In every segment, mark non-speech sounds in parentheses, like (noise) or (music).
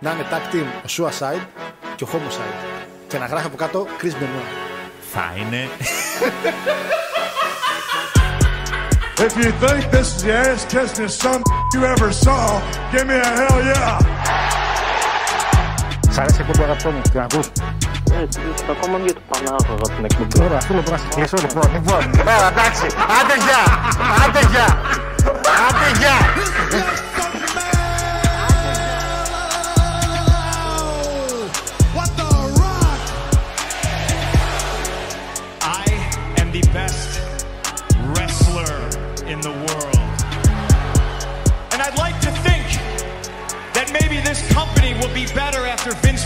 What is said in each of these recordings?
να είναι tag team ο Suicide και ο Homicide. Και να γράφει από κάτω Chris Benoit. Θα είναι. (laughs) If you think this is the ass kissing some you ever saw, give me a hell yeah. Σ' αρέσει η αγαπητό μου, την ακούς; Έτσι, ακόμα για το Πανάγωγα την εκπομπή. Ωραία, αυτό λοιπόν να σε κλείσω λοιπόν. Λοιπόν, Ωραία, εντάξει, άντε γεια, άντε γεια, (laughs) άντε γεια.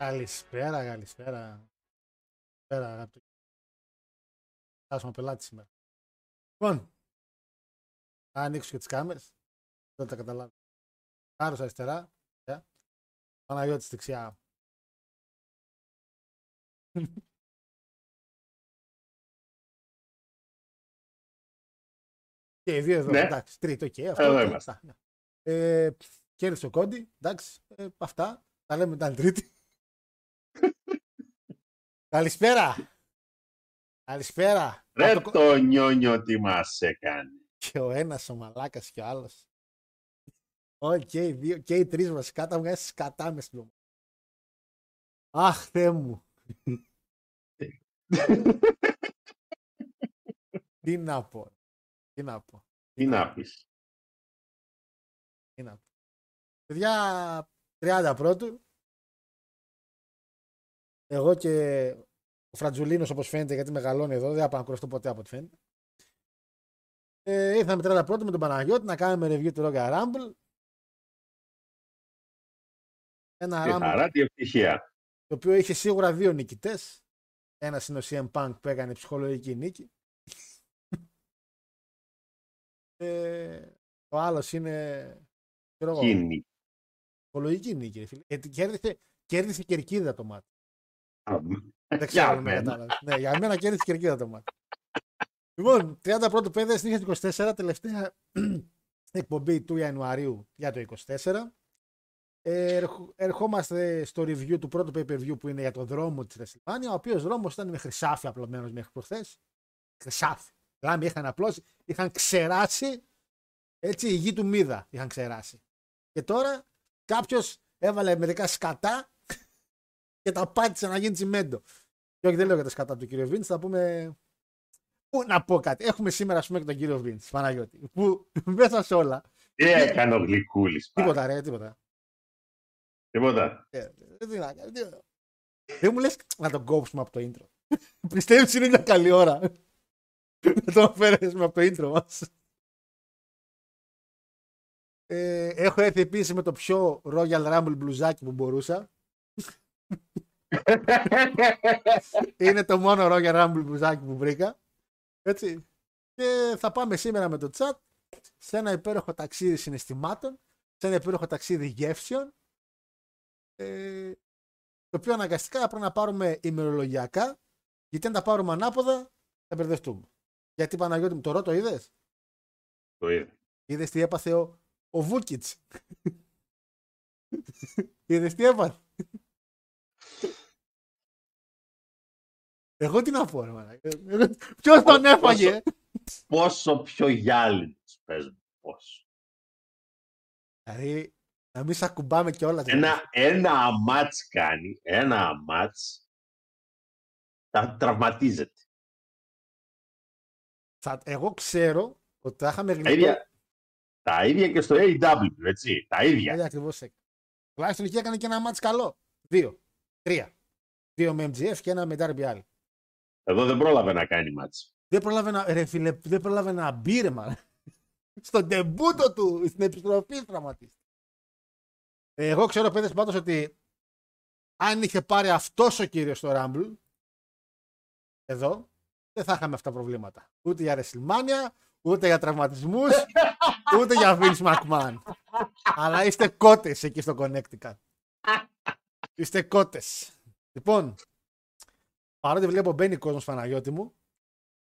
Καλησπέρα, καλησπέρα. Καλησπέρα, αγαπητοί. Φτάσουμε πελάτη σήμερα. Λοιπόν, θα ανοίξω και τις κάμερες. Δεν τα καταλάβω. Κάρος αριστερά. Yeah. Παναγιώτης δεξιά. (laughs) και οι δύο εδώ, Ναι. εντάξει, τρίτο και αυτό. Εδώ και είμαστε. αυτά. Ε, κέρδισε ο Κόντι, εντάξει, ε, αυτά. Τα λέμε την άλλη τρίτη. Καλησπέρα. Καλησπέρα. Ρε Αυτό- το νιόνιο τι μας έκανε. Και ο ένας ο μαλάκας και ο άλλος. Όχι, και οι δύο, και οι τρεις βασικά τα βγάζει σκατά μες στην ομάδα. Αχ, Θεέ μου. Τι να πω. Τι να πω. Τι να πεις. Τι να πω. Παιδιά, 30 πρώτου. Εγώ και ο Φρατζουλίνος όπως φαίνεται γιατί μεγαλώνει εδώ, δεν θα παρακολουθώ ποτέ από ό,τι φαίνεται. Ε, ήρθαμε 30 πρώτου με τον Παναγιώτη να κάνουμε review του Royal Rumble. Ένα Τι Rumble χαρά, τι ευτυχία. το οποίο είχε σίγουρα δύο νικητές. Ένας είναι ο CM Punk που έκανε ψυχολογική νίκη. ε, ο άλλος είναι ξέρω εγώ, Κίνη. ψυχολογική νίκη. ρε φίλε. Γιατί κέρδισε, κέρδισε κερκίδα το μάτι. Δεν Για ξέρω αν με μένα. κατάλαβες. ναι, για μένα κέρδισε κερκίδα το μάτι. λοιπόν, 31 πέδες στην 24, τελευταία (clears throat) εκπομπή του Ιανουαρίου για το 24. Ε, ερχο- ερχόμαστε στο review του πρώτου pay-per-view που είναι για το δρόμο της WrestleMania, ο οποίος δρόμος ήταν με χρυσάφι απλωμένος μέχρι προχθές. Χρυσάφι. Δηλαδή είχαν απλώσει, είχαν ξεράσει, έτσι η γη του Μίδα είχαν ξεράσει. Και τώρα κάποιος έβαλε μερικά σκατά και τα πάτησε να γίνει τσιμέντο. Και όχι δεν λέω για τα σκατά του κύριο Βίντς, θα πούμε... Πού να πω κάτι. Έχουμε σήμερα ας πούμε και τον κύριο Βίντς, Παναγιώτη, που (laughs) μέσα σε όλα, Τι έκανε ο Γλυκούλης. πάλι. τίποτα ρε, τίποτα. Τίποτα. Ε, ε, τι να κάνω, τι να- Δεν μου λες να τον κόψουμε από το intro. (laughs) Πιστεύεις είναι μια καλή ώρα. (laughs) Να το αφαιρέσουμε από το intro μας. Ε, έχω έρθει επίσης με το πιο Royal Rumble μπλουζάκι που μπορούσα. Είναι το μόνο Royal Rumble μπλουζάκι που βρήκα. Έτσι. Και θα πάμε σήμερα με το chat σε ένα υπέροχο ταξίδι συναισθημάτων, σε ένα υπέροχο ταξίδι γεύσεων, ε, το οποίο αναγκαστικά πρέπει να πάρουμε ημερολογιακά, γιατί αν τα πάρουμε ανάποδα θα μπερδευτούμε. Γιατί Παναγιώτη μου, το ρωτώ, είδες; Το είδα. Είδες τι έπαθε ο, ο Βούκιτς. (laughs) είδες τι έπαθε; Εγώ τι να πω, ρε μαλάκα. Ποιος τον έφαγε; Πόσο πιο γυάλινος παίζουν. Πόσο. Δηλαδή, να μην σε ακουμπάμε κιόλας. Ένα, ένα μάτς κάνει, ένα μάτς, τα τραυματίζεται. Θα, εγώ ξέρω ότι θα είχαμε Τα γλυκό. ίδια, τα ίδια και στο AW, έτσι. Τα ίδια. Έτσι ακριβώς έκανε. Τουλάχιστον εκεί έκανε και ένα μάτς καλό. Δύο. Τρία. Δύο με MGF και ένα με RBL. Εδώ δεν πρόλαβε να κάνει μάτς. Δεν πρόλαβε να, ρε φίλε, δεν πρόλαβε να μπει ρε μάλλον. (laughs) Στον τεμπούτο του, στην επιστροφή τραυματίστη. Εγώ ξέρω παιδες πάντως ότι αν είχε πάρει αυτός ο κύριος στο Rumble, εδώ, δεν θα είχαμε αυτά τα προβλήματα. Ούτε για WrestleMania, ούτε για τραυματισμούς, (laughs) ούτε για Vince McMahon. Αλλά είστε κότες εκεί στο Connecticut. Είστε κότες. Λοιπόν, παρότι βλέπω μπαίνει κόσμος Παναγιώτη μου,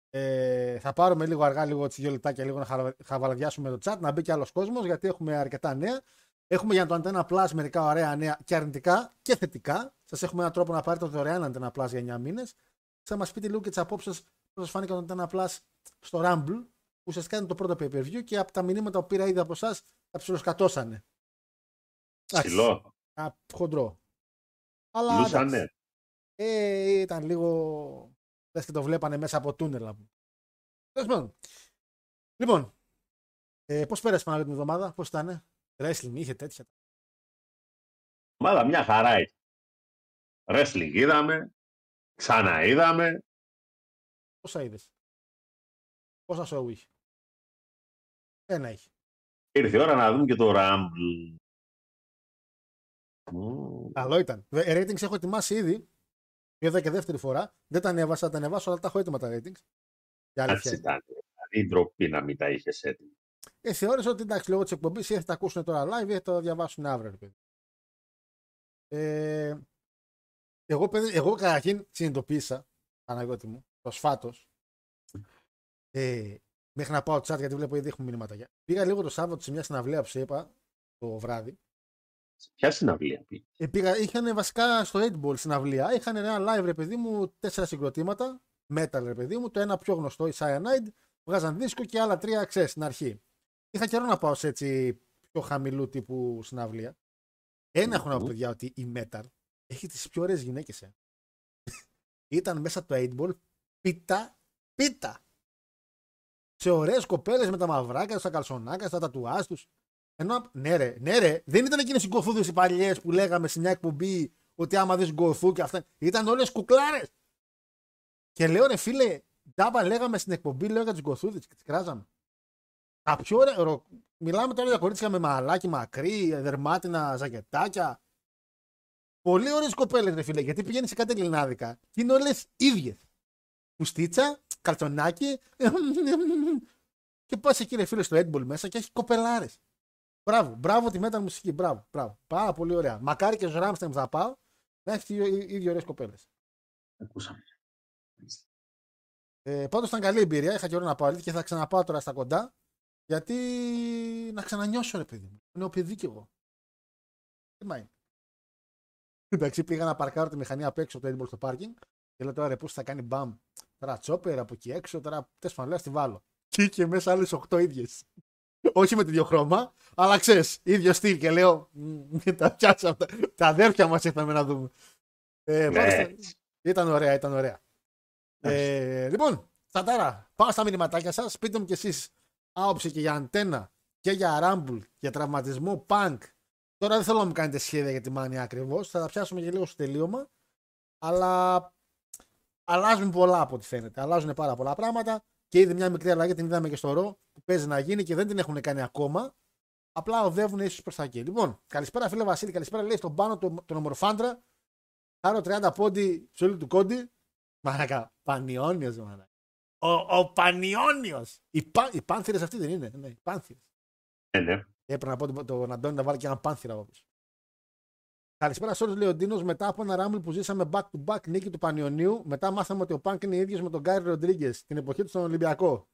ε, θα πάρουμε λίγο αργά, λίγο έτσι δύο λεπτάκια, λίγο να χα- χαβαλαδιάσουμε το chat, να μπει και άλλος κόσμος, γιατί έχουμε αρκετά νέα. Έχουμε για το Antenna Plus μερικά ωραία νέα και αρνητικά και θετικά. Σας έχουμε έναν τρόπο να πάρετε το δωρεάν Antenna Plus για 9 μήνες. Θα μας πείτε λίγο και τις απόψεις σα πώς σα φάνηκε το Antenna Plus στο Rumble, που ουσιαστικά είναι το πρώτο pay per view και από τα μηνύματα που πήρα ήδη από εσάς τα ψιλοσκατώσανε. Εντάξει, Ψηλό. α, χοντρό. Αλλά εντάξει, Λούσανε. Ε, ήταν λίγο. Λες και το βλέπανε μέσα από τούνελ. να πούμε. Τέλος πάντων. Λοιπόν, ε, πώς πέρασε πάνω την εβδομάδα, πώς ήταν. Wrestling είχε τέτοια; Μάλα μια χαρά ήταν. Wrestling είδαμε, ξαναείδαμε. Πόσα είδες; Πόσα show είχε; Ένα είχε. Ήρθε η ώρα να δούμε και το Rumble. Μμμ. Καλό ήταν. Ε, Ratings έχω ετοιμάσει ήδη. Είδα και δεύτερη φορά. Δεν τα ανέβασα, θα τα ανεβάσω, αλλά τα έχω έτοιμα τα ratings. Για αλήθεια. Έτσι ήταν. Δηλαδή ντροπή να μην τα είχες έτοιμα. Ε, θεώρησα ότι εντάξει, λόγω της εκπομπής ή θα τα ακούσουν τώρα live ή θα το διαβάσουν αύριο. ρε παιδί. Ε, εγώ, παιδί, εγώ καταρχήν συνειδητοποίησα, Παναγιώτη μου, προσφάτως, ε, μέχρι να πάω chat γιατί βλέπω ήδη έχουμε μηνύματα. Πήγα λίγο το Σάββατο σε μια συναυλία που σε είπα το βράδυ. Ποια συναυλία πήγε; Ε, πήγα, είχαν βασικά στο 8 Ball συναυλία. Είχαν ένα live ρε παιδί μου, τέσσερα συγκροτήματα. Metal ρε παιδί μου. Το ένα πιο γνωστό, η Cyanide. Βγάζαν δίσκο και άλλα τρία ξέρεις στην αρχή. Είχα καιρό να πάω σε έτσι πιο χαμηλού τύπου συναυλία. Ένα έχω να πω, παιδιά, ότι η Metal έχει τις πιο ωραίες γυναίκες. Ε. (laughs) Ήταν μέσα το 8 Ball πίτα, πίτα. Σε ωραίες κοπέλες με τα μαυράκια, στα καλσονάκια, στα τατουάζ τους. Ενώ, ναι ρε, ναι ρε, δεν ήταν εκείνες οι γκοθούδες οι παλιές που λέγαμε σε μια εκπομπή ότι άμα δεις γκοθού και αυτά. Ήταν όλες κουκλάρες. Και λέω ρε φίλε, ντάμπα λέγαμε στην εκπομπή, λέω για τι γκοθούδες και τις κράζαμε. Τα πιο ωραία, ρο- μιλάμε τώρα για κορίτσια με μαλάκι μακρύ, δερμάτινα ζακετάκια. Πολύ ωραίες κοπέλες, ρε φίλε, γιατί πηγαίνεις σε κάτι ελληνάδικα και είναι όλες ίδιες. Πουστίτσα, καλτσονάκι. (laughs) και πας εκεί, ρε φίλε, στο Ed Bull μέσα και έχει κοπελάρες. Μπράβο, μπράβο τη metal μουσική. Μπράβο, μπράβο. Πάρα πολύ ωραία. Μακάρι και στο Ράμστεν που θα πάω να έχει οι ίδιοι ωραίες κοπέλες. Ακούσαμε. Ε, Πάντως ήταν καλή εμπειρία. Είχα καιρό να πάω αλήθεια, και θα ξαναπάω τώρα στα κοντά. Γιατί να ξανανιώσω, ρε παιδί μου. Είναι ο παιδί κι εγώ. Τι μάει. Εντάξει, πήγα να παρκάρω τη μηχανή απ' έξω από το Edinburgh στο πάρκινγκ. Και λέω τώρα ρε, πώς θα κάνει μπαμ. Τώρα τσόπερ από εκεί έξω, τώρα τέλο πάντων λέω, «Ας τη βάλω. Και είχε μέσα άλλες 8 ίδιες. Όχι με το ίδιο χρώμα, αλλά ξέρεις, ίδιο στυλ. Και λέω, «Μμ, τα πιάσαμε. Τα, τα αδέρφια μας ήρθαμε να δούμε. Ε, Ναι. πάντως ήταν- ήταν ωραία, ήταν ωραία. Ε, λοιπόν, Σαντάρα, πάω στα μηνυματάκια σας. Πείτε μου κι εσείς άποψη και για αντένα και για ράμπουλ, για τραυματισμό, πανκ. Τώρα δεν θέλω να μου κάνετε σχέδια για τη μάνια ακριβώς. Θα τα πιάσουμε και λίγο στο τελείωμα. Αλλά αλλάζουν πολλά από ό,τι φαίνεται. Αλλάζουν πάρα πολλά πράγματα. Και ήδη μια μικρή αλλαγή την είδαμε και στο ρο που παίζει να γίνει και δεν την έχουν κάνει ακόμα. Απλά οδεύουν ίσως προς τα εκεί. Λοιπόν, καλησπέρα φίλε Βασίλη, καλησπέρα λέει στον πάνω τον, τον ομορφάντρα. Κάνω 30 πόντι σε όλη του κόντι. Μαρακα, Πανιόνιος, μαρακα. Ο, ο Πανιόνιος. Οι, πα, οι πάνθυρες αυτοί δεν είναι. Ναι, οι πάνθυρες. Ναι, ναι. Έπρεπε να πω τον- τον Αντώνη να βάλει και ένα πάνθυρα από πίσω. Καλησπέρα σε όλους, λέει ο Ντίνος. Μετά από ένα ράμβλ που ζήσαμε back to back νίκη του Πανιωνίου, μετά μάθαμε ότι ο Πάνκ είναι ίδιος με τον Γκάρι Ροντρίγκες την εποχή του στον Ολυμπιακό.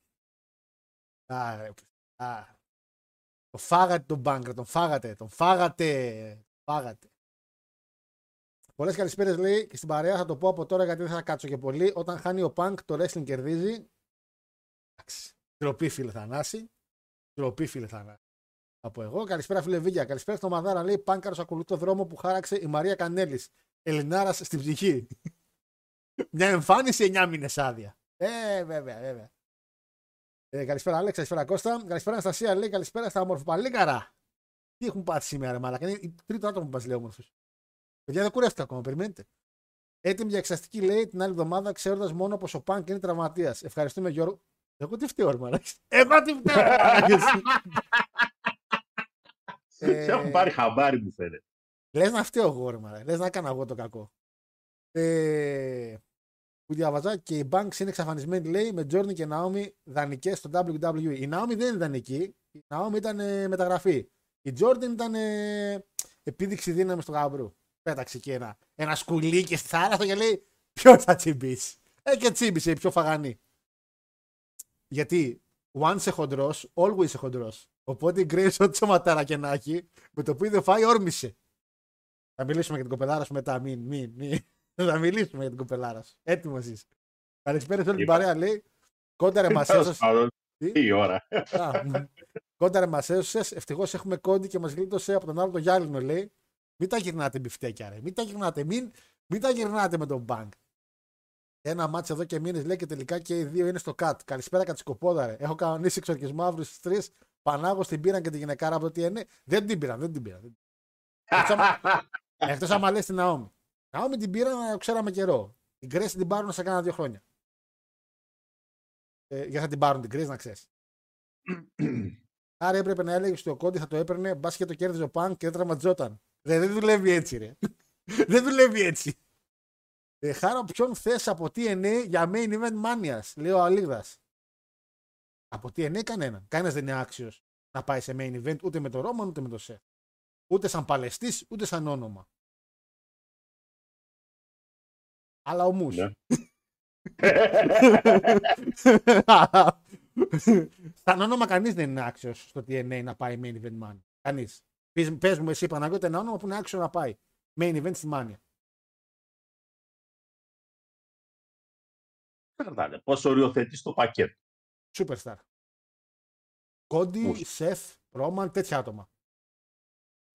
Α, ρε, α. Το φάγατε τον Πάνκ, ρε, τον φάγατε, τον φάγατε. Φάγατε. Πολλές καλησπέρες λέει και στην παρέα θα το πω από τώρα γιατί δεν θα κάτσω και πολύ. Όταν χάνει ο Πανκ, το wrestling κερδίζει. Εντάξει. Τροπή φίλε Θανάση. Τροπή φίλε Θανάση. Από εγώ. Καλησπέρα φίλε Βίγια. Καλησπέρα στο Μαδάρα. Λέει Πάνκαρος ακολουθεί το δρόμο που χάραξε η Μαρία Κανέλης. Ελληνάρας στην ψυχή. (laughs) Μια εμφάνιση 9 μήνες άδεια. Ε, βέβαια, βέβαια. Ε, καλησπέρα, Άλεξ. Καλησπέρα, Κώστα. Καλησπέρα, Αναστασία. Λέει καλησπέρα στα ομορφοπαλίκαρα. Τι έχουν πάθει σήμερα, ρε Μαλάκα. Είναι η τρίτο άτομο που μα λέει όμορφος. Παιδιά, δεν κουρεύτηκα ακόμα, περιμένετε. Έτοιμη για εξαστική λέει την άλλη εβδομάδα, ξέροντας μόνο πως ο Πανκ είναι τραυματίας. Ευχαριστούμε, Γιώργο. Εγώ τι φταίω, ρε Μαλάκα. Εγώ τι φταίω. (laughs) ρε μαλάκες. Σε έχουν πάρει χαμπάρι μου φαίνεται. Λες να φταίω εγώ, ρε μαλάκα. Λες να έκανα εγώ το κακό. Ε, που διαβαζά και οι Banks είναι εξαφανισμένοι, λέει, με Τζόρνι και Ναόμι δανεικές στο WWE. Η Ναόμι δεν είναι δανεική. Η Ναόμι ήταν ε, μεταγραφή. Η Τζόρνιν ήταν ε, επίδειξη δύναμης του γαμπρού. Πέταξε εκεί ένα, ένα σκουλίκι στη θάλασσα και λέει: Ποιος θα τσιμπήσει; Ε, και τσίμπησε η πιο φαγανή. Γιατί once είσαι χοντρό, always είσαι χοντρό. Οπότε η Grace, ό,τι σωματάρα και να έχει, με το που είδε φάει, όρμησε. Θα μιλήσουμε για την κοπελάρας σου μετά. Μην, μην, μην. (laughs) Θα μιλήσουμε για την κοπελάρας σου. Έτοιμος είσαι. Καλησπέρα σε όλη την Είπα. παρέα, λέει. Κόνταρε μας Τέλος έσωσες. πάντων, Τι; Τι ώρα. Α, μ. Κόνταρε μας έσωσες. Ευτυχώς έχουμε κόντι και μας γλίτωσε από τον άλλο το γυάλινο, λέει. Μην τα γυρνάτε μπιφτέκια, ρε. Μην τα γυρνάτε. Μην, μην τα γυρνάτε με τον μπανκ. Ένα μάτσο εδώ και μήνες λέει και τελικά και οι δύο είναι στο κατ. Καλησπέρα Κατσικοπόδα, ρε. Έχω κανονίσει εξορκισμό αύριο στις 3. Πανάγος την πήραν και την γυναικάρα από το TNA. Δεν την πήραν, δεν την πήραν. Εκτός άμα (laughs) λες την Ναόμη. Ναόμη την πήραν, το ξέραμε καιρό. Την Grace την πάρουν σε κάνα δύο χρόνια. Ε, για θα την πάρουν την Grace, να ξέρεις. Άρα έπρεπε να έλεγες ότι ο Κόντι θα το έπαιρνε, μπας και το κέρδιζε ο Πανκ και δεν τραυματιζόταν. Ρε, δεν δουλεύει έτσι, ρε. (laughs) δεν δουλεύει έτσι. Ε, χάρα ποιον θες από TNA για main event mania, λέει ο Αλίγδα. Από TNA κανέναν. Κανένας δεν είναι άξιος να πάει σε main event ούτε με το Ρόμαν ούτε με το Σεφ. Ούτε σαν παλαιστής ούτε σαν όνομα. Αλλά ομούς. Ναι. (laughs) Σαν όνομα κανείς δεν είναι άξιος στο TNA να πάει main event mania. Κανείς. Πες μου εσύ Παναγιώτη ένα όνομα που είναι άξιο να πάει main event στη mania. Κρατάνε. Πώς οριοθετείς το πακέτο; Superstar. Κόντι, Μους. Σεφ, Ρόμαν, τέτοια άτομα.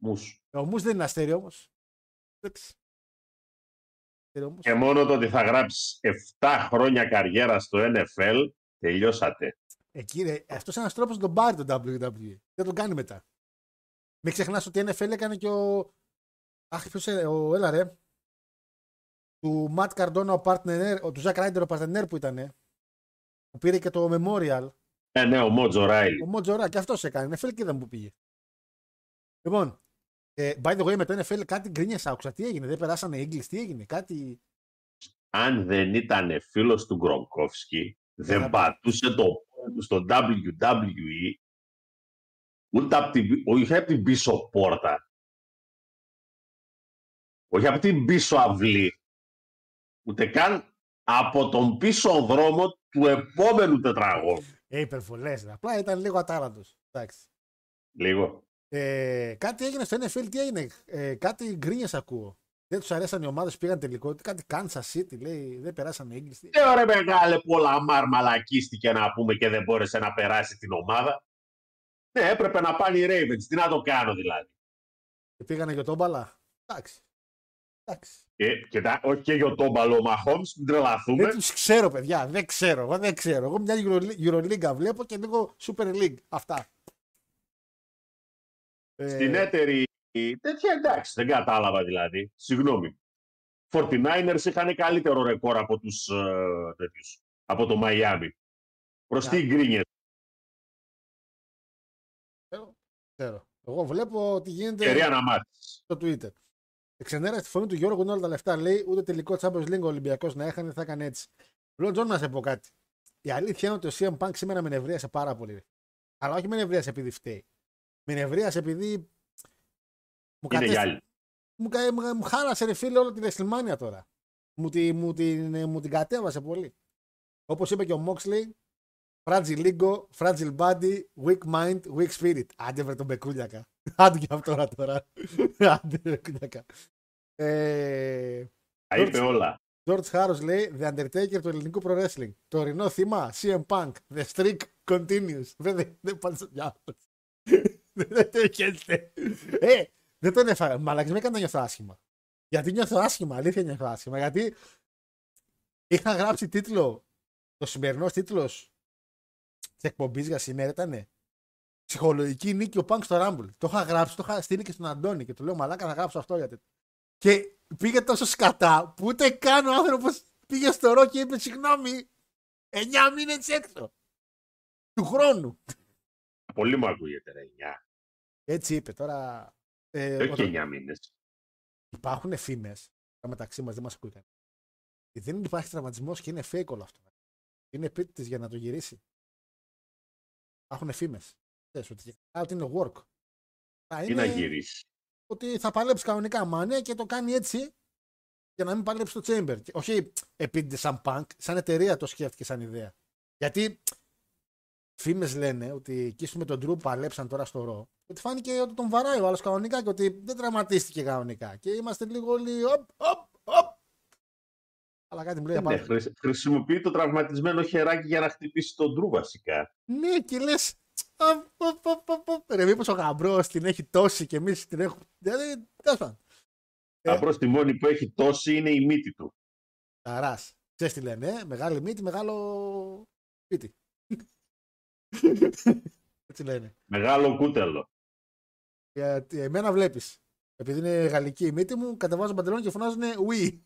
Μους. Ο Μους δεν είναι αστέρι όμως. Όμως. Και μόνο το ότι θα γράψεις 7 χρόνια καριέρα στο NFL, τελειώσατε. Ε, κύριε, αυτός είναι ένας τρόπος να τον πάρει το WWE. Δεν τον κάνει μετά. Μην ξεχνάς ότι η NFL έκανε και ο. Αχ, ποιος ο έλα ρε. Του Ματ Καρντόνα ο partner, ο, του Ζακ Ράιντερ ο partner που ήταν. Που πήρε και το Memorial. Ε, ναι, ο Μότζο Ράιλι. Ο Μότζορα και αυτός έκανε. NFL και είδαμε που πήγε. Λοιπόν, ε, by the way, με το NFL κάτι γκρίνιες άκουσα. Τι έγινε, δεν περάσανε English, τι έγινε, κάτι. Αν δεν ήταν φίλος του Γκρογκόφσκι, δεν θα- πατούσε το πόδι του στο WWE ούτε από την, όχι από την πίσω πόρτα. Όχι από την πίσω αυλή. Ούτε καν από τον πίσω δρόμο του επόμενου τετραγώνου. Ε, υπερβολές. Απλά ήταν λίγο ατάραντος. Εντάξει. Λίγο. Ε, κάτι έγινε στο NFL, τι έγινε; Ε, κάτι γκρίνιες ακούω. Δεν τους αρέσαν οι ομάδες που πήγαν τελικό. Κάτι Kansas City λέει, δεν περάσανε έγκληση. Ε, ωραία μεγάλε που ο Λαμάρ μαλακίστηκε να πούμε και δεν μπόρεσε να περάσει την ομάδα. Ναι, έπρεπε να πάνε οι Ravens. Τι να το κάνω δηλαδή. Και πήγανε για τον μπαλά. Εντάξει. Εντάξει. Και, και τα, όχι και για ο Τόμπαλο ο Μαχόμς, μην τρελαθούμε. Δεν τους ξέρω, παιδιά. Δεν ξέρω. Εγώ δεν ξέρω. Εγώ μια Euro- Euroliga βλέπω και λίγο Super League. Αυτά. Ε, Στην έτερη τέτοια εντάξει, δεν κατάλαβα δηλαδή. Συγγνώμη. 49ers είχαν καλύτερο ρεκόρ από τους ε, τέτοιους, από το Μαϊάμι. Προς τι γκρίνιες; ξέρω, ξέρω. Εγώ βλέπω τι γίνεται Ευκαιρία να μάθεις. στο Twitter. Η ξενέρα στη φωνή του Γιώργου είναι όλα τα λεφτά. Λέει ούτε τελικό Champions League ο Ολυμπιακός να έχανε θα έκανε έτσι. Λέω Τζον να σε πω κάτι. Η αλήθεια είναι ότι ο CM Punk σήμερα με νευρίασε πάρα πολύ. Αλλά όχι με νευρίασε επειδή φταίει. Με νευρίασε επειδή. Μου, Είναι κατέστη- για άλλη. μου, κα- μου, μου χάλασε ρε φίλε όλη τη WrestleMania τώρα. Μου, τη, μου, την, ε, μου την κατέβασε πολύ. Όπως είπε και ο Moxley, Fragile ego, fragile body, weak mind, weak spirit. Άντε βρε τον Μπεκούλιακα. (laughs) Άντε και αυτό τώρα. τώρα. Άντε ρε κούλιακα. Ε, Τα είπε όλα. George Harris λέει The Undertaker του ελληνικού pro wrestling. Το ορεινό θύμα CM Punk. The streak continues. Δεν δεν- δεν πάνε στο διάβολο. Δεν το έχετε. Ε, δεν τον έφαγα. Μαλακή με έκανε να νιώθω άσχημα. Γιατί νιώθω άσχημα, αλήθεια νιώθω άσχημα. Γιατί είχα γράψει τίτλο, το σημερινός τίτλος της εκπομπής για σήμερα ήταν Ψυχολογική νίκη ο Punk στο Rumble. Το είχα γράψει, το είχα στείλει και στον Αντώνη και του λέω Μαλάκα θα γράψω αυτό γιατί. Και πήγε τόσο σκατά που ούτε καν ο άνθρωπος πήγε στο ρο και είπε συγγνώμη, 9 μήνες έξω. Του χρόνου. Πολύ μου ακούγεται, ρε. 9. Έτσι είπε τώρα. Ε, Όχι όταν- 9 μήνες. Υπάρχουν φήμες. Μεταξύ μας δεν μας ακούει κανένα. Δεν υπάρχει τραυματισμός και είναι fake όλο αυτό. Είναι επίτηδε για να το γυρίσει. Υπάρχουν φήμες. Ότι, α, ότι είναι work. Α, Τι να γυρίσεις. ότι θα παλέψεις κανονικά μάνια και το κάνει έτσι για να μην παλέψεις το Chamber. Και όχι επίτηδες σαν punk, σαν εταιρεία το σκέφτηκε σαν ιδέα. Γιατί φήμες λένε ότι εκεί με τον Drew παλέψαν τώρα στο ρο. Ότι φάνηκε ότι τον βαράει ο άλλος κανονικά και ότι δεν τραυματίστηκε κανονικά. Και είμαστε λίγο όλοι. Οπ, οπ, οπ. Αλλά κάτι μου λέει Ναι, απάνω. χρησι- χρησιμοποιεί το τραυματισμένο χεράκι για να χτυπήσει τον Ντρού βασικά. Ναι, και λες. Ρε, μήπως ο γαμπρός την έχει τόση και εμείς την έχουμε. Δηλαδή, τέλος πάντων. Ε. Απλώ τη μόνη που έχει τόση είναι η μύτη του. Ταράς. Ξέρεις τι λένε, ε; μεγάλη μύτη, μεγάλο σπίτι. (laughs) Έτσι λένε. Μεγάλο κούτελο. Γιατί εμένα βλέπεις. Επειδή είναι γαλλική η μύτη μου, κατεβάζω παντελόνι και φωνάζουν Oui.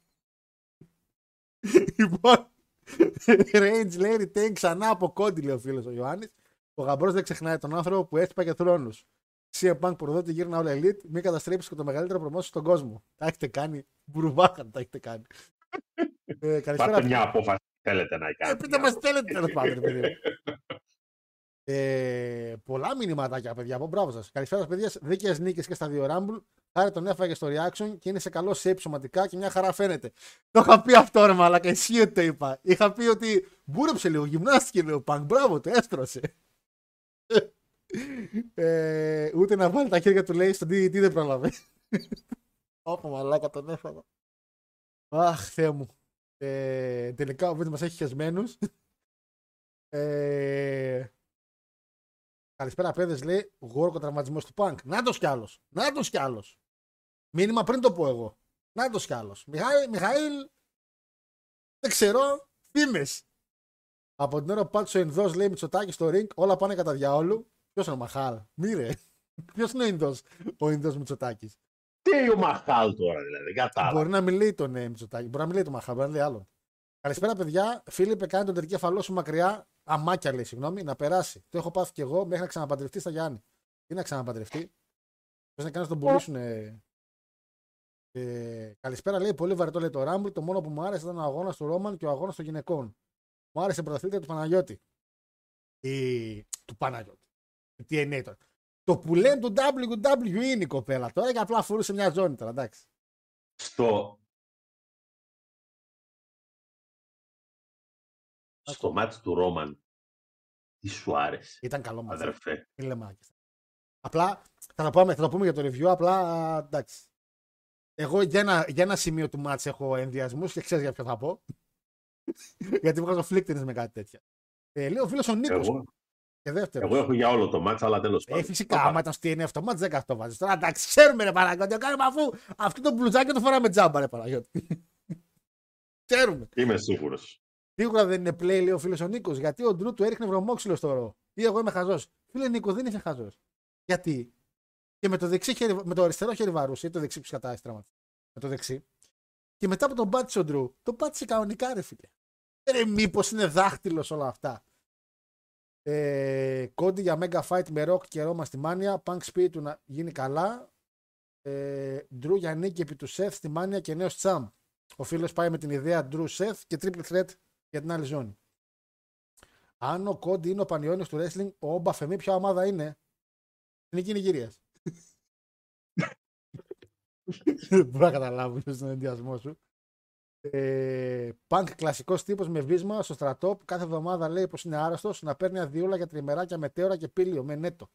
(laughs) λοιπόν, (laughs) Range λέει retain ξανά από κόντι, λέει ο φίλος ο Ιωάννης. Ο γαμπρός δεν ξεχνάει τον άνθρωπο που έσπαγε θρόνους. CM Punk προδότη γύρνα όλα elite, μην καταστρέψεις και το μεγαλύτερο προμόσιο στον κόσμο. Τα έχετε κάνει. Μπουρουβάχαν τα έχετε κάνει. ε, καλησπέρα. Πάρτε μια απόφαση που θέλετε να Ε, κάνετε. πείτε μας θέλετε τέλος πάντων, ρε παιδί μου. Ε, πολλά μηνυματάκια, παιδιά. Από μπράβο σας. Καλησπέρα, παιδιά. Δίκαιες νίκες και στα δύο Rumble. Χάρη τον έφαγε στο reaction και είναι σε καλό shape σωματικά και μια χαρά φαίνεται. Το είχα πει αυτό, ρε Μαλάκα. Εσύ ότι το είπα. Είχα πει ότι μπούρεψε λίγο, γυμνάστηκε λίγο. Πανκ, μπράβο, το έστρωσε. Ε, ούτε να βάλει τα χέρια του λέει στον DDT δεν πρόλαβε. Ωπα μαλάκα τον έφαγα. Αχ, Θεέ μου. Ε, τελικά ο βίντεο μας έχει χεσμένους. Ε, καλησπέρα, παιδες, λέει. Γόρκο τραυματισμός του Πανκ. Να το κι άλλο. Να το κι άλλο. Μήνυμα πριν το πω εγώ. Να το κι άλλο. Μιχαήλ, Μιχαήλ, δεν ξέρω. Φήμες. Από την ώρα που πάτησε ο Ινδός, λέει Μητσοτάκη στο ring, όλα πάνε κατά διαόλου. Ποιος είναι ο Μαχάλ; Μύρε. (laughs) Ποιος είναι ο Ινδός, ο Ινδός Μητσοτάκης; Τι ο Μαχάλ τώρα δηλαδή. δεν Κατάλαβα. Μπορεί να μην λέει τον ε, Μητσοτάκη, μπορεί να μην λέει τον Μαχάλ, μπορεί να λέει άλλον. Καλησπέρα, παιδιά. Φίλιππε, κάνει τον τερκέφαλό σου μακριά. Αμάκια λέει, συγγνώμη, να περάσει. Το έχω πάθει κι εγώ μέχρι να ξαναπαντρευτεί στα Γιάννη. Τι να ξαναπαντρευτεί; Πώ να κάνεις να τον πουλήσουν. Ε, ε, καλησπέρα, λέει. Πολύ βαρετό λέει το Rumble. Το μόνο που μου άρεσε ήταν ο αγώνας του Ρόμαν και ο αγώνας των γυναικών. Μου άρεσε η πρωταθλήτρια του Παναγιώτη. Η... Του Παναγιώτη. Του TNA τώρα. Το που λένε του WWE είναι η κοπέλα τώρα και απλά φορούσε μια ζώνη τώρα, εντάξει. Στο... Στο μάτι του Ρόμαν. Τι σου άρεσε. Ήταν καλό μαζί. Αδερφέ. Μην λέμε άκες. Απλά θα το, πούμε, θα το πούμε για το review. Απλά α, εντάξει. Εγώ για ένα, για ένα σημείο του μάτς έχω ενδιασμούς και ξέρεις για ποιο θα πω. Γιατί βγάζω φλίκτινες με κάτι τέτοια. Ε, λέει ο φίλος ο Νίκος. Εγώ, Και δεύτερος. εγώ έχω για όλο το μάτς, αλλά τέλος Ε, πάντων. φυσικά, άμα ήταν στη 9 αυτό μάτς, δεν το βάζεις. Τώρα εντάξει, ξέρουμε ρε Παναγιώτη, κάνουμε αφού αυτό το μπλουζάκι το φοράμε τζάμπα, ρε Παναγιώτη. (laughs) ξέρουμε. Είμαι σίγουρος. Σίγουρα δεν είναι play, λέει ο φίλος ο Νίκος, γιατί ο Ντρού του έριχνε βρωμόξυλο στο ρο. Ή εγώ είμαι χαζός. Φίλε Νίκο, δεν είσαι χαζός. Γιατί; Και με το, δεξί χέρι, με το αριστερό χέρι βαρούσε, ή το δεξί που σκατάει τραυματίσει. Με το δεξί. Και μετά που τον πάτησε ο Ντρού, τον πάτησε κανονικά, ρε φίλε. Ρε, μήπως είναι δάχτυλος όλα αυτά. Ε, κόντι για Mega Fight με Rock και Ρώμα στη Μάνια. Punk speed του να γίνει καλά. Ε, Drew για νίκη επί του Seth στη Μάνια και νέος Τσαμ. Ο φίλος πάει με την ιδέα Drew Seth και triple threat για την άλλη ζώνη. Αν ο Κόντι είναι ο Πανιόνιος του wrestling, ο Όμπα Φεμή ποια ομάδα είναι; Εθνική Νιγηρίας. Δεν μπορώ να καταλάβω ποιο είναι ο ενδιασμό σου. Ε, Πανκ κλασικός τύπος με βίσμα στο στρατό που κάθε εβδομάδα λέει πως είναι άρρωστος να παίρνει αδειούλα για τριμεράκια μετέωρα και πύλιο με νέτο.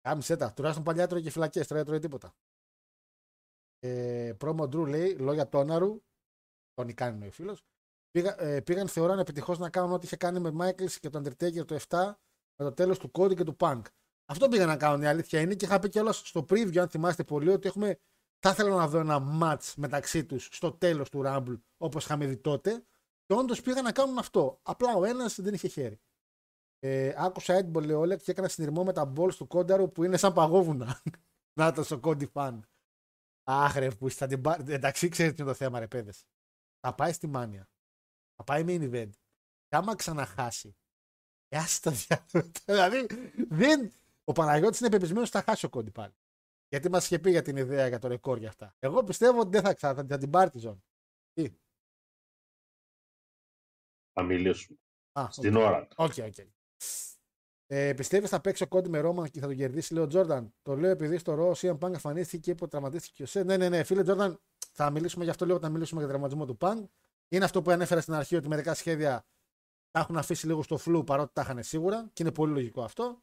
Κάμισε τα. Τουλάχιστον παλιά τρώει και φυλακές, τώρα δεν τρώει τίποτα. Ε, promo Drew λέει, λόγια τόναρου, τον κάνει ο φίλος. Πήγα, ε, πήγαν θεωρώ επιτυχώς να κάνουν ό,τι είχε κάνει με Michaels και τον Undertaker το 7 με το τέλος του Cody και του Punk. Αυτό πήγαν να κάνουν η αλήθεια είναι και είχα πει κιόλας στο preview, αν θυμάστε πολύ, ότι έχουμε. Θα ήθελα να δω ένα match μεταξύ τους στο τέλος του Rumble όπως είχαμε δει τότε. Και όντως πήγαν να κάνουν αυτό. Απλά ο ένας δεν είχε χέρι. Ε, άκουσα Ed Boleolek και έκανα συνειρμό με τα balls του Κόνταρου που είναι σαν παγόβουνα. (laughs) να το στο Κόντι φαν. Άχρε που θα την πάρει. Εντάξει, ξέρετε τι είναι το θέμα, ρε παιδες. Θα πάει στη Μάνια. Θα πάει main event. Και άμα ξαναχάσει. Ε, το (laughs) διάλογο. δηλαδή, δεν... ο Παναγιώτης είναι πεπισμένος ότι θα χάσει ο Κόντι πάλι. Γιατί μας είχε πει για την ιδέα για το ρεκόρ για αυτά. Εγώ πιστεύω ότι δεν θα, ξα... θα την πάρει τη ζώνη. Τι; Θα μιλήσουμε. Α, Στην οκ. ώρα του. OK, OK. Ε, Πιστεύεις θα παίξει ο Cody με Ρόμαν και θα τον κερδίσει, λέει ο Τζόρνταν; Το λέω επειδή στο Raw ο CM Punk εμφανίστηκε και είπε τραυματίστηκε και ο Seth. Ναι, ναι, ναι, φίλε Τζόρνταν, θα μιλήσουμε γι' αυτό λίγο όταν μιλήσουμε για τον τραυματισμό του Punk. Είναι αυτό που ανέφερα στην αρχή ότι μερικά σχέδια τα έχουν αφήσει λίγο στο φλου παρότι τα είχαν σίγουρα και είναι πολύ λογικό αυτό.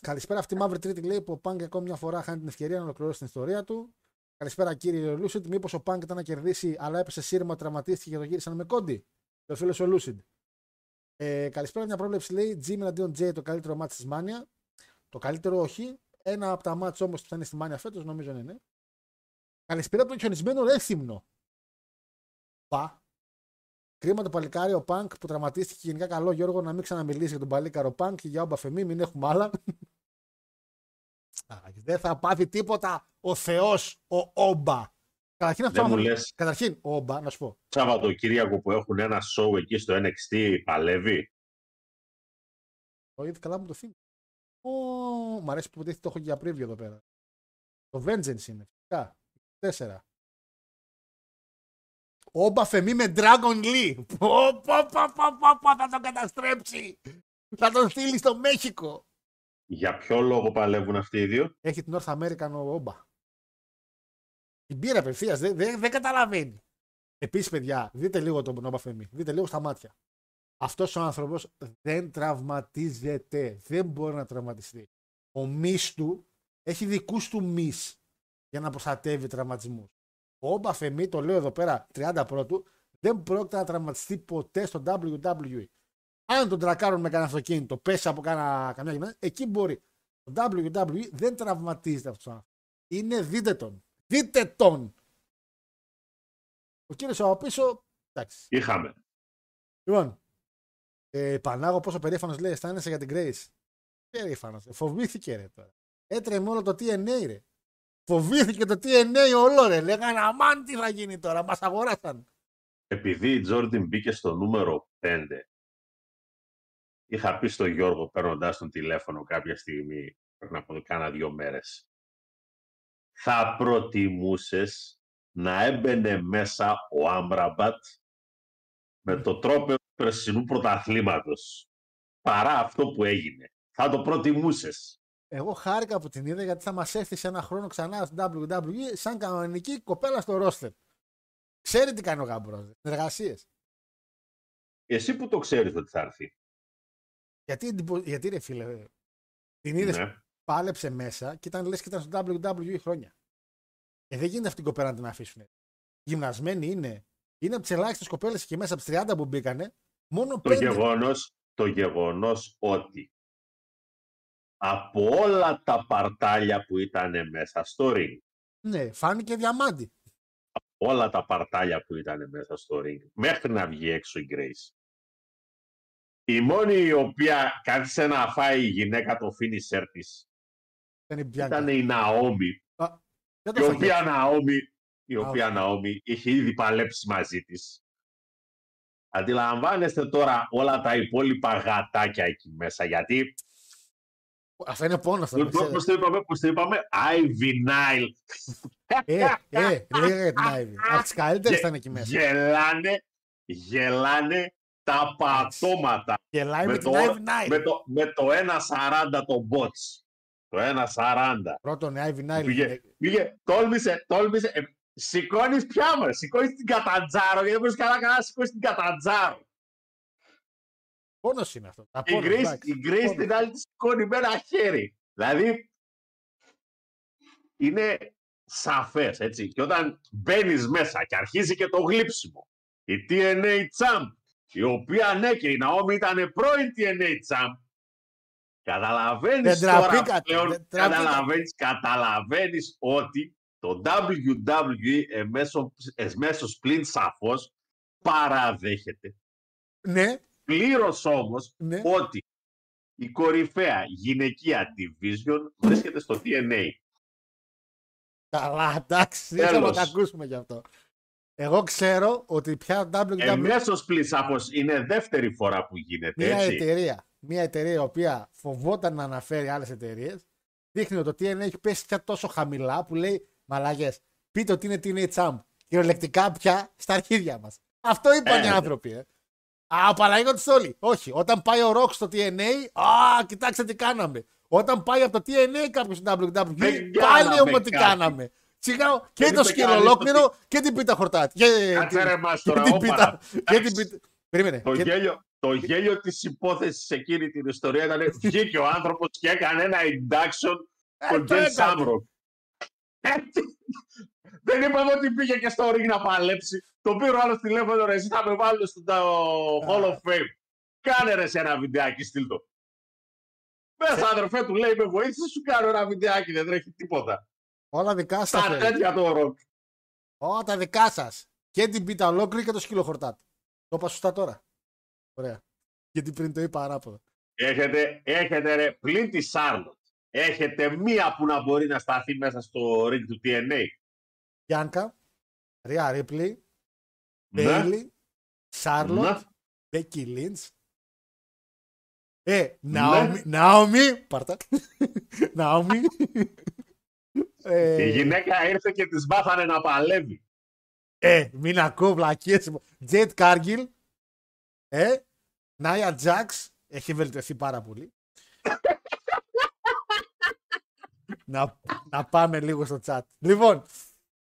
Καλησπέρα, αυτή η μαύρη τρίτη λέει που ο Punk ακόμη μια φορά χάνει την ευκαιρία να ολοκληρώσει την ιστορία του. Καλησπέρα κύριε Lucid. Μήπως ο Punk ήταν να κερδίσει, αλλά έπεσε σύρμα, τραυματίστηκε και το γύρισαν με Cody; Ο φίλο ο Λούσιντ. Ε, καλησπέρα, μια πρόβλεψη λέει Jimmy αντίον Jay το καλύτερο μάτι της Μάνια. Το καλύτερο όχι. Ένα από τα μάτια όμως που θα είναι στη Μάνια φέτος, νομίζω είναι. Ναι. Καλησπέρα από τον χιονισμένο Ρέθυμνο. Πα. Κρίμα το παλικάρι ο Πανκ που τραυματίστηκε. Γενικά καλό Γιώργο να μην ξαναμιλήσει για τον παλίκαρο Πανκ και για όμπα φεμή, μην έχουμε άλλα. (laughs) Α, Δεν θα πάθει τίποτα ο Θεός ο Όμπα. Καταρχήν αυτό. Δεν μου άμα- λες Καταρχήν, ο Όμπα, να σου πω. Σαββατοκύριακο που έχουν ένα show εκεί στο NXT παλεύει. Το είδες καλά μου το θύμισε. Ω, μ' αρέσει που υποτίθεται το έχω και για preview εδώ πέρα. Το Vengeance είναι. Φυσικά. 4. Όμπα Φεμή με Dragon Lee. Πω, πω, πω, πω, πω, πω, θα τον καταστρέψει. Θα τον στείλει στο Μέχικο. Για ποιο λόγο παλεύουν αυτοί οι δύο; Έχει την North American ο Όμπα. Την πήρε απευθείας. Δεν, δεν, δεν καταλαβαίνει. Επίσης, παιδιά, δείτε λίγο τον Όμπα Φεμή. Δείτε λίγο στα μάτια. Αυτός ο άνθρωπος δεν τραυματίζεται. Δεν μπορεί να τραυματιστεί. Ο μης του έχει δικούς του μης για να προστατεύει τραυματισμούς. Ο Όμπα Φεμή, το λέω εδώ πέρα 30 πρώτου, δεν πρόκειται να τραυματιστεί ποτέ στο WWE. Αν τον τρακάρουν με κανένα αυτοκίνητο, πέσει από κάνα, καμιά γυμνάσια, εκεί μπορεί. Το WWE δεν τραυματίζεται αυτός ο άνθρωπος. Είναι δείτε τον. Δείτε τον. Ο κύριος από πίσω, εντάξει. Είχαμε. Λοιπόν, ε, Πανάγο, πόσο περήφανος λέει, αισθάνεσαι για την Grace. Περήφανος. Φοβήθηκε ρε τώρα. Έτρεμε όλο το TNA ρε. Φοβήθηκε το TNA όλο ρε. Λέγανε αμάν τι θα γίνει τώρα. Μας αγοράσαν. Επειδή η Τζόρντιν μπήκε στο νούμερο 5, είχα πει στον Γιώργο παίρνοντα τον τηλέφωνο κάποια στιγμή, πριν από κάνα δύο μέρες, θα προτιμούσες να έμπαινε μέσα ο Άμραμπατ με το τρόπο του περσινού πρωταθλήματος παρά αυτό που έγινε. Θα το προτιμούσες. Εγώ χάρηκα που την είδα γιατί θα μας έρθει σε ένα χρόνο ξανά στην WWE σαν κανονική κοπέλα στο ρόστερ. Ξέρει τι κάνει ο γάμπρο. Εργασίε. Εσύ που το ξέρεις ότι θα έρθει. Γιατί, εντυπω- γιατί ρε φίλε, την είδες Ναι. πάλεψε μέσα και ήταν λες και ήταν στο WWE χρόνια. Ε, δεν γίνεται αυτή την κοπέλα να την αφήσουν. Γυμνασμένη είναι. Είναι από τις ελάχιστες κοπέλες και μέσα από τις 30 που μπήκανε. Μόνο το πέντε. γεγονός, το γεγονός ότι από όλα τα παρτάλια που ήταν μέσα στο ring, Ναι, φάνηκε διαμάντι. όλα τα παρτάλια που ήταν μέσα στο ring, μέχρι να βγει έξω η Grace. Η μόνη η οποία κάθισε να φάει η γυναίκα το finisher της Ήταν η Μπιάνκα. ήταν η Ναόμι, Δεν η το φάγε. οποία Ναόμι, η Α, οποία Ναόμι είχε ήδη παλέψει μαζί της. Αντιλαμβάνεστε τώρα όλα τα υπόλοιπα γατάκια εκεί μέσα, γιατί Αυτό είναι πόνο αυτό. να Πώς ξέρετε. πώς το είπαμε, πώς το είπαμε, Ivy Nile. Ε, ε, λέγα για την Άιβη. Από τις καλύτερες Γε- ήταν εκεί μέσα. Γελάνε, γελάνε τα πατώματα Γελάει με με την το- Άιβη Νάιλ. με το, με το 1.40 το bots. Το 1.40. Πρώτον, η Άιβη Νάιλ. Πήγε, είναι- πήγε, τόλμησε, τόλμησε. Ε, σηκώνεις πια μου, σηκώνεις την καταντζάρο, γιατί δεν μπορείς καλά καλά να σηκώνεις την καταντζάρο. Πόνος είναι αυτό. Τα Η πόνος, Grace, εντάξει. η Grace Πόνος. την άλλη της σηκώνει με ένα χέρι. Δηλαδή, είναι σαφές, έτσι. Και όταν μπαίνεις μέσα και αρχίζει και το γλύψιμο, η TNA Champ, η οποία ναι και η Naomi ήταν πρώην TNA Champ, καταλαβαίνεις Δεν τώρα τραπήκατε, πλέον, δεν τραπήκατε. καταλαβαίνεις, καταλαβαίνεις ότι το WWE εμέσω, εμέσως πλην σαφώς παραδέχεται Ναι, πλήρως όμως ναι. ότι η κορυφαία γυναικεία division βρίσκεται στο TNA. Καλά, εντάξει, δεν θέλω να Τέλος. τα ακούσουμε γι' αυτό. Εγώ ξέρω ότι πια WWE Εμέσως πλην σαφώς είναι δεύτερη φορά που γίνεται μια έτσι. εταιρεία, μια εταιρεία η οποία φοβόταν να αναφέρει άλλες εταιρείες, δείχνει ότι το TNA έχει πέσει πια τόσο χαμηλά που λέει Μαλάγε, πείτε ότι είναι TNA Champ. Κυριολεκτικά πια στα αρχίδια μας. Αυτό είπαν Ε, οι ναι. άνθρωποι. Ε. Α, Παναγιώτη όλοι. Όχι. Όταν πάει ο Rock στο TNA, α, κοιτάξτε τι κάναμε. Όταν πάει από το TNA κάποιος στο WWE, Δεν πάλι κάναμε όμως τι κάτι. κάναμε. Σιγά και Δεν το είπε σκύλο κανείς ολόκληρο και την πίτα χορτάτη. Και, Κάτσε ρε μας και τώρα, την όπαρα. πίτα. Και την Εντάξει. πίτα. Περίμενε. Το, Και- γέλιο, το γέλιο της υπόθεσης σε εκείνη την ιστορία ήταν βγήκε ο άνθρωπος και έκανε ένα induction Ε, στον το Τζεν έκανε. Σάμροκ. Δεν είπαμε ότι πήγε και στο ring να παλέψει. Το πήρε ο άλλος τηλέφωνο ρε, εσύ θα με βάλουν στο το Hall of Fame. Κάνε ρε σε ένα βιντεάκι, στείλ το. Μέσα αδερφέ του λέει με βοήθησες σου κάνω ένα βιντεάκι, δεν τρέχει τίποτα. Όλα δικά σας. Τα τέτοια το ροκ. Ω, τα δικά σας. Και την πίτα ολόκληρη και το σκύλο χορτάτη. Το είπα σωστά τώρα. Ωραία. Γιατί πριν το είπα ανάποδα. Έχετε, έχετε ρε, πλην της Σάρλοτ. Έχετε μία που να μπορεί να σταθεί μέσα στο ring του TNA. Γιάνκα, Ρία Ρίπλι, Ναι. Bayley, Charlotte, Ναι. Becky Lynch. Ε, Ναι. Naomi, Naomi, πάρτα. (laughs) Naomi. Ε, Η γυναίκα ήρθε και της μάθανε να παλεύει. Ε, μην ακούω βλακίες. Jade Cargill. Ε, Nia Jax. Έχει βελτιωθεί πάρα πολύ. (laughs) να, να πάμε λίγο στο chat. Λοιπόν,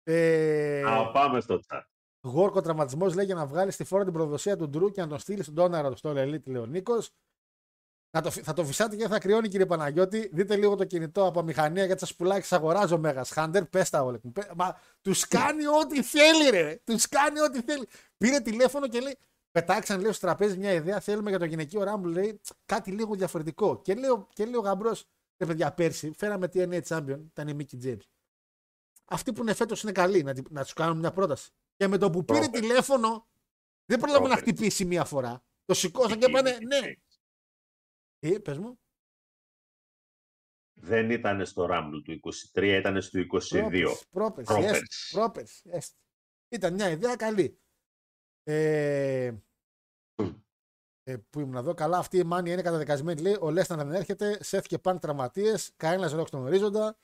ε, Να πάμε στο chat. Γόρκο τραυματισμός λέει για να βγάλεις στη φόρα την προδοσία του Ντρού και να τον στείλεις στον Τόναρα στο Ελίτ, λέει ο Νίκος. Να το, φυ- θα το φυσάτε και θα κρυώνει, κύριε Παναγιώτη. Δείτε λίγο το κινητό από μηχανία γιατί σας πουλάει. Σας αγοράζω Μέγα Χάντερ. Πες τα όλα. μου. Πε- Μα τους κάνει ό,τι θέλει, ρε. Τους κάνει ό,τι θέλει. Πήρε τηλέφωνο και λέει. Πετάξαν λέει στο τραπέζι μια ιδέα. Θέλουμε για το γυναικείο ράμπλ, λέει κάτι λίγο διαφορετικό. Και λέω, και λέω γαμπρός, ρε παιδιά, πέρσι φέραμε TNA Champion, ήταν η Mickey James. Αυτοί που είναι φέτος είναι καλοί, να, τη- να τους κάνουμε μια πρόταση. Και με το που πήρε Πρόπερ. τηλέφωνο, δεν πρόλαβε να Πρόπερ. χτυπήσει μία φορά. Το σηκώσαν και είπανε ναι. Ε, πες μου. Δεν ήταν στο Rumble του 23, ήταν στο 22. Πρόπερση, πρόπερση, Πρόπερση. έστω, πρόπερση, έστω. Ήταν μια ιδέα καλή. Ε, ε, που ήμουν εδώ. Καλά, αυτή η μάνια είναι καταδικασμένη. Λέει, ο Λέσναρ δεν έρχεται. Σεφ και παν τραυματίες. Κανένας ρόλο στον ορίζοντα.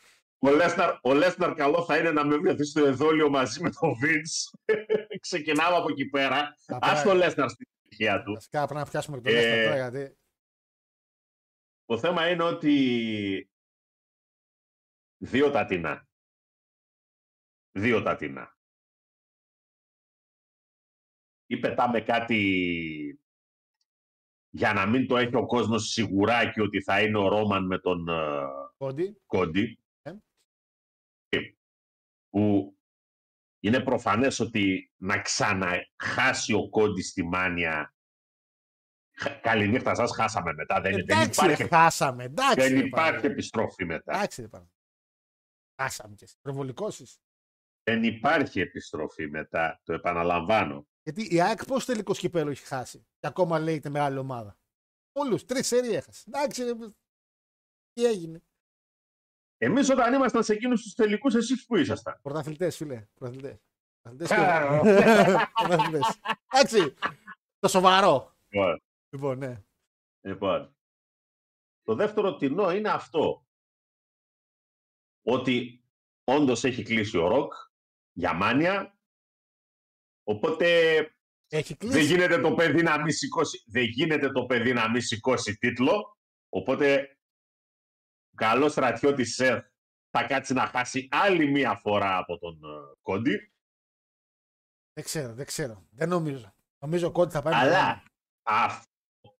Ο Λέσναρ, ο Λέσναρ καλό θα είναι να με βρεθεί στο εδόλιο μαζί με τον Vince. (laughs) Ξεκινάμε από εκεί πέρα. Θα Ας πρέπει- το Λέσναρ στην ψυχία του. Βασικά πρέπει να πιάσουμε και το Ε, Λέσναρ τώρα γιατί. Το θέμα είναι ότι δύο τατινά. Δύο τατινά. Ή πετάμε κάτι για να μην το έχει ο κόσμος σιγουράκι ότι θα είναι ο Ρόμαν με τον ε, Κόντι. Κόντι. Ε. Που είναι προφανές ότι να ξαναχάσει ο Κόντι στη μάνια Χα- Καληνύχτα σας, χάσαμε μετά. Δεν, δεν Εντάξει, ρε, υπάρχει, χάσαμε. Εντάξει. δεν ρε, υπάρχει Παναγιώτη. επιστροφή μετά. Εντάξει, ρε, Παναγιώτη. Χάσαμε και εσύ. Προβολικός είσαι. Δεν υπάρχει επιστροφή μετά, το επαναλαμβάνω. Γιατί η ΑΕΚ πώ τελικό κυπέλο έχει χάσει. Και ακόμα λέγεται μεγάλη ομάδα. Όλους. Τρεις σερί έχασε. Εντάξει. ρε, Τι έγινε. Εμείς όταν ήμασταν σε εκείνους τους τελικούς, εσείς που ήσασταν. Πρωταθλητές, φίλε. Πρωταθλητές. Κα- (laughs) Πρωταθλητές. Εντάξει. Το σοβαρό. Λοιπόν, Λοιπόν, ναι. Λοιπόν, το δεύτερο τεινό είναι αυτό. Ότι όντως έχει κλείσει ο Ροκ για μάνια, οπότε Έχει δεν κλείσει. γίνεται το παιδί να μην σηκώσει, δεν γίνεται το παιδί να μην σηκώσει τίτλο, οπότε καλό στρατιώτης Σεφ θα κάτσει να χάσει άλλη μία φορά από τον ε, Κόντι, Δεν ξέρω, δεν ξέρω. Δεν νομίζω. Νομίζω ότι θα πάει. με αλλά αυτό,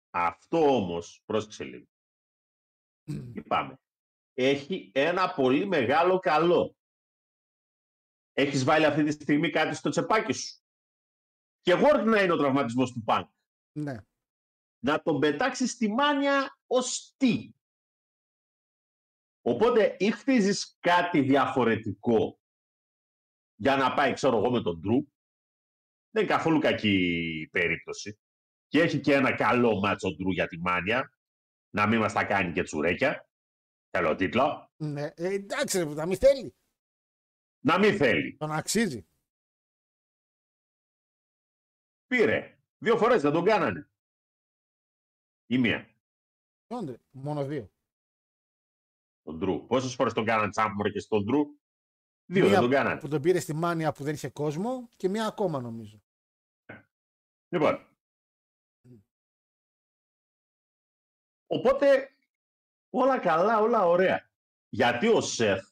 αυτό όμως, πρόσεξε λίγο, τον- Λυπάμαι. Έχει ένα πολύ μεγάλο καλό. Έχεις βάλει αυτή τη στιγμή κάτι στο τσεπάκι σου. Και work να είναι ο τραυματισμός του Πανκ. Ναι. Να τον πετάξεις στη μάνια ως τι; Οπότε ή χτίζεις κάτι διαφορετικό για να πάει, ξέρω εγώ, με τον Ντρου. Δεν είναι καθόλου κακή περίπτωση. Και έχει και ένα καλό μάτσο Ντρου για τη μάνια. Να μην μας τα κάνει και τσουρέκια. Καλό τίτλο. ναι. Ε, εντάξει, ρε, να μην θέλει. Να μην θέλει. Τον αξίζει. Πήρε. Δύο φορές δεν τον κάνανε. Ή μία. Ποιον, ρε, Μόνο δύο. Τον Ντρου. Πόσες φορές τον κάνανε τσάμπορ και στον Ντρου. Δύο Μία δεν τον κάνανε. Που τον πήρε στη μάνια που δεν είχε κόσμο και μία ακόμα νομίζω. Λοιπόν. Οπότε όλα καλά, όλα ωραία. Γιατί ο Σεφ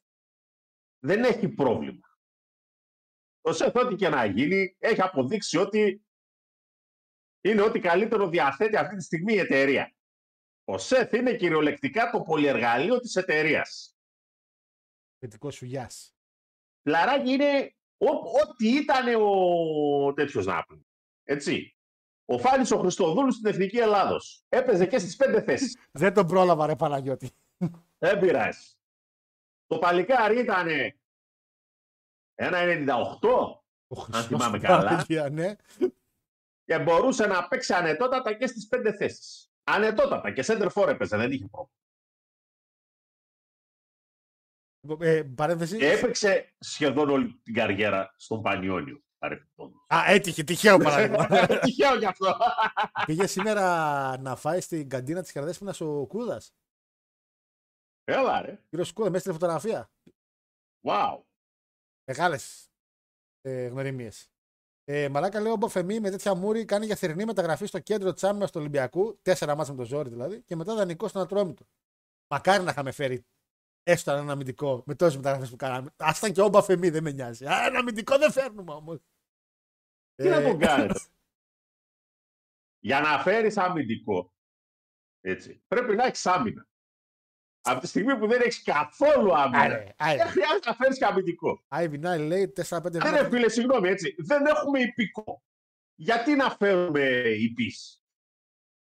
δεν έχει πρόβλημα. Ο Σεφ ό,τι και να γίνει έχει αποδείξει ότι είναι ό,τι καλύτερο διαθέτει αυτή τη στιγμή η εταιρεία. Ο Σεφ είναι κυριολεκτικά το πολυεργαλείο της εταιρείας. Πετικό σου γεια. Λαράκι είναι ό- ό,τι ήταν ο τέτοιος να πούμε. Έτσι. Ο Φάνης ο Χριστοδούλου στην Εθνική Ελλάδος. Έπαιζε και στις πέντε θέσεις. (laughs) Δεν τον πρόλαβα, ρε Παναγιώτη. Δεν πειράζει. Το παλικάρι ήταν ένα 98 Ο Αν Χριστός θυμάμαι του καλά. Παναγία, ναι. και μπορούσε να παίξει ανετότατα και στις πέντε θέσεις. Ανετότατα και center for έπαιζε, δεν είχε πρόβλημα. Ε, παρένθεση. Και έπαιξε σχεδόν όλη την καριέρα στον Πανιόνιο. παρεμπιπτόντως. Α, έτυχε, τυχαίο παράδειγμα. (laughs) Τυχαίο κι αυτό. Πήγε σήμερα να φάει στην καντίνα της Καρδέσπινα ο Κούδας. Έλα ρε. Κύριος Κούδας, μέσα στη φωτογραφία. Wow. Μεγάλες ε, γνωριμίες. Ε, μαλάκα λέω ο Φεμή με τέτοια μούρη κάνει για θερινή μεταγραφή στο κέντρο της άμυνας του Ολυμπιακού. Τέσσερα μάτια με το ζόρι δηλαδή. Και μετά δανεικό στον Ατρόμητο. Μακάρι να είχαμε φέρει έστω ένα αμυντικό με τόσες μεταγραφές που κάναμε. Α ήταν και ο Φεμή, δεν με νοιάζει. Α, ένα αμυντικό δεν φέρνουμε όμως. Τι να τον κάνετε. (laughs) Για να φέρεις αμυντικό, έτσι, πρέπει να έχεις άμυνα. Από τη στιγμή που δεν έχεις καθόλου άμυνα, Άρε, δεν άρε. χρειάζεται να φέρεις και αμυντικό. Άιβι Νάι λέει 4-5 Δεν ρε βήματα. φίλε, συγγνώμη, έτσι, δεν έχουμε υπηκό. Γιατί να φέρουμε υπείς;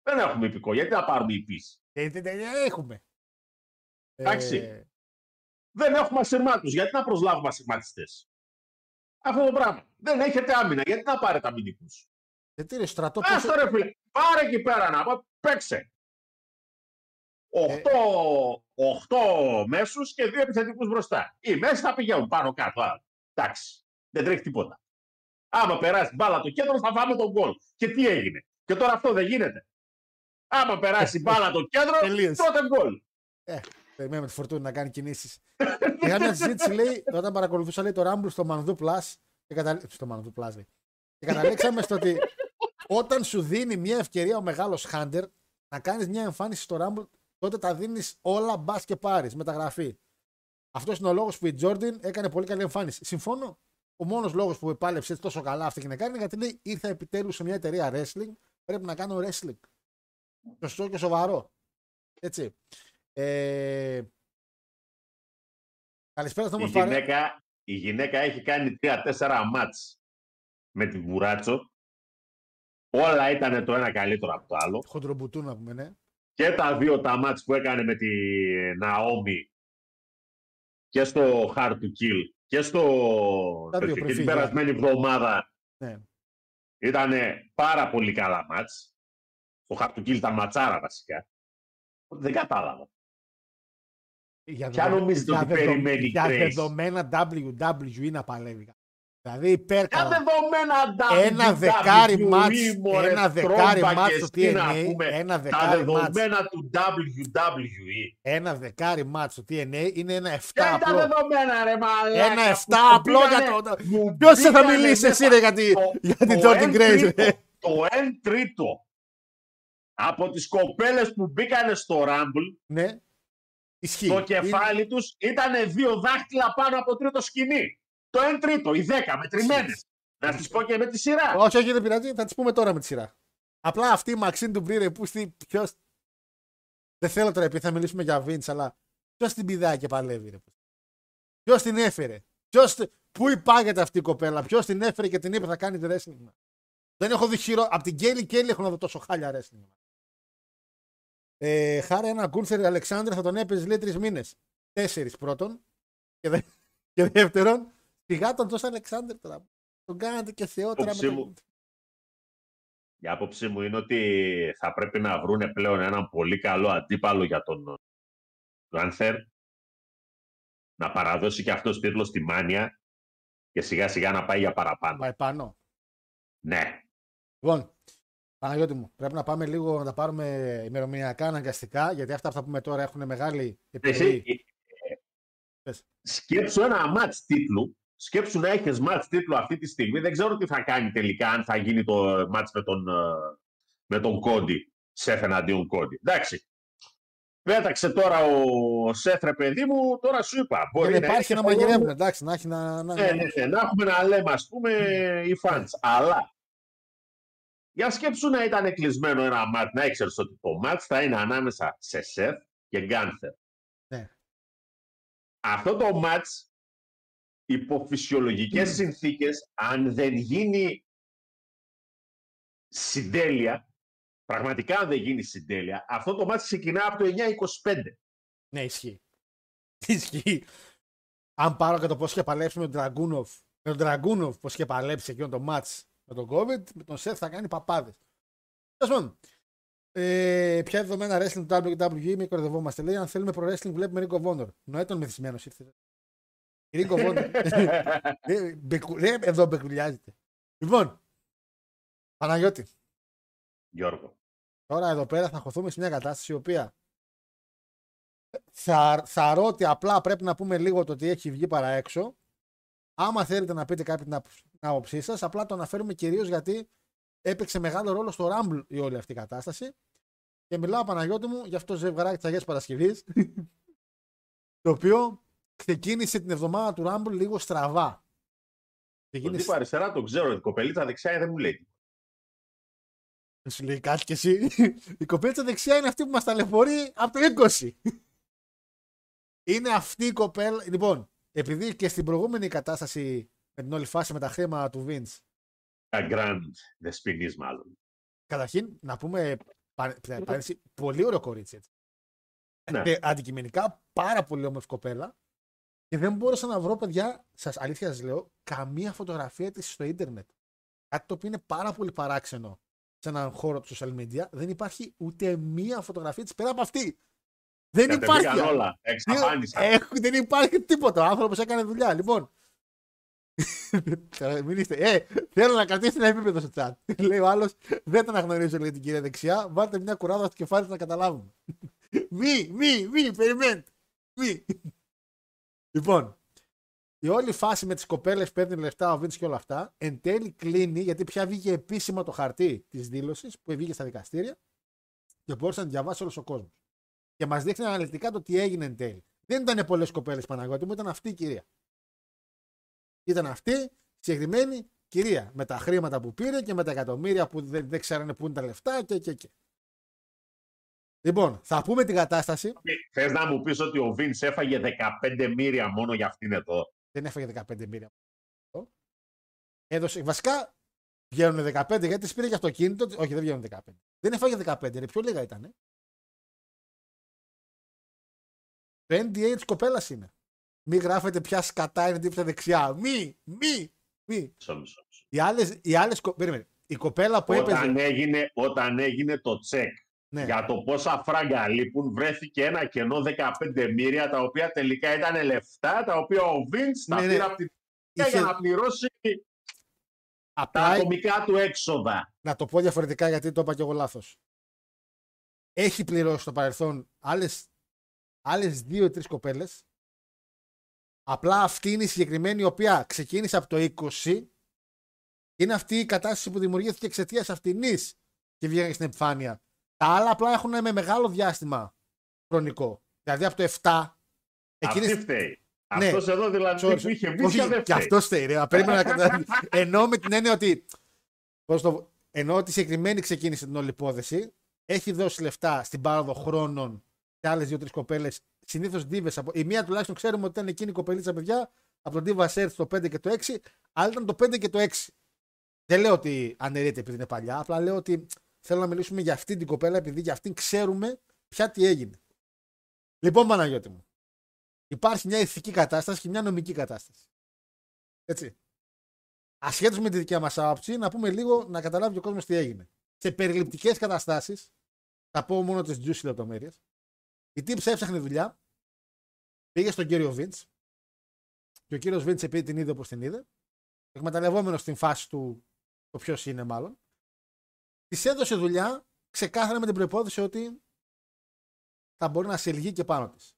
Δεν έχουμε υπηκό, γιατί να πάρουμε υπείς; Ε, δεν- δεν- δεν Έχουμε. Εντάξει. Ε, Δεν έχουμε ασυρμάτους, γιατί να προσλάβουμε ασυρματιστές; Αυτό το πράγμα. Δεν έχετε άμυνα, γιατί να πάρετε αμυντικούς; Γιατί ρε στρατό Ας πόσο... το ρε φίλε, πάρε εκεί πέρα να πω, παίξε. Οχτώ, οχτώ μέσους και δύο επιθετικούς μπροστά. Οι μέσοι θα πηγαίνουν πάνω κάτω. Α, εντάξει, δεν τρέχει τίποτα. Άμα περάσει μπάλα το κέντρο θα φάμε τον γκολ. Και τι έγινε. Και τώρα αυτό δεν γίνεται. Άμα περάσει μπάλα το κέντρο, Τελείωσε. τότε γκολ. Περιμένουμε τη φορτούνη να κάνει κινήσεις. Είχα μια συζήτηση, λέει, όταν παρακολουθούσα λέει, το Rumble στο Mandu Plus. Και καταλή... Στο Mandu Plus, λέει. Και καταλήξαμε στο ότι όταν σου δίνει μια ευκαιρία ο μεγάλος Hunter να κάνεις μια εμφάνιση στο Rumble, τότε τα δίνεις όλα μπας και πάρεις. Μεταγραφή. Αυτός είναι ο λόγος που η Jordan έκανε πολύ καλή εμφάνιση. Συμφώνω. Ο μόνος λόγος που επάλεψε έτσι τόσο καλά αυτή και να κάνει είναι γιατί λέει ήρθα επιτέλους σε μια εταιρεία wrestling. Πρέπει να κάνω wrestling. Σωστό και σοβαρό. Έτσι. Ε... Καλησπέρα στον Η όμορφο Φαρέ. γυναίκα, η γυναίκα έχει κάνει τρία-τέσσερα μάτς με την Βουράτσο. Όλα ήταν το ένα καλύτερο από το άλλο. Χοντρομπουτού να πούμε, ναι. Και τα δύο τα μάτς που έκανε με τη Ναόμι και στο Hard to Kill και στο Τα δύο τέτοιο, και την προφίλια. περασμένη εβδομάδα ναι. ήταν πάρα πολύ καλά μάτς. Το Hard to Kill ήταν ματσάρα βασικά. Οπότε δεν κατάλαβα. Για, Ποια δεδο- νομίζετε για ότι δεδο- περιμένει η Για Grace? δεδομένα WWE να παλεύει. Δηλαδή υπέρ Τα καλά. δεδομένα Ένα WWE, δεκάρι μάτς, μωρέ, ένα δεκάρι τρόμπα μάτς και στο εσύ να TNA, πούμε, ένα Τα δεκάρι μάτς. δεδομένα του WWE. Ένα δεκάρι μάτς στο TNA είναι ένα 7 Ποια είναι τα απλό. δεδομένα ρε μαλάκα. Ένα που 7 μου απλό για μπήκανε- το. μου Ποιος θα μπήκανε μιλήσει εσύ μέσα ρε για τη- το- για την το Jordan εν Grace. τρίτο- ρε; Το 1 τρίτο από τις κοπέλες που μπήκανε στο Rumble, Ναι. Ισχύει. το κεφάλι τους ήταν δύο δάχτυλα πάνω από τρίτο σκηνή. Το 1 τρίτο, οι 10 μετρημένες. Να τις πω και με τη σειρά. Όχι, όχι, δεν πειράζει. Θα τις πούμε τώρα με τη σειρά. Απλά αυτή η Μαξίν του Μπρήρε που στη. Ποιο. Δεν θέλω τώρα επειδή θα μιλήσουμε για Βίντ, αλλά ποιος την πηδάει και παλεύει, ρε. Ποιος την έφερε. Ποιος Πού υπάγεται αυτή η κοπέλα, ποιος την έφερε και την είπε θα κάνει wrestling. Δεν έχω δει χειρό. Από την Κέλλη Κέλλη έχω να δω τόσο χάλια wrestling. Ε, χάρη ένα Γκούνθερ Αλεξάνδρ θα τον έπαιζε λέει τρεις μήνες. Τέσσερις πρώτον. Και, δε, και δεύτερον, σιγά τον τόσο Αλεξάνδρ τώρα. Τον κάνατε και Θεό τώρα. Άποψή Με μου. τον... Η άποψή μου είναι ότι θα πρέπει να βρούνε πλέον έναν πολύ καλό αντίπαλο για τον Γκάνθερ. Να παραδώσει και αυτός τίτλος στη Μάνια και σιγά σιγά να πάει για παραπάνω. Πάει πάνω. Ναι. Λοιπόν, Παναγιώτη μου, πρέπει να πάμε λίγο να τα πάρουμε ημερομηνιακά αναγκαστικά, γιατί αυτά που θα πούμε τώρα έχουν μεγάλη επιρροή. Εσύ, ε, Πες. σκέψου ένα μάτς τίτλου. Σκέψου να έχεις μάτς τίτλου αυτή τη στιγμή. Δεν ξέρω τι θα κάνει τελικά, αν θα γίνει το μάτς με τον, ε, με τον Κόντι. Σεφ εναντίον Κόντι. Εντάξει. Πέταξε τώρα ο Σεφ, ρε παιδί μου, τώρα σου είπα. Μπορεί Δεν να υπάρχει έχει να follow- μαγειρεύουν, εντάξει, να έχει να. να... ναι, ναι, ναι, να έχουμε να λέμε, ας πούμε, οι fans. Αλλά, για σκέψου να ήταν κλεισμένο ένα μάτς, να ήξερες ότι το μάτς θα είναι ανάμεσα σε Σεφ και Γκάνθερ. Ναι. Αυτό το μάτς, υπό φυσιολογικές συνθήκες, αν δεν γίνει συντέλεια, πραγματικά αν δεν γίνει συντέλεια, αυτό το μάτς ξεκινά από το 9-25. Ναι, ισχύει. Ισχύει. Αν πάρω και το πώς είχε παλέψει με τον Dragunov, με τον Dragunov πώς είχε παλέψει εκείνο το match με τον COVID, με τον Seth θα κάνει παπάδες. Τέλος πάντων. Ε, ποια δεδομένα wrestling του WWE με κορδευόμαστε; Λέει: Αν θέλουμε προ wrestling, βλέπουμε Ring of Honor. Νοέ τον μεθυσμένος ήρθε. Ring of Honor. Ε, μπεκου- ε, Εδώ μπεκουλιάζεται. Λοιπόν, Παναγιώτη, Γιώργο. Τώρα εδώ πέρα θα χωθούμε σε μια κατάσταση η οποία θα, θα ρω ότι απλά πρέπει να πούμε λίγο το ότι έχει βγει παρά έξω. Άμα θέλετε να πείτε κάποια την άποψη- την άποψή σας, απλά το αναφέρουμε κυρίως γιατί έπαιξε μεγάλο ρόλο στο Rumble η όλη αυτή η κατάσταση. Και μιλάω Παναγιώτη μου για αυτό το ζευγαράκι της Αγίας Παρασκευής, (laughs) το οποίο ξεκίνησε την εβδομάδα του Rumble λίγο στραβά. Τον Ξεκίνησε τύπο αριστερά τον ξέρω, η κοπελίτσα δεξιά δεν μου λέει. Δεν σου λέει κάτι κι εσύ. Η κοπέλα δεξιά είναι αυτή που μας ταλαιπωρεί από το 20. Είναι αυτή η κοπέλα. Λοιπόν, επειδή και στην προηγούμενη κατάσταση με την όλη φάση με τα χρήματα του Vince, Τα Grand Δεσποινής μάλλον. καταρχήν να πούμε πα- πα- παρένθεση, πολύ ωραίο κορίτσι. Έτσι. Ναι. Και αντικειμενικά πάρα πολύ όμορφη κοπέλα. Και δεν μπόρεσα να βρω, παιδιά, σας αλήθεια σας λέω, καμία φωτογραφία της στο ίντερνετ. Κάτι το οποίο είναι πάρα πολύ παράξενο σε έναν χώρο του social media. Δεν υπάρχει ούτε μία φωτογραφία της πέρα από αυτή. Δεν υπάρχει. Κατεβήκαν όλα. Εξαφάνισαν. Έχω, (laughs) δεν υπάρχει τίποτα. Ο άνθρωπος έκανε δουλειά. Λοιπόν. (laughs) Τώρα, Μην είστε. Ε, θέλω να κρατήσει ένα επίπεδο στο chat. (laughs) Λέει ο άλλος, δεν τον αναγνωρίζω λέει την κυρία δεξιά. Βάλτε μια κουράδα στο κεφάλι της να καταλάβουμε. μη, μη, μη, περιμένετε. Μη. Λοιπόν, η όλη φάση με τις κοπέλες που παίρνει λεφτά, ο Βίντ και όλα αυτά, εν τέλει κλείνει γιατί πια βγήκε επίσημα το χαρτί της δήλωσης που βγήκε στα δικαστήρια και μπορούσε να τη διαβάσει όλος ο κόσμος. Και μας δείχνει αναλυτικά το τι έγινε εν τέλει. Δεν ήταν πολλές κοπέλες Παναγιώτη μου, ήταν αυτή η κυρία. Ήταν αυτή η συγκεκριμένη κυρία. Με τα χρήματα που πήρε και με τα εκατομμύρια που δεν, δεν ξέρανε πού είναι τα λεφτά και, και, και. Λοιπόν, θα πούμε την κατάσταση. Θες να μου πεις ότι ο Vince έφαγε 15 μοίρια μόνο για αυτήν εδώ; Δεν έφαγε 15 μοίρια. Έδωσε, βασικά βγαίνουν 15 γιατί τη πήρε και αυτοκίνητο. Όχι, δεν βγαίνουν 15. Δεν έφαγε 15, ρε, πιο λίγα ήταν. Το NDA της κοπέλας είναι. Μη γράφετε ποια σκατά είναι τύψα δεξιά. Μη, μη, μη. Μισό, μισό, μισό. Οι άλλε. Οι άλλες, κο- περίμενε. Η κοπέλα που έπαιζε. Όταν έγινε, όταν έγινε το τσεκ Ναι. για το πόσα φράγκα λείπουν, βρέθηκε ένα κενό 15 μοίρια, τα οποία τελικά ήταν λεφτά, τα οποία ο Vince τα Ναι, ναι. πήρε από την Είχε- για να πληρώσει τα Απλά ατομικά του έξοδα. να το πω διαφορετικά γιατί το είπα και εγώ λάθος. Έχει πληρώσει στο παρελθόν άλλες, άλλες δύο ή τρεις κοπέλες. Απλά αυτή είναι η συγκεκριμένη η οποία ξεκίνησε από το 20. Είναι αυτή η κατάσταση που δημιουργήθηκε εξαιτίας αυτινής και βγήκε στην επιφάνεια. Τα άλλα απλά έχουν με μεγάλο διάστημα χρονικό. Δηλαδή από το 7. Αυτή Εκείνη φταίει. Ναι. Αυτός εδώ δηλαδή Sorry, που είχε όχι, βίσια δεν και φταίει. αυτός φταίει. Ρε. Περίμενα να καταλάβει. (laughs) Ενώ με την έννοια ότι. Πώς το, ενώ ότι η συγκεκριμένη ξεκίνησε την όλη υπόθεση, έχει δώσει λεφτά στην πάροδο χρόνων σε άλλες δύο-τρεις κοπέλες. Συνήθως ντίβε από. Η μία τουλάχιστον ξέρουμε ότι ήταν εκείνη η κοπελίτσα παιδιά από τον Diva Search το 5 και το 6, αλλά ήταν το 5 και το 6. Δεν λέω ότι αναιρείται επειδή είναι παλιά, απλά λέω ότι θέλω να μιλήσουμε για αυτή την κοπέλα, επειδή για αυτήν ξέρουμε πια τι έγινε. Λοιπόν, Παναγιώτη μου, υπάρχει μια ηθική κατάσταση και μια νομική κατάσταση. Έτσι. Ασχέτως με τη δικιά μας άποψη, να πούμε λίγο να καταλάβει ο κόσμος τι έγινε. Σε περιληπτικές καταστάσεις, θα πω μόνο τις juicy λεπτομέρειες. Η τύψη έψαχνε δουλειά, πήγε στον κύριο Βίντς και ο κύριος Βίντς επειδή την είδε όπως την είδε, εκμεταλλευόμενος στην φάση του το ποιος είναι μάλλον, της έδωσε δουλειά ξεκάθαρα με την προπόθεση ότι θα μπορεί να σε και πάνω της.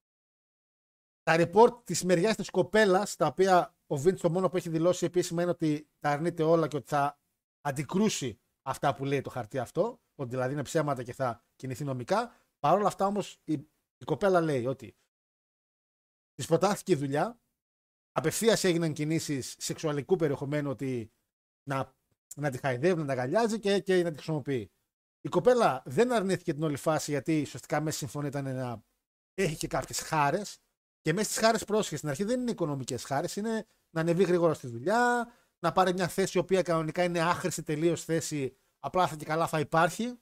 Τα report της μεριάς της κοπέλας, τα οποία ο Βίντ το μόνο που έχει δηλώσει επίσημα είναι ότι τα αρνείται όλα και ότι θα αντικρούσει αυτά που λέει το χαρτί αυτό, ότι δηλαδή είναι ψέματα και θα κινηθεί νομικά. Παρ' όλα αυτά όμως η, η κοπέλα λέει ότι της προτάθηκε η δουλειά, απευθείας έγιναν κινήσεις σεξουαλικού περιεχομένου ότι να, να τη χαϊδεύει, να τα αγκαλιάζει και, και να τη χρησιμοποιεί. Η κοπέλα δεν αρνήθηκε την όλη φάση γιατί ουσιαστικά μέσα στη συμφωνία ήταν να έχει και κάποιες χάρες. Και μέσα στις χάρες πρόσχε στην αρχή δεν είναι οικονομικές χάρες, είναι να ανεβεί γρήγορα στη δουλειά, να πάρει μια θέση η οποία κανονικά είναι άχρηστη τελείως θέση, απλά θα και καλά θα υπάρχει.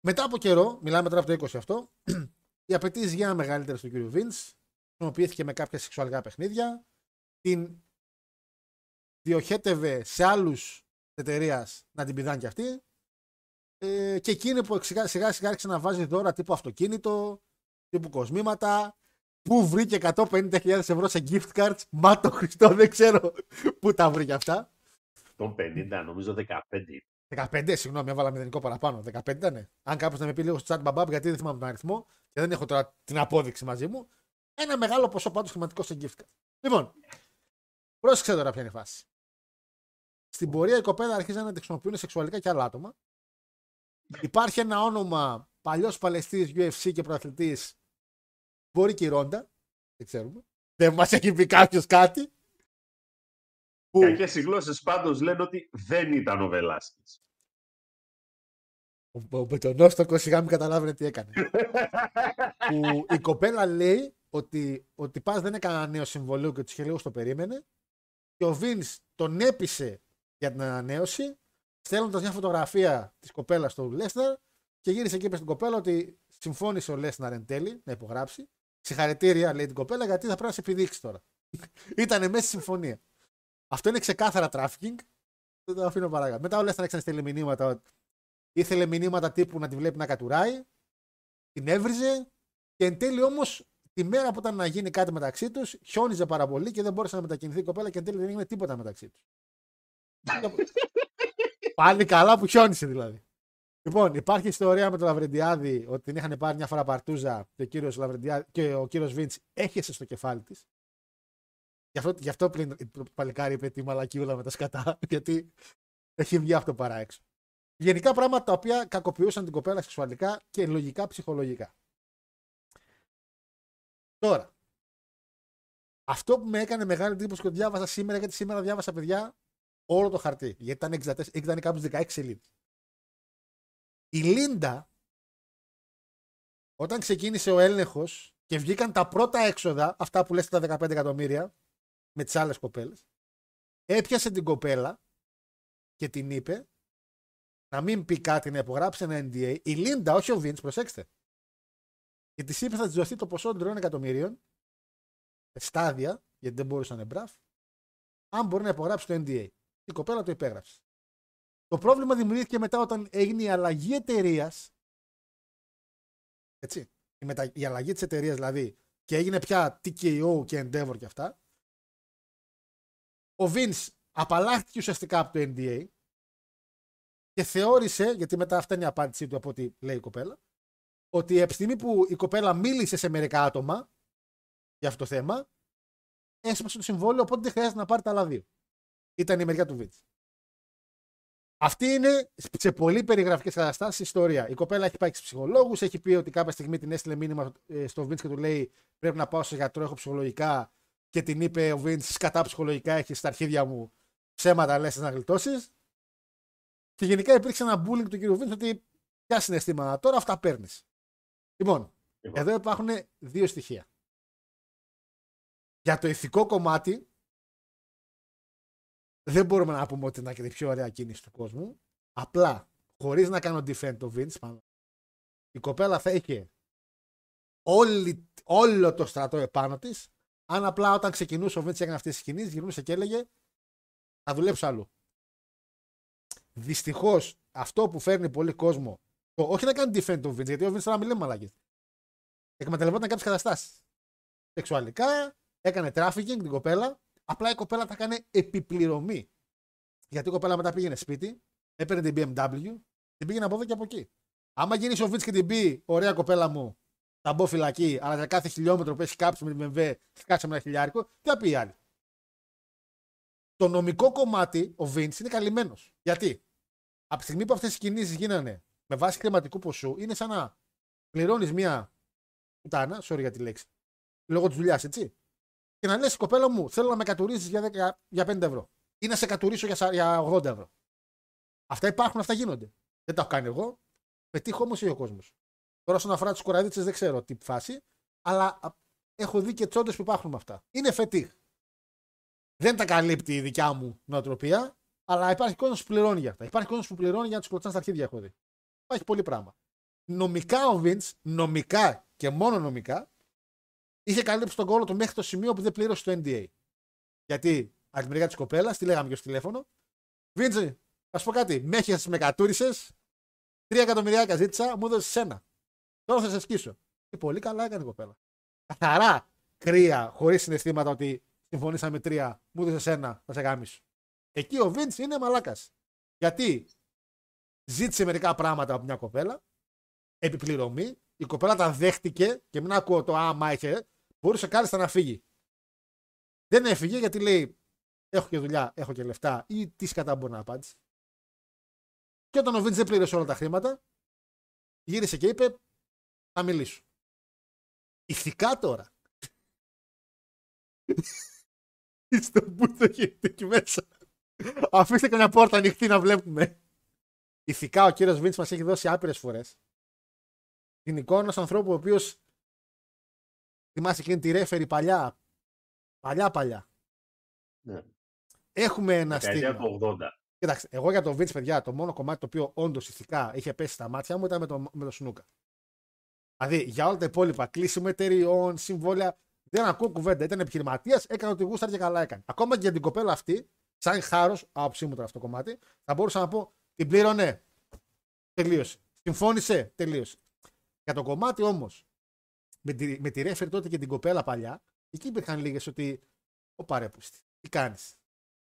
Μετά από καιρό, μιλάμε τώρα από το 20 αυτό, (clears throat) οι απαιτήσεις για μεγαλύτερες του κ. Βίντ χρησιμοποιήθηκε με κάποια σεξουαλικά παιχνίδια. Την διοχέτευε σε άλλους εταιρείας να την πηδάνε κι αυτοί. Ε, και εκείνη που σιγά σιγά, σιγά άρχισε να βάζει δώρα τύπου αυτοκίνητο, τύπου κοσμήματα. Πού βρήκε 150.000 ευρώ σε gift cards. Μα το Χριστό, δεν ξέρω πού τα βρήκε αυτά. Το 50, νομίζω 15. 15, συγγνώμη, έβαλα μηδενικό παραπάνω. 15 ήταν. Αν κάποιος να με πει λίγο στο chat μπαμπάμπ, γιατί δεν θυμάμαι τον αριθμό και δεν έχω τώρα την απόδειξη μαζί μου. Ένα μεγάλο ποσό πάντως χρηματικό σε gift card. Λοιπόν, πρόσεξε τώρα ποια είναι η φάση. Στην πορεία η κοπέλα αρχίζαν να τη χρησιμοποιούν σεξουαλικά και άλλα άτομα. Υπάρχει ένα όνομα παλιός παλαιστή UFC και προαθλητή. Μπορεί και η Ρόντα. Δεν ξέρουμε. Δεν μας έχει πει κάποιος κάτι. Που... Κακές οι γλώσσες πάντως λένε ότι δεν ήταν ο Βελάσκης. Ο, ο Μπετονόστοκος σιγά μην καταλάβαινε τι έκανε. που η κοπέλα λέει ότι ο τυπά δεν έκανε ένα νέο συμβολίο και τους είχε λίγο στο περίμενε. Και ο Βιν τον έπεισε για την ανανέωση, στέλνοντας μια φωτογραφία της κοπέλας στο Λέσναρ και γύρισε και είπε στην κοπέλα ότι συμφώνησε ο Λέσναρ εν τέλει να υπογράψει. Συγχαρητήρια, λέει την κοπέλα, γιατί θα πρέπει να σε επιδείξει τώρα. (laughs) Ήταν μέσα στη συμφωνία. Αυτό είναι ξεκάθαρα trafficking. Δεν το αφήνω παρακάτω. Μετά ο Λέσναρ έξανε στείλει μηνύματα. Ήθελε μηνύματα τύπου να τη βλέπει να κατουράει. Την έβριζε. Και εν τέλει όμως τη μέρα που ήταν να γίνει κάτι μεταξύ τους, χιόνιζε πάρα πολύ και δεν μπόρεσε να μετακινηθεί η κοπέλα και εν τέλει δεν έγινε τίποτα μεταξύ τους. Πάλι καλά που χιόνισε δηλαδή. Λοιπόν, υπάρχει ιστορία με τον Λαβρεντιάδη ότι την είχαν πάρει μια φορά παρτούζα και ο κύριος και ο κύριος Βίντς έχεσε στο κεφάλι της. Γι' αυτό, γι αυτό πριν το παλικάρι είπε τη μαλακίουλα με τα σκατά, (laughs) γιατί έχει βγει αυτό παρά έξω. Γενικά πράγματα τα οποία κακοποιούσαν την κοπέλα σεξουαλικά και λογικά ψυχολογικά. Τώρα, αυτό που με έκανε μεγάλη εντύπωση και το διάβασα σήμερα, γιατί σήμερα διάβασα παιδιά όλο το χαρτί. Γιατί ήταν, 64, ήταν κάπου 16 σελίδες. Η Λίντα, όταν ξεκίνησε ο έλεγχος και βγήκαν τα πρώτα έξοδα, αυτά που λες τα 15 εκατομμύρια, με τις άλλες κοπέλες, έπιασε την κοπέλα και την είπε να μην πει κάτι, να υπογράψει ένα NDA. Η Λίντα, όχι ο Βίντς, προσέξτε. Και της είπε θα της δοθεί το ποσό των 3 εκατομμύριων, στάδια, γιατί δεν μπορούσε να είναι μπραφ, αν μπορεί να υπογράψει το NDA η κοπέλα το υπέγραψε. Το πρόβλημα δημιουργήθηκε μετά όταν έγινε η αλλαγή εταιρείας. Έτσι. Η, μετα... η αλλαγή της εταιρείας δηλαδή και έγινε πια TKO και Endeavor και αυτά. Ο Vince απαλλάχθηκε ουσιαστικά από το NDA και θεώρησε, γιατί μετά αυτή είναι η απάντησή του από ό,τι λέει η κοπέλα, ότι από τη στιγμή που η κοπέλα μίλησε σε μερικά άτομα για αυτό το θέμα, έσπασε το συμβόλαιο, οπότε δεν χρειάζεται να πάρει τα άλλα δύο ήταν η μεριά του Βίτς. Αυτή είναι σε πολύ περιγραφικές καταστάσεις ιστορία. Η κοπέλα έχει πάει στους ψυχολόγους, έχει πει ότι κάποια στιγμή την έστειλε μήνυμα ε, στο Βίντ και του λέει: Πρέπει να πάω σε γιατρό, έχω ψυχολογικά. Και την είπε ο Βίντ: Κατά ψυχολογικά έχεις στα αρχίδια μου ψέματα, λες να γλιτώσεις. Και γενικά υπήρξε ένα bullying του κ. Βίντ ότι ποια συναισθήματα τώρα αυτά παίρνεις. Λοιπόν, εδώ υπάρχουν δύο στοιχεία. Για το ηθικό κομμάτι, δεν μπορούμε να πούμε ότι είναι και η πιο ωραία κίνηση του κόσμου. Απλά, χωρίς να κάνω defend το Vince, πάνω, η κοπέλα θα είχε όλη, όλο το στρατό επάνω της. Αν απλά όταν ξεκινούσε ο Vince έκανε αυτές τις κινήσεις, γυρνούσε και έλεγε Θα δουλέψω αλλού. Δυστυχώς αυτό που φέρνει πολύ κόσμο, το, όχι να κάνει defend το Vince, γιατί ο Vince τώρα μιλάει μαλακή. Εκμεταλλευόταν κάποιες καταστάσεις. Σεξουαλικά, έκανε trafficking την κοπέλα, απλά η κοπέλα τα έκανε επιπληρωμή. Γιατί η κοπέλα μετά πήγαινε σπίτι, έπαιρνε την BMW, την πήγαινε από εδώ και από εκεί. Άμα γίνεις ο Vince και την πει, ωραία κοπέλα μου, θα μπω φυλακή, αλλά για κάθε χιλιόμετρο που έχει κάψει με την BMW, θα κάτσε με ένα χιλιάρικο, τι θα πει η άλλη. Το νομικό κομμάτι, ο Vince είναι καλυμμένος. Γιατί; Από τη στιγμή που αυτές οι κινήσεις γίνανε με βάση χρηματικού ποσού, είναι σαν να πληρώνεις μία πουτάνα, sorry για τη λέξη, λόγω της δουλειάς, έτσι. Και να λες, κοπέλα μου, θέλω να με κατουρίσει για, 10 για 5 ευρώ. Ή να σε κατουρίσω για, σα- για 80 ευρώ. Αυτά υπάρχουν, αυτά γίνονται. Δεν τα έχω κάνει εγώ. Πετύχω όμως ή ο κόσμος. Τώρα, όσον αφορά τους κοραδίτσε, δεν ξέρω τι φάση, αλλά α, έχω δει και τσόντες που υπάρχουν με αυτά. Είναι φετίχ. Δεν τα καλύπτει η δικιά μου νοοτροπία, αλλά υπάρχει κόσμος που πληρώνει για αυτά. Υπάρχει κόσμος που πληρώνει για να τους κλωτσάνε στα αρχίδια, έχω δει. Υπάρχει πολύ πράγμα. Νομικά ο Vince, νομικά και μόνο νομικά, είχε καλύψει τον κόλλο του μέχρι το σημείο που δεν πλήρωσε το NDA. Γιατί από τη μεριά της κοπέλας, τη λέγαμε και στο τηλέφωνο, Βίντζε, να σου πω κάτι, με έχεις με κατούρισες, τρία εκατομμυριάκα ζήτησα, μου έδωσες ένα. Τώρα θα σε σκίσω. Και πολύ καλά έκανε η κοπέλα. Καθαρά κρύα, χωρίς συναισθήματα ότι συμφωνήσαμε τρία, μου έδωσε ένα, θα σε γάμισω. Εκεί ο Βίντ είναι μαλάκας. Γιατί ζήτησε μερικά πράγματα από μια κοπέλα, επιπληρωμή, η κοπέλα τα δέχτηκε και μην ακούω το άμα είχε, μπορούσε κάλλιστα να φύγει. Δεν έφυγε γιατί λέει έχω και δουλειά, έχω και λεφτά ή τι σκατά μπορεί να απάντησε. Και όταν ο Βίντς δεν πλήρωσε όλα τα χρήματα, γύρισε και είπε θα μιλήσω. Ηθικά τώρα. Στο μπούτο έχετε εκεί μέσα. Αφήστε καμιά πόρτα ανοιχτή να βλέπουμε. Ηθικά ο κύριος Βίντς μας έχει δώσει άπειρες φορές την εικόνα ενός ανθρώπου ο οποίος θυμάσαι εκείνη τη ρέφερη παλιά; Παλιά παλιά. Ναι. Έχουμε ένα Δεκαετία στίγμα. του 80. Κοιτάξτε, εγώ για τον Βίντς, παιδιά, το μόνο κομμάτι το οποίο όντως ηθικά είχε πέσει στα μάτια μου ήταν με το, με το Σνούκα. Δηλαδή, για όλα τα υπόλοιπα, κλείσιμο εταιριών, συμβόλαια, δεν ακούω κουβέντα. Ήταν επιχειρηματίας, έκανε ό,τι γούσταρ και καλά έκανε. Ακόμα και για την κοπέλα αυτή, σαν χάρος, άποψή μου τώρα αυτό το κομμάτι, θα μπορούσα να πω την πλήρωνε. Τελείωσε. Συμφώνησε. Τελείωσε. Για το κομμάτι όμως, με τη, με τη ρέφερ τότε και την κοπέλα παλιά, εκεί υπήρχαν λίγες ότι. Ο παρέπουστη. Τι κάνεις.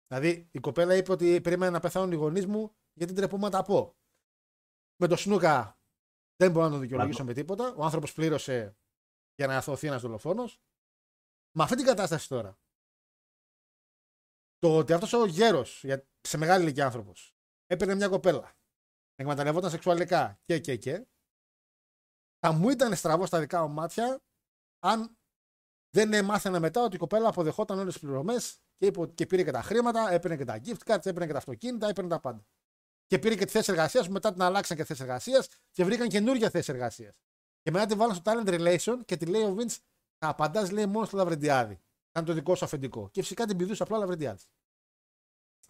Δηλαδή η κοπέλα είπε ότι περίμενα να πεθάνουν οι γονείς μου γιατί τρεπούμε να τα πω. Με το Σνούκα δεν μπορώ να τον δικαιολογήσω με τίποτα. Ο άνθρωπος πλήρωσε για να αθωθεί ένας δολοφόνος. Με αυτή την κατάσταση τώρα. Το ότι αυτός ο γέρος, σε μεγάλη ηλικία άνθρωπος, έπαιρνε μια κοπέλα, εκμεταλλευόταν σεξουαλικά και και και, θα μου ήταν στραβό στα δικά μου μάτια αν δεν έμαθαινα μετά ότι η κοπέλα αποδεχόταν όλες τις πληρωμές και, είπε ότι- και πήρε και τα χρήματα, έπαιρνε και τα gift cards, έπαιρνε και τα αυτοκίνητα, έπαιρνε τα πάντα. Και πήρε και τη θέση εργασίας που μετά την αλλάξαν και θέση εργασίας και βρήκαν καινούργια θέση εργασίας. Και μετά τη βάλαν στο talent relation και τη λέει ο Vince, θα απαντάς λέει μόνο στο Λαβρεντιάδη. Ήταν το δικό σου αφεντικό. Και φυσικά την πηδούσε απλά ο Λαβρεντιάδης.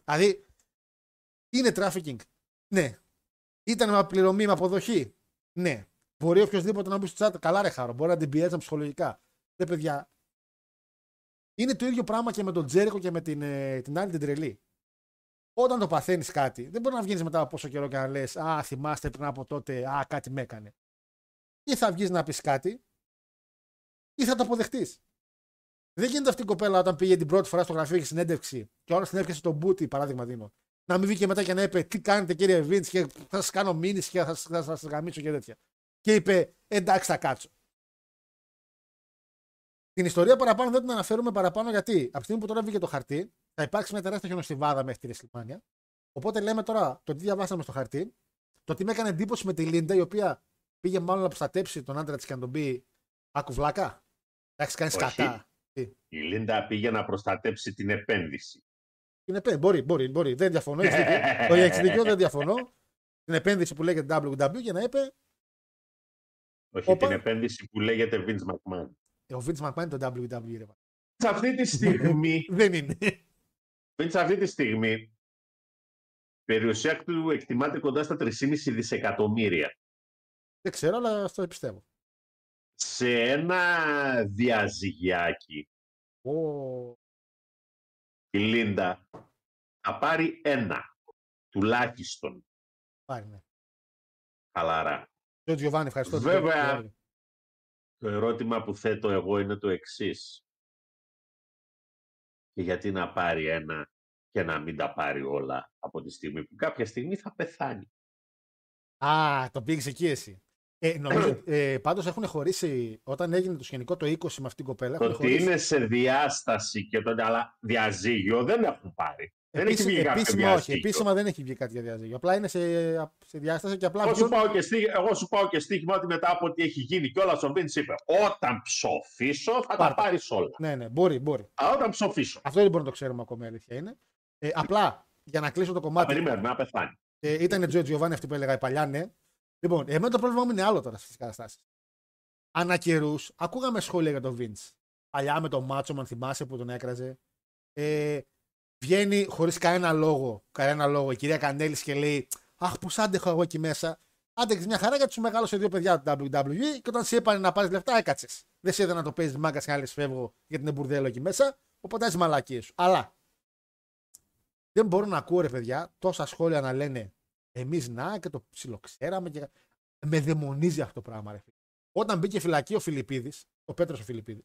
Δηλαδή, είναι trafficking. Ναι. Ήταν με πληρωμή, με αποδοχή. Ναι. Μπορεί οποιοδήποτε να μπει στο chat, καλά ρε χάρο, μπορεί να την πιέζαν ψυχολογικά. Ρε παιδιά, είναι το ίδιο πράγμα και με τον Τζέρικο και με την, ε, την άλλη την τρελή. Όταν το παθαίνεις κάτι, δεν μπορεί να βγει μετά από πόσο καιρό και να λες: Α, θυμάστε πριν από τότε, Α, κάτι με έκανε. Ή θα βγεις να πεις κάτι, ή θα το αποδεχτείς. Δεν γίνεται αυτή η κοπέλα όταν πήγε την πρώτη φορά στο γραφείο και συνέντευξη και όλα την έπιασε τον Μπούτι, παράδειγμα δίνω. Να μην βγήκε μετά και να είπε: Τι κάνετε κύριε Βίντ, και θα σας κάνω μήνυση και θα σας θα, σας γαμίσω και τέτοια. Και είπε: Εντάξει, θα κάτσω. Την ιστορία παραπάνω δεν την αναφέρουμε παραπάνω γιατί από τη στιγμή που τώρα βγήκε το χαρτί, θα υπάρξει μια τεράστια χιονοστιβάδα μέχρι τη Ρεσλιμάνια. Οπότε λέμε τώρα το τι διαβάσαμε στο χαρτί, το τι με έκανε εντύπωση με τη Λίντα, η οποία πήγε μάλλον να προστατέψει τον άντρα της και να τον πει Άκου βλάκα. Εντάξει, κάνει Όχι. κατά. Η Λίντα πήγε να προστατέψει την επένδυση. Είναι επέ... Μπορεί, μπορεί, μπορεί. Δεν διαφωνώ. Έχεις δίκιο. (laughs) Το έχεις δίκιο, δεν διαφωνώ. Την επένδυση που λέγεται WW και να είπε Όχι Όπα. την επένδυση που λέγεται Vince McMahon. ε, ο Vince McMahon το WWE. Ρε. σε αυτή τη στιγμή, (laughs) Δεν είναι. Vince αυτή τη στιγμή, περιουσία του εκτιμάται κοντά στα 3,5 δισεκατομμύρια. Δεν ξέρω, αλλά στο πιστεύω. Σε ένα διαζυγιάκι, Ω, η Λίντα θα πάρει ένα, τουλάχιστον, πάρει, ναι. χαλαρά. Το Giovanni, ευχαριστώ. Βέβαια. Το ερώτημα που θέτω εγώ είναι το εξής. Και γιατί να πάρει ένα και να μην τα πάρει όλα από τη στιγμή που κάποια στιγμή θα πεθάνει. Α, το πήγες εκεί εσύ. Ε, νομίζω, ε, πάντως έχουν χωρίσει, όταν έγινε το σκηνικό το 20 με αυτήν την κοπέλα, Το έχουν ότι χωρίσει. είναι σε διάσταση και τότε, αλλά διαζύγιο δεν έχουν πάρει. Δεν έχει Επίση- βγει κάποιο επίσημα όχι, διαζύγιο. επίσημα δεν έχει βγει κάτι για διαζύγιο. Απλά είναι σε, σε διάσταση και απλά Εγώ σου, βγαίνουν- πάω και στί... εγώ σου πάω και στοίχημα ότι μετά από ό,τι έχει γίνει και όλα ο Βίντς είπε όταν ψοφήσω θα τα Πάρ' τα. πάρεις όλα. Ναι, ναι, μπορεί, μπορεί. Α, όταν ψοφήσω. Αυτό δεν μπορούμε να το ξέρουμε ακόμα, η αλήθεια είναι. Ε, απλά για να κλείσω το Θα κομμάτι. περιμένουμε να πεθάνει. Ε, ήταν η Τζο Τζιοβάνι αυτή που έλεγα η παλιά, ναι. Λοιπόν, εμένα το πρόβλημα μου είναι άλλο τώρα στις καταστάσεις. Ανά καιρούς ακούγαμε σχόλια για τον Vince. Παλιά με τον Μάτσο, αν θυμάσαι που τον έκραζε. Ε, βγαίνει χωρίς κανένα λόγο, κανένα λόγο η κυρία Κανέλη και λέει Αχ, πώ άντεχα εγώ εκεί μέσα. Άντεξε μια χαρά γιατί σου μεγάλωσε δύο παιδιά του WWE και όταν σε είπανε να πάρεις λεφτά, έκατσες. Δεν σε είδα να το παίζεις μάγκας και άλλε φεύγω γιατί είναι μπουρδέλο εκεί μέσα. Οπότε έχει μαλακίε σου. Αλλά δεν μπορώ να ακούω ρε παιδιά τόσα σχόλια να λένε εμείς να και το ψιλοξέραμε και. Με δαιμονίζει αυτό το πράγμα, ρε φίλε. Όταν μπήκε φυλακή ο Φιλιππίδης, ο Πέτρος ο Φιλιππίδης,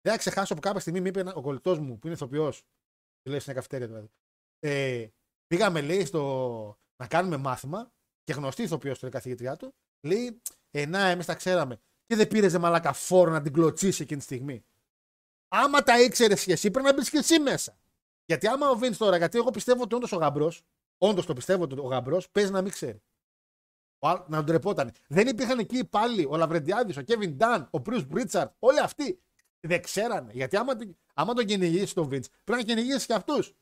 δεν θα ξεχάσω που κάποια στιγμή μου είπε ένα- ο κολλητός μου που είναι ηθοποιός, λέει στην καυτέρια δηλαδή. Ε, πήγαμε, λέει, στο, να κάνουμε μάθημα και γνωστή ηθοποιός του καθηγητριά του, λέει, Ε, να, εμείς τα ξέραμε. Και δεν πήρε μαλάκα φόρο να την κλωτσίσει εκείνη τη στιγμή. Άμα τα ήξερες και εσύ, πρέπει να μπεις και εσύ μέσα. Γιατί άμα ο Βίντ τώρα, γιατί εγώ πιστεύω ότι όντως ο γαμπρός, όντως το πιστεύω ότι ο γαμπρός παίζει να μην ξέρει. Ο άλλ- Να τον τρεπόταν. Δεν υπήρχαν εκεί πάλι ο Λαβρεντιάδης, ο Κέβιν Ντάν, ο Μπρουσ Μπρίτσαρτ, όλοι αυτοί δεν ξέρανε. Γιατί άμα, την- άμα τον κυνηγήσει τον Βίντς, πρέπει να κυνηγήσει και αυτούς.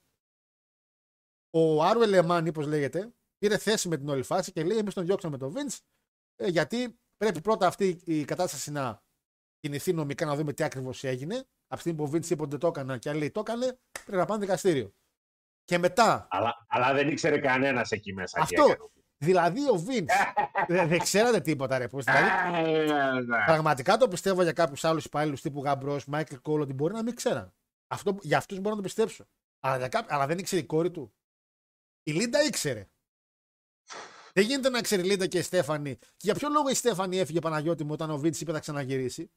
Ο Άρουε Λεμάν, όπω λέγεται, πήρε θέση με την όλη φάση και λέει: Εμείς τον διώξαμε τον Βίντς, γιατί πρέπει πρώτα αυτή η κατάσταση να κινηθεί νομικά να δούμε τι ακριβώς έγινε. Από τη στιγμή που ο Βίντς είπε ότι δεν το έκανα και άλλοι λέει το έκανε, πρέπει να πάνε δικαστήριο. Και μετά, Αλλά, αλλά δεν ήξερε κανένας εκεί μέσα. τι Αυτό. Έκανε. δηλαδή ο Βίντ (laughs) δεν, δεν ξέρατε τίποτα, ρε. Πώς, δηλαδή, Ε, ναι. Πραγματικά το πιστεύω για κάποιους άλλους υπάλληλους τύπου Γαμπρός, Michael Cole, ότι μπορεί να μην ξέραν. Αυτό, για αυτούς μπορώ να το πιστέψω. Αλλά, για κάποιους, αλλά δεν ήξερε η κόρη του. Η Λίντα ήξερε. Δεν γίνεται να ξέρει η Λίντα και η Stephanie. Και για ποιο λόγο η Stephanie έφυγε Παναγιώτη μου όταν ο Vince είπε θα ξαναγυρίσει;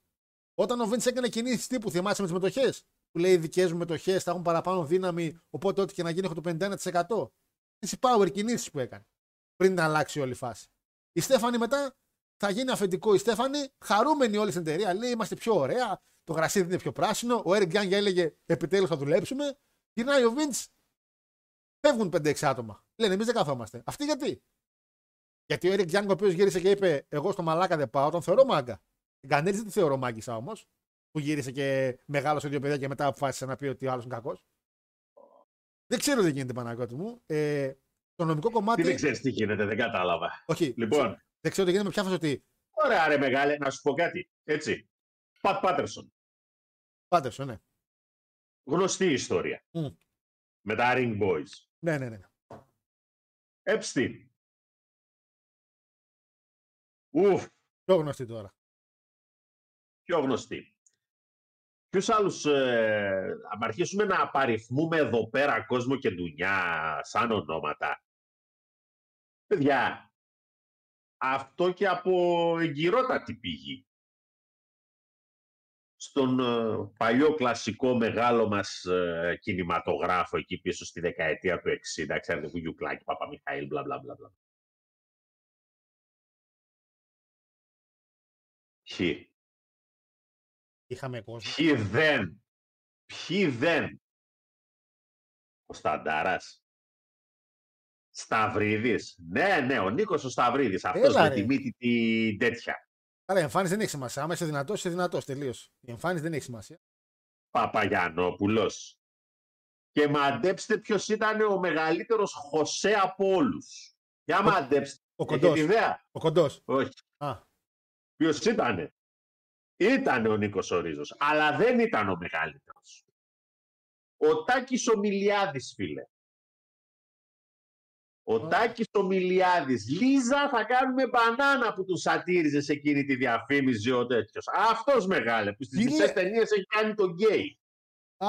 Όταν ο Vince έκανε κινήσεις τύπου, θυμάσαι με τις μετοχές; Που λέει οι δικές μου μετοχές θα έχουν παραπάνω δύναμη, οπότε ό,τι και να γίνει έχω το 51%. Τις power κινήσεις που έκανε. Πριν να αλλάξει όλη η φάση. Η Στέφανη μετά θα γίνει αφεντικό η Στέφανη, χαρούμενη όλη στην εταιρεία. Λέει: Είμαστε πιο ωραία, το γρασίδι είναι πιο πράσινο. Ο Έρικ Γκάνγκ έλεγε: Επιτέλους θα δουλέψουμε. Γυρνάει ο Βίντς, φεύγουν 5-6 άτομα. Λένε: Εμείς δεν καθόμαστε. Αυτοί γιατί; Γιατί ο Έρικ Γκάνγκ, ο οποίος γύρισε και είπε: Εγώ στο μαλάκα δεν πάω, τον θεωρώ μάγκα. Την Κανέλη δεν τη θεωρώ μάγκησα όμως. Που γύρισε και μεγάλωσε δύο παιδιά και μετά αποφάσισε να πει ότι ο άλλος είναι κακός. Δεν ξέρω τι γίνεται Παναγιώτη μου. Ε, το νομικό κομμάτι. Τι δεν ξέρεις τι γίνεται, δεν κατάλαβα. Όχι. Λοιπόν, Δεν ξέρω τι γίνεται με ποια φάση ότι. ωραία ρε μεγάλε, να σου πω κάτι. Έτσι. Πατ Πάτερσον. Πάντε, ναι. Γνωστή ιστορία. Μμ. Με τα Ring Boys. Ναι, ναι, ναι. Epstein. Ουφ, Πιο γνωστή τώρα. πιο γνωστή. Ποιους άλλους, ε, αν αρχίσουμε να απαριθμούμε εδώ πέρα κόσμο και ντουνιά σαν ονόματα. Παιδιά, αυτό και από εγκυρότατη πηγή. Στον ε, παλιό κλασικό μεγάλο μας ε, κινηματογράφο εκεί πίσω στη δεκαετία του 60, ξέρετε, Βουγιουκλάκη, Παπαμιχαήλ, μπλα μπλα μπλα. μπλα. Ποιοι. Είχαμε κόσμο. Ποιοι δεν. Ποιοι δεν. Ο Σταντάρας. Σταυρίδης. Ναι, ναι, ο Νίκος ο Σταυρίδης. Αυτός Έλα, με ρε. τη μύτη την τέτοια. Άρα η εμφάνιση δεν έχει σημασία. Άμα είσαι δυνατός, είσαι δυνατός. Τελείως. Η εμφάνιση δεν έχει σημασία. Παπαγιανόπουλος. Και μαντέψτε ποιος ήταν ο μεγαλύτερος Χωσέ από όλους. Για Ο- μαντέψτε. Ο Έχετε κοντός. ιδέα; Ο κοντός. Όχι. Α, Ποιος ήτανε; Ήταν ο Νίκος ο Ρίζος, αλλά δεν ήταν ο μεγαλύτερος. Ο Τάκης ο Μιλιάδης, φίλε. Ο Τάκης ο Μιλιάδης. Λίζα θα κάνουμε μπανάνα που του σατήριζες σε εκείνη τη διαφήμιση ο τέτοιος. Αυτός μεγάλε που στις Φίλε. μισές ταινίες έχει κάνει τον γκέι. Α,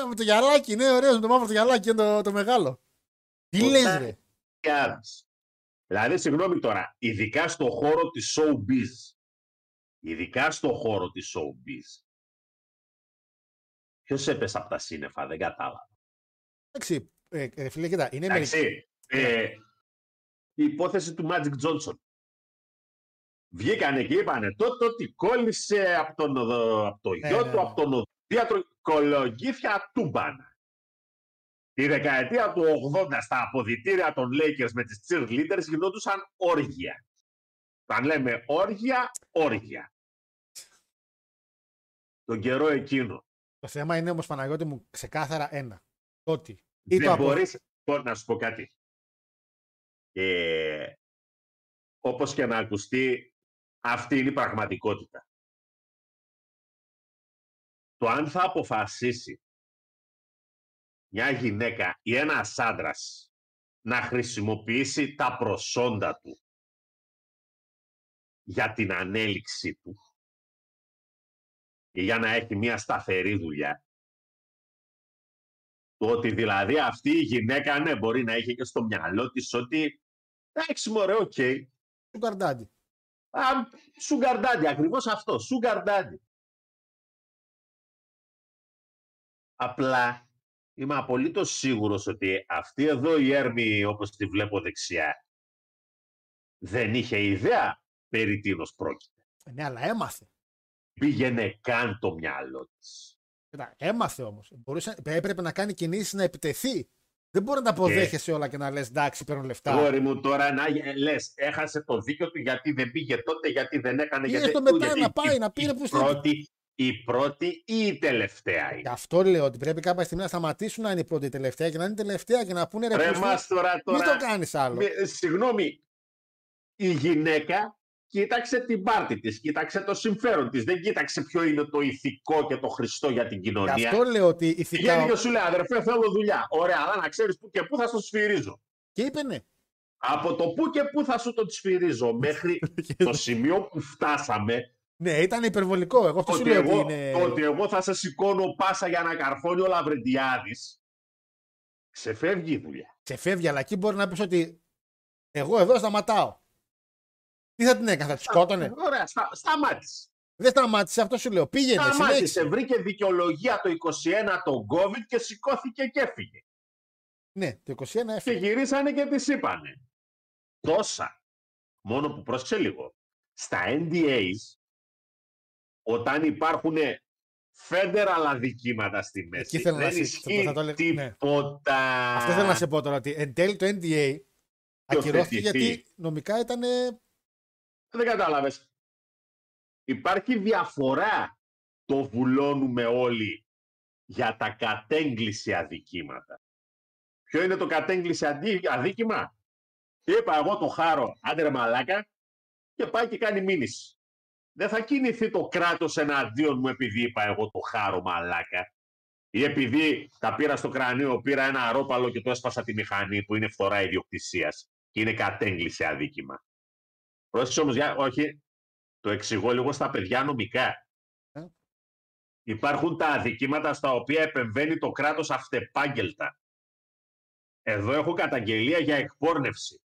ε, με το γυαλάκι, ναι, ωραίος, με το μαύρο το γυαλάκι, είναι το, το μεγάλο. Τι Ο λες, Τάκης ρε; Μιλιάδης. Δηλαδή, συγγνώμη τώρα, ειδικά στο χώρο της showbiz. Ειδικά στο χώρο της showbiz. Ποιος έπεσε από τα σύννεφα, δεν κατάλαβα. Εντάξει, ε, ε, φίλε, κοίτα, είναι μερικοί. Εντάξει, ε, η υπόθεση του Magic Johnson. Βγήκανε και είπανε τότε ότι κόλλησε από, τον, οδο- από το Ναι, γιο ναι, του, ναι. από τον οδοντίατρο, κολογήθια τούμπανα. Τη δεκαετία του 80 στα αποδητήρια των Lakers με τις cheerleaders γινόντουσαν όργια. Αν λέμε όργια, όργια. Τον καιρό εκείνο. Το θέμα είναι όμως, Παναγιώτη μου, ξεκάθαρα ένα. Ότι ή το Δεν απο- μπορείς, πω- να σου πω κάτι. Ε, όπως και να ακουστεί, αυτή είναι η πραγματικότητα. Το αν θα αποφασίσει μια γυναίκα ή ένας άντρας να χρησιμοποιήσει τα προσόντα του για την ανέλιξή του ή για να έχει μια σταθερή δουλειά το ότι δηλαδή αυτή η γυναίκα ναι, μπορεί να είχε και στο μυαλό της ότι εντάξει μωρέ, OK. sugar daddy. Α, Sugar daddy, ακριβώς αυτό, sugar daddy. Απλά είμαι απολύτως σίγουρος ότι αυτή εδώ η Έρμη, όπως τη βλέπω δεξιά, δεν είχε ιδέα περί τίνος πρόκειται. Ε, Ναι, αλλά έμαθε. Πήγαινε καν το μυαλό της. Κοίτα, έμαθε όμως. Μπορούσε, έπρεπε να κάνει κινήσεις να επιτεθεί. Δεν μπορεί να τα αποδέχεσαι όλα και να λες εντάξει, παίρνω λεφτά. Γόρι μου τώρα να ε, λες, έχασε το δίκιο του γιατί δεν πήγε τότε, γιατί δεν έκανε. Πήγε γιατί... στο μετά γιατί να πάει, η- να πει, ρε, η πού στείλει. πρώτη, η πρώτη ή η τελευταία Γι' είναι. αυτό λέω ότι πρέπει κάποια στιγμή να σταματήσουν να είναι η πρώτη η τελευταία και να είναι η τελευταία και να πούνε ρε Ρε πούστη, μας τώρα, μην τώρα το κάνεις άλλο. μη- συγγνώμη, η γυναίκα κοίταξε την πάρτη της, κοίταξε το συμφέρον της, δεν κοίταξε ποιο είναι το ηθικό και το χρηστό για την Γι' κοινωνία. αυτό λέω ότι Πηγαίνει ηθικά. και σου λέει, αδερφέ, θέλω δουλειά. Ωραία, αλλά να ξέρεις πού και πού θα στο σφυρίζω. Και είπε ναι. Από το πού και πού θα σου το σφυρίζω μέχρι (laughs) το σημείο που φτάσαμε, ναι, ήταν υπερβολικό. Εγώ αυτό σου ότι λέω εγώ, ότι είναι. ότι εγώ θα σε σηκώνω πάσα για να καρφώνει ο Λαβρεντιάδης, ξεφεύγει η δουλειά. Ξεφεύγει, αλλά εκεί μπορεί να πεις ότι εγώ εδώ σταματάω. Τι θα την έκανε, θα της σκότωνε; Ωραία, στα, σταμάτησε. Δεν σταμάτησε, αυτό σου λέω. Πήγαινε, Σταμάτησε, συνέχισε. βρήκε δικαιολογία το 21 το COVID και σηκώθηκε και έφυγε. Ναι, το 21 Και έφυγε. γυρίσανε και τις είπανε. Τόσα. Μόνο που πρόσεξε λίγο. Στα NDAs, όταν υπάρχουν federal αδικήματα στη μέση, θέλω να δεν σε- ισχύει θα το έλεγα, ναι. τίποτα. Αυτό θέλω να σε πω τώρα. Ότι εν τέλει το NDA ακυρώθηκε θετηθεί. γιατί νομικά ήταν. Δεν κατάλαβες. Υπάρχει διαφορά το βουλώνουμε όλοι για τα κατέγκληση αδικήματα. Ποιο είναι το κατέγκληση αντί- αδίκημα; Είπα εγώ το χάρο, άντε ρε μαλάκα, και πάει και κάνει μήνυση. Δεν θα κινηθεί το κράτος εναντίον μου επειδή είπα εγώ το χάρο μαλάκα. Ή επειδή τα πήρα στο κρανίο, πήρα ένα αρόπαλο και το έσπασα τη μηχανή που είναι φθορά ιδιοκτησίας και είναι κατέγκληση αδίκημα. Πρόσεξε όμως, για, όχι, το εξηγώ λίγο στα παιδιά νομικά. Ε. Υπάρχουν τα αδικήματα στα οποία επεμβαίνει το κράτος αυτεπάγγελτα. Εδώ έχω καταγγελία για εκπόρνευση.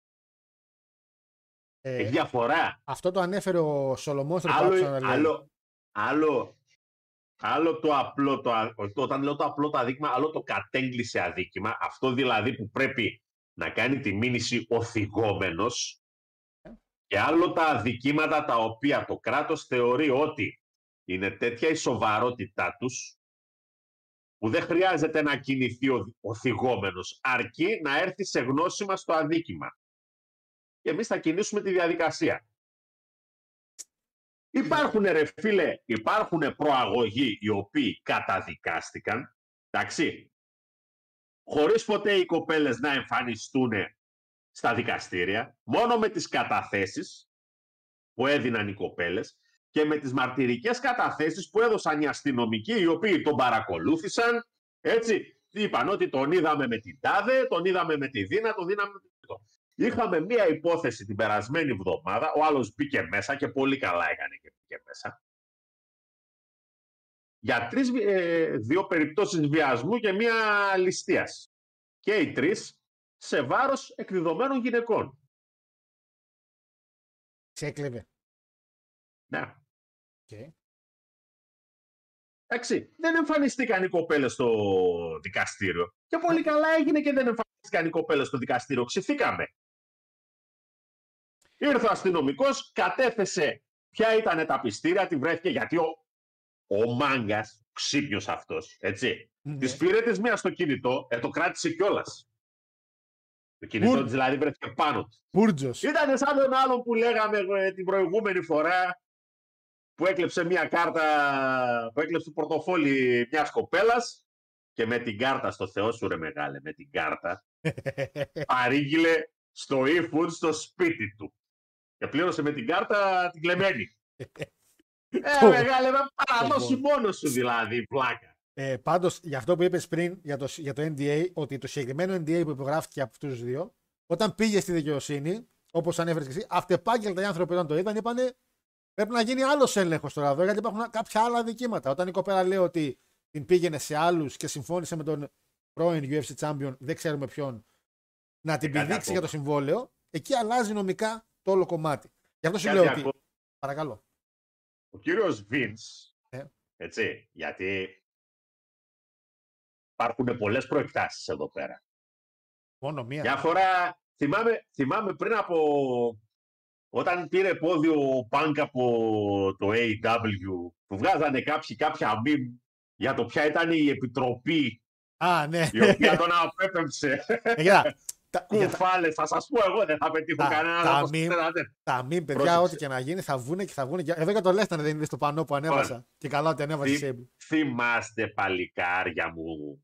ε, Έχει διαφορά. αυτό το ανέφερε ο Σολομόν στο Άλλο, Πάτσο να λέει. άλλο, άλλο, άλλο το απλό, το, α- όχι, το- όταν λέω το απλό το αδίκημα, άλλο το κατέγκληση αδίκημα. Αυτό δηλαδή που πρέπει να κάνει τη μήνυση ο θυγόμενος και άλλο τα αδικήματα τα οποία το κράτος θεωρεί ότι είναι τέτοια η σοβαρότητά τους που δεν χρειάζεται να κινηθεί ο, ο θυγόμενος, αρκεί να έρθει σε γνώση μας το αδίκημα. Και εμείς θα κινήσουμε τη διαδικασία. Υπάρχουν ρε φίλε, υπάρχουν προαγωγοί οι οποίοι καταδικάστηκαν, εντάξει, χωρίς ποτέ οι κοπέλες να εμφανιστούν στα δικαστήρια, μόνο με τις καταθέσεις που έδιναν οι κοπέλες και με τις μαρτυρικές καταθέσεις που έδωσαν οι αστυνομικοί οι οποίοι τον παρακολούθησαν, έτσι, είπαν ότι τον είδαμε με την Τάδε, τον είδαμε με τη Δίνα, τον είδαμε με το. Είχαμε μία υπόθεση την περασμένη εβδομάδα, ο άλλος μπήκε μέσα και πολύ καλά έκανε και μπήκε μέσα. Για τρεις, ε, δύο περιπτώσεις βιασμού και μία ληστείας. Και οι τρεις σε βάρος εκδεδομένων γυναικών. Σε έκλεβε. Ναι. Okay. Εντάξει, δεν εμφανιστήκαν οι κοπέλες στο δικαστήριο. Και πολύ καλά έγινε και δεν εμφανιστήκαν οι κοπέλες στο δικαστήριο. Ξηθήκαμε. Ήρθε ο αστυνομικός, κατέθεσε ποια ήταν τα πιστήρια, τη βρέθηκε γιατί ο, ο μάγκας, ξύπνιος αυτός, έτσι. Ναι. Τη πήρε της μίας στο κινητό, ε, το κράτησε κιόλας. Το κινητό Πούρ- της δηλαδή βρέθηκε πάνω του. Πούρτζος. Ήταν σαν τον άλλον που λέγαμε ε, την προηγούμενη φορά που έκλεψε μια κάρτα, που έκλεψε το πορτοφόλι μιας κοπέλας και με την κάρτα στο Θεό σου ρε μεγάλε, με την κάρτα (laughs) παρήγγειλε στο e-food στο σπίτι του. Και πλήρωσε με την κάρτα την κλεμμένη. (laughs) ε, Το- μεγάλε, με παραδώσει το- μόνος σου δηλαδή, πλάκα. Ε, Πάντως, για αυτό που είπες πριν για το, για το NDA, ότι το συγκεκριμένο NDA που υπογράφηκε από αυτούς τους δύο, όταν πήγε στη δικαιοσύνη, όπως ανέφερες και εσύ, αυτεπάγγελτα οι άνθρωποι όταν το είδαν, είπανε πρέπει να γίνει άλλος έλεγχος τώρα εδώ, γιατί υπάρχουν κάποια άλλα δικήματα. Όταν η κοπέλα λέει ότι την πήγαινε σε άλλους και συμφώνησε με τον πρώην UFC Champion, δεν ξέρουμε ποιον, να την κάτι πηδήξει ακόμα. για το συμβόλαιο, εκεί αλλάζει νομικά το όλο κομμάτι. Γι' αυτό σου Κάτι λέω ότι. ακόμα. Παρακαλώ. Ο κύριος Vince, Ε. έτσι, γιατί υπάρχουν πολλές προεκτάσεις εδώ πέρα. Μόνο μία. Μια φορά, θυμάμαι, θυμάμαι πριν από όταν πήρε πόδι ο Πανκ από το AW που βγάζανε κάποιοι κάποια meme για το ποια ήταν η επιτροπή Α, ναι. η οποία τον απέπεμψε. Ε, κοίτα, τα- για τα- Κουφάλες, θα σας πω εγώ, δεν θα πετύχω Τα- κανέναν τα όπως meme- ξέρατε. Τα μη παιδιά, Πρόσεξε. ό,τι και να γίνει, θα βγουν και θα βγουν. Εδώ για το Λέσταν δεν είδε το πανό που ανέβασα. Και καλά ότι ανέβασε Τι- σε Θυμάστε παλικάρια μου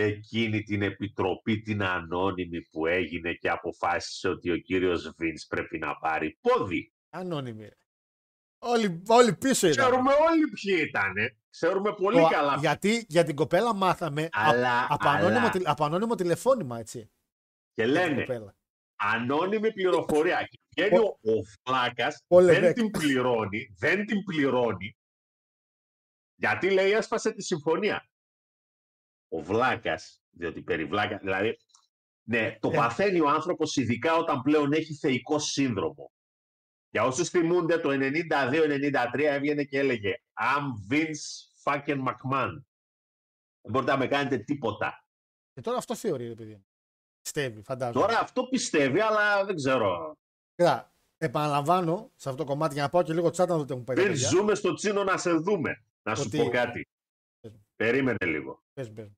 εκείνη την επιτροπή την ανώνυμη που έγινε και αποφάσισε ότι ο κύριος Βίνς πρέπει να πάρει πόδι. Ανώνυμη. ρε. Όλοι, όλοι πίσω ήταν. Ξέρουμε όλοι ποιοι ήταν. Ξέρουμε πολύ Το- καλά. Γιατί για την κοπέλα μάθαμε α- Αλλά, από, αλλά ανώνυμο, τηλε- από ανώνυμο τηλεφώνημα, έτσι. και για την λένε κοπέλα. ανώνυμη πληροφορία. (laughs) Και βγαίνει ο, ο Φλάκας, Ο δεν Λεβέκ. την πληρώνει, δεν την πληρώνει, γιατί λέει έσπασε τη συμφωνία. Ο Βλάκας, διότι περί Βλάκας, δηλαδή, ναι, το Ε. παθαίνει ο άνθρωπος ειδικά όταν πλέον έχει θεϊκό σύνδρομο. Για όσους θυμούνται, το 92-93 έβγαινε και έλεγε I'm Vince fucking McMahon. Δεν μπορείτε να με κάνετε τίποτα. Και τώρα αυτό θεωρεί, ρε παιδί. μου. Πιστεύει, φαντάζομαι. Τώρα αυτό πιστεύει, αλλά δεν ξέρω. Κοίτα, επαναλαμβάνω σε αυτό το κομμάτι για να πάω και λίγο τσάτα να δείτε μου πάει τα Δεν παιδιά. ζούμε στο τσίνο να σε δούμε. Να σου Ότι- πω κάτι. Πες μου. Περίμενε λίγο. Πες, πες.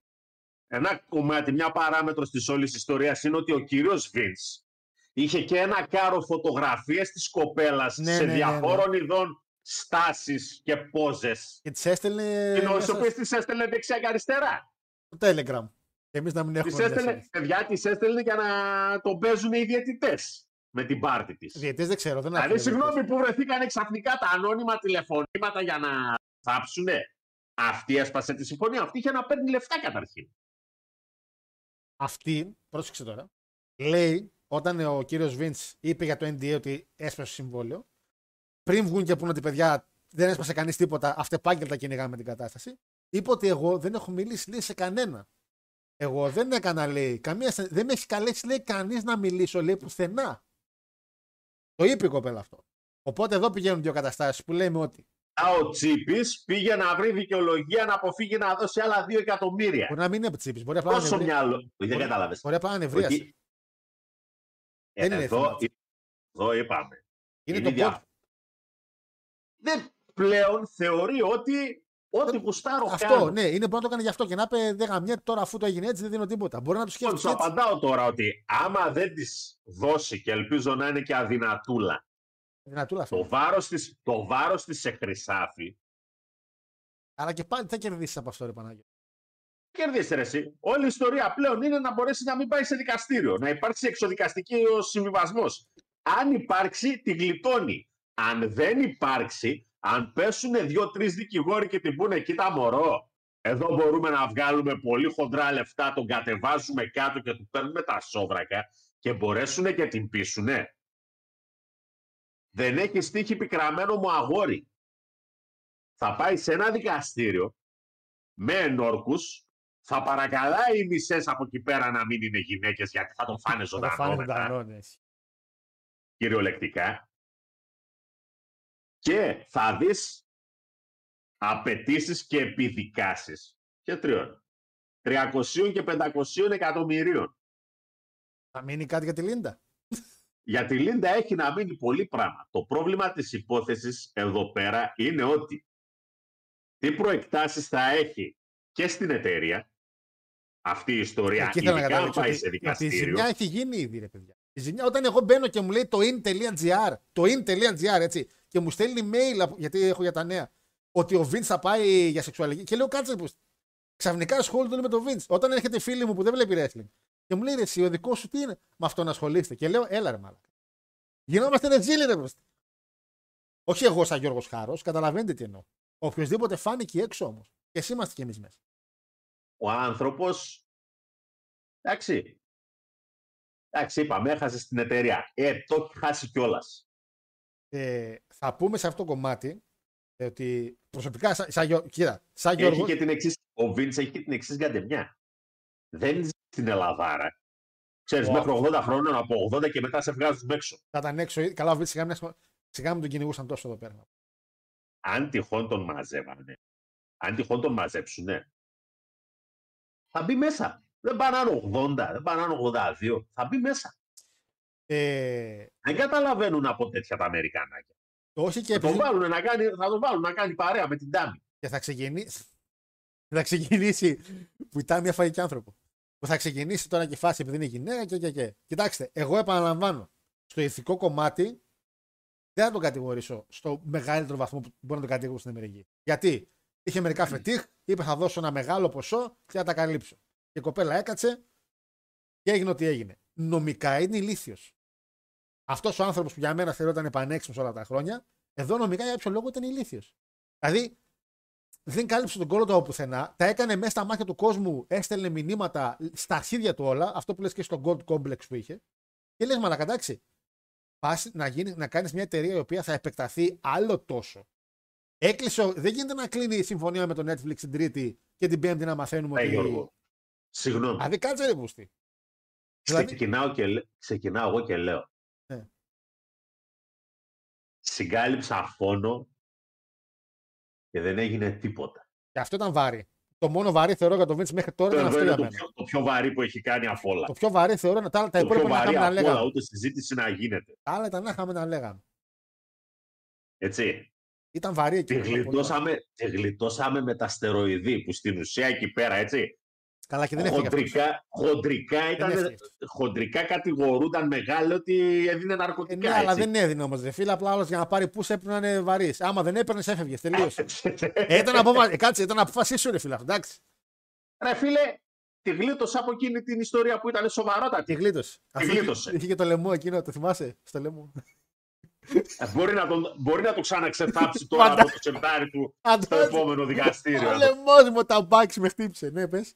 Ένα κομμάτι, μια παράμετρος της όλης ιστορίας είναι ότι ο κύριος Βίνς είχε και ένα κάρο φωτογραφίες της κοπέλας Ναι, σε ναι, ναι, ναι. διαφόρων ειδών στάσεις και πόζες. Και τις έστελνε τις μέσα οποίες τις έστελνε δεξιά και αριστερά. στο Telegram. Και εμείς να μην έχουμε Τις μια έστελνε, σχέση. παιδιά, τις έστελνε για να τον παίζουν οι διαιτητές με την πάρτη της. Διαιτές δεν ξέρω, δεν Δηλαδή, άκουγα συγγνώμη που βρεθήκαν ξαφνικά τα ανώνυμα τηλεφωνήματα για να θάψουνε. Αυτή έσπασε τη συμφωνία. Αυτή είχε να παίρνει λεφτά καταρχήν. Αυτή, πρόσεξε τώρα, λέει όταν ο κύριος Βίντς είπε για το NDA ότι έσπασε το συμβόλαιο, πριν βγουν και πούνε ότι παιδιά δεν έσπασε κανείς τίποτα, αυτεπάγγελτα κυνηγάμε την κατάσταση, είπε ότι εγώ δεν έχω μιλήσει λέει, σε κανένα. Εγώ δεν έκανα, λέει, καμία, στε- δεν με έχει καλέσει, λέει, κανείς να μιλήσω, λέει, πουθενά. Το είπε η κοπέλα αυτό. Οπότε εδώ πηγαίνουν δύο καταστάσεις που λέμε ότι Α, Ο Τσίπης πήγε να βρει δικαιολογία να αποφύγει να δώσει άλλα 2 εκατομμύρια. μπορεί να μην είναι τσίπης, μπορεί απλά να Πόσο είναι ευρύ- μυαλό. Δεν Μπορεί- κατάλαβες. μπορεί απλά να είναι ευρίαση. Δεν είναι Ε, εδώ, θέμα. εδώ είπαμε. Είναι είναι το δια- πόδι. Δεν πλέον θεωρεί ότι ό,τι γουστάρω Αυτό, κάνω. ναι, είναι μπορεί να το κάνει γι' αυτό και να πει δεν γαμιέται τώρα αφού το έγινε έτσι δεν δίνω τίποτα. Μπορεί να τους Λοιπόν, σκέφτεται σου έτσι. απαντάω τώρα ότι άμα δεν τη δώσει και ελπίζω να είναι και αδυνατούλα Δυνατούλα το αυτό. βάρος της, το βάρος της σε χρυσάφι Αλλά και πάλι θα κερδίσεις από αυτό, ρε Πανάγιο. κερδίσεις ρε εσύ. Όλη η ιστορία πλέον είναι να μπορέσεις να μην πάει σε δικαστήριο. Να υπάρξει εξοδικαστική συμβιβασμός. Αν υπάρξει, τη γλιτώνει. αν δεν υπάρξει, αν πέσουν δύο-τρει δικηγόροι και την πούνε, κοίτα μωρό, εδώ μπορούμε να βγάλουμε πολύ χοντρά λεφτά, τον κατεβάζουμε κάτω και του παίρνουμε τα σόβρακα και μπορέσουν και την πείσουνε. Δεν έχει στίχη πικραμένο μου αγόρι. Θα πάει σε ένα δικαστήριο με ενόρκους, θα παρακαλάει οι μισές από εκεί πέρα να μην είναι γυναίκες γιατί θα τον φάνε Θα το φάνε ζωντανό μετά ζωντανό, ναι. κυριολεκτικά και θα δεις απαιτήσεις και επιδικάσεις και τριών. 300 και 500 εκατομμυρίων. Θα μείνει κάτι για τη Λίντα. Για τη Λίντα έχει να μείνει πολύ πράγμα. Το πρόβλημα της υπόθεσης εδώ πέρα είναι ότι τι προεκτάσεις θα έχει και στην εταιρεία αυτή η ιστορία, Εκεί θέλω να ειδικά αν καταλήξω πάει ότι- σε ότι Η δικαστήριο. ζημιά έχει γίνει ήδη, ρε παιδιά. Η ζημιά, όταν εγώ μπαίνω και μου λέει το in.gr, το in.gr, έτσι, και μου στέλνει mail, από- γιατί έχω για τα νέα, ότι ο Vince θα πάει για σεξουαλική. Και λέω κάτσε που. Ξαφνικά ασχολούνται όλοι με τον Vince. Όταν έρχεται φίλη μου που δεν βλέπει wrestling και μου λέει ρε, εσύ, ο δικός σου τι είναι, με αυτόν ασχολείστε. Και λέω, έλα ρε μάλακα. Γινόμαστε ρε ζήλοι, ρε μπροστά. Όχι εγώ σαν Γιώργος Χάρος, καταλαβαίνετε τι εννοώ. Οποιοδήποτε φάνηκε έξω όμως. Και εσύ είμαστε κι εμείς μέσα. ο άνθρωπος, εντάξει, εντάξει είπαμε, έχασε την εταιρεία. Ε, το έχει χάσει κιόλας. ε, θα πούμε σε αυτό το κομμάτι ε, ότι προσωπικά, σαν, σαν, Γιώ- κοίτα, σαν Έχει Γιώργο, και την εξής, ο Βίντς έχει και την εξής γαντεμιά. Δεν ζει στην Ελλαδάρα. Ξέρεις, Ω. μέχρι 80 χρόνων από 80 και μετά σε βγάζουν έξω. θα ήταν έξω. ή- Καλά, ο Βίτς σιγά μην, ασχολ- σιγά μην τον κυνηγούσαν τόσο εδώ πέρα. Αν τυχόν τον μαζεύανε, αν τυχόν τον μαζέψουνε, θα μπει μέσα. Δεν πάνε να είναι 80, δεν πάνε να είναι 82, θα μπει μέσα. Ε, Δεν καταλαβαίνουν από τέτοια τα Αμερικανάκια. όχι και Θα τον, επειδή, βάλουν να κάνει, θα τον βάλουν να κάνει παρέα με την Τάμι. και θα ξεκινήσει. Θα ξεκινήσει. Που η Τάμια φάει και άνθρωπο. Που θα ξεκινήσει τώρα και η φάση επειδή είναι γυναίκα και, και, και. Κοιτάξτε, εγώ επαναλαμβάνω. Στο ηθικό κομμάτι δεν θα τον κατηγορήσω στο μεγαλύτερο βαθμό που μπορεί να τον κατηγορήσω στην Αμερική. Γιατί είχε μερικά φετίχ, είπε θα δώσω ένα μεγάλο ποσό και θα τα καλύψω. Και η κοπέλα έκατσε και έγινε ό,τι έγινε. Νομικά είναι ηλίθιος. Αυτός ο άνθρωπος που για μένα θεωρείται επανέξιμο όλα τα χρόνια, εδώ νομικά για κάποιο λόγο ήταν ηλίθιος. Δηλαδή δεν κάλυψε τον κόλλο του από πουθενά, τα έκανε μέσα στα μάτια του κόσμου, έστελνε μηνύματα στα αρχίδια του όλα, αυτό που λες και στο Gold Complex που είχε. Και λες μαλακα εντάξει, πας να, γίνεις, να κάνεις μια εταιρεία η οποία θα επεκταθεί άλλο τόσο. Έκλεισε, ο- δεν γίνεται να κλείνει η συμφωνία με το Netflix την Τρίτη και την Πέμπτη να μαθαίνουμε Ε, ότι. Γιώργο, συγγνώμη. Δηλαδή κάτσε ρε πούστη. Δηλαδή- Ξεκινάω, και, λέ- ξεκινάω εγώ και λέω. Ναι. Συγκάλυψα φόνο και δεν έγινε τίποτα. Και αυτό ήταν βάρη. Το μόνο βαρύ θεωρώ για τον Vince μέχρι τώρα ήταν Αυτό αυτό είναι για το μένα. πιο, το πιο βαρύ που έχει κάνει από όλα. Το πιο βαρύ θεωρώ είναι τα, τα Το πιο υπόλοιπα να βαρύ είχαμε να από όλα, λέγαμε. ούτε συζήτηση να γίνεται. Τα άλλα ήταν να είχαμε να λέγαμε. Έτσι. Ήταν βαρύ εκεί. Τη ήταν πολύ βαρύ. γλιτώσαμε, τη γλιτώσαμε με τα στεροειδή που στην ουσία εκεί πέρα, έτσι. Καλά, και δεν έφυγε αυτός. Χοντρικά, χοντρικά, ήταν, έφυγε. χοντρικά κατηγορούνταν μεγάλο ότι έδινε Ε, ναρκωτικά. ναι, αλλά έτσι. δεν έδινε όμως. Δε φίλε, απλά άλλο για να πάρει πού έπρεπε να είναι βαρύς. Άμα δεν έπαιρνες, έφευγες. Τελείωσε. (laughs) ε, ήταν, αποφα... ε, κάτσε, ήταν απόφασή σου, ρε φίλε. αυτό, Εντάξει. Ρε φίλε, τη γλίτωσα από εκείνη την ιστορία που ήταν Τη σοβαρότατη. γλίτωσε. Αυτό γλίτωσε. Είχε και το λαιμό εκείνο, το θυμάσαι. Στο λαιμό. Ε, μπορεί, να τον, μπορεί να το ξαναξετάψει (laughs) τώρα Φαντα- από το σεπτάρι του στο Αντώνη, επόμενο δικαστήριο. Ο λαιμό μου τα μπάξι με χτύπησε. Ναι, πες.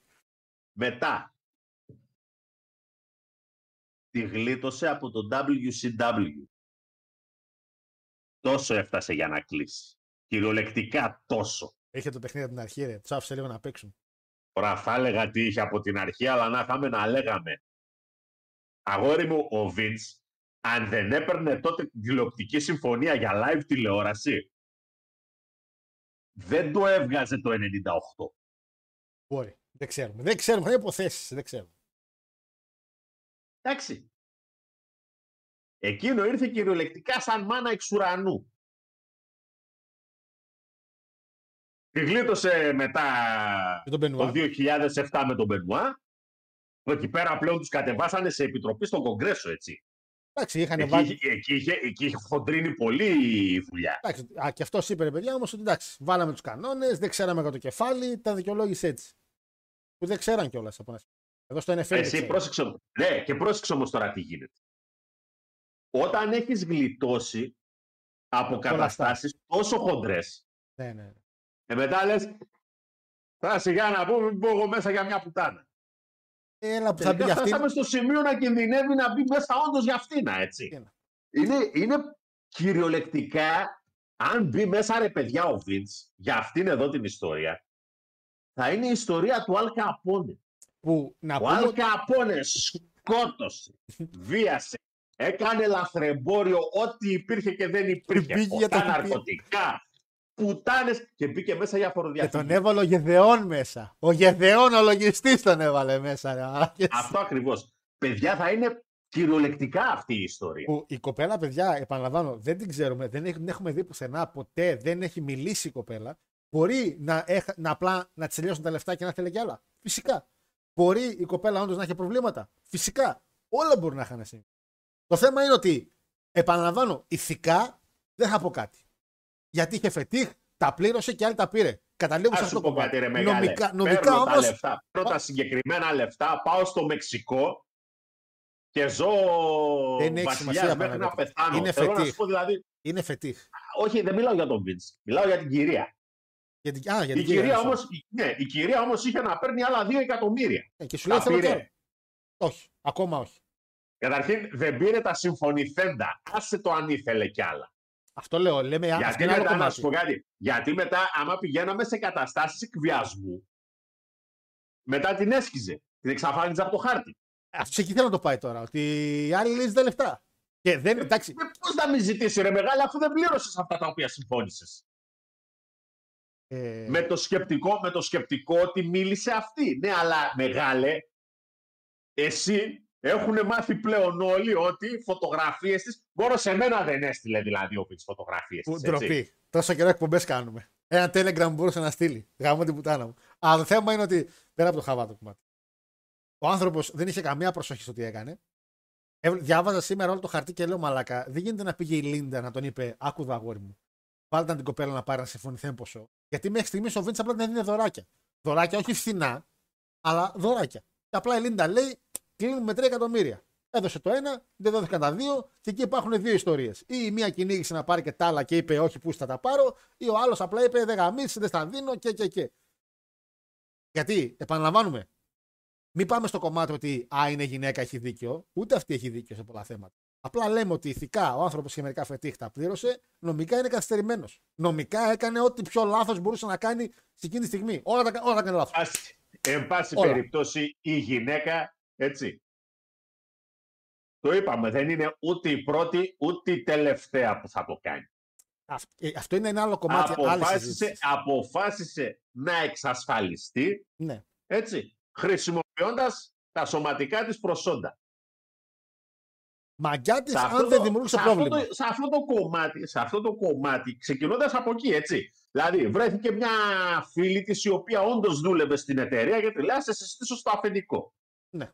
Μετά, τη γλίτωσε από το WCW. Τόσο έφτασε για να κλείσει. Κυριολεκτικά τόσο. Είχε το παιχνίδι από την αρχή, ρε. Του άφησε λίγο να παίξουν. Τώρα θα έλεγα τι είχε από την αρχή, αλλά να είχαμε να λέγαμε. Αγόρι μου, ο Vince, αν δεν έπαιρνε τότε την τηλεοπτική συμφωνία για live τηλεόραση, δεν το έβγαζε το 98. Μπορεί. Δεν ξέρουμε. Δεν ξέρουμε. Είναι υποθέσεις. Δεν ξέρουμε. Εντάξει. Εκείνο ήρθε κυριολεκτικά σαν μάνα εξ ουρανού. Τη γλίτωσε μετά Και τον Μπενουά. το 2007 με τον Μπενουά. Εκεί πέρα πλέον τους κατεβάσανε σε επιτροπή στον Κογκρέσο, έτσι. Εντάξει, είχαν Εκεί, βάλει. είχε- εκεί, είχε, εκεί είχε χοντρίνει πολύ η δουλειά. Εντάξει, α, και αυτός είπε ρε παιδιά όμως ότι εντάξει, βάλαμε τους κανόνες, δεν ξέραμε για το κεφάλι, τα δικαιολόγησε έτσι. Που δεν ξέραν κιόλας από ένα σημείο. Εδώ στο NFL. δεν Εσύ ξέρουν. πρόσεξε, ναι, και πρόσεξε όμως τώρα τι γίνεται. Όταν έχεις γλιτώσει από καταστάσεις τόσο χοντρές. Ναι, ναι. Και μετά λες, θα σιγά να πούμε, μην μπω εγώ μέσα για μια πουτάνα. Έλα που θα μπει Τελικά για αυτήν. φτάσαμε στο σημείο να κινδυνεύει να μπει μέσα όντως για αυτήν, έτσι. Έλα. Είναι, είναι κυριολεκτικά, αν μπει μέσα ρε παιδιά ο Βίντς για αυτήν εδώ την ιστορία, θα είναι η ιστορία του Αλ Καπόνε. Που να Ο πούμε Αλ ότι- Καπόνε σκότωσε, βίασε, έκανε λαθρεμπόριο, ό,τι υπήρχε και δεν υπήρχε. Πήγε για τα Ποτά χυπία. ναρκωτικά, πουτάνες και μπήκε μέσα για Και φοροδιαφυγή. τον έβαλε ο Γεδεών μέσα. Ο Γεδεών ο λογιστής τον έβαλε μέσα. ρε μαλάκες. Αυτό ακριβώς. Παιδιά θα είναι κυριολεκτικά αυτή η ιστορία. Που η κοπέλα, παιδιά, επαναλαμβάνω, δεν την ξέρουμε, δεν έχει- την έχουμε δει πουθενά ποτέ, δεν έχει μιλήσει η κοπέλα. Μπορεί να, έχα- να απλά να τη τελειώσουν τα λεφτά και να θέλει κι άλλα. Φυσικά. Μπορεί η κοπέλα όντως να έχει προβλήματα. Φυσικά. Όλα μπορεί να είχαν συμβεί. Το θέμα είναι ότι, επαναλαμβάνω, ηθικά δεν θα πω κάτι. Γιατί είχε φετίχ, τα πλήρωσε και άλλοι τα πήρε. Καταλήγω σε Α αυτό σου το πω κάτι ρε κομμάτι. μεγάλε. Νομικά, νομικά Παίρνω τα όμως, λεφτά, παίρνω τα συγκεκριμένα λεφτά, πάω στο Μεξικό και ζω Δεν έχει βασιλιάς σημασία, μέχρι να Παναγιώτη. πεθάνω. Είναι Θέλω να φετίχ. σου πω δηλαδή, είναι φετίχ. όχι δεν μιλάω για τον Βίντς, μιλάω για την κυρία. Γιατί, α, γιατί Η κυρία, όμως, η- ναι, η κυρία όμως είχε να παίρνει άλλα δύο εκατομμύρια. Ε, και σου λέει Τα θέλω κι πήρε. άλλο. Όχι, ακόμα όχι. Καταρχήν δεν πήρε τα συμφωνηθέντα. Άσε το αν ήθελε κι άλλα. Αυτό λέω. Λέμε αυτό Γιατί είναι άλλο μετά, να κομμάτι. σου πω κάτι, γιατί μετά άμα πηγαίναμε σε καταστάσεις εκβιασμού, μετά την έσκιζε. Την εξαφάνιζε από το χάρτη. Αυτό εκεί θέλω να το πάει τώρα. Ότι οι άλλοι λύσουν τα λεφτά. Και δεν, εντάξει, Πώς να μην ζητήσει ρε μεγάλη, αφού δεν πλήρωσες αυτά τα οποία συμφώνησες. Ε, Με, το σκεπτικό, με το σκεπτικό ότι μίλησε αυτή. Ναι, αλλά μεγάλε, εσύ έχουν μάθει πλέον όλοι ότι φωτογραφίες τη. Μόνο σε μένα δεν έστειλε δηλαδή ο τι φωτογραφίες που της. ντροπή. Τόσο καιρό εκπομπές κάνουμε. Ένα telegram μπορούσε να στείλει. Γάμω την πουτάνα μου. Αλλά το θέμα είναι ότι πέρα από το χαβάτο κομμάτι. Ο άνθρωπος δεν είχε καμία προσοχή στο τι έκανε. Ε, διάβαζα σήμερα όλο το χαρτί και λέω Μαλάκα, δεν γίνεται να πήγε η Λίντα να τον είπε Άκου αγόρι μου. Βάλτε την κοπέλα να πάρει να συμφωνηθέν ποσό. Γιατί μέχρι στιγμής ο Βίντ απλά δεν δίνει δωράκια. Δωράκια όχι φθηνά, αλλά δωράκια. Και απλά η Λίντα λέει κλείνουμε με 3 εκατομμύρια. Έδωσε το ένα, δεν δόθηκαν τα δύο και εκεί υπάρχουν δύο ιστορίες. Ή η μία κυνήγησε να πάρει και τα άλλα και είπε Όχι, πού θα τα πάρω, ή ο άλλος απλά είπε Δεν γαμίσεις, δεν στα δίνω και και και. Γιατί, επαναλαμβάνουμε, μην πάμε στο κομμάτι ότι Α, είναι γυναίκα, έχει δίκιο. Ούτε αυτή έχει δίκιο σε πολλά θέματα. Απλά λέμε ότι ηθικά ο άνθρωπος είχε μερικά φετίχ τα πλήρωσε, νομικά είναι καθυστερημένος. Νομικά έκανε ό,τι πιο λάθος μπορούσε να κάνει σε εκείνη τη στιγμή. Όλα τα, όλα τα έκανε λάθος. Ας- Εν πάση Όλα. περιπτώσει η γυναίκα, έτσι. Το είπαμε, δεν είναι ούτε η πρώτη ούτε η τελευταία που θα το κάνει. Αυτό είναι ένα άλλο κομμάτι άλλης αποφάσισε, συζήτησης. αποφάσισε να εξασφαλιστεί, Ναι. έτσι, χρησιμοποιώντας τα σωματικά της προσόντα. Μαγκιά της, Σε αυτό αν δεν το- δημιούργησε σε αυτό πρόβλημα. το- σε αυτό το κομμάτι, σε αυτό το κομμάτι, ξεκινώντας από εκεί, έτσι. Δηλαδή, βρέθηκε μια φίλη της η οποία όντως δούλευε στην εταιρεία και τη λέει, «Α, σε συστήσω στο αφεντικό. Ναι.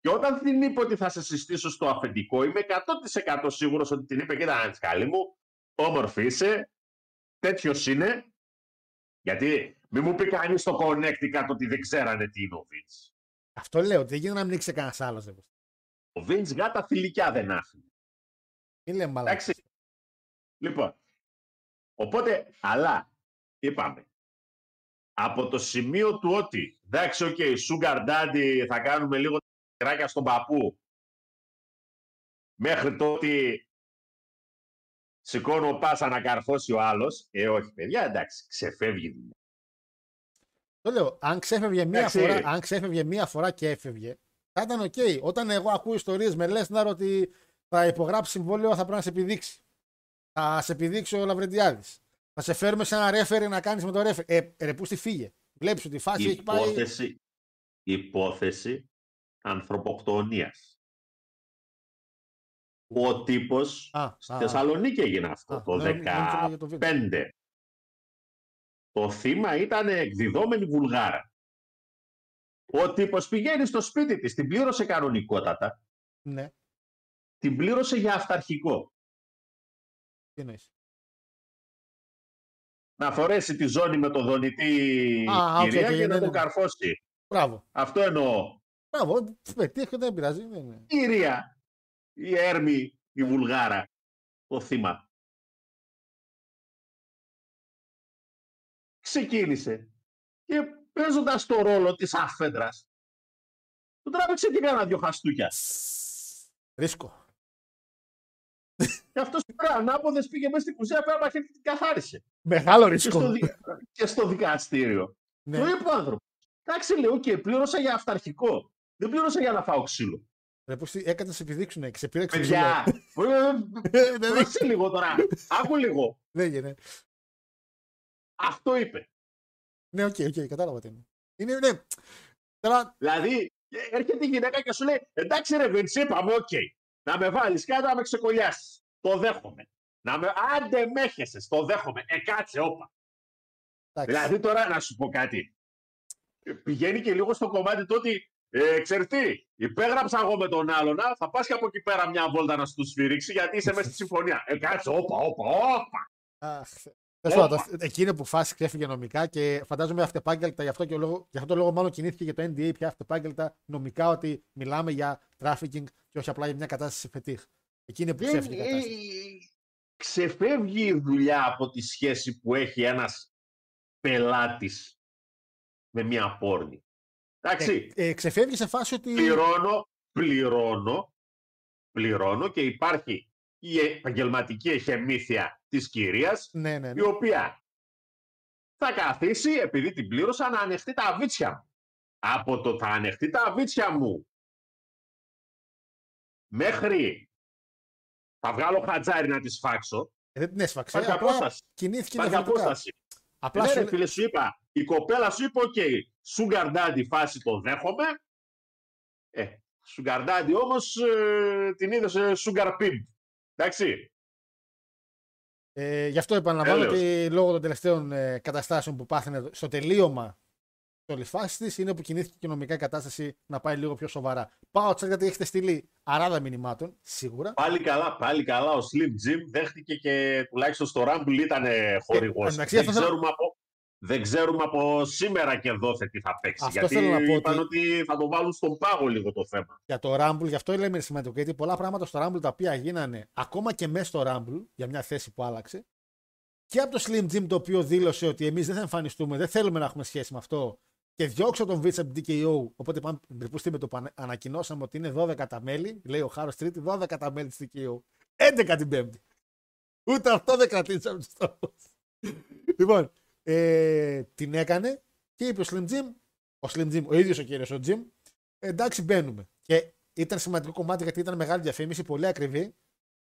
Και όταν την είπε ότι θα σε συστήσω στο αφεντικό, είμαι 100% σίγουρος ότι την είπε, κοίτα να δεις, καλή μου, όμορφη είσαι, τέτοιος είναι, γιατί μην μου πει κανείς στο Connecticut ότι δεν ξέρανε τι είναι ο Vince. Αυτό λέω, ότι δεν γίνεται να μην ήξερε κανένας άλλος. Ο Vince γάτα θηλυκιά δεν άφηνε. Μην λέμε μαλάκα. Εντάξει. Λοιπόν, οπότε, αλλά, είπαμε, από το σημείο του ότι, εντάξει, OK, sugar daddy, θα κάνουμε λίγο κράκια στον παππού, μέχρι το ότι σηκώνω πάσα να καρφώσει ο άλλος, ε, όχι, παιδιά, εντάξει, ξεφεύγει. η δουλειά. Το λέω, αν ξέφευγε μία Εντάξει. φορά, αν ξέφευγε μία φορά και έφευγε, θα ήταν οκ. Όταν εγώ ακούω ιστορίες με Lesnar ότι θα υπογράψει συμβόλαιο, θα πρέπει να σε πηδήξει. Θα σε πηδήξει ο Laurinaitis. Θα σε φέρουμε σε ένα referee να κάνεις με το referee. Ε, ρε πούστη, φύγε. Βλέπεις ότι η φάση έχει πάει. Υπόθεση, υπόθεση ανθρωποκτονίας. Ο τύπος Α, στη α, Θεσσαλονίκη έγινε αυτό α, το νόμι- νόμιζα για το βίντεο. 15. Το θύμα ήταν εκδιδόμενη βουλγάρα. Ο τύπος πηγαίνει στο σπίτι της, την πλήρωσε κανονικότατα. Ναι. Την πλήρωσε για αυταρχικό. Τι εννοείς; Να φορέσει τη ζώνη με το δονητή Α, κυρία okay, και να ναι, τον ναι, ναι. καρφώσει. Μπράβο. Αυτό εννοώ. Μπράβο, ναι, τι δεν πειράζει. Ναι, Κυρία, η Έρμη, η Βουλγάρα, το θύμα. Ξεκίνησε και παίζοντα το ρόλο τη αφέντρα, του τράβηξε και κάνα δυο χαστούκια. Ρίσκο. Και αυτό πέρα ανάποδε πήγε μέσα στην κουζίνα πέρα και την καθάρισε. Μεγάλο Και στο, ρίσκο. δι- και στο δικαστήριο. Ναι. Το είπε ο άνθρωπο. Εντάξει, λέω, και πλήρωσα για αυταρχικό. Δεν πλήρωσα για να φάω ξύλο. Ρε, πώς τι- έκανε να σε επιδείξουν, ξεπήραξε. Παιδιά, Δεν πρόσεξε λίγο τώρα. Άκου λίγο. Δεν έγινε. Αυτό είπε. Ναι, οκ, οκ, κατάλαβα τι είναι. Είναι, ναι. Τώρα, Δηλαδή, έρχεται η γυναίκα και σου λέει: Εντάξει, ρε Βιντσί, είπαμε, οκ. Να με βάλεις κάτω να με ξεκολλιάσεις. Το δέχομαι. Να με... Άντε με έχεσαι, το δέχομαι. Ε, κάτσε, όπα. εντάξει. Δηλαδή τώρα να σου πω κάτι. Ε, Πηγαίνει και λίγο στο κομμάτι το ότι ε, ξέρεις τι, υπέγραψα εγώ με τον άλλον, α, θα πας και από εκεί πέρα μια βόλτα να σου του σφυρίξει γιατί είσαι μέσα στη συμφωνία. Ε, κάτσε, όπα, όπα, όπα. Αχ, τέλος πάντων, το- εκείνη που φάση ξέφυγε νομικά και φαντάζομαι αυτεπάγγελτα, γι' αυτό, και ο λόγο, γι' αυτό το λόγο μάλλον κινήθηκε και το NDA πια αυτεπάγγελτα νομικά ότι μιλάμε για trafficking και όχι απλά για μια κατάσταση φετίχ. Εκείνη που Δεν, ξέφυγε η ε, κατάσταση. ξεφεύγει η δουλειά από τη σχέση που έχει ένας πελάτης με μια πόρνη. Εντάξει, Ε, ε, ξεφεύγει σε φάση ότι. πληρώνω, πληρώνω, πληρώνω και υπάρχει η επαγγελματική εχεμήθεια της κυρίας Ναι, ναι, η ναι. οποία θα καθίσει επειδή την πλήρωσα να ανεχτεί τα βίτσια μου. Από το θα ανεχτεί τα βίτσια μου μέχρι θα βγάλω χατζάρι να τη σφάξω, Ε, δεν την έσφαξε. υπάρχει Απλά απόσταση. κινήθηκε Υπάρχει διαφορετικά. απόσταση. Απλά Ναι, σου ρε λέ- φίλε, σου είπα, η κοπέλα σου είπε, ok, sugar daddy φάση το δέχομαι. Ε, sugar daddy όμως ε, την είδες σε sugar pimp. Εντάξει. Ε, γι' αυτό επαναλαμβάνω Έλεος. ότι λόγω των τελευταίων ε, καταστάσεων που πάθαινε στο τελείωμα τη όλη φάση της είναι που κινήθηκε και νομικά η κατάσταση να πάει λίγο πιο σοβαρά. Πάω τσακ γιατί έχετε στείλει αράδα μηνυμάτων, σίγουρα. Πάλι καλά, πάλι καλά. Ο Slim Jim δέχτηκε και τουλάχιστον στο Rumble ήταν χορηγός. εντάξει, δεν, αυτό θέλω- ξέρουμε από, δεν ξέρουμε από σήμερα και δόθε τι θα παίξει. Αυτό γιατί θέλω να πω είπαν ότι- ότι... θα το βάλουν στον πάγο λίγο το θέμα. Για το Rumble, γι' αυτό λέμε είναι σημαντικό γιατί πολλά πράγματα στο Rumble τα οποία γίνανε ακόμα και μέσα στο Rumble για μια θέση που άλλαξε και από το Slim Jim το οποίο δήλωσε ότι εμείς δεν θα εμφανιστούμε, δεν θέλουμε να έχουμε σχέση με αυτό και διώξω τον Vince από την DKO. Οπότε πάμε πριν με το που ανα- ανακοινώσαμε ότι είναι 12 τα μέλη, λέει ο Χάρος Τρίτη, 12 τα μέλη της DKO. 11 την Πέμπτη. Ούτε αυτό δεν κρατήσαμε του στόχου. (laughs) λοιπόν, ε, την έκανε και είπε ο Slim Jim, ο Slim Jim, ο ίδιος ο κύριος ο Jim, εντάξει μπαίνουμε. Και ήταν σημαντικό κομμάτι γιατί ήταν μεγάλη διαφήμιση, πολύ ακριβή,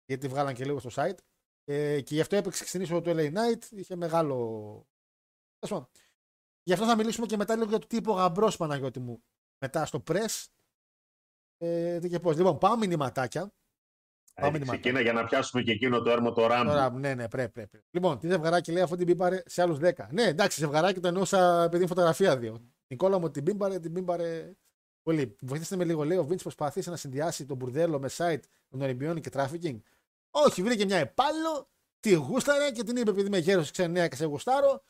γιατί τη βγάλαν και λίγο στο site. Ε, και γι' αυτό έπαιξε στην είσοδο του LA Knight, είχε μεγάλο. Τέλος πάντων. Γι' αυτό θα μιλήσουμε και μετά λίγο για το τι είπε ο γαμπρός Παναγιώτη μου. Μετά στο press. Ε, τι και πώς. Λοιπόν, πάμε μηνυματάκια. Πάμε Ε, μηνυματάκια. Ξεκίνα για να πιάσουμε και εκείνο το έρμο το Rumble. Τώρα, ναι, ναι, πρέπει, πρέπει. Λοιπόν, τι ζευγαράκι λέει αφού την μπίμπαρε σε άλλους 10. Ναι, εντάξει, ζευγαράκι το εννοούσα επειδή είναι φωτογραφία δύο. Νικόλα μου την μπίμπαρε, την μπίμπαρε πολύ. Βοηθήστε με λίγο, λέει ο Βίντ προσπαθήσει να συνδυάσει τον μπουρδέλο με site των Ολυμπιών και τράφικινγκ. Όχι, βρήκε μια υπάλληλο, τη γούσταρε και την είπε επειδή είμαι γέρος ξενέα και σε γουστάρω,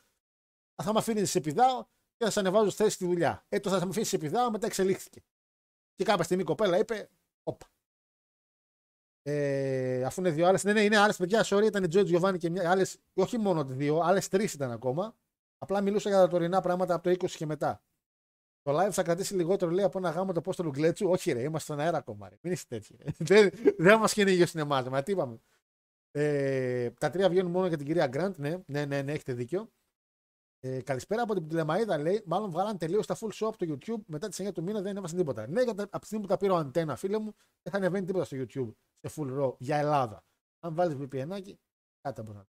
θα με αφήνεις σε πηδάω και θα σε ανεβάζω στη θέση στη δουλειά. Ε, το θα με αφήνεις σε πηδάω, μετά εξελίχθηκε. Και κάποια στιγμή η κοπέλα είπε, Όπα. Ε, αφού είναι δύο άλλες. Ναι, ναι, είναι άλλες παιδιά. Sorry, ήταν η Joy Giovanni και μια. Άλλες, όχι μόνο δύο, άλλες τρεις ήταν ακόμα. Απλά μιλούσα για τα τωρινά πράγματα από το 20 και μετά. Το live θα κρατήσει λιγότερο λέει από ένα γάμο το Απόστολου Γκλέτσου. Όχι, ρε, είμαστε στον αέρα ακόμα. Ρε. Μην είστε τέτοιοι. (laughs) δεν δεν μας κυνηγεί ο σινεμάς. Μα τι είπαμε. Ε, τα τρία βγαίνουν μόνο για την κυρία Γκραντ. Ναι, ναι, ναι, ναι, έχετε δίκιο. Ε, καλησπέρα από την Πτυλεμαίδα λέει. Μάλλον βγάλαν τελείως τα full show από το YouTube. Μετά τις 9 του μήνα δεν έβασαν τίποτα. Ναι, γιατί από τη στιγμή που τα πήρε ο αντένα, φίλε μου, δεν θα ανεβαίνει τίποτα στο YouTube σε full raw για Ελλάδα. Αν βάλεις VPN, κάτι μπορεί να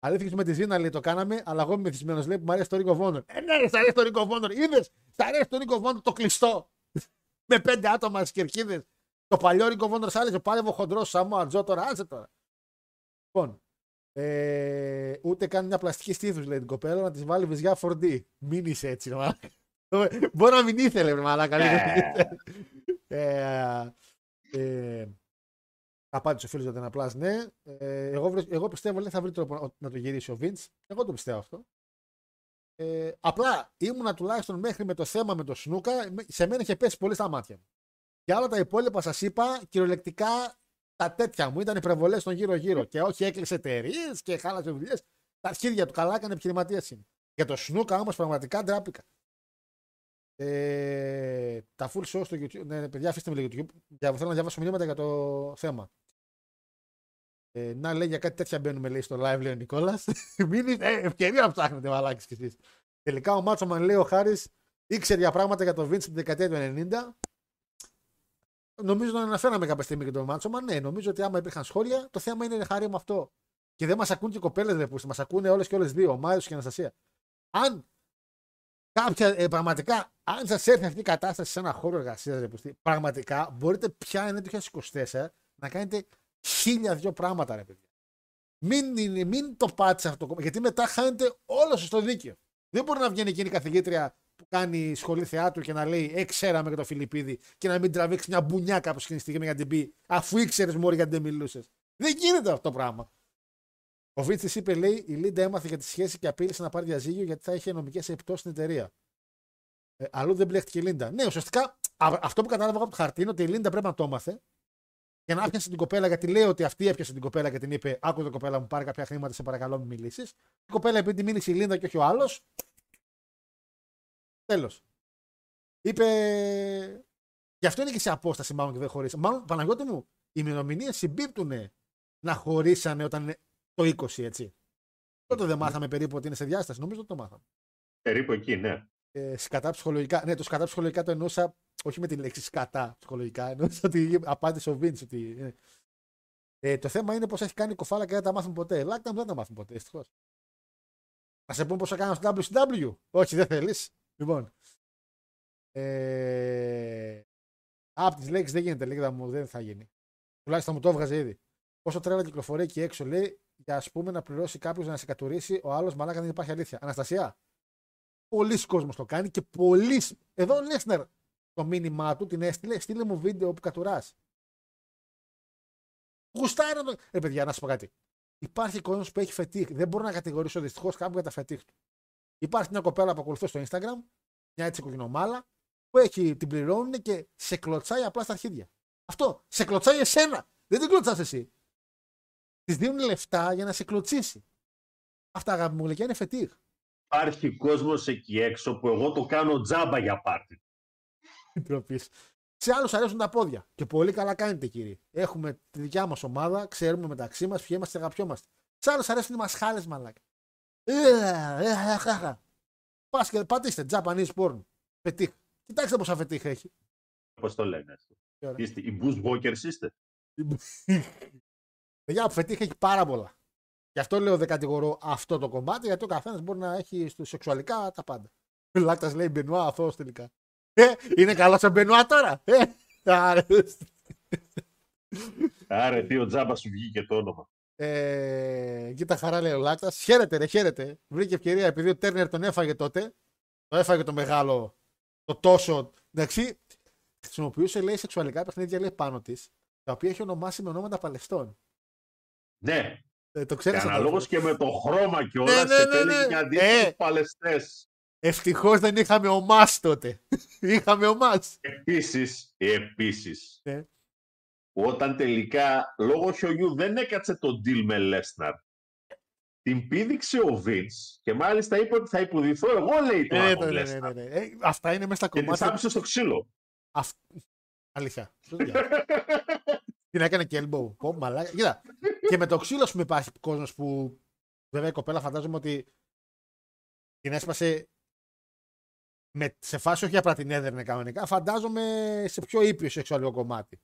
Αλήθεια με τη Ζήνα λέει το κάναμε, αλλά εγώ είμαι μεθυσμένος. Λέει που μου αρέσει το Ring of Honor. Ε, ναι, ρε, σ' αρέσει το Ring of Honor. Είδες, σ' αρέσει το Ring of Honor το κλειστό. (laughs) με πέντε άτομα στις κερκίδες. Το παλιό Ring of Honor σ' άρεσε. Πάλευε ο χοντρός Σαμό Ατζό τώρα, άσε τώρα. Λοιπόν, ε, ούτε καν μια πλαστική στήθους λέει την κοπέλα να της βάλει βυζιά 4D. Μην είσαι έτσι, ρε μαλάκα. Μπορεί να μην ήθελε, ρε μαλάκα. ε, ε, Απάντησε ο φίλος για την απλάς ναι. Ε, εγώ, βρε- εγώ πιστεύω ότι θα βρει τρόπο να το γυρίσει ο Βίντς. Εγώ το πιστεύω αυτό. Ε, απλά ήμουνα τουλάχιστον μέχρι με το θέμα με το Σνούκα, με- σε μένα είχε πέσει πολύ στα μάτια μου. Για όλα τα υπόλοιπα σας είπα κυριολεκτικά τα τέτοια μου ήταν υπερβολές στον γύρω-γύρω. Και όχι έκλεισε εταιρείες και χάλασε δουλειές. Τα αρχίδια του καλά έκανε επιχειρηματίας είναι. Για το Σνούκα όμως πραγματικά ντράπηκα. Ε, τα full show στο YouTube. Ναι, παιδιά, αφήστε με λίγο YouTube. Για, θέλω να διαβάσω μηνύματα για το θέμα. Ε, να λέει για κάτι τέτοια μπαίνουμε λέει στο live, λέει ο Νικόλας. (laughs) Μην είναι ε, ευκαιρία να ψάχνετε, μαλάκι κι εσείς. Τελικά ο Μάτσομαν λέει ο Χάρης ήξερε για πράγματα για το Vince την δεκαετία του 90. Νομίζω να αναφέραμε κάποια στιγμή και τον Μάτσομαν. Ναι, νομίζω ότι άμα υπήρχαν σχόλια, το θέμα είναι χάρη με αυτό. Και δεν μας ακούν και οι κοπέλες, δεν μας ακούνε όλες και όλες δύο, ο Μάιος και η Αναστασία. Αν κάποια, ε, πραγματικά, αν σας έρθει αυτή η κατάσταση σε ένα χώρο εργασίας, πραγματικά μπορείτε πια είναι το 2024 να κάνετε χίλια δυο πράγματα, ρε παιδιά. Μην, μην το πάτε αυτό, γιατί μετά χάνετε όλο σας το δίκαιο. Δεν μπορεί να βγαίνει εκείνη η καθηγήτρια που κάνει σχολή θεάτρου και να λέει Ε, ξέραμε για το Φιλιππίδη και να μην τραβήξει μια μπουνιά κάπου στην στιγμή για να την πει Αφού ήξερες μόνο γιατί δεν μιλούσες. Δεν γίνεται αυτό το πράγμα. Ο Βίτσης είπε, λέει, η Λίντα έμαθε για τη σχέση και απείλησε να πάρει διαζύγιο γιατί θα είχε νομικές επιπτώσεις στην εταιρεία. Ε, αλλού δεν μπλέχτηκε η Λίντα. Ναι, ουσιαστικά αυτό που κατάλαβα από το χαρτί είναι ότι η Λίντα πρέπει να το έμαθε και να πιάσει την κοπέλα γιατί λέει ότι αυτή έπιασε την κοπέλα και την είπε: Άκου την κοπέλα μου, πάρει κάποια χρήματα, σε παρακαλώ, μην μιλήσεις. Η κοπέλα επειδή μίλησε η Λίντα και όχι ο άλλος. Τέλος. Είπε. Γι' αυτό είναι και σε απόσταση μάλλον και δεν χωρίσαν. Μάλλον, Παναγιώτη μου, οι ημερομηνίες συμπίπτουν να χωρίσανε όταν είναι το 20, έτσι. Τότε δεν μάθαμε περίπου ότι είναι σε διάσταση. Νομίζω ότι το μάθαμε. Περίπου εκεί, ναι. Ε, σκατά ψυχολογικά. Ναι, το σκατά ψυχολογικά το εννοούσα όχι με τη λέξη σκατά ψυχολογικά. Εννοούσα ότι απάντησε ο Βίντ. Ότι... Ε, ε, το θέμα είναι πω έχει κάνει κοφάλα και δεν τα μάθουν ποτέ. Λάκτα δεν τα μάθουν ποτέ, δυστυχώ. Να σε πούμε πώς θα κάνω στο WCW. Όχι, δεν θέλεις. Λοιπόν. Ε, από τις λέξεις δεν γίνεται, λέγεται μου, δεν θα γίνει. Τουλάχιστον μου το έβγαζε ήδη. Όσο τρέλα κυκλοφορεί εκεί έξω, λέει, για ας πούμε να πληρώσει κάποιος να σε κατουρίσει, ο άλλος μαλάκα δεν υπάρχει αλήθεια. Αναστασία. Πολλοί κόσμος το κάνει και πολλοί. Εδώ ο Λέσνερ το μήνυμά του την έστειλε, στείλε μου βίντεο που κατουράς. Γουστάρω το. Ε, παιδιά, να σα πω κάτι. Υπάρχει κόσμος που έχει φετίχ. Δεν μπορώ να κατηγορήσω δυστυχώς κάποιον για τα φετίχ του. Υπάρχει μια κοπέλα που ακολουθώ στο Instagram, μια έτσι κοκκινομάλα, που έχει, την πληρώνουν και σε κλωτσάει απλά στα αρχίδια. Αυτό. Σε κλωτσάει εσένα. Δεν την κλωτσάς εσύ. Της δίνουν λεφτά για να σε κλωτσίσει. Αυτά αγάπη μου είναι φετίχ. Υπάρχει κόσμος εκεί έξω που εγώ το κάνω τζάμπα για πάρτι. Σε άλλους αρέσουν τα πόδια. Και πολύ καλά κάνετε, κύριε. Έχουμε τη δικιά μας ομάδα, ξέρουμε μεταξύ μας ποιοι είμαστε και αγαπιόμαστε. Σε άλλους αρέσουν οι μασχάλες, μαλάκα. Πας και πατήστε Japanese porn. Φετίχ. Κοιτάξτε πόσα φετίχ έχει. Πώς το λένε αυτό. Είστε, οι Bush Walkers είστε. Παιδιά, ο φετίχ έχει πάρα πολλά. Γι' αυτό λέω δεν κατηγορώ αυτό το κομμάτι, γιατί ο καθένας μπορεί να έχει στο σεξουαλικά τα πάντα. Λάκτα λέει Μπενουά, αυτό τελικά. Ε, είναι καλός ο Μπενουά τώρα. Ε, άρα. Άρα, τι ο τζάμπας σου βγήκε το όνομα. Ε, κοίτα χαρά λέει ο Λάκτας. Χαίρετε, ρε, χαίρετε. Βρήκε ευκαιρία επειδή ο Τέρνερ τον έφαγε τότε. Το έφαγε το μεγάλο, το τόσο. Εντάξει, χρησιμοποιούσε λέει σεξουαλικά παιχνίδια λέει πάνω της, τα οποία έχει ονομάσει με ονόματα Παλαιστών. Ναι. Ε, το ξέρεις και αυτό. αναλόγως και με το χρώμα και όλα Ναι, ναι, σε ναι, τέλει ναι. για αντίστοιχους Ε. παλαιστές. Ευτυχώς δεν είχαμε ομάς τότε. (laughs) είχαμε ομάς. Επίσης, επίσης, Ναι. Όταν τελικά λόγω χιονιού δεν έκατσε το deal με Λέσναρ, την πήδηξε ο Βίντς και μάλιστα είπε ότι θα υποδηθώ εγώ, λέει, τον Ε, από ναι, ναι, ναι, Λέσναρ. ναι, ναι. Ε, αυτά είναι μέσα στα Και της κομμάτια. άπησε στο ξύλο. Αυ... Αλήθεια. Ποιο διάλογο. Την έκανε και elbow. Πω, μαλάκα. Κοίτα. Και με το ξύλο, ας πούμε, υπάρχει κόσμος που. Βέβαια η κοπέλα φαντάζομαι ότι την έσπασε με, σε φάση όχι απλά την έδερνε κανονικά, φαντάζομαι σε πιο ήπιο σεξουαλικό κομμάτι.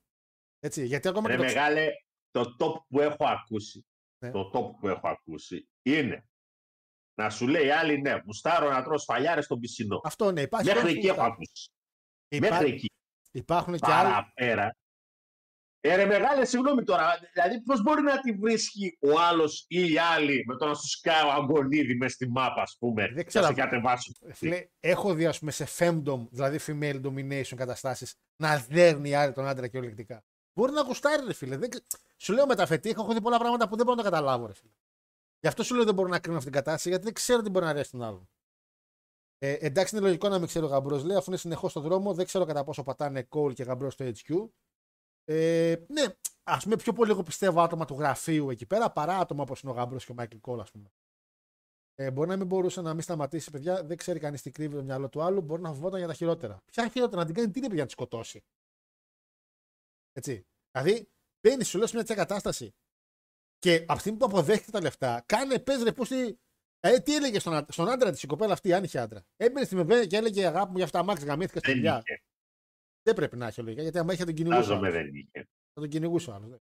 Έτσι, γιατί ακόμα Ρε και το ξύ- μεγάλε, το top που έχω ακούσει, Ναι. το top που έχω ακούσει είναι να σου λέει άλλη ναι, μουστάρω να τρώω σφαλιάρες στον πισινό. Αυτό ναι, υπάρχει. Μέχρι κόσμος εκεί που έχω γουστάρει. ακούσει. Υπά- Μέχρι εκεί. Υπάρχουν και άλλοι. Παραπέρα. Ε, ρε μεγάλε, συγγνώμη τώρα. Δηλαδή, πώς μπορεί να τη βρίσκει ο άλλος ή η άλλη με το να σου σκάει ο αγωνίδι μες στη μάπα, ας πούμε. Δεν ξέρω. Να σε κατεβάσουν. Φίλε, έχω δει ας πούμε, σε femdom, δηλαδή female domination καταστάσεις, να δέρνει η άλλη τον άντρα κυριολεκτικά. Μπορεί να γουστάρει, ρε φίλε. Δεν... ξε- Σου λέω με τα φετίχα, έχω δει πολλά πράγματα που δεν μπορώ να τα καταλάβω, ρε φίλε. Γι' αυτό σου λέω δεν μπορώ να κρίνω αυτή την κατάσταση, γιατί δεν ξέρω τι μπορεί να αρέσει τον άλλον. Ε, εντάξει, είναι λογικό να μην ξέρω ο γαμπρός, λέει, αφού είναι συνεχώς στον δρόμο, δεν ξέρω κατά πόσο πατάνε call και γαμπρός στο HQ. Ε, ναι, ας πούμε, πιο πολύ εγώ πιστεύω άτομα του γραφείου εκεί πέρα παρά άτομα όπως είναι ο γαμπρός και ο Μάικλ Κόλ, ας πούμε. Ε, μπορεί να μην μπορούσε να μην σταματήσει, παιδιά. Δεν ξέρει κανείς τι κρύβει το μυαλό του άλλου. Μπορεί να φοβόταν για τα χειρότερα. Ποια χειρότερα, να την κάνει τι είναι, παιδιά, να τη σκοτώσει. Έτσι. Δηλαδή, μπαίνει, σου λέω σε μια τέτοια κατάσταση. Και από τη στιγμή που αποδέχεται τα λεφτά, κάνε πες ρε πού στη. Ε, τι έλεγε στον, άντρα- στον άντρα της η κοπέλα αυτή, αν είχε άντρα. Έμπαινε στη μεβέ και έλεγε αγάπη μου για αυτά, μάξι γαμήθηκα στη Δεν δουλειά. είχε. Δεν πρέπει να έχει λογικά, γιατί άμα είχε τον κυνηγούσε. ο Φαντάζομαι άλλος. δεν είχε. Θα τον κυνηγούσε ο άλλος.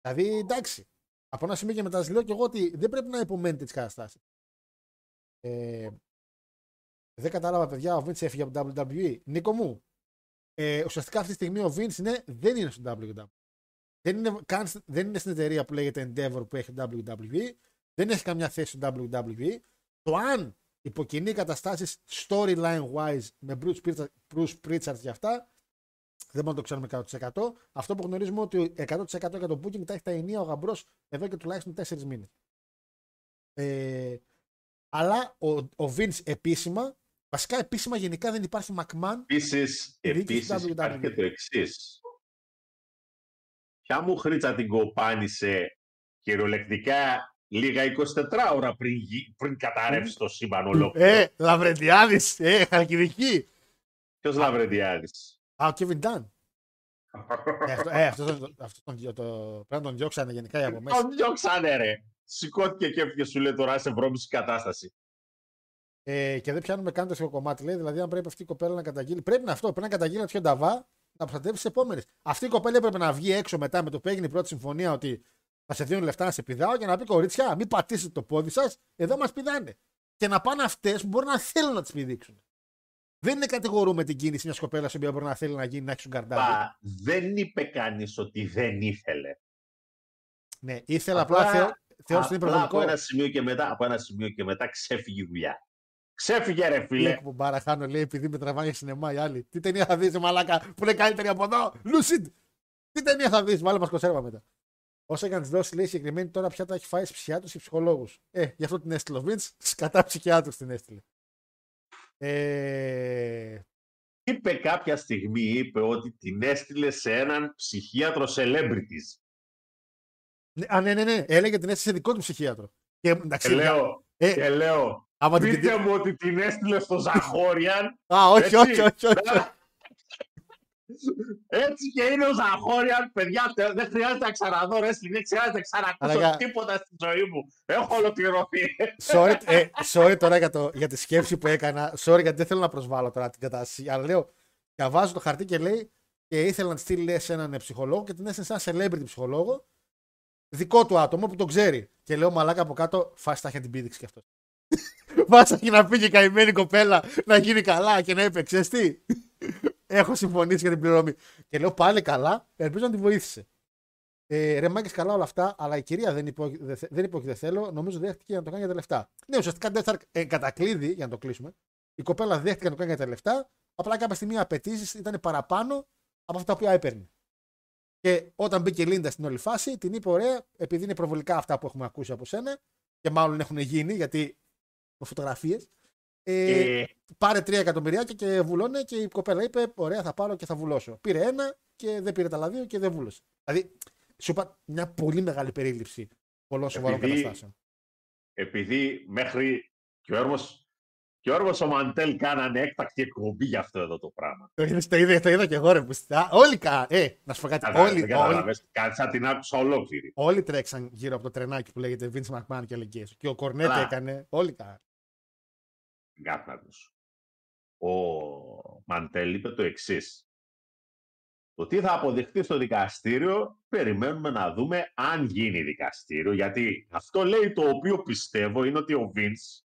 Δηλαδή, εντάξει. Από ένα σημείο και μετά σας λέω και εγώ ότι δεν πρέπει να υπομένετε τις καταστάσεις. Ε, δεν κατάλαβα, παιδιά, ο Vince έφυγε από το WWE. Νίκο μου, ε, ουσιαστικά αυτή τη στιγμή ο Vince είναι, δεν είναι στο WWE. Δεν είναι, καν, στην- δεν είναι στην εταιρεία που λέγεται Endeavor που έχει το WWE. Δεν έχει καμιά θέση στο WWE. Το αν υποκινεί καταστάσεις storyline wise με Bruce Pritchard, Bruce Pritchard και αυτά, δεν μπορούμε να το ξέρουμε 100%. Αυτό που γνωρίζουμε ότι 100% για το booking τα έχει τα ενία ο γαμπρός εδώ και τουλάχιστον 4 μήνες. Ε, αλλά ο, ο Vince επίσημα, βασικά επίσημα γενικά δεν υπάρχει McMahon. Επίσης, Η διοίκηση επίσης WWE. υπάρχει και το εξής. Ποια μου χρήτσα την κοπάνισε κυριολεκτικά λίγα 24 ώρα πριν, γι- πριν καταρρεύσει το σύμπαν ολόκληρο; Ε, Λαβρεντιάδης, ε, Χαλκιδική. Ποιος Λαβρεντιάδης; Α, ο Kevin Dunn. Ε, αυτό, ε, αυτός, τον- αυτός τον, το, πρέπει να τον διώξανε γενικά οι από μέσα. Τον διώξανε ρε. Σηκώθηκε και έφυγε σου λέει τώρα σε βρώμηση κατάσταση. Ε, και δεν πιάνουμε καν το θείο κομμάτι. Λέει, δηλαδή, αν πρέπει αυτή η κοπέλα να καταγγείλει. Πρέπει να αυτό, πρέπει να καταγγείλει να νταβά να προστατεύσει τις επόμενες. Αυτή η κοπέλα έπρεπε να βγει έξω μετά με το που έγινε η πρώτη συμφωνία ότι θα σε δίνουν λεφτά να σε πηδάω και να πει κορίτσια, μην πατήσετε το πόδι σας, εδώ μας πηδάνε. Και να πάνε αυτές που μπορεί να θέλουν να τις πηδήξουν. Δεν είναι κατηγορούμε την κίνηση μιας κοπέλας η οποία μπορεί να θέλει να γίνει να έχει σου γκαρντάδι. Πα, δεν είπε κανείς ότι δεν ήθελε. Ναι, ήθελα απλά, Απλά- θεω, θεώρησε ότι είναι Απλά από υπερβολικό. ένα, σημείο και μετά, από ένα σημείο και μετά ξέφυγε η δουλειά. Ξέφυγε ρε φίλε. Λέει που μπαραχάνω, λέει, επειδή με τραβάει για σινεμά οι άλλοι. Τι ταινία θα δεις, μαλάκα, που είναι καλύτερη από εδώ; Lucid! Τι ταινία θα δεις, βάλε μας κονσέρβα μετά. Όσο και να τη δώσει, λέει συγκεκριμένη τώρα πια τα έχει φάει ψυχιάτρους και ψυχολόγους. Ε, γι' αυτό την έστειλε ο Vince, (laughs) κατά ψυχιάτρους την έστειλε. Ε, Είπε κάποια στιγμή, είπε ότι την έστειλε σε έναν ψυχίατρο celebrities. ναι, α, ναι, ναι, ναι. Έλεγε την έστειλε σε δικό του ψυχίατρο. Και εντάξει, Και λέω, ε, και λέω άμα την πείτε μου ότι την έστειλε στο Ζαχόριαν. Α, όχι, έτσι. όχι, όχι, όχι. Έτσι και είναι ο Ζαχόριαν, παιδιά, τε- δεν χρειάζεται να ξαναδώ wrestling, δεν χρειάζεται να ξανακούσω Αλλαγά. τίποτα στη ζωή μου. Έχω ολοκληρωθεί. sorry, ε, sorry τώρα για, το, για τη σκέψη που έκανα. Sorry γιατί δεν θέλω να προσβάλλω τώρα την κατάσταση. Αλλά λέω, διαβάζω το χαρτί και λέει και ήθελα να τη στείλει λέει, σε έναν ε, ψυχολόγο και την έστειλε σε έναν celebrity ψυχολόγο. Δικό του άτομο που τον ξέρει. Και λέω μαλάκα από κάτω, φάση θα είχε την πήδηξη κι αυτός. Βάσα έχει να πήγε η καημένη κοπέλα να γίνει καλά και να είπε, ξέρεις τι, έχω συμφωνήσει για την πληρωμή. Και λέω πάλι καλά, ελπίζω να τη βοήθησε. Ε, ρε μάγκες καλά όλα αυτά, αλλά η κυρία δεν είπε, όχι, δεν, θε- δεν είπε όχι δεν θέλω, νομίζω δέχτηκε να το κάνει για τα λεφτά. Ναι, ουσιαστικά δεν θα, ε, κατακλείδη, για να το κλείσουμε, η κοπέλα δέχτηκε να το κάνει για τα λεφτά, απλά κάποια στιγμή οι απαιτήσεις ήταν παραπάνω από αυτά που έπαιρνε. Και όταν μπήκε η Λίντα στην όλη φάση, την είπε: Ωραία, επειδή είναι προβολικά αυτά που έχουμε ακούσει από σένα, και μάλλον έχουν γίνει γιατί με φωτογραφίες. Ε, Ε, πάρε 3 εκατομμυριάκια και βουλώνε και η κοπέλα είπε: Ωραία, θα πάρω και θα βουλώσω. Πήρε ένα και δεν πήρε τα άλλα δύο και δεν βούλωσε. Δηλαδή, σου είπα μια πολύ μεγάλη περίληψη πολλών σοβαρών Επειδή- καταστάσεων. επειδή μέχρι και ο Έρμος και ο Έρμος ο Μαντέλ κάνανε έκτακτη εκπομπή για αυτό εδώ το πράγμα. Το είδες, το είδα, το είδα και εγώ ρε που στα- Όλοι κα... Ε, να σου πω κάτι. Κατάλαβες, Όλοι, δεν όλοι, κατάλαβες. Κάτι σαν την άκουσα ολόκληρη. όλοι τρέξαν γύρω από το τρενάκι που λέγεται Vince McMahon και έλεγε Και ο Κορνέτ Αλλά- έκανε. Όλοι κα... Κάτσε να ακούσω. Ο Μαντέλ είπε το εξής. Το τι θα αποδειχθεί στο δικαστήριο, περιμένουμε να δούμε αν γίνει δικαστήριο. Γιατί αυτό λέει το οποίο πιστεύω είναι ότι ο Vince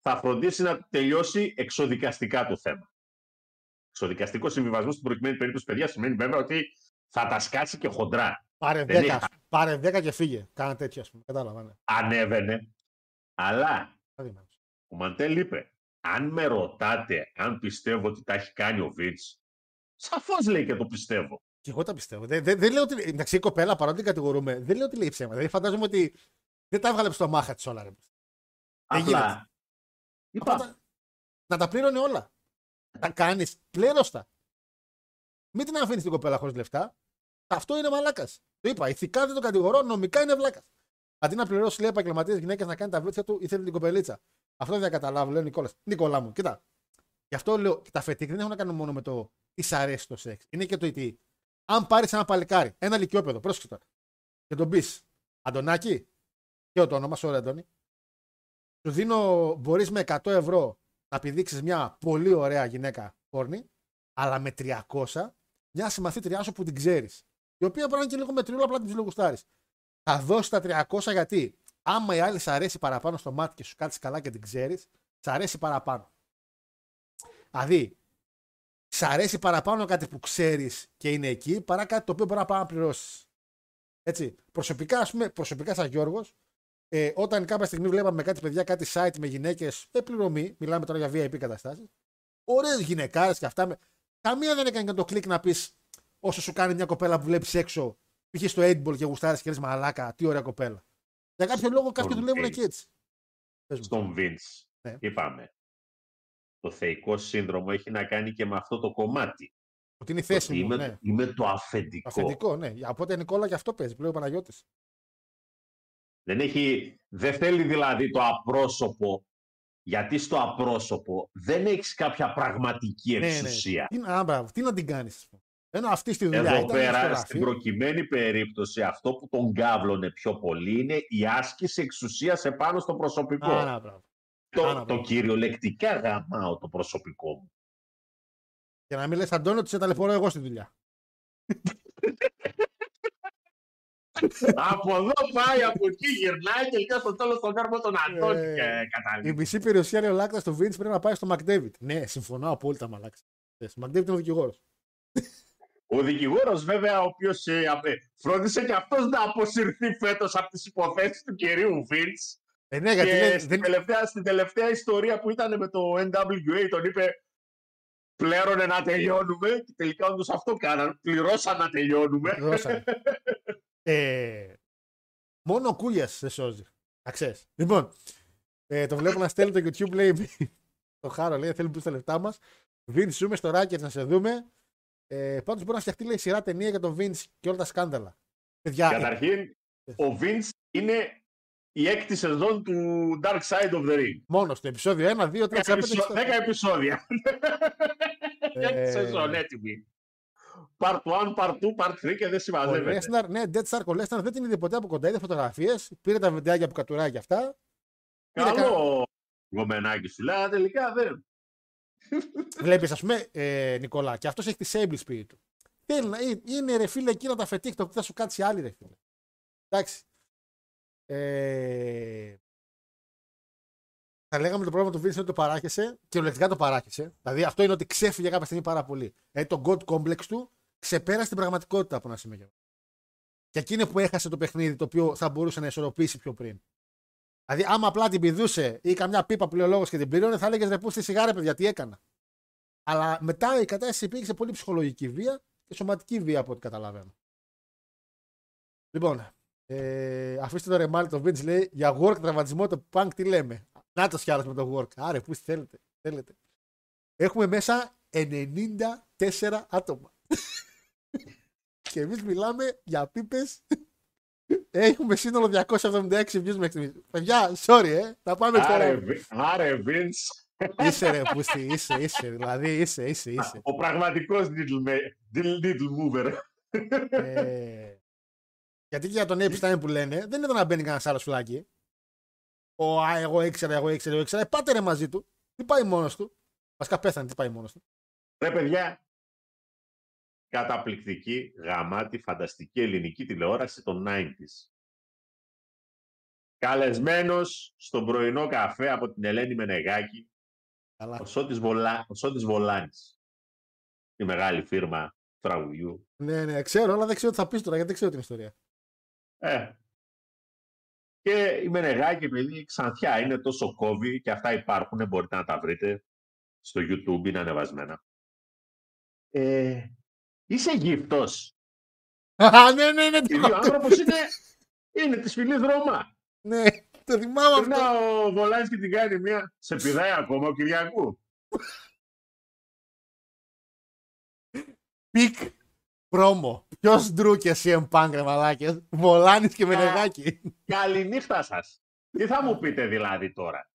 θα φροντίσει να τελειώσει εξοδικαστικά το θέμα. Εξοδικαστικός συμβιβασμός στην προκειμένη περίπτωση, παιδιά, σημαίνει βέβαια ότι θα τα σκάσει και χοντρά. Πάρε Δεν 10, είχα. πάρε 10 και φύγε. Κάνα τέτοιο, ας πούμε. Κατάλαβα. Ναι. Ανέβαινε. Αλλά Αδύναμος. Ο Μαντέλ είπε, αν με ρωτάτε αν πιστεύω ότι τα έχει κάνει ο Βίτς, σαφώς λέει και το πιστεύω. Και εγώ τα πιστεύω. Δεν, δεν, δεν λέω ότι. Εντάξει, η κοπέλα παρότι την κατηγορούμε, δεν λέω ότι λέει ψέματα. Δηλαδή, φαντάζομαι ότι δεν τα έβγαλε στο μάχα της όλα. Ρε. Δεν γίνεται. Απλά, είπα, Απλά τα- να τα πλήρωνε όλα. Τα κάνεις, πλήρωστα. Μην την αφήνεις την κοπέλα χωρίς λεφτά. Αυτό είναι μαλάκας. Το είπα. Ηθικά δεν το κατηγορώ, νομικά είναι βλάκας. Αντί να πληρώσει λέει επαγγελματίες γυναίκες να κάνει τα βίτσια του, ήθελε την κοπελίτσα. Αυτό δεν καταλάβω, λέει ο Νικόλας. Νικόλα μου, κοίτα. Γι' αυτό λέω τα φετίκ δεν έχουν να κάνουν μόνο με το τι σ' αρέσει το σεξ. Είναι και το ότι αν πάρεις ένα παλικάρι, ένα λυκειόπεδο, πρόσεξε τώρα, και τον πεις Αντωνάκη, και το όνομα, sorry Αντώνη, σου δίνω, μπορείς με 100 ευρώ να πηδήξεις μια πολύ ωραία γυναίκα πόρνη, αλλά με 300 μια συμμαθήτριά σου που την ξέρεις. Η οποία μπορεί να είναι και λίγο μετριόλα, απλά την ψιλογουστάρει. Θα δώσεις τα 300 γιατί άμα η άλλη σ' αρέσει παραπάνω στο μάτι και σου κάτσει καλά και την ξέρεις, σ' αρέσει παραπάνω. Δηλαδή, σ' αρέσει παραπάνω κάτι που ξέρεις και είναι εκεί παρά κάτι το οποίο μπορεί να πάει να πληρώσεις. Έτσι. Προσωπικά, ας πούμε, προσωπικά σαν Γιώργος, ε, όταν κάποια στιγμή βλέπαμε κάτι παιδιά, κάτι site με γυναίκες με πληρωμή, μιλάμε τώρα για VIP καταστάσεις, ωραίες γυναικάρες και αυτά. Με... Καμία δεν έκανε το κλικ να πεις όσο σου κάνει μια κοπέλα που βλέπεις έξω, π.χ. στο 8 και γουστάρεις και λες μαλάκα, τι ωραία κοπέλα. Για κάποιο λόγο κάποιοι Στον δουλεύουν Vince. και έτσι. Πες μου. Στον Vince, Ναι. είπαμε, το θεϊκό σύνδρομο έχει να κάνει και με αυτό το κομμάτι. Ότι είναι η Το θέση ότι μου. είμαι, Ναι. είμαι το αφεντικό. Αφεντικό, ναι. Οπότε Νικόλα και αυτό παίζει. Πλέον ο Παναγιώτης. Δεν, έχει, δεν θέλει δηλαδή το απρόσωπο, γιατί στο απρόσωπο δεν έχεις κάποια πραγματική Ναι, ναι. εξουσία. Τι, να- α, μπράβο, τι να την κάνεις, Ενώ αυτή στη δουλειά Εδώ ήταν πέρα, στο στην γραφείο. προκειμένη περίπτωση, αυτό που τον κάβλωνε πιο πολύ είναι η άσκηση εξουσίας επάνω στο προσωπικό. Α, να, μπράβο. το, άρα, το μπράβο. κυριολεκτικά γαμάω το προσωπικό μου. Για να μην λες, Αντώνιο, ότι σε ταλαιπωρώ εγώ στη δουλειά. από εδώ πάει, από εκεί γυρνάει και τελικά στο τέλος τον κάρπο τον Αντώνη Ε, και Η καταλήγει. μισή περιουσία λέει ο Λάκτας στο Vince πρέπει να πάει στο McDavid. Ναι, συμφωνώ απόλυτα με Λάκτας. Ο McDavid είναι ο δικηγόρος. Ο δικηγόρος, βέβαια, ο οποίος φρόντισε και αυτός να αποσυρθεί φέτος από τις υποθέσεις του κυρίου Βίντ. Ε, ναι, γιατί Και λέει, στην, δεν... τελευταία, στην τελευταία ιστορία που ήταν με το NWA, τον είπε πλέρωνε να τελειώνουμε και τελικά όντως αυτό κάναν. Πληρώσαν να τελειώνουμε. Δώσανε. (laughs) ε, μόνο ο Κούλιας σε σώζει. Να ξέρεις. Λοιπόν, ε, το βλέπω να στέλνει το YouTube, λέει. (laughs) το χάρο λέει: Θέλει που τα λεφτά μας. Vince, ζούμε στο Racket να σε δούμε. Ε, Πάντως μπορεί να φτιαχτεί λέει, σειρά ταινία για τον Vince και όλα τα σκάνδαλα. Παιδιά, ε, Καταρχήν, ο Vince είναι η έκτη σεζόν του Dark Side of the Ring. μόνο στο επεισόδιο 1, 2, 3, 4, 5, 6, 10 επεισόδια. Ε, Έκτη σεζόν, έτοιμη. Part 1, Part 2, Part 3 και δεν Ο συμμαζεύεται. Λέσναρ, ναι, Dead Star ο Λέσναρ δεν την είδε ποτέ από κοντά, είδε φωτογραφίες, πήρε τα βιντεάκια που κατουράει και αυτά. είναι Καλό γομενάκι σου λέει, αλλά τελικά δεν. Βλέπεις, ας πούμε, ε, Νικόλα, και αυτός έχει τη Sable Spirit του. Θέλει να είναι, είναι ρε φίλε εκείνα τα φετίκ, το που θα σου κάτσει άλλη ρε φίλε. Εντάξει. Ε, θα λέγαμε το πρόβλημα του Vince είναι ότι το παράχεσε και ολεκτικά το παράχεσε. Δηλαδή αυτό είναι ότι ξέφυγε κάποια στιγμή πάρα πολύ. Δηλαδή το God Complex του ξεπέρασε την πραγματικότητα από ένα σημείο. Και εκείνη που έχασε το παιχνίδι το οποίο θα μπορούσε να ισορροπήσει πιο πριν. Δηλαδή, άμα απλά την πηδούσε ή καμιά πίπα που λέει ο λόγος και την πλήρωνε, θα έλεγες ρε πού στη σιγάρα, παιδιά, τι έκανα. Αλλά μετά η κατάσταση υπήρξε πολύ ψυχολογική βία και σωματική βία από ό,τι καταλαβαίνω. Λοιπόν, ε, αφήστε το ρεμάλι το Vince λέει για work τραυματισμό το punk τι λέμε. Να το σκιάλος με το work. Άρε, πού θέλετε, θέλετε. Έχουμε μέσα 94 άτομα. (laughs) και εμείς μιλάμε για πίπες. Έχουμε σύνολο 276 views μέχρι στιγμής. Παιδιά, sorry, ε. Θα πάμε Άρε, τώρα. Βι- Άρε, Vince. Είσαι ρε, πούστη, είσαι, είσαι. Δηλαδή, είσαι, είσαι, είσαι. Ο πραγματικός needle, ma- needle needle mover. Ε, γιατί και για τον Epstein που λένε, δεν είναι να μπαίνει κανένας άλλος φυλάκι. Ο Α, εγώ ήξερα, εγώ ήξερα, εγώ ήξερα. Ε, πάτε ρε μαζί του. Τι πάει μόνος του. Βασικά πέθανε, τι πάει μόνος του. Ρε παιδιά, καταπληκτική, γαμάτη, φανταστική ελληνική τηλεόραση των 90s. Καλεσμένος στον πρωινό καφέ από την Ελένη Μενεγάκη, Καλά. ο Σώτης, Βολά, ο Σώτης Βολάνης. Η μεγάλη φίρμα τραγουδιού. Ναι, ναι, ξέρω, αλλά δεν ξέρω τι θα πεις τώρα γιατί δεν ξέρω την ιστορία. Ε. Και η Μενεγάκη, επειδή ξανθιά είναι τόσο κόβει και αυτά υπάρχουν, μπορείτε να τα βρείτε στο YouTube, είναι ανεβασμένα. Ε, είσαι γύφτος. Α, ναι, ναι, ναι, Γιατί ο το, άνθρωπος είναι, είναι της φυλής Ρώμα. ναι, το θυμάμαι αυτό. Περνά ο Βολάνης και την κάνει μία. Σε πηδάει ακόμα ο Κυριακού. Πικ. Πρόμο. Ποιος ντρού και CM Punk, ρε μαλάκες. Βολάνης και Μενεγάκη. Καληνύχτα σας. Τι θα μου πείτε δηλαδή τώρα;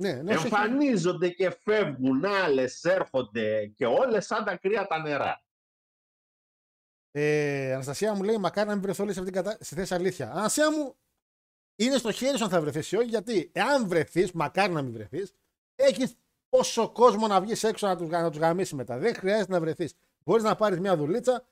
Ναι, ναι, όχι, όχι. Εμφανίζονται και φεύγουν, άλλες έρχονται και όλες σαν τα κρύα τα νερά. Ε, Αναστασία μου λέει: Μακάρι να μην βρεθώ λέει, σε αυτήν την κατα... στη θέση αλήθεια. Αναστασία μου, είναι στο χέρι σου αν θα βρεθείς ή όχι, γιατί εάν βρεθείς, μακάρι να μην βρεθείς, έχεις πόσο κόσμο να βγεις έξω να τους να τους γαμίσεις μετά. Δεν χρειάζεται να βρεθείς. Μπορείς να πάρεις μια δουλίτσα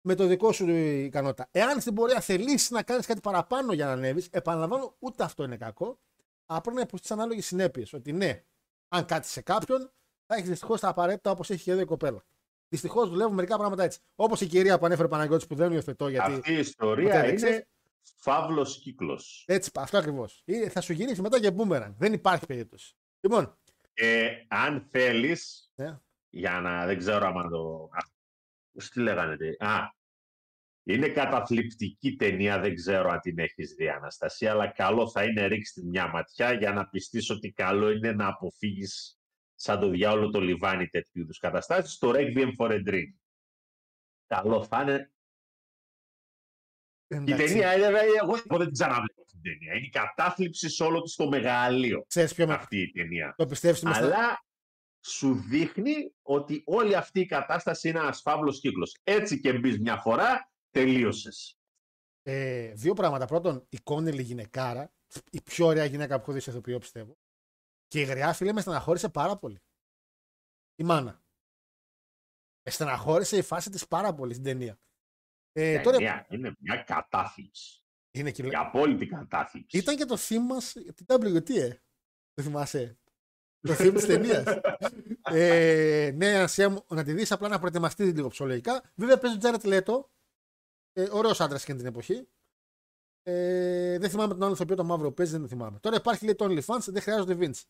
με το δικό σου ικανότητα. Εάν στην πορεία θελήσεις να κάνεις κάτι παραπάνω για να ανέβεις, επαναλαμβάνω, ούτε αυτό είναι κακό. Απλά να υποστεί ανάλογες συνέπειες. Ότι ναι, αν κάτι σε κάποιον, θα έχεις δυστυχώς τα απαραίτητα όπως έχει και εδώ η κοπέλα. Δυστυχώς δουλεύουν μερικά πράγματα έτσι. Όπως η κυρία που ανέφερε ο Παναγιώτης που δεν υιοθετώ γιατί. Αυτή η ποτέ ιστορία δεν είναι ξέρεις. φαύλος κύκλος. Έτσι, αυτό ακριβώς. Θα σου γυρίσει μετά και μπούμεραν. Δεν υπάρχει περίπτωση. Λοιπόν, Ε, αν θέλεις, Ναι. για να δεν ξέρω άμα το... Α, πώς τη λέγανε, τι- α, είναι καταθλιπτική ταινία, δεν ξέρω αν την έχεις δει Αναστασία, αλλά καλό θα είναι ρίξει τη μια ματιά για να πιστείς ότι καλό είναι να αποφύγεις σαν το διάολο το λιβάνι τέτοιου είδους καταστάσεις, το Requiem for a Dream. Καλό θα είναι. Η εντάξει, ταινία, ε, ε, εγώ, εγώ δεν την ξαναβλέπω αυτή την ταινία. Είναι η κατάθλιψη σε όλο της το μεγαλείο ξέρεις ποιο με... αυτή η ταινία. Το πιστεύεις ότι είμαστε- Αλλά σου δείχνει ότι όλη αυτή η κατάσταση είναι ένας φαύλος κύκλος. Έτσι και μπεις μια φορά, τελείωσες. Ε, δύο πράγματα. Πρώτον, η Κόνελη γυναικάρα, η πιο ωραία γυναίκα που έχω δει σε ηθοποιό, πιστεύω. Και η γριά φίλε με στεναχώρησε πάρα πολύ. Η μάνα. Με στεναχώρησε η φάση της πάρα πολύ στην ταινία. Ε, τώρα Ταινία είναι μια κατάθλιψη. είναι και... Η απόλυτη κατάθλιψη. Ήταν και το theme μα την WT, ε; Δεν θυμάσαι; το theme της ταινίας. (laughs) ε, ναι, Ανασία μου, να τη δεις απλά να προετοιμαστείς λίγο ψυχολογικά. Βέβαια παίζει ο Τζάρετ Λέτο. Ε, Ωραίος άντρας και την εποχή. Ε, δεν θυμάμαι τον άλλο ηθοποιό το μαύρο που παίζει, δεν το θυμάμαι. Τώρα υπάρχει λέει το OnlyFans, δεν χρειάζονται Vince.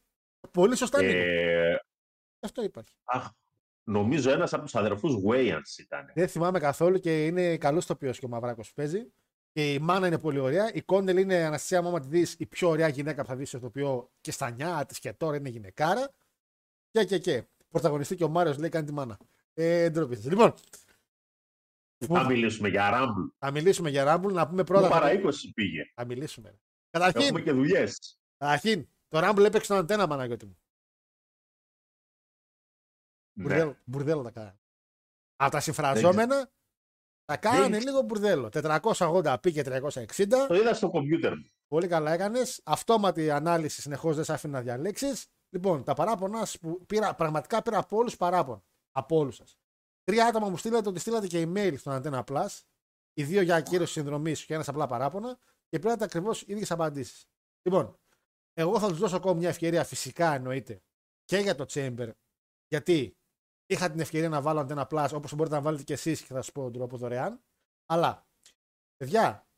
Πολύ σωστά είναι. Ε, Αυτό υπάρχει. αχ, νομίζω ένας από τους αδερφούς Wayans ήταν. Δεν θυμάμαι καθόλου και είναι καλός ηθοποιό και ο Μαυράκος που παίζει. Και η μάνα είναι πολύ ωραία. Η Κόντελ είναι Αναστασία μου, άμα τη δεις, η πιο ωραία γυναίκα που θα δεις στο ηθοποιό και στα νιά της και τώρα είναι γυναικάρα. Και και και. Πρωταγωνιστή και ο Μάριος λέει κάνει τη μάνα. Ε, ντροπή σας. Λοιπόν, Θα μιλήσουμε για Rumble. θα μιλήσουμε για Rumble, να πούμε Μου πρώτα. παρά Θα, 20 πήγε. θα μιλήσουμε. Καταρχήν, Έχουμε και δουλειές. καταρχήν, το Rumble έπαιξε στον αντένα, Παναγιώτη μου. Ναι. Μπουρδέλο, μπουρδέλο τα κάνανε. Από τα συμφραζόμενα τα κάνανε Δεν- λίγο μπουρδέλο. 480 πήγε 360. Το είδα στο κομπιούτερ μου. Πολύ καλά έκανες. Αυτόματη ανάλυση συνεχώς δεν σε άφηνε να διαλέξεις. Λοιπόν, τα παράπονα σας που πήρα, πραγματικά πήρα από όλους παράπονα. Από όλους σας. Τρία άτομα μου στείλατε ότι στείλατε και email στον Antenna Plus. Οι δύο για ακύρωση συνδρομής και ένας απλά παράπονα. Και πήρατε ακριβώς ίδιες απαντήσεις. Λοιπόν, εγώ θα τους δώσω ακόμα μια ευκαιρία, φυσικά εννοείται, και για το Chamber. Γιατί είχα την ευκαιρία να βάλω Antenna Plus όπως μπορείτε να βάλετε και εσείς και θα σας πω τον τρόπο δωρεάν. Αλλά, παιδιά,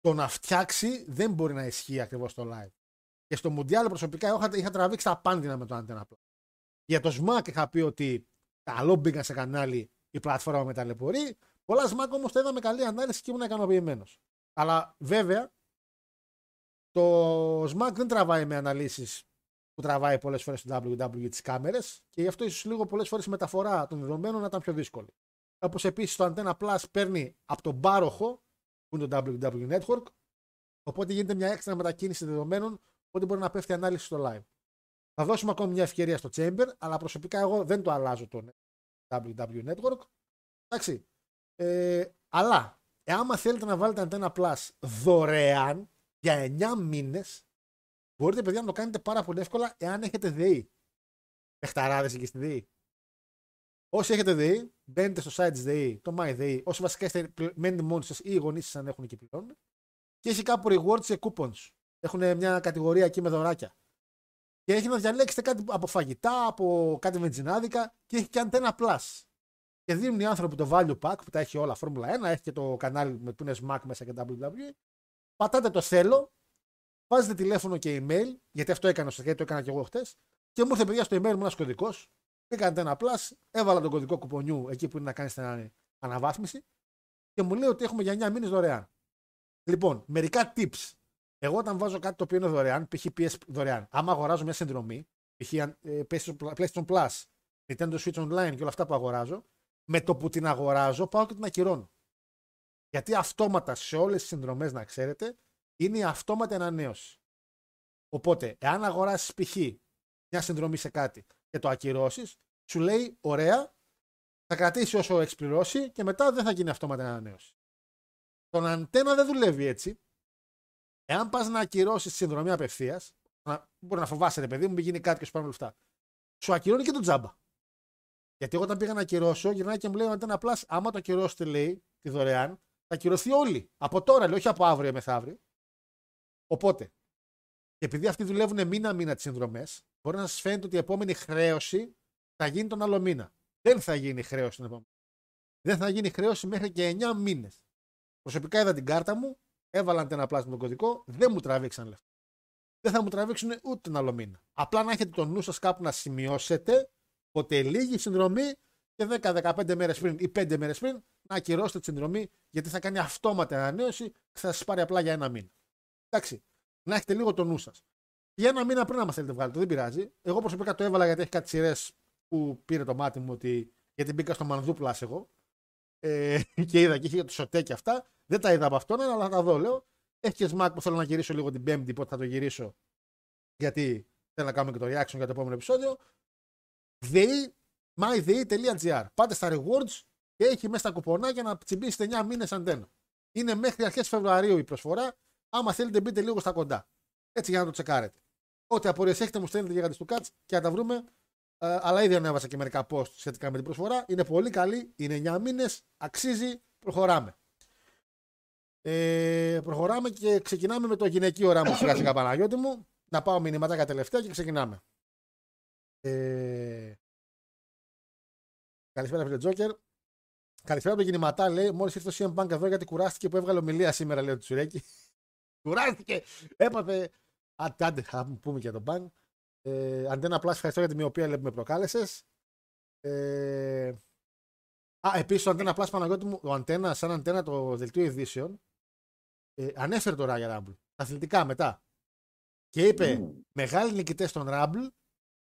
το να φτιάξει δεν μπορεί να ισχύει ακριβώς στο live. Και στο Mundial προσωπικά εγώ είχα, είχα τραβήξει τα πάνδυνα με το Antenna Plus. Για το SMAC είχα πει ότι καλό μπήκαν σε κανάλι η πλατφόρμα με ταλαιπωρεί. Πολλά SMAC όμως το είδαμε καλή ανάλυση και ήμουν ικανοποιημένος. Αλλά βέβαια το SMAC δεν τραβάει με αναλύσεις που τραβάει πολλές φορές στο WWE τις κάμερες και γι' αυτό ίσως λίγο πολλές φορές η μεταφορά των δεδομένων να ήταν πιο δύσκολη. Όπως επίσης το Antenna Plus παίρνει από τον πάροχο που είναι το WWE Network. Οπότε γίνεται μια έξτρα μετακίνηση δεδομένων, οπότε μπορεί να πέφτει η ανάλυση στο live. Θα δώσουμε ακόμη μια ευκαιρία στο Chamber, αλλά προσωπικά εγώ δεν το αλλάζω το WWE Network. Εντάξει. Ε, αλλά, εάν θέλετε να βάλετε Antenna Plus δωρεάν για 9 μήνες, μπορείτε παιδιά να το κάνετε πάρα πολύ εύκολα εάν έχετε ΔΕΗ. Πεχταράδες εκεί στη ΔΕΗ. Όσοι έχετε ΔΕΗ, μπαίνετε στο site της ΔΕΗ, το MyDEI, όσοι βασικά είστε πλη- μένετε μόνοι σας ή οι γονείς σας αν έχουν και πληρώνουν. Και έχει κάπου rewards και coupons. Έχουν μια κατηγορία εκεί με δωράκια. Και έχει να διαλέξετε κάτι από φαγητά, από κάτι βενζινάδικα και έχει και Antenna Plus. Και δίνουν οι άνθρωποι το value pack που τα έχει όλα Formula 1, έχει και το κανάλι με που είναι SMAC μέσα και WWE. Πατάτε το θέλω, βάζετε τηλέφωνο και email, γιατί αυτό έκανα στο γιατί το έκανα και εγώ χτες. Και μου ήρθε παιδιά στο email μου ένας κωδικός. Πήγα Antenna Plus, έβαλα τον κωδικό κουπονιού εκεί που είναι να κάνεις την αναβάθμιση και μου λέει ότι έχουμε για 9 μήνες δωρεάν. Λοιπόν, μερικά tips. Εγώ όταν βάζω κάτι το οποίο είναι δωρεάν, π.χ. PS δωρεάν, άμα αγοράζω μια συνδρομή, π.χ. ε, PlayStation PlayStation Plus Nintendo Switch Online και όλα αυτά που αγοράζω, με το που την αγοράζω πάω και την ακυρώνω. Γιατί αυτόματα σε όλες τις συνδρομές να ξέρετε είναι η αυτόματη ανανέωση. Οπότε, εάν αγοράσεις π.χ. μια συνδρομή σε κάτι και το ακυρώσεις, σου λέει ωραία, θα κρατήσει όσο εξπληρώσει και μετά δεν θα γίνει αυτόματη ανανέωση. Τον αντένα δεν δουλεύει έτσι. Εάν πας να ακυρώσεις τη συνδρομή απευθείας, μπορεί να φοβάσαι, ρε παιδί μου, μην γίνει κάτι και σου πάρει λεφτά. Σου ακυρώνει και το τζάμπα. Γιατί εγώ όταν πήγα να ακυρώσω, γυρνάει και μου λέει ο Αντένα Plus, άμα το ακυρώσετε, λέει, τη δωρεάν, θα ακυρωθεί όλοι. Από τώρα, λέει, όχι από αύριο μεθαύριο. Οπότε, και επειδή αυτοί δουλεύουν μήνα-μήνα τις συνδρομές, μπορεί να σας φαίνεται ότι η επόμενη χρέωση θα γίνει τον άλλο μήνα. Δεν θα γίνει χρέωση την επόμενη. Δεν θα γίνει χρέωση μέχρι και 9 μήνες. Προσωπικά είδα την κάρτα μου, έβαλαν ένα πλάσμα τον κωδικό, δεν μου τραβήξαν λεφτά. Δεν θα μου τραβήξουν ούτε τον άλλο μήνα. Απλά να έχετε το νου σας κάπου να σημειώσετε ότι λίγη η συνδρομή και 10-15 μέρες πριν ή 5 μέρες πριν να ακυρώσετε τη συνδρομή γιατί θα κάνει αυτόματη ανανέωση και θα σας πάρει απλά για ένα μήνα. Εντάξει, να έχετε λίγο το νου σας. Για ένα μήνα πριν, άμα θέλετε βγάλετε, δεν πειράζει. Εγώ προσωπικά το έβαλα γιατί έχει κάτι σειρές που πήρε το μάτι μου ότι. Γιατί μπήκα στο μανδούπλας εγώ ε, (laughs) και είδα και είχε το σωτέ και αυτά. Δεν τα είδα από αυτόν, αλλά θα τα δω. Λέω, έχει και σμακ που θέλω να γυρίσω λίγο την Πέμπτη, πότε θα το γυρίσω. Γιατί θέλω να κάνουμε και το reaction για το επόμενο επεισόδιο. ΔΕΗ, myDEI.gr. Πάτε στα rewards και έχει μέσα τα κουπονάκια να τσιμπήσετε 9 μήνες αντένα. Είναι μέχρι αρχές Φεβρουαρίου η προσφορά. Άμα θέλετε, μπείτε λίγο στα κοντά. Έτσι για να το τσεκάρετε. Ό,τι απορίες έχετε, μου στέλνετε για του Cats και να τα βρούμε. Ε, αλλά ήδη ανέβασα και μερικά post σχετικά με την προσφορά. Είναι πολύ καλή. Είναι 9 μήνες. Αξίζει. Προχωράμε. Ε, προχωράμε και ξεκινάμε με το γυναικείο όραμα σιγά σιγά Παναγιώτη μου. Να πάω μηνύματα τελευταία και ξεκινάμε. Ε... Καλησπέρα φίλε Τζόκερ. Καλησπέρα από το κινηματά λέει. Μόλις ήρθε ο CM Punk εδώ γιατί κουράστηκε που έβγαλε ομιλία σήμερα, λέει ο Τσουρέκη. (laughs) κουράστηκε. Έπαθε. Άντε, άντε, θα πούμε και τον Punk. Ε, Αντένα απλά ευχαριστώ για τη μοιοπία που με προκάλεσες. Ε, Α, επίσης ο Αντένα Plus Παναγιώτη μου, ο Αντένα, σαν Αντένα το δελτίο ειδήσεων, ε, ανέφερε το Ράγια Ράμπλ. Αθλητικά μετά. Και είπε mm. μεγάλοι νικητές στον Ράμπλ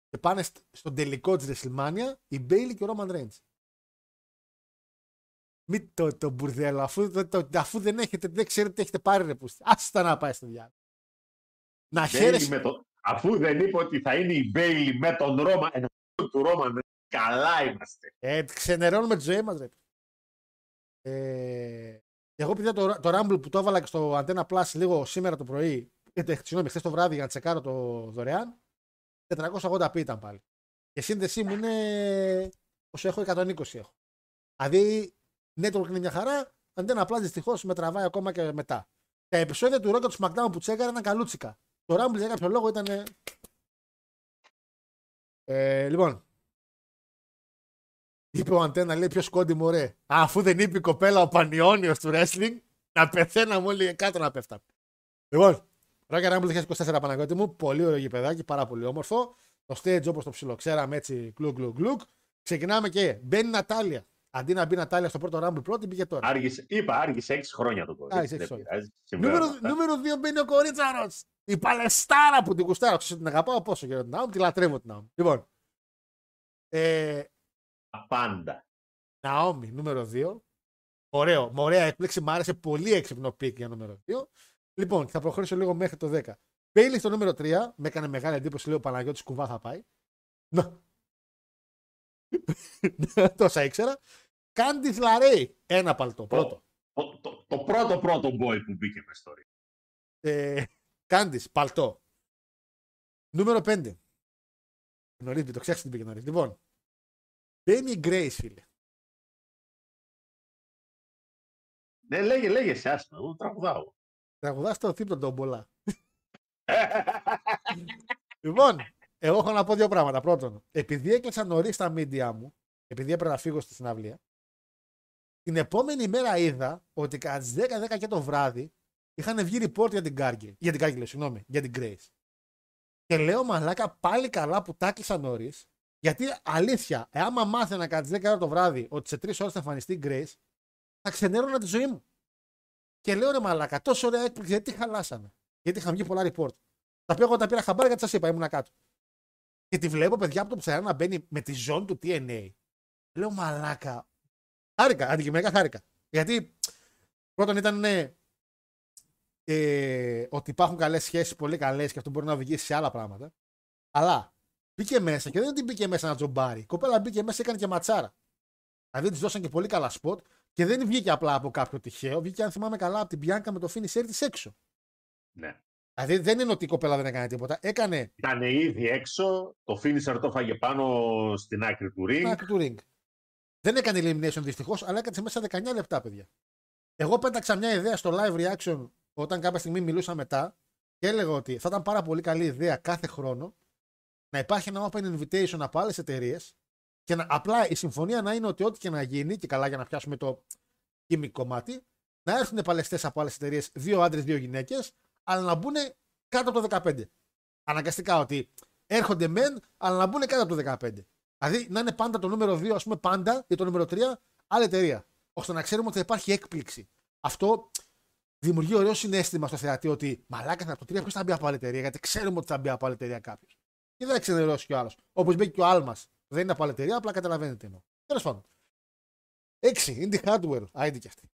και πάνε στον τελικό της WrestleMania η Μπέιλι και ο Ρόμαν Ρέινς. Μην το, το μπουρδέλο, αφού, το, το, αφού δεν έχετε, δεν ξέρετε τι έχετε πάρει ρε πούστη. Άστα να πάει στο διάολο. Να χαίρεσαι. Το... Αφού δεν είπε ότι θα είναι η Μπέιλι με τον Ρώμα, ένα του Ρώμαν, καλά είμαστε. Ε, ξενερώνουμε τη ζωή μας, ρε. Ε, εγώ επειδή το, το Rumble που το έβαλα και στο Antenna Plus λίγο σήμερα το πρωί, ε, συγγνώμη, χθες το βράδυ για να τσεκάρω το δωρεάν, 480p ήταν πάλι. Και σύνδεσή μου είναι όσο έχω 120 έχω. Δηλαδή, network είναι μια χαρά, Antenna Plus δυστυχώς με τραβάει ακόμα και μετά. Τα επεισόδια του Rocket του SmackDown που τσέκαρα ήταν καλούτσικα. Το Rumble για κάποιο λόγο ήταν. Ε, λοιπόν, Είπε ο Αντένα, λέει πιο σκόντι μωρέ. Αφού δεν είπε η κοπέλα ο Πανιόνιος του wrestling, να πεθαίναμε όλοι κάτω να πέφταμε. Λοιπόν, Royal Rumble 2024 Παναγιώτη μου, πολύ ωραίο γηπεδάκι, πάρα πολύ όμορφο. Το stage όπως το ψιλοξέραμε έτσι, γκλουκ γκλουκ γκλουκ. Ξεκινάμε και μπαίνει η Νατάλια. Αντί να μπει η Νατάλια στο πρώτο Rumble πρώτη, μπήκε τώρα. Άργησε, είπα, άργησε 6 χρόνια το κορίτσι. Νούμερο, νούμερο 2 μπαίνει ο κορίτσαρος. Η Παλαιστάρα που την γούσταρα. Την αγαπάω πόσο καιρό την άμμο, τη λατρεύω την άμμο. Λοιπόν, ε, πάντα. Ναόμι, νούμερο 2. Ωραίο, με ωραία έκπληξη. Μ' άρεσε πολύ έξυπνο pick για νούμερο 2. Λοιπόν, θα προχωρήσω λίγο μέχρι το 10. Μπέιλι στο νούμερο 3. Με έκανε μεγάλη εντύπωση. Λέω Παναγιώτης κουβά θα πάει. Να. (laughs) Τόσα ήξερα. Κάντις Λαρέι. Ένα παλτό. Πρώτο. Το, το, το, πρώτο πρώτο boy που μπήκε μες story. Ε, Κάντις, παλτό. Νούμερο 5. Νωρί, το ξέχασα την πήγε νωρίς. Λοιπόν, Μπαίνει η Grace, φίλε. Ναι, λέγε, λέγε σε άσχημα. Εγώ τραγουδάω. Τραγουδάς το θύπτο τον πολλά. (laughs) λοιπόν, εγώ έχω να πω δύο πράγματα. Πρώτον, επειδή έκλεισα νωρίς τα media μου, επειδή έπρεπε να φύγω στη συναυλία, την επόμενη μέρα είδα ότι κατά τις 10-10 και το βράδυ είχαν βγει report για την Κάργη. Για την Κάργη, συγγνώμη, για την Grace. Και λέω μαλάκα πάλι καλά που τα έκλεισα νωρίς γιατί αλήθεια, εάν μάθαινα κατά τι 10 ώρα το βράδυ ότι σε 3 ώρες θα εμφανιστεί η Grace, θα ξενέρωνα τη ζωή μου. Και λέω ρε Μαλάκα, τόσο ωραία έκπληξη, γιατί χαλάσαμε. Γιατί είχαν βγει πολλά report. Τα οποία εγώ τα πήρα χαμπάρια γιατί σας είπα, ήμουν κάτω. Και τη βλέπω παιδιά από το ψαρά να μπαίνει με τη ζώνη του TNA. Λέω μαλάκα. Χάρηκα, αντικειμενικά χάρηκα. Γιατί πρώτον ήταν ναι, ε, ότι υπάρχουν καλές σχέσεις, πολύ καλές και αυτό μπορεί να οδηγήσει σε άλλα πράγματα. Αλλά μπήκε μέσα και δεν είναι ότι μπήκε μέσα να τζομπάρει. Η κοπέλα μπήκε μέσα έκανε και ματσάρα. Δηλαδή της δώσαν και πολύ καλά σποτ και δεν βγήκε απλά από κάποιο τυχαίο. Βγήκε, αν θυμάμαι καλά, από την Πιάνκα με το finisher της έξω. Ναι. Δηλαδή δεν είναι ότι η κοπέλα δεν έκανε τίποτα. Έκανε Ήταν ήδη έξω, το finisher το φάγε πάνω στην άκρη του ring. την άκρη του ring. Δεν έκανε elimination δυστυχώς, αλλά έκανε μέσα 19 λεπτά, παιδιά. Εγώ πέταξα μια ιδέα στο live reaction όταν κάποια στιγμή μιλούσα μετά και έλεγα ότι θα ήταν πάρα πολύ καλή ιδέα κάθε χρόνο να υπάρχει ένα open invitation από άλλες εταιρείες και να, απλά η συμφωνία να είναι ότι ό,τι και να γίνει, και καλά για να πιάσουμε το gimmick κομμάτι, να έρθουν παλαιστές από άλλες εταιρείες, δύο άντρες, δύο γυναίκες, αλλά να μπουν κάτω από το 15. Αναγκαστικά ότι έρχονται μεν, αλλά να μπουν κάτω από το 15. Δηλαδή να είναι πάντα το νούμερο 2, ας πούμε, πάντα ή το νούμερο 3, άλλη εταιρεία. ώστε να ξέρουμε ότι θα υπάρχει έκπληξη. Αυτό δημιουργεί ωραίο συναίσθημα στο θεατή ότι μαλάκα από το 3 ποιος θα μπει από άλλη εταιρεία, γιατί ξέρουμε ότι θα μπει από άλλη εταιρεία κάποιος. Και δεν θα ξενερώσει κι ο άλλος. Όπως μπήκε και ο Άλμα. Δεν είναι από άλλη εταιρεία, απλά καταλαβαίνετε τι εννοώ. Τέλος πάντων. 6. Indi Hartwell. Άντε κι αυτή.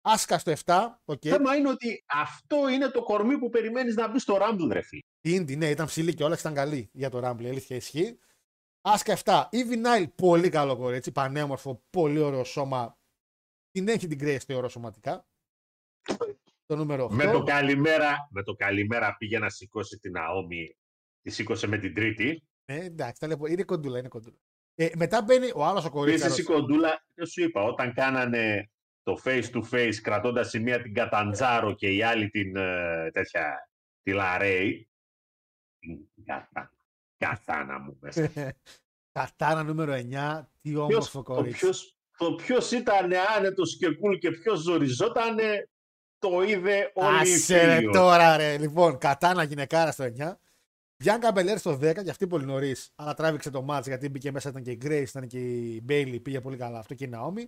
Άσκα στο 7. Οκ. Το θέμα είναι ότι αυτό είναι το κορμί που περιμένεις να μπεις στο Rumble, ρε φίλε. Η Indi, ναι, ήταν ψηλή και όλα ήταν καλή για το Rumble. η Αλήθεια ισχύει. Άσκα 7. Evie Nile, πολύ καλό κορίτσι. Πανέμορφο, πολύ ωραίο σώμα. Την έχει την Grace, θεωρώ σωματικά. Το νούμερο 8. Με το καλημέρα, με το καλημέρα πήγε να σηκώσει την Αόμη, τη σήκωσε με την τρίτη. Ναι, εντάξει, τα λέω, είναι κοντούλα, είναι κοντούλα. Ε, μετά μπαίνει ο άλλος ο Επίση κορίτσι. η κοντούλα, δεν σου είπα, όταν κάνανε το face to face κρατώντας η μία την Καταντζάρο και η άλλη την ε, τέτοια, τη Λαρέη. Την Κατα- Κατάνα μου μέσα. (laughs) Κατάνα νούμερο 9. Τι Ποιος- όμορφο το κορίτσι. ποιος, το ποιος ήταν άνετος και cool και ποιος ζοριζότανε, το είδε όλη η Άσε ρε φίλη. τώρα ρε. Λοιπόν, κατάνα γυναικάρα στο 9. Bianca Belair στο 10 και αυτή πολύ νωρίς. Αλλά τράβηξε το μάτς γιατί μπήκε μέσα. Ήταν και η Grace, ήταν και η Bailey. Πήγε πολύ καλά αυτό και η Naomi.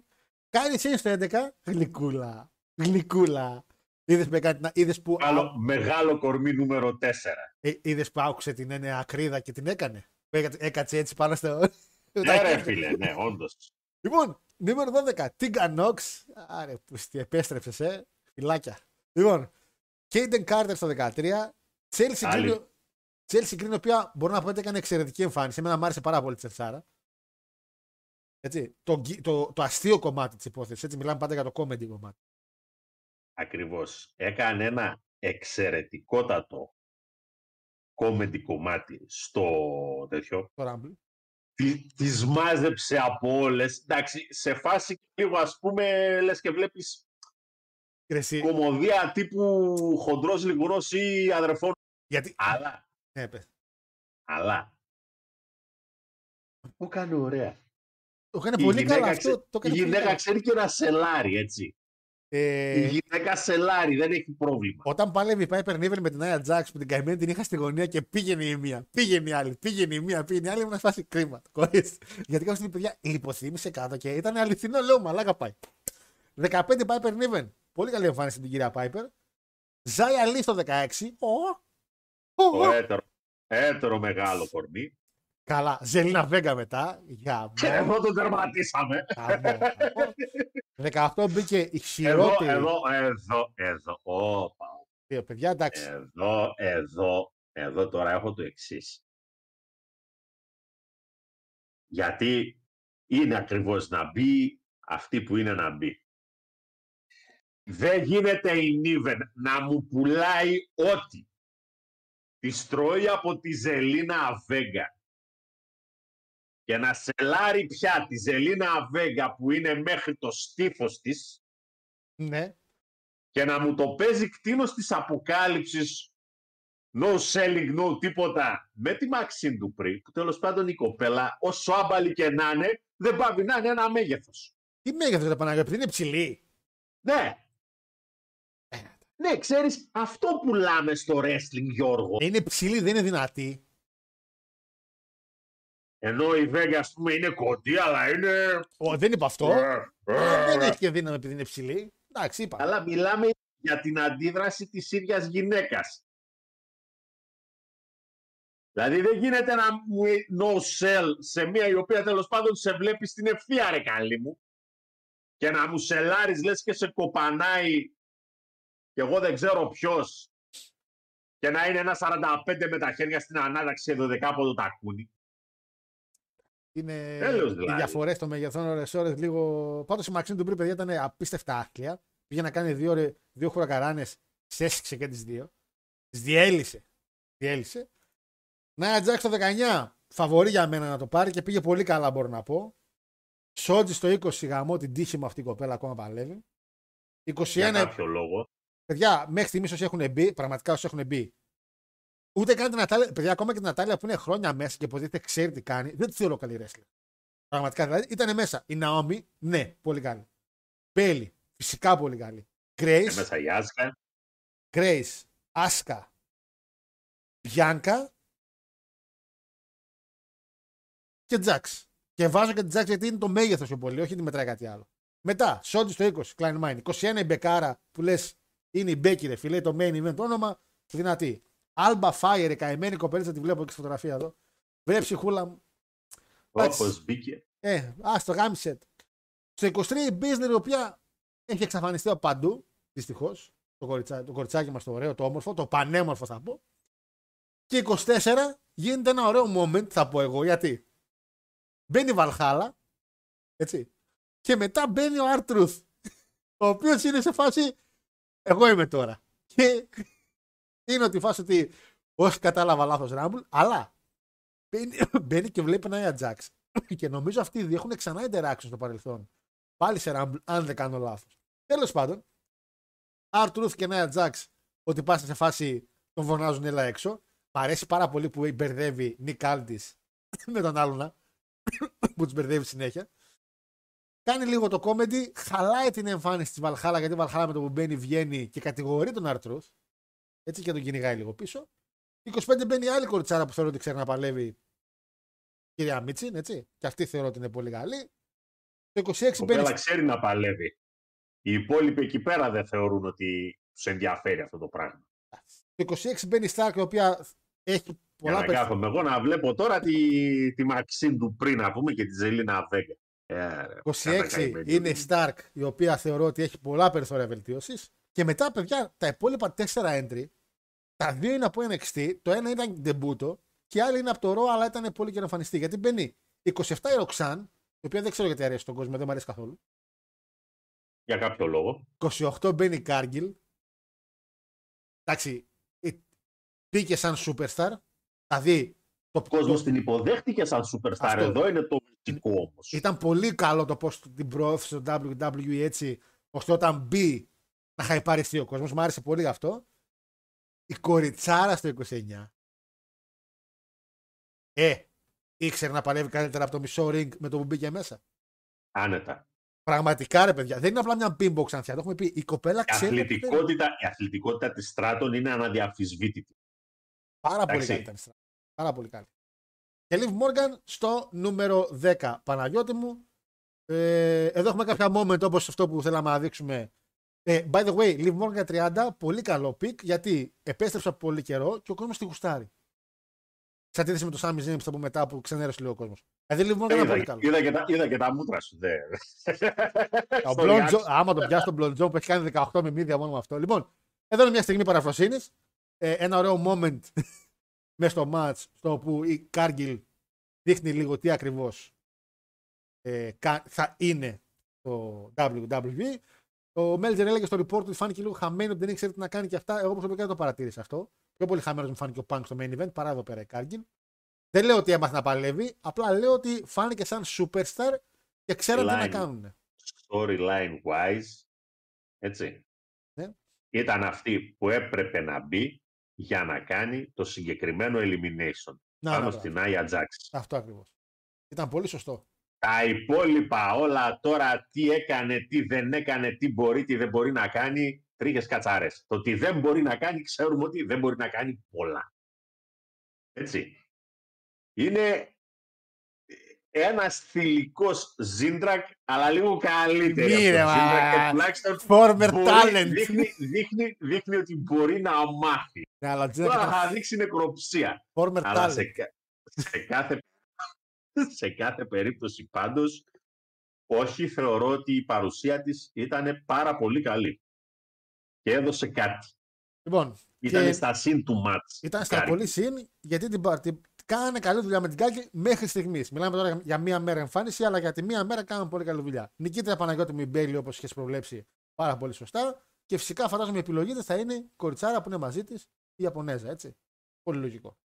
Κάνει Chain στο 11. Γλυκούλα. Γλυκούλα. Είδες που, έκανε- είδες που, Άλλο, μεγάλο κορμί νούμερο 4. ε, είδες που άκουσε την έννοια ακρίδα και την έκανε. Που έκα- Έκατσε έτσι πάνω στο. Ναι ρε φίλε, ναι, όντως. Λοιπόν, νούμερο 12. Τίγκα Νόξ. Άρε, πούστη, επέστρεψες, ε. Φυλάκια. Λοιπόν, Κέιντεν Κάρτερ στο 13. Chelsea Άλλη. Green, Chelsea Green, η οποία μπορώ να πω ότι έκανε εξαιρετική εμφάνιση. Εμένα μου άρεσε πάρα πολύ η Τσελσάρα. Έτσι, το, γκ- το, το αστείο κομμάτι της υπόθεσης. Έτσι, μιλάμε πάντα για το comedy κομμάτι. Ακριβώς. Έκανε ένα εξαιρετικότατο comedy κομμάτι στο τέτοιο. Το Rumble. Τι, τις μάζεψε από όλες. Εντάξει, σε φάση λίγο ας πούμε, λες και βλέπεις Και εσύ, κομμωδία τύπου χοντρός λιγουρός ή αδερφών. γιατί. Αλλά, Ναι, πες. αλλά. Το έκανε ωραία. Το έκανε Η πολύ καλά γυναίκα αυτό. ξε- Το Η έκανε πολύ γυναίκα καλά. ξέρει και να σελάρει, έτσι. Η Ε, γυναίκα σελάρει, δεν έχει πρόβλημα. Όταν πάλευε η Piper Niven με την Aya Jax που την καημένη την είχα στη γωνία και πήγαινε η μία, πήγαινε η άλλη, πήγαινε η μία, πήγαινε η άλλη, ήμουν σε φάση κρίμα. το κορίτσι. Γιατί κάποια στιγμή παιδιά λιποθύμησε κάτω και ήταν αληθινό, λέω μαλάκα πάει. 15 Piper Niven. Πολύ καλή εμφάνιση την κυρία Piper. Ζάια Λί στο 16. Ω, ω, Το ω. έτερο, έτερο μεγάλο κορμί. Καλά. Ζελίνα Βέγκα μετά. Για Και εδώ το τερματίσαμε. 18 μπήκε η Εδώ, χειρότερη. εδώ, εδώ, εδώ. Όπα, Δύο παιδιά, εντάξει. Εδώ, εδώ, εδώ τώρα έχω το εξής. Γιατί είναι ακριβώς να μπει αυτή που είναι να μπει. Δεν γίνεται η Νίβεν να μου πουλάει ό,τι. Τη τρώει από τη Ζελίνα Αβέγκα. Και να σελάρει πια τη Ζελίνα Αβέγκα που είναι μέχρι το στήθος της Ναι. και να μου το παίζει κτίνος της αποκάλυψης no selling, no τίποτα με τη Μαξίν του πριν που τέλος πάντων η κοπέλα όσο άμπαλη και να είναι δεν πάβει να είναι ένα μέγεθος. Τι μέγεθος ρε Παναγία, επειδή είναι ψηλή. Ναι. Ναι, ξέρεις, αυτό πουλάμε στο wrestling, Γιώργο. Είναι ψηλή, δεν είναι δυνατή. Ενώ η Βέγγα, ας πούμε, είναι κοντή, αλλά είναι... Ω, δεν είπα αυτό. Ε, Ε, ε, δεν ε. έχει και δύναμη επειδή είναι ψηλή. Εντάξει, είπα. Αλλά μιλάμε για την αντίδραση της ίδιας γυναίκας. Δηλαδή δεν γίνεται να μου no sell σε μία η οποία τέλος πάντων σε βλέπεις στην ευθεία ρε καλή μου και να μου σελάρεις λες και σε κοπανάει και εγώ δεν ξέρω ποιος και να είναι ένα 45 με τα χέρια στην ανάταξη εδώ δεκάποδο τακούνι. Είναι Τέλος οι δηλαδή. διαφορές των μεγεθών ώρες ώρες λίγο. Πάντως η Μαξίν του πριν, παιδιά, ήταν απίστευτα άθλια. Πήγε να κάνει δύο, ώρες- δύο χουρακαράνε, σέσυξε και τις δύο. Τις διέλυσε. Διέλυσε. Νάια Τζάξ το 19, φαβορεί για μένα να το πάρει και πήγε πολύ καλά, μπορώ να πω. Σότζι στο 20, γαμώ την τύχη μου αυτή η κοπέλα, ακόμα παλεύει. 21, Για κάποιο λόγο. Παιδιά, μέχρι στιγμής όσοι έχουν μπει, πραγματικά όσοι έχουν μπει, ούτε καν την Νατάλια, παιδιά, ακόμα και την Νατάλια που είναι χρόνια μέσα και υποτίθεται ξέρει τι κάνει, δεν τη θεωρώ καλή wrestler. Πραγματικά δηλαδή ήταν μέσα. Η Ναόμι, ναι, πολύ καλή. Μπέλι, φυσικά πολύ καλή. Και Grace, μέσα η Άσκα. Grace, Άσκα, Bianca και Τζάξ. Και βάζω και την Τζάξ γιατί είναι το μέγεθος πιο πολύ, όχι ότι μετράει κάτι άλλο. Μετά, Σόντι στο 20, Klein Mine. 21 η Μπεκάρα που λες είναι η Μπέκη, ρε φιλέ, το main event το όνομα, δυνατή. Alba Fire, η καημένη κοπέλα, τη βλέπω και στη φωτογραφία εδώ. Βρε ψυχούλα μου. Εντάξει. Όπως μπήκε. Ε, α το γάμισε. Στο 23 η Μπίσνερ, η οποία έχει εξαφανιστεί από παντού, δυστυχώς. Το, κοριτσα, το κοριτσάκι μας το ωραίο, το όμορφο, το πανέμορφο θα πω. Και 24 γίνεται ένα ωραίο moment, θα πω εγώ, γιατί. Μπαίνει η Βαλχάλα, έτσι. Και μετά μπαίνει ο Άρτρουθ, ο οποίος είναι σε φάση. Εγώ είμαι τώρα. Και είναι ότι η φάση ότι όχι κατάλαβα λάθος Ράμπλ, αλλά μπαίνει, (laughs) μπαίνει και βλέπει ένα Τζάξ. Και νομίζω αυτοί οι δύο έχουν ξανά interaction στο παρελθόν. Πάλι σε Rumble, αν δεν κάνω λάθος. Τέλος πάντων, Artruth και Νέα Jax, ότι πας σε φάση τον φωνάζουν έλα έξω. Μ' αρέσει πάρα πολύ που μπερδεύει Nick Aldis (laughs) με τον άλλον που τους μπερδεύει συνέχεια. Κάνει λίγο το comedy, χαλάει την εμφάνιση της Βαλχάλα γιατί η Βαλχάλα με το που μπαίνει βγαίνει και κατηγορεί τον Artruth. Έτσι και τον κυνηγάει λίγο πίσω. 25 μπαίνει άλλη κοριτσάρα που θεωρώ ότι ξέρει να παλεύει κυρία Μίτσιν, έτσι. Και αυτή θεωρώ ότι είναι πολύ καλή. Το 26 Ο μπαίνει. Πέλα ξέρει να παλεύει. Οι υπόλοιποι εκεί πέρα δεν θεωρούν ότι τους ενδιαφέρει αυτό το πράγμα. Το 26 μπαίνει Σταρκ, η οποία έχει Για πολλά να περισσότερα. κάθομαι εγώ να βλέπω τώρα τη, τη Μαξίν του πριν να πούμε και τη Ζελίνα Βέγκα. Ε, ρε, 26 κατακαημένη. είναι η Stark, η οποία θεωρώ ότι έχει πολλά περιθώρια βελτίωσης. Και μετά, παιδιά, τα υπόλοιπα 4 entry, τα δύο είναι από NXT, το ένα ήταν debut και η άλλη είναι από το Raw, αλλά ήταν πολύ καιρό εμφανιστή. Γιατί μπαίνει 27 η Roxanne, η οποία δεν ξέρω γιατί αρέσει τον κόσμο, δεν μου αρέσει καθόλου. Για κάποιο λόγο. 28 μπαίνει η Cargill. Εντάξει, η- μπήκε σαν superstar. Δηλαδή, το Ο κόσμο την υποδέχτηκε σαν superstar. Αυτό. Εδώ είναι το βασικό όμως. Ήταν πολύ καλό το πώ την προώθησε το WWE έτσι, ώστε όταν μπει να χαϊπαριστεί ο κόσμος. Μου άρεσε πολύ αυτό. Η κοριτσάρα στο 29. Ε, ήξερε να παλεύει καλύτερα από το μισό ring με το που μπήκε μέσα. Άνετα. Πραγματικά ρε παιδιά, δεν είναι απλά μια pinbox ανθιά. Το έχουμε πει. Η κοπέλα Η ξέρει. να παίζει. αθλητικότητα, η αθλητικότητα της Στράτων είναι αναδιαμφισβήτητη. Πάρα πολύ Εντάξει. καλή ήταν η στράτ. Πάρα πολύ καλή. Και Liv Morgan στο νούμερο 10. Παναγιώτη μου. Ε, εδώ έχουμε κάποια moment όπως αυτό που θέλαμε να δείξουμε. Ε, by the way, Liv Morgan 30, πολύ καλό pick γιατί επέστρεψε από πολύ καιρό και ο κόσμος τη γουστάρει. Σε αντίθεση με το Sami Zayn που θα πούμε μετά που ξενέρωσε λίγο ο κόσμος. Δηλαδή Liv Morgan είναι πολύ Είδα, καλό. είδα, και τα, είδα και τα μούτρα σου. Δε. Ο Στο Blonde reaction. Joe- άμα το πιάσει τον Blonde Joe που έχει κάνει 18 με μύδια μόνο με αυτό. Λοιπόν, εδώ είναι μια στιγμή παραφροσύνης. Ε, ένα ωραίο moment μέσα στο match στο όπου η Cargill δείχνει λίγο τι ακριβώς ε, κα- θα είναι το WWE. Ο Μέλτζερ έλεγε στο report ότι φάνηκε λίγο χαμένο, ότι δεν ήξερε τι να κάνει και αυτά. Εγώ προσωπικά δεν το παρατήρησα αυτό. Πιο πολύ χαμένος μου φάνηκε ο Punk στο main event παρά εδώ πέρα η Cargill. Δεν λέω ότι έμαθε να παλεύει, απλά λέω ότι φάνηκε σαν superstar και ξέραν τι να Line. κάνουν. Storyline wise, έτσι. Ναι. Ήταν αυτή που έπρεπε να μπει για να κάνει το συγκεκριμένο elimination Να, πάνω να, στην μπράβο. Aya Jax. Αυτό ακριβώς. Ήταν πολύ σωστό. Τα υπόλοιπα όλα τώρα τι έκανε, τι δεν έκανε, τι μπορεί, τι δεν μπορεί να κάνει, τρίχες κατσάρες. Το τι δεν μπορεί να κάνει, ξέρουμε ότι δεν μπορεί να κάνει πολλά. Έτσι. Είναι... ένας θηλυκός Ζίντρακ, αλλά λίγο καλύτερος. Μη, ρε, μα. και τουλάχιστον Former μπορεί- talent. Δείχνει, δείχνει, δείχνει ότι μπορεί να μάθει. Ναι, αλλά ο Τώρα Τζίνακ θα ήταν δείξει νεκροψία. former Αλλά talent. σε, κα- σε, κάθε, σε κάθε περίπτωση πάντως, όχι θεωρώ ότι η παρουσία της ήταν πάρα πολύ καλή. Και έδωσε κάτι. Λοιπόν, Ήταν Και- στα συν του ματς. Ήταν στα Κάρι. πολύ συν γιατί την, πα- την, κάνανε καλή δουλειά με την Κάκη μέχρι στιγμής. Μιλάμε τώρα για- για μία μέρα εμφάνιση, αλλά για τη μία μέρα κάνανε πολύ καλή δουλειά. Νικήτρια Παναγιώτη μου η Μπέιλι, όπως είχε προβλέψει πάρα πολύ σωστά. Και φυσικά φαντάζομαι η επιλογή της θα είναι η κοριτσάρα που είναι μαζί της, η Ιαπωνέζα, έτσι. Πολύ λογικό.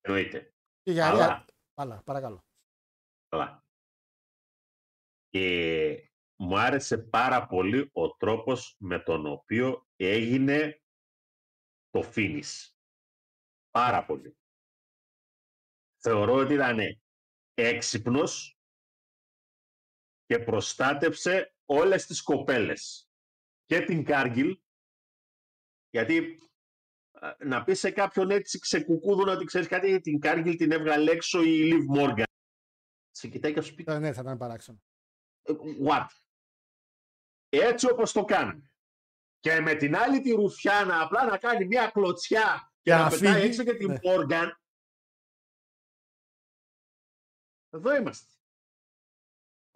Εννοείται. Και για Αλλά- Ρία. Αλλά, παρακαλώ. Αλλά. Και μου άρεσε πάρα πολύ ο τρόπος με τον οποίο έγινε το finish. Πάρα πολύ. Θεωρώ ότι ήταν έξυπνος και προστάτευσε όλες τις κοπέλες. Και την Κάργιλ, γιατί α, να πεις σε κάποιον έτσι ξεκουκούδουνα ότι ξέρεις κάτι, την Κάργιλ την έβγαλε έξω η Λιβ Μόργαν. Σε κοιτάει και σου πει, Ε, Ναι, θα ήταν παράξενο. «Ε, what; Έτσι όπως το κάνουν. Και με την άλλη τη Ρουφιάνα απλά να κάνει μια κλωτσιά και Για να να πετάει φύγει. έξω και την Ναι. Μόργαν. Εδώ είμαστε.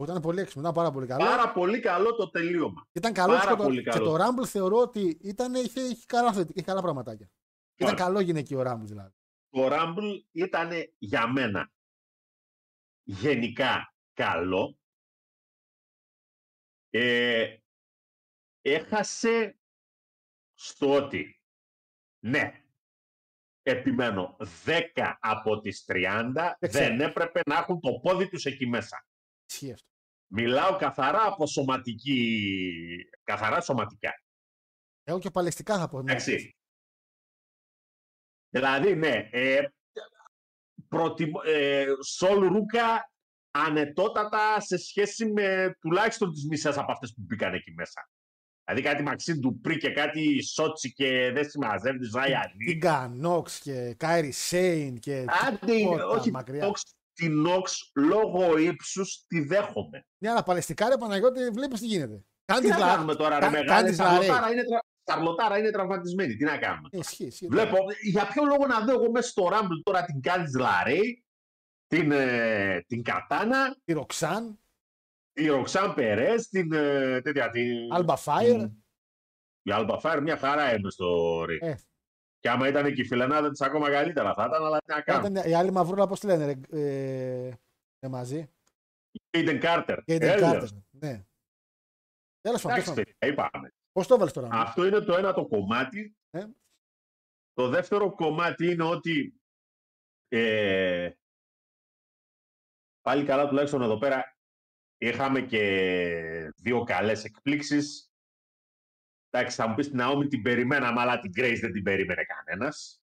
Ήταν πολύ έξυπνο, ήταν πάρα πολύ καλό. Πάρα πολύ καλό το τελείωμα. Ήταν καλό πάρα και, το, πολύ και καλό. το Rumble θεωρώ ότι ήταν, είχε, είχε, καλά, θετικά- είχε καλά πραγματάκια. Ήταν Ωραία. καλό γυναικείο Rumble δηλαδή. Το Rumble ήταν για μένα γενικά καλό. Ε, έχασε στο ότι, ναι, επιμένω, 10 από τις 30 Δεν ξέρω. δεν έπρεπε να έχουν το πόδι τους εκεί μέσα. Ισχύει αυτό. Μιλάω καθαρά από σωματική, καθαρά σωματικά. Εγώ και παλαιστικά θα πω. ναι. Εντάξει. Δηλαδή, ναι, ε, προτιμ- ε, Σολ Ρούκα ανετότατα σε σχέση με τουλάχιστον τις μισές από αυτές που μπήκαν εκεί μέσα. Δηλαδή κάτι Μαξίν Ντουπρί και κάτι Σότσι και δεν συμμαζεύει τη Ζάια Λί. Τίγκα, Νόξ και Κάιρι Σέιν και. Άντε, είναι- τίποτα όχι, μακριά. Νόξ, τη Νόξ λόγω ύψους τη δέχομαι. Ναι, αλλά παλαιστικά ρε Παναγιώτη, βλέπεις τι γίνεται. Κάνει Τι τη να βλα- κάνουμε τώρα, ρε κα- μεγάλη, κάνεις ζαρέ. Σαρλοτάρα είναι, τρα... Σαρλοτάρα είναι τραυματισμένη. Τι να κάνουμε. Ε, Ισχύει, ισχύει. Βλέπω, για ποιο λόγο να δω εγώ μέσα στο Rumble τώρα την Κάντις Λαρέι, την, ε, την Κατάνα, Η Ροξάν, τη Ροξάν Περές, την ε, τέτοια, την... Αλμπα Φάιρ. την- Η Alba Fire μια χαρά είναι στο ring. Ε. Και άμα ήταν και η φιλενάδα της ακόμα καλύτερα θα ήταν, αλλά τι να κάνουμε. Ήταν η άλλη μαυρούλα, πώς τη λένε, ρε, ε, ε, μαζί; Eden Carter. Και η Έλεος. Κάρτερ. Ναι. Τέλος Εντάξει, πάντων. παιδιά, είπαμε. Πώς το έβαλε τώρα. Αυτό είναι το ένα το κομμάτι. Ε. Το δεύτερο κομμάτι είναι ότι ε, πάλι καλά τουλάχιστον εδώ πέρα είχαμε και δύο καλές εκπλήξεις. Εντάξει, θα μου πεις την Naomi την περιμέναμε, αλλά την Grace δεν την περίμενε κανένας.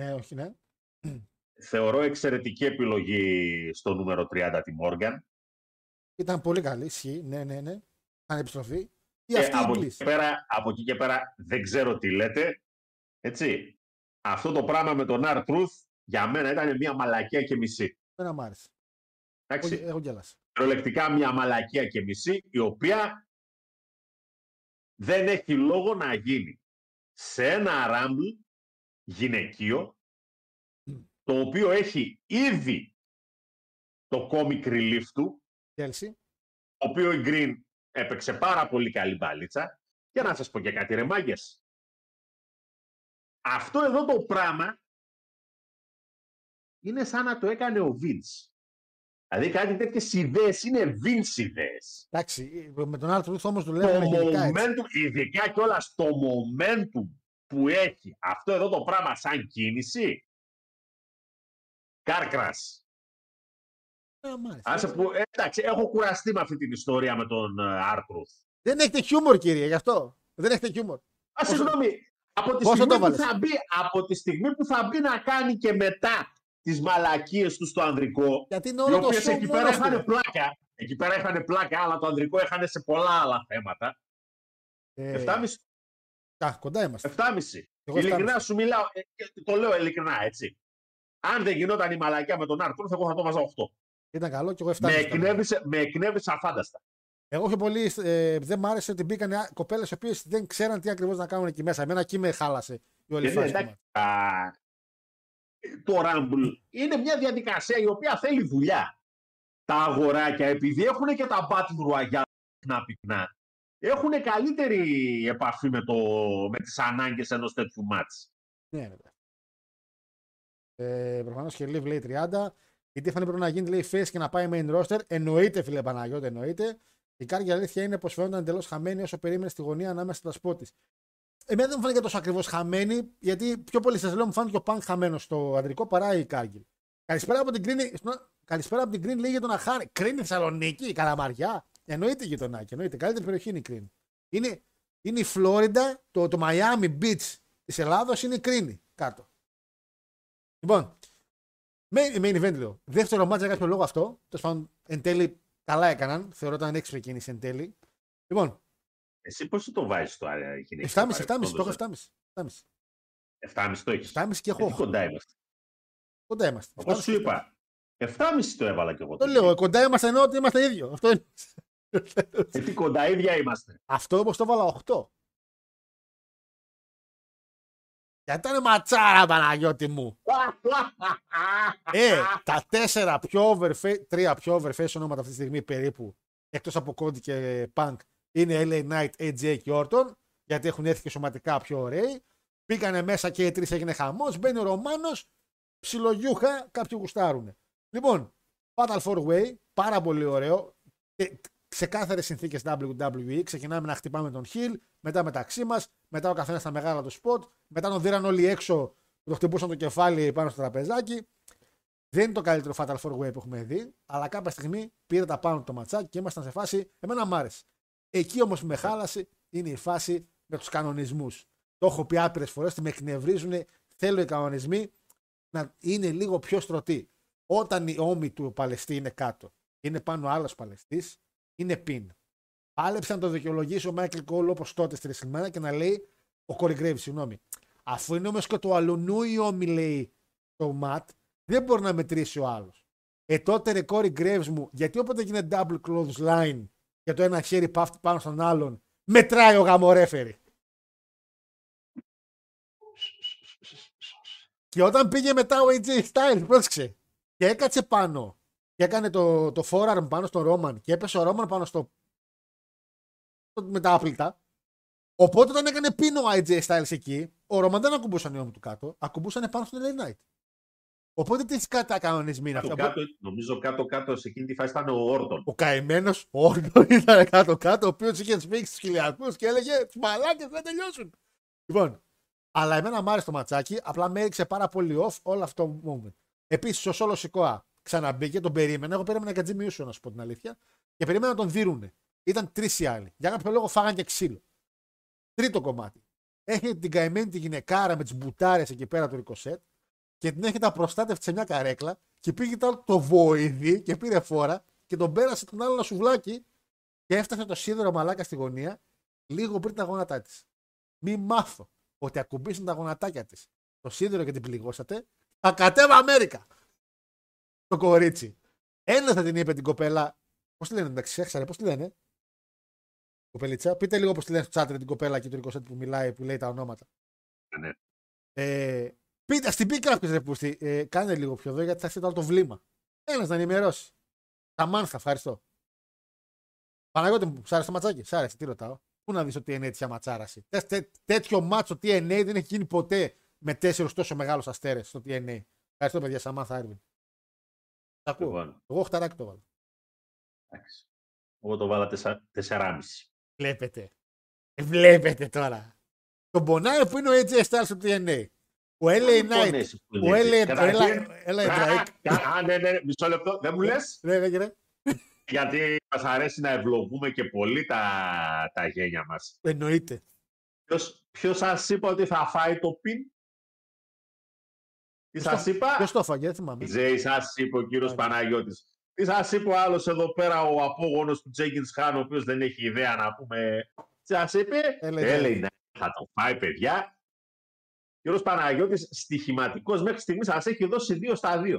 Ναι, όχι, ναι. Θεωρώ εξαιρετική επιλογή στο νούμερο 30 τη Morgan. Ήταν πολύ καλή, ισχύει. Ναι, ναι, ναι. Κάνει επιστροφή. Ή Και αυτή η από, εκεί Εγκλής. και πέρα, από εκεί και πέρα δεν ξέρω τι λέτε. Έτσι. Αυτό το πράγμα με τον R-Truth για μένα ήταν μια μαλακία και μισή. Εμένα μ' άρεσε. Εγώ, Εντάξει. εγώ γέλασα. Κυριολεκτικά μια μαλακία και μισή, η οποία δεν έχει λόγο να γίνει σε ένα Rumble γυναικείο, το οποίο έχει ήδη το comic relief του, Chelsea. το οποίο η Green έπαιξε πάρα πολύ καλή μπαλίτσα. Και να σας πω και κάτι ρε μάγκες. Αυτό εδώ το πράγμα είναι σαν να το έκανε ο Vince. Δηλαδή κάτι τέτοιες ιδέες είναι Vince ιδέες. Εντάξει, με τον Άρθρο όμως Το δουλεύουμε γενικά έτσι. momentum, ειδικά κιόλα το momentum που έχει αυτό εδώ το πράγμα σαν κίνηση, κάρκρας. Ε, μ' άρεσε. Άσε που, ε, εντάξει, έχω κουραστεί με αυτή την ιστορία με τον Άρτρουθ. Δεν έχετε χιούμορ, κύριε, γι' αυτό. Δεν έχετε χιούμορ. Α, Πόσο- συγγνώμη, από τη, πόσο στιγμή το που βάλες; θα μπει, από τη στιγμή που θα μπει να κάνει και μετά τις μαλακίες τους στο ανδρικό, Γιατί είναι οι όλο το οποίες show εκεί πέρα μόνος του. είχαν πλάκα, εκεί πέρα είχαν πλάκα, αλλά το ανδρικό είχαν σε πολλά άλλα θέματα. Ε, 7,5 α, κοντά είμαστε. 7,5. Εγώ Ειλικρινά 7,5. σου μιλάω, ε, και το λέω ειλικρινά έτσι. Αν δεν γινόταν η μαλακιά με τον Άρτουρ, εγώ θα το βάζα 8. Ήταν καλό και εγώ 7. Με εκνεύρισε, με εκνεύρισε αφάνταστα. Εγώ πιο πολύ ε, δεν μ' άρεσε ότι μπήκαν κοπέλες οι οποίες δεν ξέραν τι ακριβώς να κάνουν εκεί μέσα. Εμένα εκεί με χάλασε η όλη Και φάση. Ναι, εντάξει, α, το Rumble είναι μια διαδικασία η οποία θέλει δουλειά. Τα αγοράκια, επειδή έχουν και τα Battle Royale πυκνά πυκνά, έχουν καλύτερη επαφή με, το, με τις ανάγκες ενός τέτοιου μάτς. Ναι, ρε. Ε, Προφανώς και Liv λέει 30. Η Tiffany πρέπει να γίνει λέει face και να πάει main roster. Εννοείται, φίλε Παναγιώτη, εννοείται. Η Κάργκη αλήθεια είναι πως φαίνονταν εντελώς χαμένη όσο περίμενε στη γωνία ανάμεσα στα σπότ της. Εμένα δεν μου φάνηκε τόσο ακριβώς χαμένη, γιατί πιο πολύ σας λέω μου φάνηκε ο Πανκ χαμένος στο αντρικό παρά η Κάργκη. Καλησπέρα από την Green, Καλησπέρα από την Green λέει για τον Αχάρη. Κρίνη Θεσσαλονίκη, Καλαμαριά. Εννοείται γειτονάκι, εννοείται. Καλύτερη περιοχή είναι η Κρίνη. Είναι, είναι η Φλόριντα, το, το Miami Beach της Ελλάδος είναι η Κρίνη κάτω. Λοιπόν, main, main event λέω. Δεύτερο μάτσα για κάποιο λόγο αυτό. Τέλος πάντων, εν τέλει καλά έκαναν. Θεωρώ ότι ήταν έξυπνη κίνηση εν τέλει. Λοιπόν, Εσύ πώς το βάζεις το ε, γυναικείο 7,5, 7,5, παρελθόντος, το έχω 7,5. 7,5. 7,5 το έχεις. 7,5 και Ε, τι έχω 8. κοντά είμαστε. Κοντά είμαστε. Όπως 7,5 σου και είπα, 7,5 το έβαλα κι εγώ. Το λέω, κοντά είμαστε ενώ ότι είμαστε ίδιο. Αυτό, είναι. Ε, τι κοντά ίδια είμαστε. Αυτό όμω το έβαλα 8. Γιατί ήταν ματσάρα, Παναγιώτη μου. Ε, τα τέσσερα πιο overface, τρία πιο overface ονόματα αυτή τη στιγμή περίπου, εκτός από Cody και Punk, είναι LA Knight, AJ και Orton, γιατί έχουν έρθει και σωματικά πιο ωραίοι. Μπήκανε μέσα και οι τρεις έγινε χαμός, μπαίνει ο Ρωμάνος, ψιλογιούχα, κάποιοι γουστάρουνε. Λοιπόν, Fatal 4 Way, πάρα πολύ ωραίο. Και ξεκάθαρες συνθήκες WWE. Ξεκινάμε να χτυπάμε τον Hill, μετά μεταξύ μας, μετά ο καθένας στα μεγάλα του σποτ, μετά τον δίραν όλοι έξω που το χτυπούσαν το κεφάλι πάνω στο τραπεζάκι. Δεν είναι το καλύτερο Fatal 4 Way που έχουμε δει, αλλά κάποια στιγμή πήρε τα πάνω το ματσάκι και ήμασταν σε φάση. Εμένα μ' άρεσε. Εκεί όμως που με χάλασε είναι η φάση με τους κανονισμούς. Το έχω πει άπειρες φορές ότι με εκνευρίζουν. Θέλω οι κανονισμοί να είναι λίγο πιο στρωτοί. Όταν η ώμη του Παλαιστή είναι κάτω, είναι πάνω άλλος Παλαιστής, είναι πιν. Πάλεψε να το δικαιολογήσει ο Μάικλ Κόλ όπως τότε στη WrestleMania και να λέει ο Corey Graves, συγγνώμη. Αφού είναι όμως και το αλουνού η ώμη, λέει το Ματ, δεν μπορεί να μετρήσει ο άλλος. Ε, τότε ρε Corey Graves μου, γιατί όποτε γίνεται double clothesline και το ένα χέρι παύτει πάνω στον άλλον, μετράει ο γαμορέφερη. Και όταν πήγε μετά ο AJ Styles, πρόσεξε, και έκατσε πάνω και έκανε το, το forearm πάνω στον Ρόμαν και έπεσε ο Ρόμαν πάνω στο, στο- με τα άπλυτα. Οπότε όταν έκανε πίνο ο AJ Styles εκεί, ο Ρόμαν δεν ακουμπούσαν οι ώμοι του κάτω, ακουμπούσαν πάνω στον LA Knight. Οπότε τι κατά κανονισμοί είναι Κάτω, αυτά. κάτω, νομίζω κάτω-κάτω σε εκείνη τη φάση ήταν ο Όρτον. Ο καημένος ο Όρντον (laughs) ήταν κάτω-κάτω, ο οποίος είχε σφίξει τους χιλιαρχούς και έλεγε Του μαλάκες δεν τελειώσουν. Λοιπόν, αλλά εμένα μου άρεσε το ματσάκι, απλά με έριξε πάρα πολύ off όλο αυτό το moment. Επίσης, ο Σόλος Σικόα ξαναμπήκε, τον περίμενα. Εγώ περίμενα και Τζίμι Ιούσο, να σου πω την αλήθεια. Και περίμενα να τον δίνουνε. Ήταν τρεις οι άλλοι. Για κάποιο λόγο φάγαν και ξύλο. Τρίτο κομμάτι. Έχετε την καημένη τη γυναικάρα με τις μπουτάρες εκεί πέρα του Ρικοσέτ και την έχετε απροστάτευτη σε μια καρέκλα και πήγε το, το βοηδί και πήρε φόρα και τον πέρασε τον άλλο ένα σουβλάκι και έφτασε το σίδερο μαλάκα στη γωνία λίγο πριν τα γόνατά της. Μη μάθω ότι ακουμπήσαν τα γονατάκια της το σίδερο και την πληγώσατε, θα κατέβα Αμέρικα. Το κορίτσι. Ένα θα την είπε την κοπέλα. Πώς τη λένε, εντάξει, έξαρε, πώς τη λένε. Κοπελίτσα. Πείτε λίγο πώς τη λένε στο τσάτρε την κοπέλα και το Ρικοσέτ που μιλάει, που λέει τα ονόματα. Ναι. Ε, πείτε, στην πει κάποιος ρε πούστη, ε, κάνε λίγο πιο εδώ γιατί θα έρθει το άλλο το βλήμα. Ένας να ενημερώσει. Σαμάνθα, ευχαριστώ. Παναγιώτη μου, σ' άρεσε το ματσάκι; Σ' άρεσε, τι ρωτάω. Πού να δεις το TNA τέτοια ματσάραση. Τες, τε, τέτοιο μάτσο TNA δεν έχει γίνει ποτέ με τέσσερους τόσο μεγάλους αστέρες στο TNA. Ευχαριστώ, παιδιά, Σαμάνθα Άρβιν. Τα ακούω. Λοιπόν, Εγώ χταράκι το βάλω. εντάξει. Εγώ το βάλα 4,5. Βλέπετε. Ε, Βλέπετε τώρα. Τον πονάει που είναι ο AJ Styles στο TNA. Ο LA Knight. Ο LA Drake. Α, ναι, ναι, μισό λεπτό. Δεν μου λες; Ναι, ναι, ναι. Γιατί μας αρέσει να ευλογούμε και πολύ τα, τα γένια μας. Εννοείται. Ποιος σας είπε ότι θα φάει το πιν, Τι σας είπα, Ποιος το έφαγε, δεν θυμάμαι. Τζέι, σας είπε ο κύριος Α, Παναγιώτης. Τι σας είπε ο άλλος εδώ πέρα, ο απόγονος του Τζέγκινς Χάν, ο οποίος δεν έχει ιδέα να πούμε; Τι σας είπε, Έλεγε. έλεγε ναι, θα το φάει, παιδιά. Κύριος Παναγιώτης στοιχηματικός μέχρι στιγμής σας έχει δώσει 2 στα 2.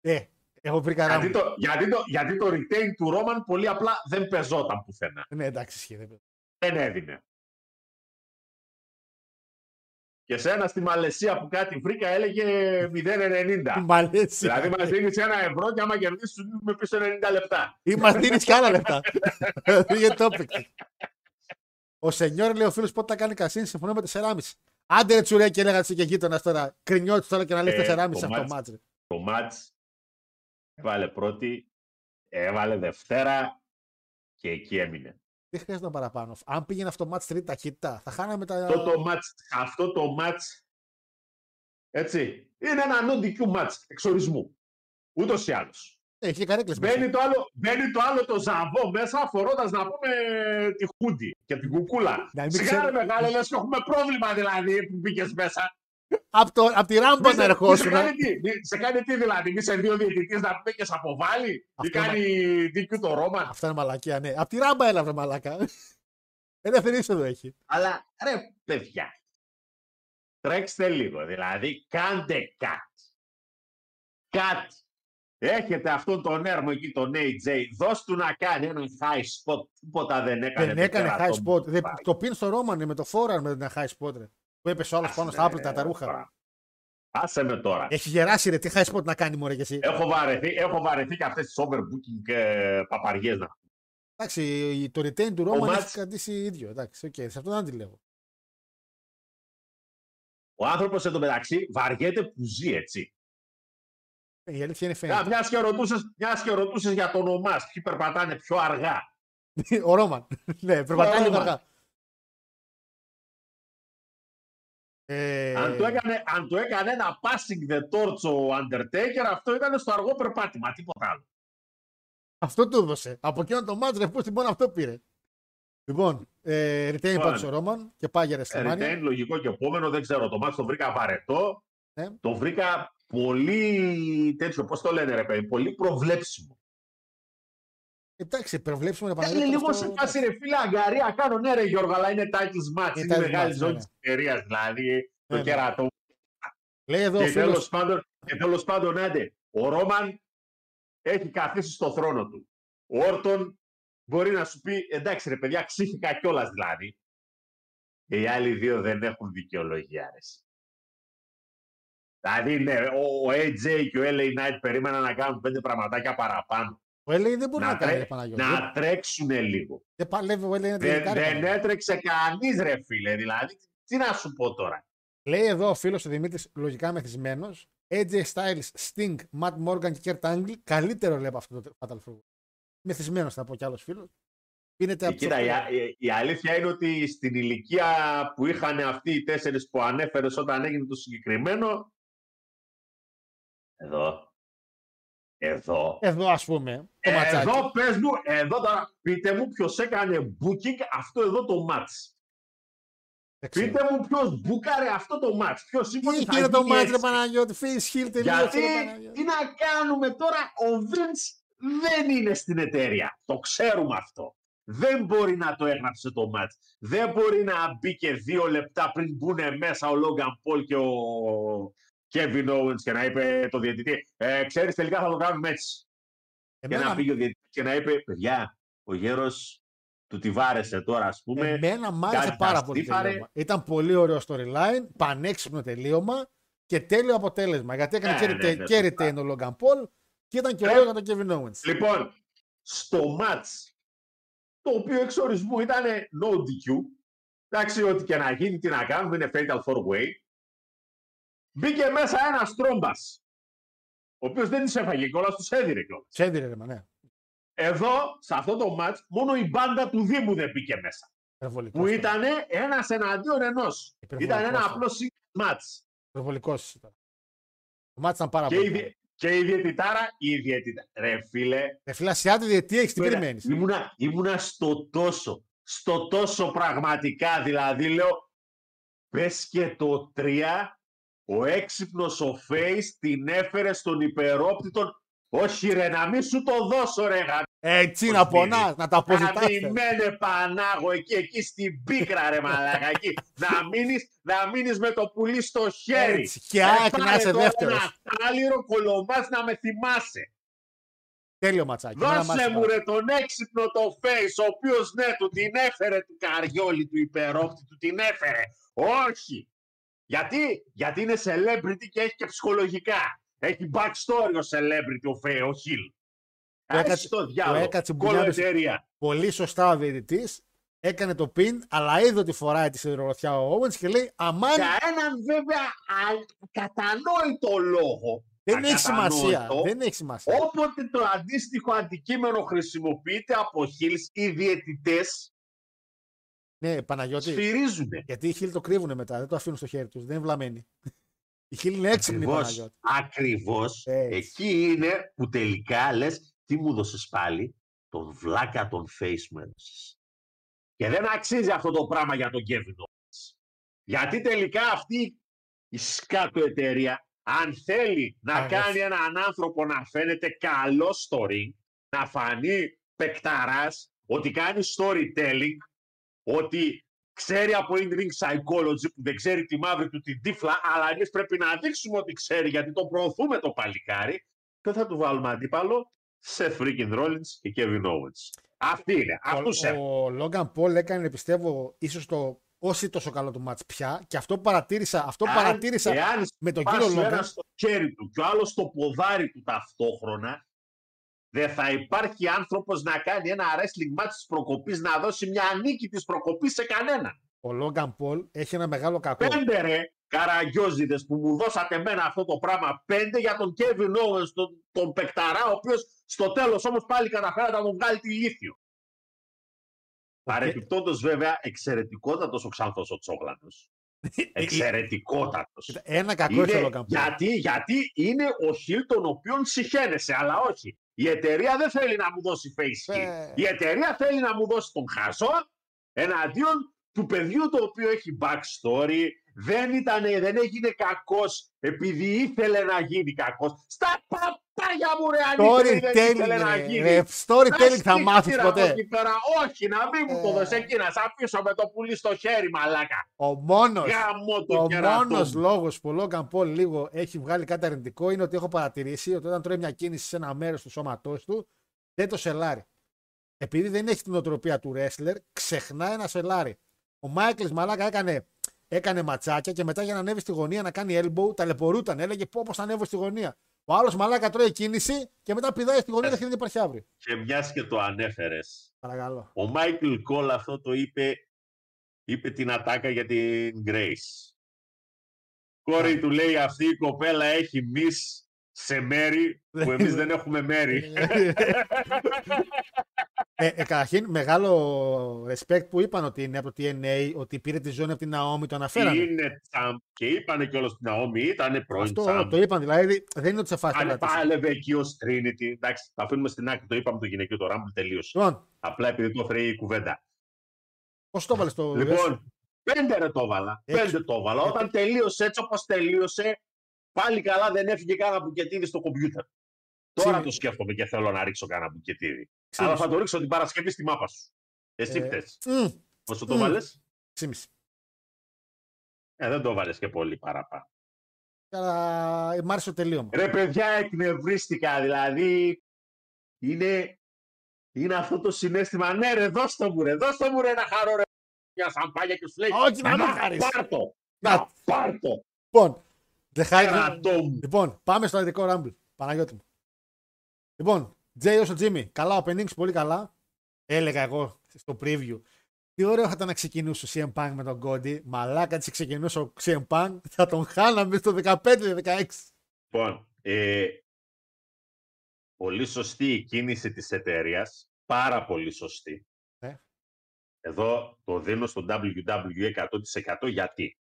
Ε, έχω βρει κανένα. Γιατί το, γιατί, το, γιατί το retain του Ρόμαν πολύ απλά δεν πεζόταν πουθενά. Ναι, εντάξει, ισχύει. δεν παίζω. Δεν έδινε. Και σε ένα στη Μαλαισία που κάτι βρήκα έλεγε 0,90. Μαλαίσια. Δηλαδή μας δίνεις ένα ευρώ και άμα κερδίσεις, σου δίνουμε πίσω 90 λεπτά. Ή μας δίνεις κι άλλα λεφτά. Πήγε το έπαιξε. Ο Σενιόρ λέει ο φίλος πότε θα κάνει κασίνη, συμφωνώ με 4,5. Άντε ρε τσουρέκι, έλεγα και γείτονα τώρα. Κρινιώτης τώρα και να λέει Ε, 4,5 το αυτό το μάτς. μάτς. ρε. Το μάτς έβαλε πρώτη, έβαλε Δευτέρα και εκεί έμεινε. Δεν χρειάζεται παραπάνω. Αν πήγαινε αυτό το μάτς τρίτη ταχύτητα, θα χάναμε τα. Αυτό το μάτς, αυτό το μάτς, έτσι, είναι ένα non-DQ μάτς εξορισμού. Ούτως ή άλλως. Έχει και καρέκλε μέσα. Μπαίνει το, άλλο, μπαίνει το άλλο το ζαβό μέσα, φορώντας να πούμε τη χούντι και την κουκούλα. Να μην Σιγά ξέρω- ρε μεγάλε, λες και έχουμε πρόβλημα δηλαδή που μπήκες μέσα. Από, το, απ' τη ράμπα Μη να σε- μη ερχόσουν. σε κάνει τι, μη- σε κάνει τι δηλαδή, μη σε δύο διαιτητής να μπήκες αποβάλει ή Αυτό κάνει DQ το Ρόμαν. Αυτά είναι μαλακία, ναι. Απ' τη ράμπα έλαβε μαλακά. Ελεύθερη είσοδο έχει. Αλλά ρε παιδιά, τρέξτε λίγο, δηλαδή κάντε κάτι. Κάτι. Έχετε αυτόν τον έρμο εκεί, τον AJ, δώσ' του να κάνει ένα high spot, τίποτα δεν έκανε. Δεν το έκανε high κερατό spot. μου. Δεν, το πίνει στο Ρόμαν με το φόραρ με ένα high spot. Ρε. Που έπεσε ο άλλος πάνω στα Άσε, άπλυτα τα ρε, ρούχα. τώρα. Άσε με τώρα. Έχει γεράσει ρε, τι high spot να κάνει μωρέ και εσύ. Έχω βαρεθεί, έχω βαρεθεί και αυτές τις overbooking ε, παπαριές να Εντάξει, το retain του Ρόμαν μάτς- έχει κρατήσει ίδιο. Εντάξει, οκ, σε αυτό δεν αντιλέγω. Ο άνθρωπος εντωμεταξύ βαριέται που ζει, έτσι. Ε, Η αλήθεια είναι Yeah. φαίνεται. Μιας και ρωτούσες, μιας και ρωτούσες για τον ομάς, ποιοι περπατάνε πιο αργά. (laughs) ο Ρόμαν. ναι, περπατάει λίγο Ρόμαν. αργά. Ε, Αν, του έκανε, αν του έκανε ένα passing the torch ο Undertaker, αυτό ήταν στο αργό περπάτημα, τίποτα άλλο. Αυτό του έδωσε. Από εκείνο το μάτς, ρε, πώς την μόνο αυτό πήρε. Λοιπόν, ε, retain Λοιπόν. πάντως ο Ρόμαν και πάει για Ε, WrestleMania. retain, λογικό και επόμενο, δεν ξέρω. Το μάτι το βρήκα βαρετό. Ε. Το βρήκα πολύ τέτοιο, πώς το λένε ρε παιδί, πολύ προβλέψιμο. Εντάξει, προβλέψουμε να Είναι επαναλάβουμε λίγο αυτό- σε φάση ρε φίλε αγκαρία, κάνω ναι ρε Γιώργο, αλλά είναι titles match, Είναι είναι titles μεγάλη match, ζώνη ναι, της εταιρείας, δηλαδή το Ναι, ναι. κερατό. Λέει εδώ ο Και φίλος, τέλος πάντων, και τέλος πάντων, άντε, ο Ρόμαν έχει καθίσει στο θρόνο του. Ο Όρτον μπορεί να σου πει, εντάξει ρε παιδιά, ξύχηκα κιόλας δηλαδή. Και οι άλλοι δύο δεν έχουν δικαιολογία, ρε. Εσύ. Δηλαδή, ναι, ο, ο AJ και ο LA Knight περίμεναν να κάνουν πέντε πραγματάκια παραπάνω. ο LA δεν μπορεί να, να, κάνει, τρέ- ρε Παναγιώτη. να τρέξουν λίγο. Δεν παλεύει ο LA είναι Δεν, τελικά. ρε δεν Παναγιώτη. έτρεξε κανείς, ρε φίλε. Δηλαδή, τι να σου πω τώρα. Λέει εδώ ο φίλος ο Δημήτρης, λογικά μεθυσμένος, AJ Styles, Sting, Matt Morgan και Kurt Angle, καλύτερο λέει από αυτό το Fatal Four. Μεθυσμένος θα πω κι άλλος φίλος. Πίνεται Ε, από Κοίτα, η, η- η αλήθεια είναι ότι στην ηλικία που είχαν αυτοί οι τέσσερις που ανέφερες όταν έγινε το συγκεκριμένο, εδώ, εδώ, Εδώ ας πούμε, το ματσάκι. εδώ πες μου, εδώ τώρα, πείτε μου ποιος έκανε booking αυτό εδώ το match. Δεν ξέρω. Πείτε μου ποιος μπούκαρε αυτό το match. Ποιος είπε Τι ότι θα είχε το γίνει μάτς ρε έτσι. Παναγιώτη, face heel τελείωσε Γιατί, ρε Παναγιώτη. τι να κάνουμε τώρα, ο Vince δεν είναι στην εταιρεία. Το ξέρουμε αυτό. Δεν μπορεί να το έγραψε το μάτς. Δεν μπορεί να μπήκε δύο λεπτά πριν μπουν μέσα ο Λόγκαν Πολ και ο Kevin Owens και να είπε το διαιτητή ε, ξέρεις τελικά θα το κάνουμε έτσι. Και να Εμένα, πήγε ο διαιτητής και να είπε παιδιά, ο γέρος του τη βάρεσε τώρα ας πούμε. εμένα μ' άρεσε κάτι πάρα τα πολύ στήφαρε. τελείωμα. Ήταν πολύ ωραίο storyline, πανέξυπνο τελείωμα και τέλειο αποτέλεσμα. Γιατί έκανε Ναι, και ναι, retain- ναι, και σωστά. retain ο Logan Paul και ήταν και Ε, ωραίο για τον Kevin Owens. Λοιπόν, στο match, το οποίο εξ ορισμού ήταν no DQ, εντάξει, ό,τι και να γίνει, τι να κάνουμε, είναι fatal four way, μπήκε μέσα ένας τρόμπας, ο οποίος δεν τις έφαγε κιόλας, τους έδιρε κιόλας. Τσέντιρε ρε μα, ναι. Εδώ, σε αυτό το match, μόνο η μπάντα του Δήμου δεν μπήκε μέσα. Υπερβολικός Που ήταν. ήταν ένας εναντίον ενός. Υπερβολικός Ήταν ένα ήταν. απλό single match. Υπερβολικός ήταν. Το μάτς ήταν πάρα Και η, πολύ. διε- και η διαιτητάρα, η διαιτητάρα. Ρε φίλε, Ε, φίλε, Ασιάτη διετή έχεις, τι Πέρα, περιμένεις; Ήμουνα, ήμουνα στο τόσο, στο τόσο πραγματικά, δηλαδή λέω, πες και το 3, ο έξυπνος ο Face την έφερε στον υπερόπτητον, όχι ρε να μην σου το δώσω ρε γα- Έτσι Ο να Σπύρης. πονάς, να τα αποζητάς. Καμημένε Πανάγο εκεί, εκεί στην πίκρα ρε μαλάκα εκεί. να, μείνεις, να μείνεις με το πουλί στο χέρι. Έτσι, και Ε, ΑΕΚ να πάρε είσαι τώρα δεύτερος. Ένα κάλυρο κολομάς να με θυμάσαι. Τέλειο ματσάκι. Εμένα μ' Δώσε άρεσε μου πάρα. ρε τον έξυπνο το face, ο οποίος ναι, του την έφερε του Καριόλη, του υπερόπτη, του την έφερε. Όχι. Γιατί, γιατί είναι celebrity και έχει και ψυχολογικά. Έχει backstory ο celebrity ο Φέι, ο Χιλ. έκατσε- Άρχισε το του διάλογο. έκατσε Κόλλο μπουλιάδες. εταιρεία. Πολύ σωστά ο διαιτητής. Έκανε το πιν, αλλά είδε ότι φοράει τη σιδηροδρομιά ο Owens και λέει Αμάν, Για έναν βέβαια α- κατανόητο λόγο. δεν έχει σημασία. ακατανόητο, Δεν έχει σημασία. Όποτε το αντίστοιχο αντικείμενο χρησιμοποιείται από Hills, οι διαιτητές Ναι, Παναγιώτη. σφυρίζουν. Γιατί οι Χιλ το κρύβουν μετά, δεν το αφήνουν στο χέρι τους. Δεν είναι βλαμμένοι. Οι Χιλ είναι έξυπνοι, Ακριβώς, Παναγιώτη. ακριβώς. Έτσι. Εκεί είναι που τελικά λες τι μου δώσες πάλι, τον βλάκα των face μου έδωσες. Και δεν αξίζει αυτό το πράγμα για τον Kevin Owens. Γιατί τελικά αυτή η σκάτω εταιρεία, αν θέλει να Αγώς. κάνει έναν άνθρωπο να φαίνεται καλό στο ring, να φανεί παικταράς, ότι κάνει storytelling, ότι ξέρει από in-ring psychology που δεν ξέρει τη μαύρη του την τύφλα, αλλά εμείς πρέπει να δείξουμε ότι ξέρει γιατί το προωθούμε το παλικάρι και θα του βάλουμε αντίπαλο σε freaking Rollins και Kevin Owens. Αυτή είναι. Αυτούς έχω. Ο, ο Λόγκαν Πολ έκανε, πιστεύω, ίσως το όχι τόσο καλό του μάτς πια. Και αυτό που παρατήρησα, αυτό που Αν- παρατήρησα εάν με τον σπάσει κύριο ο Λόγκαν. ένας στο χέρι του και ο άλλος στο ποδάρι του ταυτόχρονα, δεν θα υπάρχει άνθρωπος να κάνει ένα wrestling match της προκοπής, να δώσει μια νίκη της προκοπής σε κανέναν. Ο Λόγκαν Πολ έχει ένα μεγάλο κακό. Πέντε ρε καραγκιόζιδες που μου δώσατε εμένα αυτό το πράγμα. Πέντε για τον Kevin Owens, τον, τον παικταρά, ο οποίος στο τέλος όμως πάλι καταφέρατε να τον βγάλει τη λίθιο. Παρεπιπτόντως βέβαια εξαιρετικότατος ο Ξάνθος ο Τσόγλανος. Εξαιρετικότατος. Κοίτα, Ένα κακό έχει ο Είναι, Λόγκαν Πολ. γιατί, γιατί είναι ο χιλ τον οποίον συχαίνεσαι, αλλά όχι. Η εταιρεία δεν θέλει να μου δώσει face heel. Ε. Η εταιρεία θέλει να μου δώσει τον χαζό εναντίον του παιδιού το οποίο έχει backstory, δεν, ήταν, δεν έγινε κακός επειδή ήθελε να γίνει κακός. Στα παπάγια μου ρε αν ήθελε, δεν ήθελε να Storytelling, γίνει. ρε. ρε, Storytelling θα Άσχη μάθεις κύρα από ποτέ. εκεί πέρα. Όχι, να μην μου το Ε. δώσει εκεί, να σ' αφήσω με το πουλί στο χέρι, μαλάκα. Ο μόνος, Γάμο το ο κερατό μόνος μου. λόγος που ο Λόγκαν Πολ λίγο έχει βγάλει κάτι αρνητικό είναι ότι έχω παρατηρήσει ότι όταν τρώει μια κίνηση σε ένα μέρος του σώματός του δεν το σελάρει. Επειδή δεν έχει την οτροπία του wrestler, ξεχνάει ένα σελάρι. Ο Μάικλ Μαλάκα έκανε, έκανε ματσάκια και μετά για να ανέβει στη γωνία να κάνει elbow, ταλαιπωρούταν. Έλεγε πω πώς θα ανέβω στη γωνία. Ο άλλος Μαλάκα τρώει κίνηση και μετά πηδάει στη γωνία και δεν υπάρχει αύριο. Και μιας και το ανέφερες, Παρακαλώ. Ο Μάικλ Κόλ αυτό το είπε, είπε την ατάκα για την Grace. Κόρη του λέει αυτή η κοπέλα έχει μυς σε μέρη που εμείς δεν έχουμε μέρη. ε, ε, καταρχήν, μεγάλο respect που είπαν ότι είναι από το TNA, ότι πήρε τη ζώνη από την Naomi, το αναφέρανε. είναι τσαμπ και είπανε κιόλας στην Naomi, ήταν πρώην Αυτό τσαμπ. το είπαν, δηλαδή δεν είναι ότι σε φάση Αν πελάτης. πάλευε εκεί ως Trinity, εντάξει, θα αφήνουμε στην άκρη, το είπαμε το γυναικείο, το Rumble τελείωσε. Λοιπόν, Απλά επειδή το έφερε η κουβέντα. πώς το έβαλες στο. Λοιπόν, πέντε ρε το έβαλα. Έξι. Πέντε το έβαλα. Όταν τελείωσε έτσι όπως τελείωσε, πάλι καλά δεν έφυγε κανένα μπουκετίδι στο κομπιούτερ. Τώρα Ξύνη. το σκέφτομαι και θέλω να ρίξω κανένα μπουκετίδι. Ξύνη. Αλλά θα το ρίξω την Παρασκευή στη μάπα σου. Εσύ Ε, χτες. Μμ, Πόσο το μμ. βάλες; ξύμιση. Ε, δεν το βάλες και πολύ παραπάνω. Αλλά ε, μ' άρεσε το τελείωμα. Ρε παιδιά, εκνευρίστηκα. Δηλαδή, είναι, είναι αυτό το συνέστημα. Ναι ρε, δώστε μου ρε, δώστε μου ρε να χαρώ ρε. Μια σαμπάνια και σου λέει, Όχι, να μην χαρείς. πάρ' το, Να- να πάρ' το. Λοιπόν, δεν χάρηκα. Κερατό μου. Λοιπόν, πάμε στο ειδικό Rumble. Παναγιώτη μου. Λοιπόν, Τζέι όσο Τζίμι. Καλά, openings, πολύ καλά. Έλεγα εγώ στο preview. Τι ωραίο θα ήταν να ξεκινούσε ο CM Punk με τον Cody. Μαλάκα έτσι ξεκινούσε ο CM Punk. Θα τον χάναμε στο 15-16. Λοιπόν, ε, πολύ σωστή η κίνηση της εταιρείας. Πάρα πολύ σωστή. Ναι. Εδώ το δίνω στο WWE 100% γιατί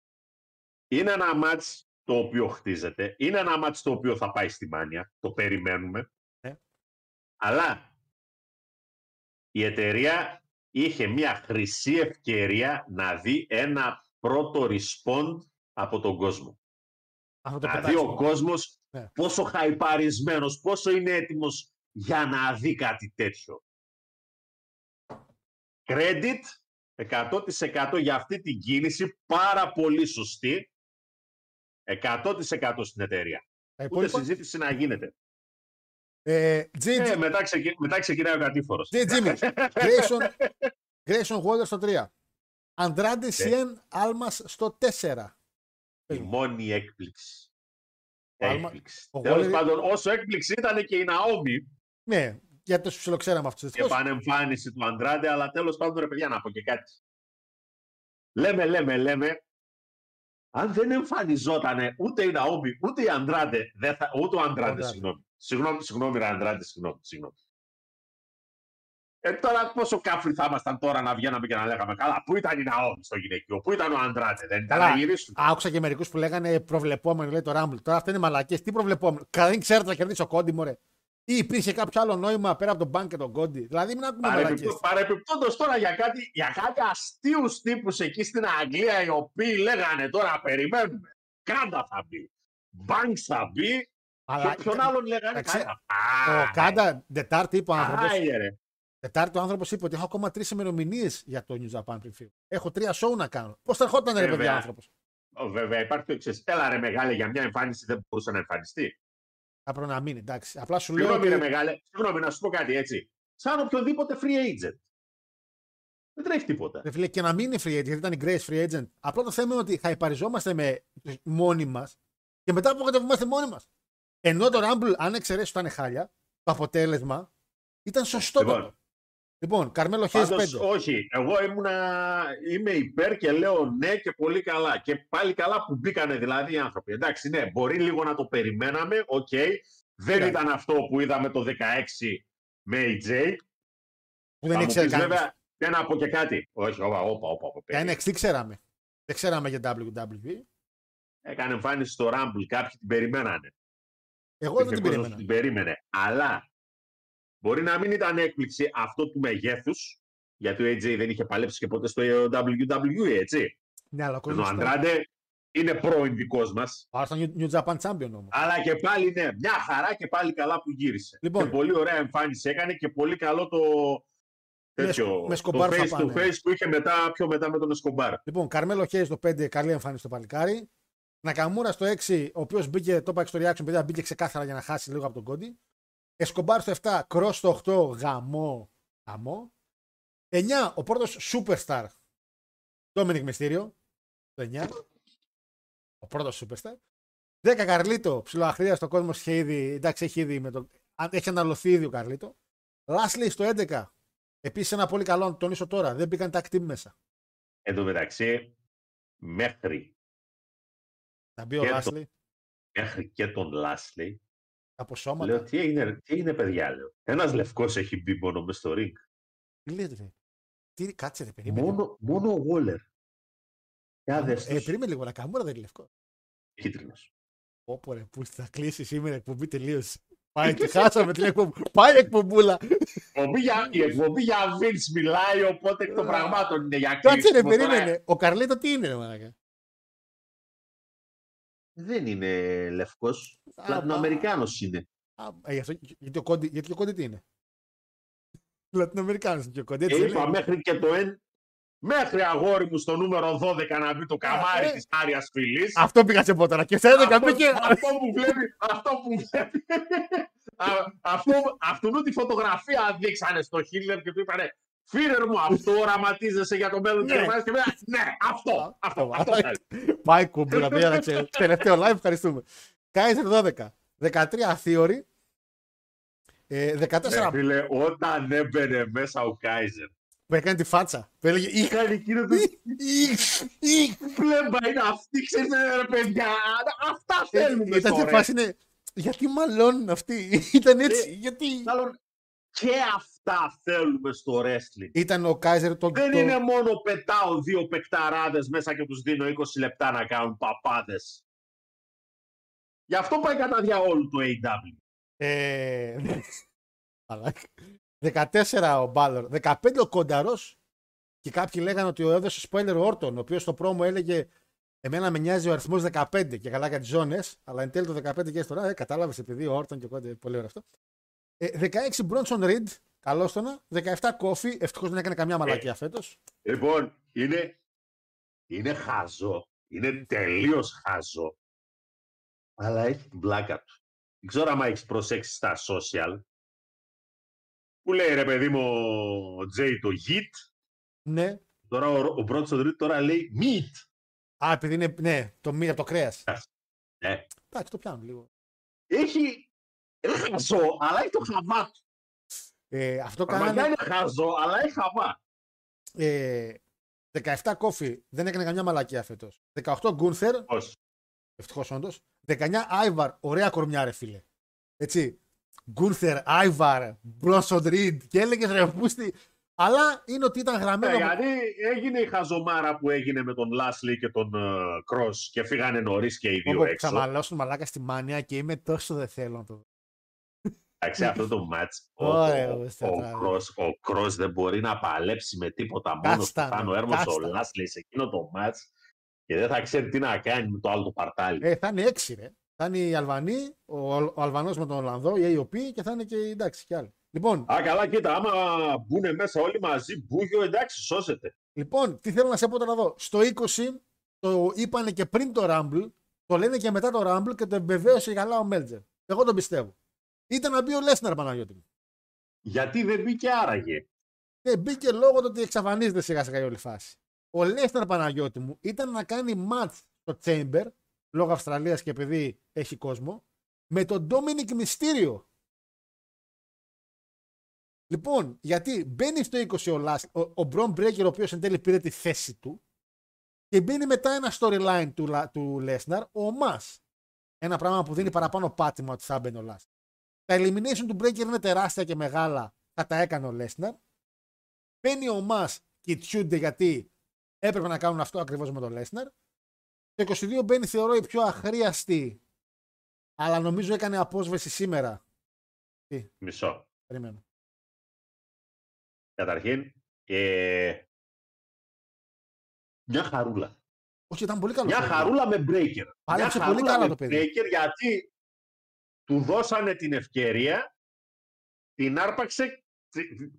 είναι ένα μάτς το οποίο χτίζεται, είναι ένα μάτς το οποίο θα πάει στη μάνια, το περιμένουμε, Ναι. αλλά η εταιρεία είχε μια χρυσή ευκαιρία να δει ένα πρώτο respond από τον κόσμο. Αυτό το Να δει πετάξιμο. ο κόσμος Ναι. πόσο χαϊπαρισμένος, πόσο είναι έτοιμος για να δει κάτι τέτοιο. credit 100% για αυτή την κίνηση, πάρα πολύ σωστή. 100% στην εταιρεία. Τα Ούτε υπόλοιπα. συζήτηση να γίνεται. Ε, G, Ε, G, μετά, ξεκι... μετά ξεκινάει ο κατήφορος. G, Jimmy. Grayson, Grayson Waller στο 3. Andrade Cien Almas στο 4. Η μόνη έκπληξη. Άλμα- Έκπληξη. ο Τέλος Waller- πάντων, όσο έκπληξη ήταν και η Ναόμι Ναι, γιατί το ψιλοξέραμε αυτούς. και επανεμφάνιση του Αντράντε, αλλά τέλος πάντων, ρε παιδιά, να πω και κάτι. Λέμε, λέμε, λέμε, αν δεν εμφανιζόταν ούτε η Ναόμι, ούτε η Αντράντε, δεν θα, ούτε ο Αντράντε, Αντράντε. συγγνώμη. Συγγνώμη, συγγνώμη, ρε Αντράντε, συγγνώμη, συγγνώμη. Ε, τώρα πόσο κάφρι θα ήμασταν τώρα να βγαίναμε και να λέγαμε καλά. Πού ήταν η Ναόμι στο γυναικείο, πού ήταν ο Αντράντε, δεν ήταν Καλά. να γυρίσουν. Άκουσα και μερικούς που λέγανε προβλεπόμενο, λέει το Rumble. Τώρα αυτά είναι μαλακές. Τι προβλεπόμενο. Καλά, δεν ξέρετε να κερδίσει ο Κόντι, μωρέ. Ή υπήρχε κάποιο άλλο νόημα πέρα από τον Μπαν και τον Κόντι. Δηλαδή, μην ακούμε μαλακέ. Παρεπιπτόντω τώρα για κάτι, για κάτι αστείους τύπους εκεί στην Αγγλία οι οποίοι λέγανε τώρα περιμένουμε. Οκάντα θα μπει. Πανκ θα μπει. Αλλά Και ποιον άλλον λέγανε. Εντάξει, Οκάντα. ο Οκάντα, Τετάρτη είπε ο άνθρωπος. Άιε, ρε. Τετάρτη ο άνθρωπος είπε ότι έχω ακόμα τρεις ημερομηνίες για το New Japan Preview. Έχω τρία show να κάνω. Πώς θα ερχόταν, ρε Βέβαια. παιδιά, ο άνθρωπος; Ω, Βέβαια υπάρχει το εξής. Έλα ρε μεγάλε για μια εμφάνιση δεν μπορούσε να εμφανιστεί. Θα πρέπει να μείνει, εντάξει. Απλά σου λέω. Συγγνώμη ρε Ότι... μεγάλε. Συγγνώμη να σου πω κάτι έτσι. Σαν οποιοδήποτε free agent. Δεν τρέχει τίποτα. Ρε φίλε, και να μην είναι free agent, γιατί ήταν η Grace free agent. Απλά το θέμα είναι ότι χαϊπαριζόμαστε μόνοι μας και μετά απογοητευόμαστε μόνοι μας. Ενώ το Rumble, αν εξαιρέσεις ότι ήταν χάλια, το αποτέλεσμα ήταν σωστό. Λοιπόν, Λοιπόν, Καρμέλο Χέιζ Πάντως, 5. όχι, εγώ ήμουνα, είμαι υπέρ και λέω ναι και πολύ καλά. Και πάλι καλά που μπήκανε δηλαδή οι άνθρωποι. Εντάξει, ναι, μπορεί λίγο να το περιμέναμε, οκ. Δεν Κοίτα. ήταν αυτό που είδαμε το 16 με AJ. Που δεν Θα μου ήξερε πεις, κανείς. βέβαια, και να πω και κάτι. Όχι, όπα, όπα, όπα. όπα, Για περίμενε. NXT ξέραμε. Δεν ξέραμε για WWE. Έκανε εμφάνιση στο Rumble, κάποιοι την περιμένανε. Εγώ δεν Υπήρχε την κόσμος περίμενα. που την περίμενε. Αλλά μπορεί να μην ήταν έκπληξη αυτό του μεγέθους, γιατί ο AJ δεν είχε παλέψει και ποτέ στο WWE, έτσι. Ναι, αλλά ο Ο κόσμος ήταν- Αντράντε είναι πρώην δικός μας. Άρα ήταν New Japan Champion όμως. Αλλά και πάλι ναι, μια χαρά και πάλι καλά που γύρισε. Λοιπόν. Και πολύ ωραία εμφάνιση έκανε και πολύ καλό το, Με τέτοιο, σκο- με το Σκομπάρ θα face to πάνε. face που είχε μετά, πιο μετά με τον Εσκομπάρ. Λοιπόν, Καρμέλο Χέι στο 5, καλή εμφάνιση στο παλικάρι. Νακαμούρα στο 6, ο οποίος μπήκε, το είπα και στο reaction, παιδιά, μπήκε ξεκάθαρα για να χάσει λίγο από τον Κόντι. Εσκομπάρ στο 7, Κρό στο 8, γαμό. Γαμό. 9, ο πρώτος superstar. Ντόμινικ Μυστήριο. Το 9. Ο πρώτος superstar. 10, Καρλίτο. Ψιλοαχρία στο κόσμο είχε ήδη. Εντάξει, έχει ήδη με το. αν- Έχει αναλωθεί ήδη ο Καρλίτο. Λάσλι στο 11. Επίσης ένα πολύ καλό, να το τονίσω τώρα. Δεν μπήκαν τα team μέσα. Εν τω μεταξύ, μέχρι, Θα μπει ο Και το- Λάσλι μέχρι και τον Λάσλι, από σώματα. λέω τι έγινε, τι έγινε παιδιά, λέω. Ένας λευκός έχει μπει μόνο μες στο ring. Τι λέτε, ρε. Τι, κάτσε, ρε, περίμενε. Μόνο, μόνο ο Waller. Για δες ε, τους. περίμενε λίγο, να καμούρα δεν είναι λευκό. Κίτρινος. Όπω ρε, που θα κλείσεις σήμερα η εκπομπή τελείως. (laughs) Πάει και χάσαμε την εκπομπή. Πάει η εκπομπούλα. εκπομπή για, η εκπομπή για Vince μιλάει, οπότε εκ των πραγμάτων είναι για Κάτσε ρε, κλείσιμο. Τώρα περίμενε. Ο Καρλίτο τι είναι, ρε μαλάκα. Δεν είναι λευκός. Α, Λατινοαμερικάνος είναι. Α, ε, γι' αυτό- γιατί, ο Κόντι, γιατί και ο Κόντι τι είναι; Λατινοαμερικάνος είναι και ο Κόντι. Και Έτσι δεν είπα λέει. μέχρι και το εν, μέχρι αγόρι μου στο νούμερο 12 να μπει το καμάρι ε. της Άριας Φυλής. Αυτό πήγα σε πόταρα. Και σε 11 μπήκε. αυτό που βλέπει, αυτό που βλέπει. (laughs) Α, αυτό, αυτού τη φωτογραφία δείξανε στο Χίλερ και του είπανε Φίρερ μου, αυτό οραματίζεσαι για το μέλλον της Ναι. Γερμανίας και μετά, ναι, αυτό, αυτό, αυτό. θέλει». Πάει κουμπούλα, παιδιά, να ξέρω. Τελευταίο live, ευχαριστούμε. Κάιζερ 12. 13 αθείωρη. Ε, 14 Ρε φίλε, όταν έμπαινε μέσα ο Κάιζερ, που έκανε τη φάτσα. Που έλεγε «Ι, είχαν εκείνο το ι, ι». πλέμπα είναι αυτή, ξέρεις ρε παιδιά, αυτά Ε, θέλουμε Ήταν σε τώρα. φάση είναι. Γιατί μαλώνουν αυτοί. Ήταν έτσι. Γιατί. Μάλλον και αυτά θέλουμε στο wrestling. Ήταν ο Κάιζερ το. Δεν το- είναι μόνο πετάω δύο παικταράδες μέσα και τους δίνω 20 λεπτά να κάνουν παπάδες. Γι' αυτό πάει κατά διαόλου το AW. Ε, μαλάκα. 14 ο Μπάλορ. 15 ο Κονταρός. Και κάποιοι λέγανε ότι ο έδωσε spoiler ο Όρτον, ο οποίος στο πρόμο έλεγε Εμένα με νοιάζει ο αριθμός 15 και καλά για τις ζώνες, αλλά εν τέλει το 15 και τώρα, ε, κατάλαβες επειδή ο Όρτον και ο Κόντε, πολύ ωραίο αυτό. Ε, 16 Μπρόνσον Ριντ, Καλώ το να. 17 κόφι. Ευτυχώς δεν έκανε καμιά μαλακία φέτος. Λοιπόν, είναι, είναι χάζο. Είναι τελείως χάζο. Αλλά έχει την πλάκα του. Δεν ξέρω αν έχεις προσέξει στα social. Που λέει ρε παιδί μου ο Τζέι το git. Ναι. Τώρα ο, ο πρώτο ο τρίτο τώρα λέει meat. Α, επειδή είναι. Ναι, το μία από το κρέας. Ναι. Εντάξει, το πιάνω λίγο. Έχει. Είναι χαζό, αλλά έχει το χαβά του. Ε, αυτό Πραγματικά κάνανε. είναι χαζό, αλλά έχει χαβά. Ε, 17 κόφι. Δεν έκανε καμιά μαλακία φέτος. 18 Γκούνθερ. Πώς; Ευτυχώς όντως. 19 Άιβαρ. Ωραία κορμιά, ρε φίλε. Έτσι. Γκούνθερ, Άιβαρ, Μπρόσον Ριντ. Και έλεγες ρε πούστη. Αλλά είναι ότι ήταν Ναι, γραμμένο. γιατί έγινε η χαζομάρα που έγινε με τον Λάσλι και τον Κρός και φύγανε νωρίς και οι δύο Όπου έξω. θα μαλώσουν μαλάκα στη μάνια και είμαι τόσο δεν θέλω να το δω. Εντάξει, αυτό το μάτς, ο, Ωραία, ο, ορίστε, ο, τώρα. Κρός, ο Κρός δεν μπορεί να παλέψει με τίποτα μόνος του Κάστα, πάνω ναι, έρμος ο κάστα. Λάσλι σε εκείνο το μάτς και δεν θα ξέρει τι να κάνει με το άλλο το παρτάλι. Ε, θα είναι έξι, ρε. Θα είναι οι Αλβανοί, ο, ο Αλβανός με τον Ολλανδό, η AOP και θα είναι και οι εντάξει και άλλοι. Λοιπόν, Α, καλά, κοίτα, άμα μπουν μέσα όλοι μαζί, μπούγιο, εντάξει, σώζεται. λοιπόν, τι θέλω να σε πω τώρα εδώ. Στο 20 το είπανε και πριν το Rumble, το λένε και μετά το Rumble και το επιβεβαίωσε καλά ο Μέλτζερ. Εγώ τον πιστεύω. Ήταν να μπει ο Λέσναρ Παναγιώτη μου. Γιατί δεν μπήκε άραγε. Και μπήκε λόγω του ότι εξαφανίζεται σιγά σιγά η όλη φάση. Ο Λέσναρ Παναγιώτη μου ήταν να κάνει match στο Chamber, λόγω Αυστραλίας και επειδή έχει κόσμο, με τον Dominic Mysterio. Λοιπόν, γιατί μπαίνει στο 20 ο, Last, ο, ο Bron Breaker, ο οποίος εν τέλει πήρε τη θέση του, και μπαίνει μετά ένα storyline του, Λα- του Lesnar, ο Μας. Ένα πράγμα που δίνει παραπάνω πάτημα ότι θα μπαίνει ο Last. Τα elimination του Breaker είναι τεράστια και μεγάλα, θα τα έκανε ο Lesnar. Μπαίνει ο Μας και τσιούνται γιατί έπρεπε να κάνουν αυτό ακριβώς με τον Lesnar. Το 22 μπαίνει θεωρώ η πιο αχρίαστη, αλλά νομίζω έκανε απόσβεση σήμερα. Μισό. Περιμένω. Καταρχήν, ε, μια χαρούλα. Όχι, ήταν πολύ καλό. Μια χαρούλα με breaker. Πάλεψε Μια πολύ χαρούλα καλά με το παιδί. Breaker γιατί του δώσανε την ευκαιρία, την άρπαξε τσι-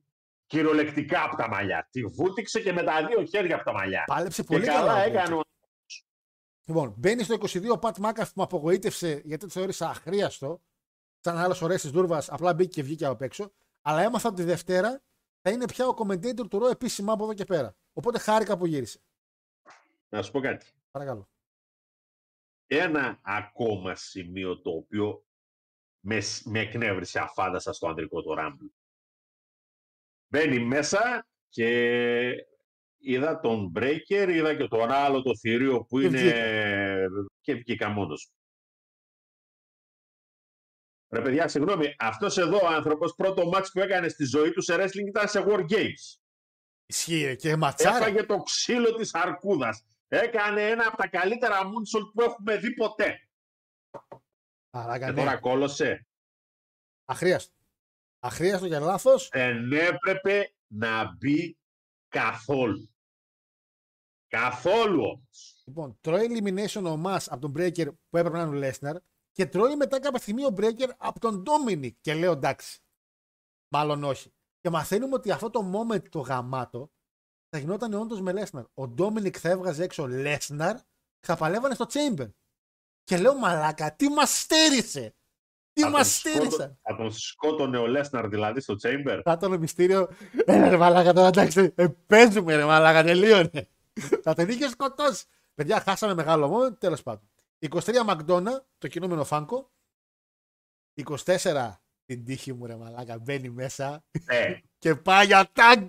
κυριολεκτικά από τα μαλλιά. Τη βούτυξε και με τα δύο χέρια από τα μαλλιά. Πάλεψε Και πολύ καλά καλά. ο έκανε Breaker. ο Λοιπόν, μπαίνει στο 22 ο Πατ Μάκαφ που με απογοήτευσε γιατί το θεώρησα αχρίαστο. Σαν άλλος ωραίος της Δούρβα, απλά μπήκε και βγήκε από έξω. Αλλά έμαθα ότι τη Δευτέρα θα είναι πια ο commentator του Ρο επίσημα από εδώ και πέρα. Οπότε χάρηκα που γύρισε. Να σου πω κάτι. Παρακαλώ. Ένα ακόμα σημείο το οποίο με, σ- με εκνεύρισε αφάνταστα στο ανδρικό το Rumble. Μπαίνει μέσα και είδα τον Breaker, είδα και τον άλλο το θηρίο που Και είναι και βγήκα μόνος. μου. Ρε παιδιά, συγγνώμη, αυτός εδώ ο άνθρωπος πρώτο μάτς που έκανε στη ζωή του σε wrestling ήταν σε War Games. Ισχύει ρε, και ματσάρα. Έφαγε το ξύλο της αρκούδας. Έκανε ένα από τα καλύτερα moonsault που έχουμε δει ποτέ. Μαλάκα, Και ναι. τώρα κόλωσε. Αχρίαστο. Αχρίαστο για λάθος. Δεν έπρεπε να μπει καθόλου. Καθόλου όμως. Λοιπόν, τρώει elimination ο Μα από τον Breaker που έπρεπε να είναι ο Lesnar και τρώει μετά κάποια στιγμή ο Breaker από τον Dominic. Και λέω εντάξει. Μάλλον όχι. Και μαθαίνουμε ότι αυτό το moment το γαμάτο θα γινόταν όντως με Lesnar. Ο Dominic θα έβγαζε έξω Lesnar και θα παλεύανε στο Chamber. Και λέω μαλάκα, τι μας στέρισε! Τι Θα μα τον στέρισαν! σκότω- Θα τον σκότωνε ο Λέσναρ δηλαδή στο Chamber. Θα ήταν μυστήριο. Έλα ρε μαλάκα τώρα εντάξει. Ε, παίζουμε ρε μαλάκα, τελείωνε. θα τον είχε σκοτώσει. Παιδιά, χάσαμε μεγάλο moment, τέλος πάντων. 23 Μακδόνα, το κινούμενο Φάνκο. 24 την τύχη μου ρε μαλάκα, μπαίνει μέσα Ναι, και πάει για τάγκ.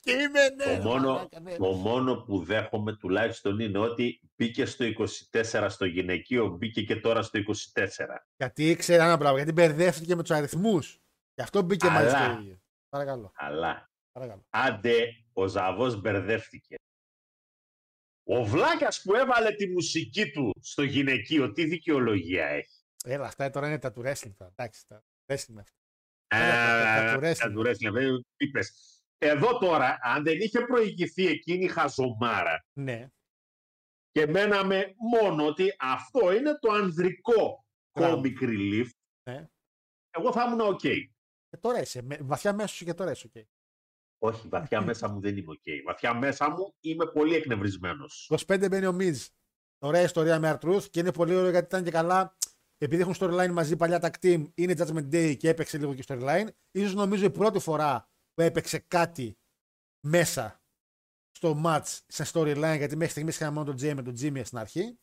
Και είμαι ναι. το, ρε μόνο, μαλάκα, ναι. το μόνο που δέχομαι τουλάχιστον είναι ότι μπήκε στο 24 στο γυναικείο, μπήκε και τώρα στο 24. Γιατί ήξερε ένα πράγμα, γιατί μπερδεύτηκε με τους αριθμούς. Γι' αυτό μπήκε Αλλά. μαζί στο ίδιο. Παρακαλώ. Αλλά παρακαλώ. άντε ο Ζαβός μπερδεύτηκε. Ο Βλάκας που έβαλε τη μουσική του στο γυναικείο, τι δικαιολογία έχει; Έλα, αυτά τώρα είναι τα του wrestling. τώρα. Εντάξει, τα wrestling είναι αυτά. Α, τα του wrestling. τα του wrestling, βέβαια, τι είπες. Εδώ τώρα, αν δεν είχε προηγηθεί εκείνη η χαζομάρα Ναι. και μέναμε μόνο ότι αυτό είναι το ανδρικό Μπράβο. comic relief, Ναι. εγώ θα ήμουν ok. Και τώρα είσαι. με- βαθιά μέσα σου και τώρα είσαι. οκ. Όχι, βαθιά μέσα μου δεν είμαι οκ. Βαθιά μέσα μου είμαι πολύ εκνευρισμένος. 25 μπαίνει ο Μιζ. Ωραία ιστορία με R-Truth και είναι πολύ ωραίο γιατί ήταν και καλά. Επειδή έχουν storyline μαζί παλιά tag team, είναι Judgment Day και έπαιξε λίγο και storyline. Ίσως νομίζω η πρώτη φορά που έπαιξε κάτι μέσα στο match σε storyline, γιατί μέχρι στιγμής είχαμε μόνο τον Jay με τον Jimmy στην αρχή.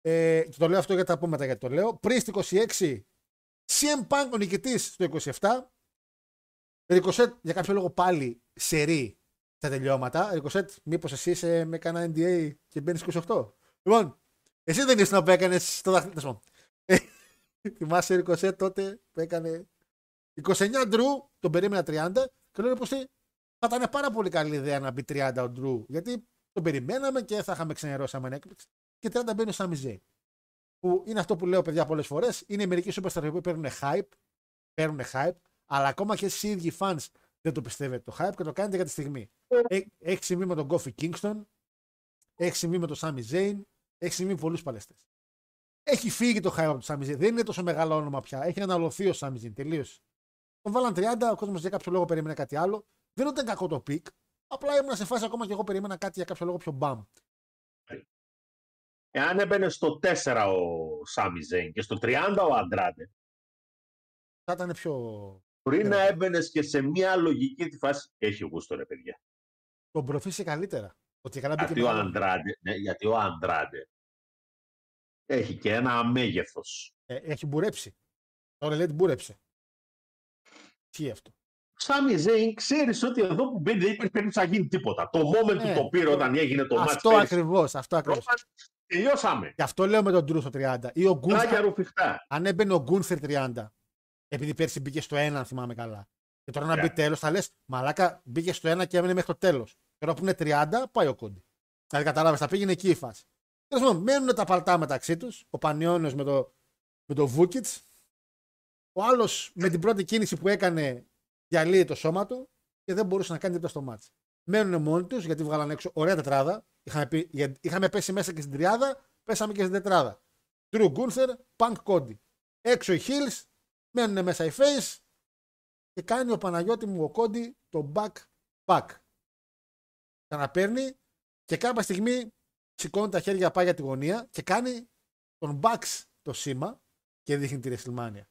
Ε, και το λέω αυτό γιατί θα πούμε μετά γιατί το λέω. Πριν στο 26, CM Punk ο νικητής στο 27. Ricochet για κάποιο λόγο πάλι σερή τα τελειώματα. Ricochet, μήπως εσύ είσαι με κανένα NDA και μπαίνεις 28. Λοιπόν, εσύ δεν ήσουν που έκανε το δαχτυλί. τέλος πάντων. Ε, (laughs) Θυμάσαι Ricochet τότε που έκανε 29 Drew, τον περίμενα 30 και λέω πως θα ήταν πάρα πολύ καλή ιδέα να μπει 30 ο Drew γιατί τον περιμέναμε και θα είχαμε ξενερώσει άμα είναι έκπληξη. Και 30 μπαίνει ο Sami Zayn. Που είναι αυτό που λέω παιδιά πολλές φορές. Είναι μερικοί superstars που παίρνουν hype, παίρνουν hype, αλλά ακόμα και εσείς οι ίδιοι fans δεν το πιστεύετε το hype και το κάνετε για τη στιγμή. Έ- Έχει συμβεί με τον Kofi Kingston, έχει συμβεί με τον Sami Zayn, έχει συμβεί με πολλούς παλαιστές. Έχει φύγει το hype από τον Sami Zayn. Δεν είναι τόσο μεγάλο όνομα πια. Έχει αναλωθεί ο Sami Zayn. Τελείωσε. Τον βάλαν 30, ο κόσμος για κάποιο λόγο περίμενε κάτι άλλο. Δεν ήταν κακό το πικ. Απλά ήμουν σε φάση ακόμα και εγώ περίμενα κάτι για κάποιο λόγο πιο μπαμ. Εάν έμπαινε στο 4 ο Σάμι Ζέιν και στο 30 ο Αντράντε, Θα ήταν πιο. πριν Ναι. να έμπαινες και σε μια λογική τη φάση. Έχει γούστο, ρε παιδιά. Τον προφήσει καλύτερα. Ότι καλά μπήκε Γιατί ο μεγάλο. Αντράντε, ναι, γιατί ο Αντράντε έχει και ένα μέγεθο. Ε, έχει μπουρέψει. Το Ρελέτ μπουρέψε. Τι αυτό. Σάμι Ζέιν, ξέρεις ότι εδώ που μπαίνει δεν υπάρχει περίπτωση να γίνει τίποτα. Το moment Ναι. που το πήρε όταν έγινε το match αυτό πέρυσι, ακριβώς. Αυτό ακριβώς. Ρόμαν, τελειώσαμε. Γι' αυτό λέω με τον Drew στο 30. Ή ο Ράγια Γκούνθερ. ρουφιχτά. Αν έμπαινε ο Γκούνθερ 30. Επειδή πέρσι μπήκε στο 1, αν θυμάμαι καλά. Και τώρα να Ναι. μπει τέλος, θα λες Μαλάκα μπήκε στο 1 και έμεινε μέχρι το τέλος. Τώρα που είναι 30, πάει ο Κόντι. Δηλαδή κατάλαβες, θα πήγαινε εκεί η φάση. Τέλος πάντων, μένουν τα παλτά μεταξύ τους. Ο Πανιόνιος με το, με το Βούκιτ. Ο άλλος με την πρώτη κίνηση που έκανε διαλύει το σώμα του και δεν μπορούσε να κάνει τίποτα στο μάτς. Μένουν μόνοι τους γιατί βγάλαν έξω ωραία τετράδα. Είχαμε, πει, για- είχαμε πέσει μέσα και στην τριάδα, πέσαμε και στην τετράδα. Drew Gunther, Punk Cody. Έξω οι Hills, μένουν μέσα οι Face και κάνει ο Παναγιώτη μου ο Cody το back back. Ξαναπαίρνει και κάποια στιγμή σηκώνει τα χέρια πάει για τη γωνία και κάνει τον Bucks το σήμα και δείχνει τη WrestleMania.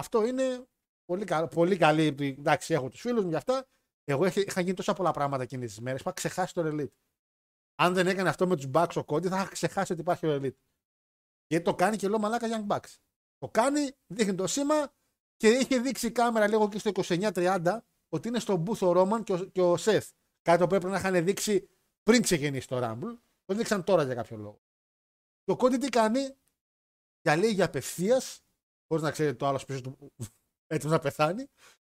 Αυτό είναι πολύ, κα- πολύ καλή. Εντάξει, έχω τους φίλους μου για αυτά. Εγώ είχα, είχα γίνει τόσα πολλά πράγματα εκείνες τις μέρες που είχα ξεχάσει το Elite. Αν δεν έκανε αυτό με τους Bucks ο Cody, θα είχα ξεχάσει ότι υπάρχει ο Elite. Γιατί το κάνει και λέω μαλάκα Young Bucks. Το κάνει, δείχνει το σήμα και είχε δείξει η κάμερα λίγο και στο 29-30 ότι είναι στον booth ο Ρόμαν και ο, και ο Seth. Κάτι το πρέπει να είχαν δείξει πριν ξεκινήσει το Rumble. Το δείξαν τώρα για κάποιο λόγο. Το Cody τι κάνει, διαλέγει απευθείας, χωρίς να ξέρει το άλλος πίσω του (laughs) έτοιμος να πεθάνει.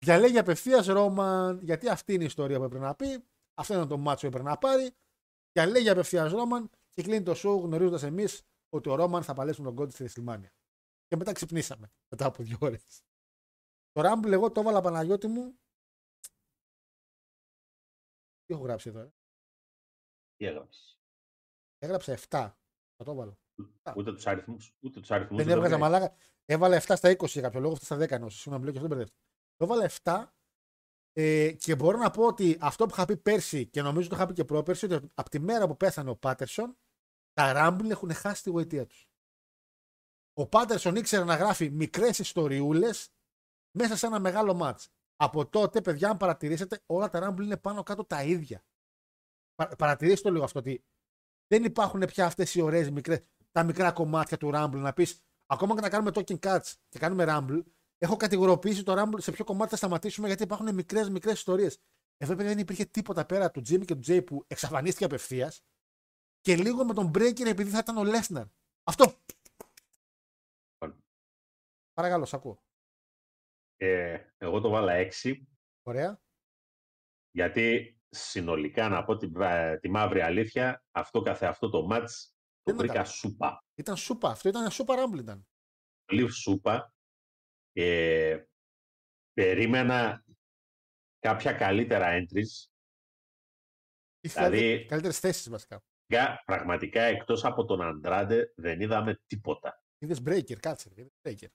Διαλέγει απευθείας Ρόμαν, γιατί αυτή είναι η ιστορία που έπρεπε να πει. Αυτό είναι το μάτσο που έπρεπε να πάρει. Διαλέγει απευθείας Ρόμαν και κλείνει το show γνωρίζοντας εμείς ότι ο Ρόμαν θα παλέσει με τον Κόντι στη WrestleMania. Και μετά ξυπνήσαμε μετά από δύο ώρες. Το Rumble εγώ το έβαλα Παναγιώτη μου. Τι έχω γράψει εδώ. ε; Τι έγραψες; Έγραψα 7. Θα το έβαλα. Ούτε τους αριθμούς. Ούτε τους αριθμούς Δεν δεν έβγαζα βγάζει. μαλάκα. Έβαλα 7 στα 20 για κάποιο λόγο, 7 στα 10 ενώ. Συγγνώμη, λέω και αυτό δεν μπερδεύτηκα. Το έβαλα 7 ε, και μπορώ να πω ότι αυτό που είχα πει πέρσι και νομίζω το είχα πει και πρόπερσι, ότι από τη μέρα που πέθανε ο Πάτερσον, τα Rumble έχουν χάσει τη γοητεία τους. Ο Πάτερσον ήξερε να γράφει μικρές ιστοριούλες μέσα σε ένα μεγάλο μάτ. Από τότε, παιδιά, αν παρατηρήσετε, όλα τα Rumble είναι πάνω κάτω τα ίδια. Πα, παρατηρήστε το λίγο αυτό ότι δεν υπάρχουν πια αυτές οι ωραίες μικρές, τα μικρά κομμάτια του Rumble. Να πεις, ακόμα και να κάνουμε talking cuts και κάνουμε Rumble, έχω κατηγοροποιήσει το Rumble σε ποιο κομμάτι θα σταματήσουμε γιατί υπάρχουν μικρές μικρές ιστορίες. Εδώ παιδιά, δεν υπήρχε τίποτα πέρα του Jimmy και του Jay που εξαφανίστηκε απευθείας και λίγο με τον Breaker επειδή θα ήταν ο Lesnar. Αυτό. Παρακαλώ, σ' ακούω. Ε, εγώ το βάλα 6 Ωραία. γιατί συνολικά να πω την, πρα- τη μαύρη αλήθεια αυτό καθε αυτό το μάτς το Δεν βρήκα ήταν. σούπα. Ήταν σούπα. Αυτό ήταν ένα σούπα Rumble ήταν. Πολύ σούπα. Ε, περίμενα κάποια καλύτερα entries. Δηλαδή- Καλύτερες θέσεις βασικά. Κα- Πραγματικά εκτός από τον Αντράντε δεν είδαμε τίποτα. Είδες breaker, κάτσε. Είδες breaker.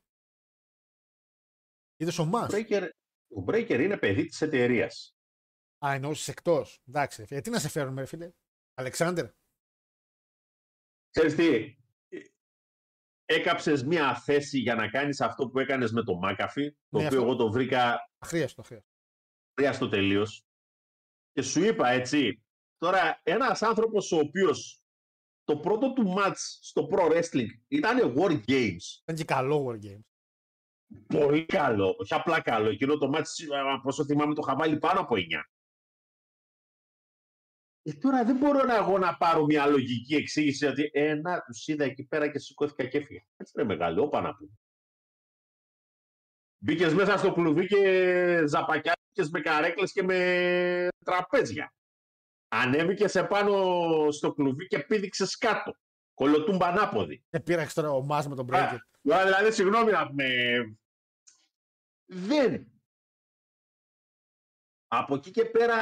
Είδες ο Μα. Ο Breaker, ο Breaker είναι παιδί της εταιρείας. Α, εννοούσες εκτός. Εντάξει. ρε φίλε. τι να σε φέρουν, ρε φίλε. Αλεξάνδρ. Ξέρεις τι, ε, έκαψες μία θέση για να κάνεις αυτό που έκανες με το Μάκαφι, το Ναι, οποίο αυτό. εγώ το βρήκα Αχρίαστο, αχρίαστο. ρίαστο τελείως. Και σου είπα έτσι, τώρα ένας άνθρωπος ο οποίος το πρώτο του μάτς στο Pro Wrestling ήταν War Games. Ήταν και καλό War Games. Πολύ καλό, όχι απλά καλό. Εκείνο το μάτς, από όσο θυμάμαι, το χαβάλι πάνω από 9. Ε, τώρα δεν μπορώ να εγώ να πάρω μια λογική εξήγηση ότι ε, να, τους είδα εκεί πέρα και σηκώθηκα και έφυγα. Έτσι ρε μεγάλο, όπα να πούμε. Μπήκες μέσα στο κλουβί και ζαπακιάστηκες με καρέκλες και με τραπέζια. Ανέβηκες επάνω στο κλουβί και πήδηξες κάτω. Κολοτούμπα ανάποδη. Και πήραξε τώρα ο Μα με τον Breaker. Τώρα, δηλαδή, συγγνώμη να πούμε. Δεν. Από εκεί και πέρα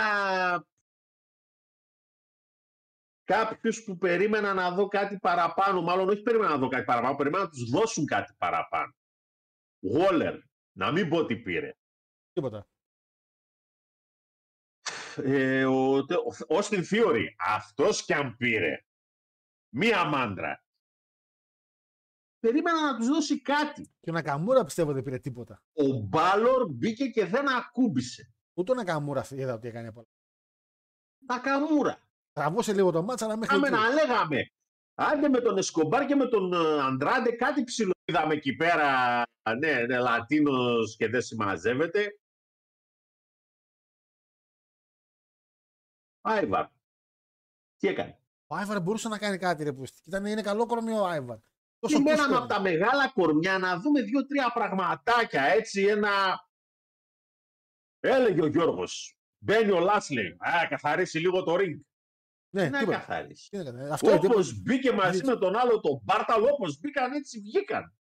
κάποιους που περίμενα να δω κάτι παραπάνω, μάλλον όχι περίμενα να δω κάτι παραπάνω, περίμενα να τους δώσουν κάτι παραπάνω. Waller, να μην πω τι πήρε. Τίποτα. Ε, ο, ο Austin Theory, αυτός κι αν πήρε. Μία μάντρα. Περίμενα να τους δώσει κάτι. Και ο Νακαμούρα πιστεύω δεν πήρε τίποτα. Ο Μπάλορ μπήκε και δεν ακούμπησε. Ούτε ο Νακαμούρα είδα ότι έκανε πολλά. Τα καμούρα. Τραβούσε λίγο το μάτσα, αλλά μέχρι Κάμε εκεί. να λέγαμε. Άντε με τον Εσκομπάρ και με τον ε, Αντράντε κάτι ψηλό είδαμε εκεί πέρα. Ναι, ναι, Λατίνος και δεν συμμαζεύεται. Άιβαρ. Τι έκανε; Ο Άιβαρ μπορούσε να κάνει κάτι, ρε πούστη. Ήταν, είναι καλό κορμί ο Άιβαρ. Τόσο Κειμέναμε πούσκο από τα μεγάλα κορμιά να δούμε δύο-τρία πραγματάκια έτσι ένα... Έλεγε ο Γιώργος. Μπαίνει ο Λάσλι. Α, καθαρίσει λίγο το ring. Ναι, Τι να τίποτα. καθαρίσει. Τι να κάνει. Αυτό είναι Όπως τίποτα. μπήκε μαζί Αλήθεια. με τον άλλο τον Μπάρταλ, όπως μπήκαν έτσι βγήκαν.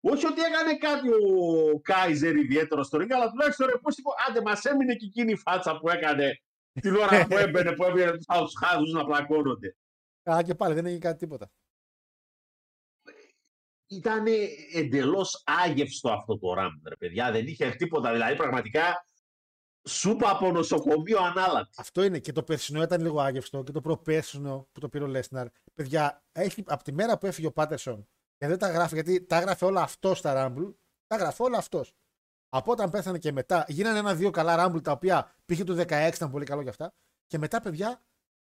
Όχι ότι έκανε κάτι ο Κάιζερ ιδιαίτερο στο ring, αλλά τουλάχιστον ρε, πώς είπε, άντε μας έμεινε και εκείνη η φάτσα που έκανε την ώρα (laughs) που έμπαινε, που έβγαινε τους άλλους χάζους να πλακώνονται. Α, και πάλι δεν έγινε κάτι τίποτα. Ήταν εντελώς άγευστο αυτό το ράμπ, ρε παιδιά, δεν είχε τίποτα, δηλαδή πραγματικά σούπα από νοσοκομείο ανάλατης. Αυτό είναι. Και το περσινό ήταν λίγο άγευστο και το προπέρσινο που το πήρε ο Λέσναρ. Παιδιά, έχει, από τη μέρα που έφυγε ο Πάτερσον και δεν τα γράφει, γιατί τα έγραφε όλα αυτό στα Rumble, τα έγραφε όλα αυτός. Από όταν πέθανε και μετά, γίνανε ένα-δύο καλά Rumble τα οποία πήγε το 16, ήταν πολύ καλό κι αυτά. Και μετά, παιδιά,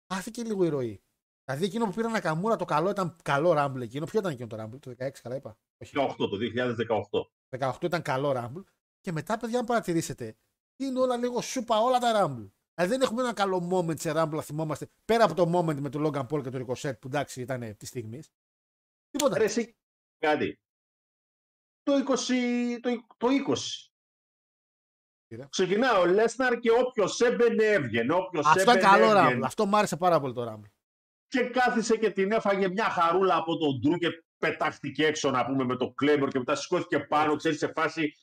άφηκε λίγο η ροή. Δηλαδή εκείνο που πήρε ένα καμούρα το καλό ήταν καλό Rumble εκείνο. Ποιο ήταν εκείνο το Rumble, το 16, καλά είπα. Όχι. 18, το 2018. 18 ήταν καλό Rumble. Και μετά, παιδιά, αν παρατηρήσετε, είναι όλα λίγο σούπα όλα τα Rumble. Δηλαδή δεν έχουμε ένα καλό moment σε Rumble, να θυμόμαστε. Πέρα από το moment με τον Logan Paul και τον Ricochet που εντάξει ήταν τη στιγμή. Τίποτα. Ρε εσύ, κάτι. Το 20, το, το 20. Κοίτα. Ξεκινάει ο Λέσναρ και όποιος έμπαινε έβγαινε. Όποιος Αυτό ήταν έμπαινε, καλό έβγαινε. Rumble. Αυτό μου άρεσε πάρα πολύ το Rumble. Και κάθισε και την έφαγε μια χαρούλα από τον Ντρού και πετάχτηκε έξω να πούμε με το Κλέμπορ και μετά σηκώθηκε πάνω, ξέρεις σε φάση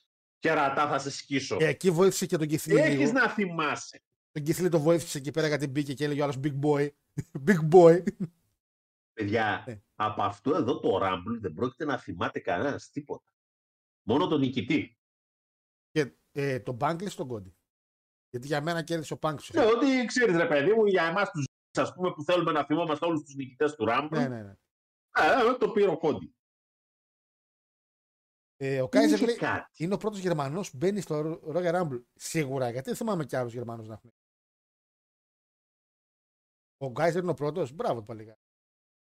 κερατά θα σε σκίσω. Και εκεί βοήθησε και τον Κιθλί. Έχεις λίγο. να θυμάσαι. Τον Κιθλί το βοήθησε εκεί πέρα γιατί μπήκε και έλεγε ο άλλος Big Boy. (laughs) Big Boy. Παιδιά, Ναι. από αυτό εδώ το Rumble δεν πρόκειται να θυμάται κανένας τίποτα. Μόνο τον νικητή. και ε, τον Bankless στον Κόντι. Γιατί για μένα κέρδισε ο Bankless. Ναι, ότι ξέρεις, ρε παιδί μου, για εμάς τους ας πούμε, που θέλουμε να θυμόμαστε όλους τους νικητές του Rumble, ναι, ναι, ναι. ε, το πήρε ο Κόντι. Ε, ο Δεν Kaiser είχε λέει, κάτι. είναι ο πρώτος Γερμανός που μπαίνει στο Royal Rumble. Σίγουρα, γιατί δεν θυμάμαι κι άλλου Γερμανού να έχουν. Ο Γκάιζερ είναι ο πρώτος. Μπράβο, παλικά.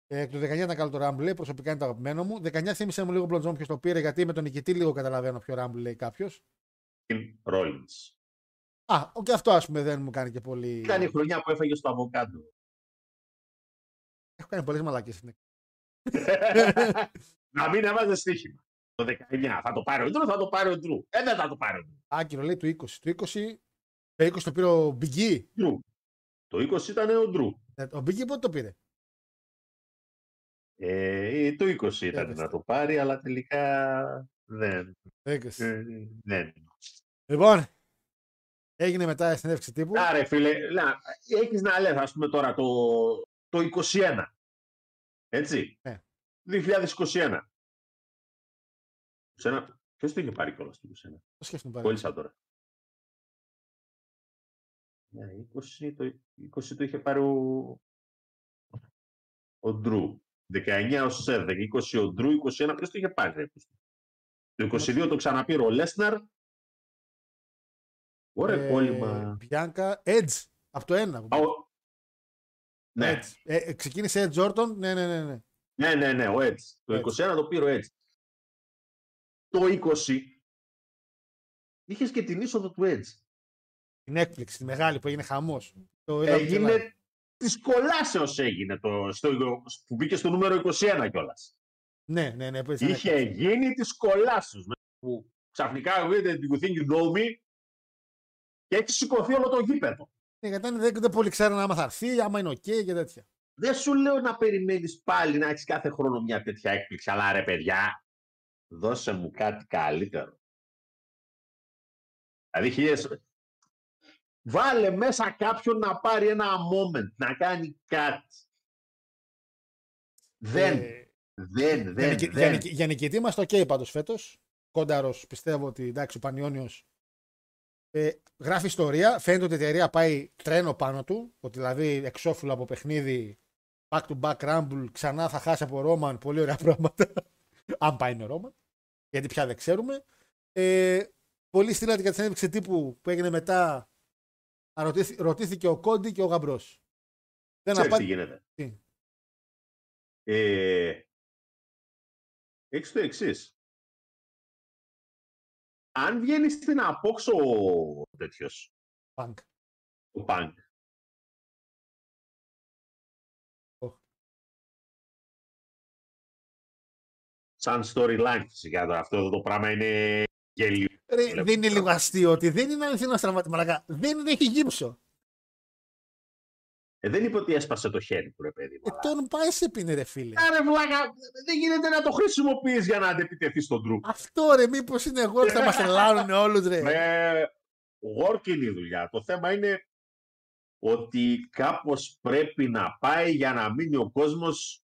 Ε, το 19 ήταν καλό το Rumble, λέει, προσωπικά είναι το αγαπημένο μου. 19 θύμισε μου λίγο Μπλοντζόν ποιος το πήρε, γιατί με τον νικητή λίγο καταλαβαίνω ποιο Rumble λέει κάποιος. Rollins. Α, και αυτό ας πούμε δεν μου κάνει και πολύ. Ήταν η χρονιά που έφαγε στο αβοκάντο. Έχω κάνει πολλές μαλακίε. (laughs) να μην έβαζες στοίχημα. Το 19. Θα το πάρει ο Ντρού, θα το πάρει ο Ντρού. Ε, δεν θα το πάρει ο Ντρού. Άκυρο λέει του 20. Του 20. Το 20 το πήρε ο Biggie. Ντρού. Το 20 ήταν ο Ντρού. Ε, Ο Biggie πότε το πήρε; Ε, το 20 ήταν Έπεσε. να το πάρει, αλλά τελικά δεν. Το 20. ε, δεν. Λοιπόν, έγινε μετά η συνέντευξη τύπου. Άρα, φίλε, να, έχεις να λες, ας πούμε τώρα, το, το 21. Έτσι. Ναι. 2021. 21. Ποιος το είχε πάρει κιόλας το 21. Το σκέφτομαι πάλι. Κόλλησα τώρα. Ναι, 20 το, 20 το είχε πάρει ο, ο Ντρού. 19 ο Σέρδεκ, 20 ο Ντρού, 21 ποιος το είχε πάρει. ρε, Κώστα; Το 22 το ξαναπήρε ο Λέσναρ. Ωραία Ε, κόλλημα. Bianca, Edge, από το ένα. Α, ο- Ναι, Edge. Ε, ε, ξεκίνησε Edge Orton, ναι, ναι, ναι. ναι. ναι, ναι, ναι, ο Edge. Το Edge. 21 το πήρε ο Edge. Το 20 είχες και την είσοδο του Edge. Την έκπληξη, τη μεγάλη που έγινε χαμός. Το είδαμε και live. Έγινε τη κολάσεω έγινε το, στο, που μπήκε στο νούμερο 21 κιόλας. Ναι, ναι, ναι. που ήταν Είχε έκπληξη. γίνει τη κολάσεω. Που ξαφνικά ακούγεται Do you think you know me και έχει σηκωθεί όλο το γήπεδο. Ναι, γιατί δεν, δεν πολύ ξέρουν άμα θα έρθει, άμα είναι οκ και τέτοια. Δεν σου λέω να περιμένεις πάλι να έχεις κάθε χρόνο μια τέτοια έκπληξη, αλλά ρε παιδιά, δώσε μου κάτι καλύτερο. Δηλαδή, χιλιές... Βάλε μέσα κάποιον να πάρει ένα moment, να κάνει κάτι. Δεν, Ε, δεν, για, δεν, νικη- για, δεν. νικη- για νικητή είμαστε οκ πάντως φέτος. Κόνταρος πιστεύω ότι εντάξει ο Πανιόνιος ε, γράφει ιστορία. Φαίνεται ότι η εταιρεία πάει τρένο πάνω του. Ότι δηλαδή εξώφυλλο από παιχνίδι back to back rumble ξανά θα χάσει από Ρόμαν. Πολύ ωραία (laughs) πράγματα. Αν πάει με Ρόμαν. Γιατί πια δεν ξέρουμε. Ε, πολύ στείλατε για τη συνέντευξη τύπου που έγινε μετά. Ρωτήθη, ρωτήθηκε ο Κόντι και ο Γαμπρός. Δεν Ξέρεις τι απάντησε. γίνεται. Τι; Ε, έχεις το εξής. Αν βγαίνει στην απόξω ο τέτοιος, Punk. ο Punk, σαν storyline φυσικά τώρα, αυτό εδώ το πράγμα είναι γελίο. Ρε, Βλέπω. δεν είναι λίγο αστείο ότι δεν είναι αληθινό τραυματισμό. Μαλακά. Δεν έχει γύψο. Ε, δεν είπε ότι έσπασε το χέρι του, ρε παιδί μου. Ε, αλλά- τον πάει σε πίνε, ρε φίλε. Άρε βλάκα, δεν γίνεται να το χρησιμοποιείς για να αντεπιτεθεί στον τρου. Αυτό ρε, μήπως είναι εγώ που θα μας τρελάνουν όλους, ρε. Με work είναι η δουλειά. Το θέμα είναι ότι κάπως πρέπει να πάει για να μείνει ο κόσμος,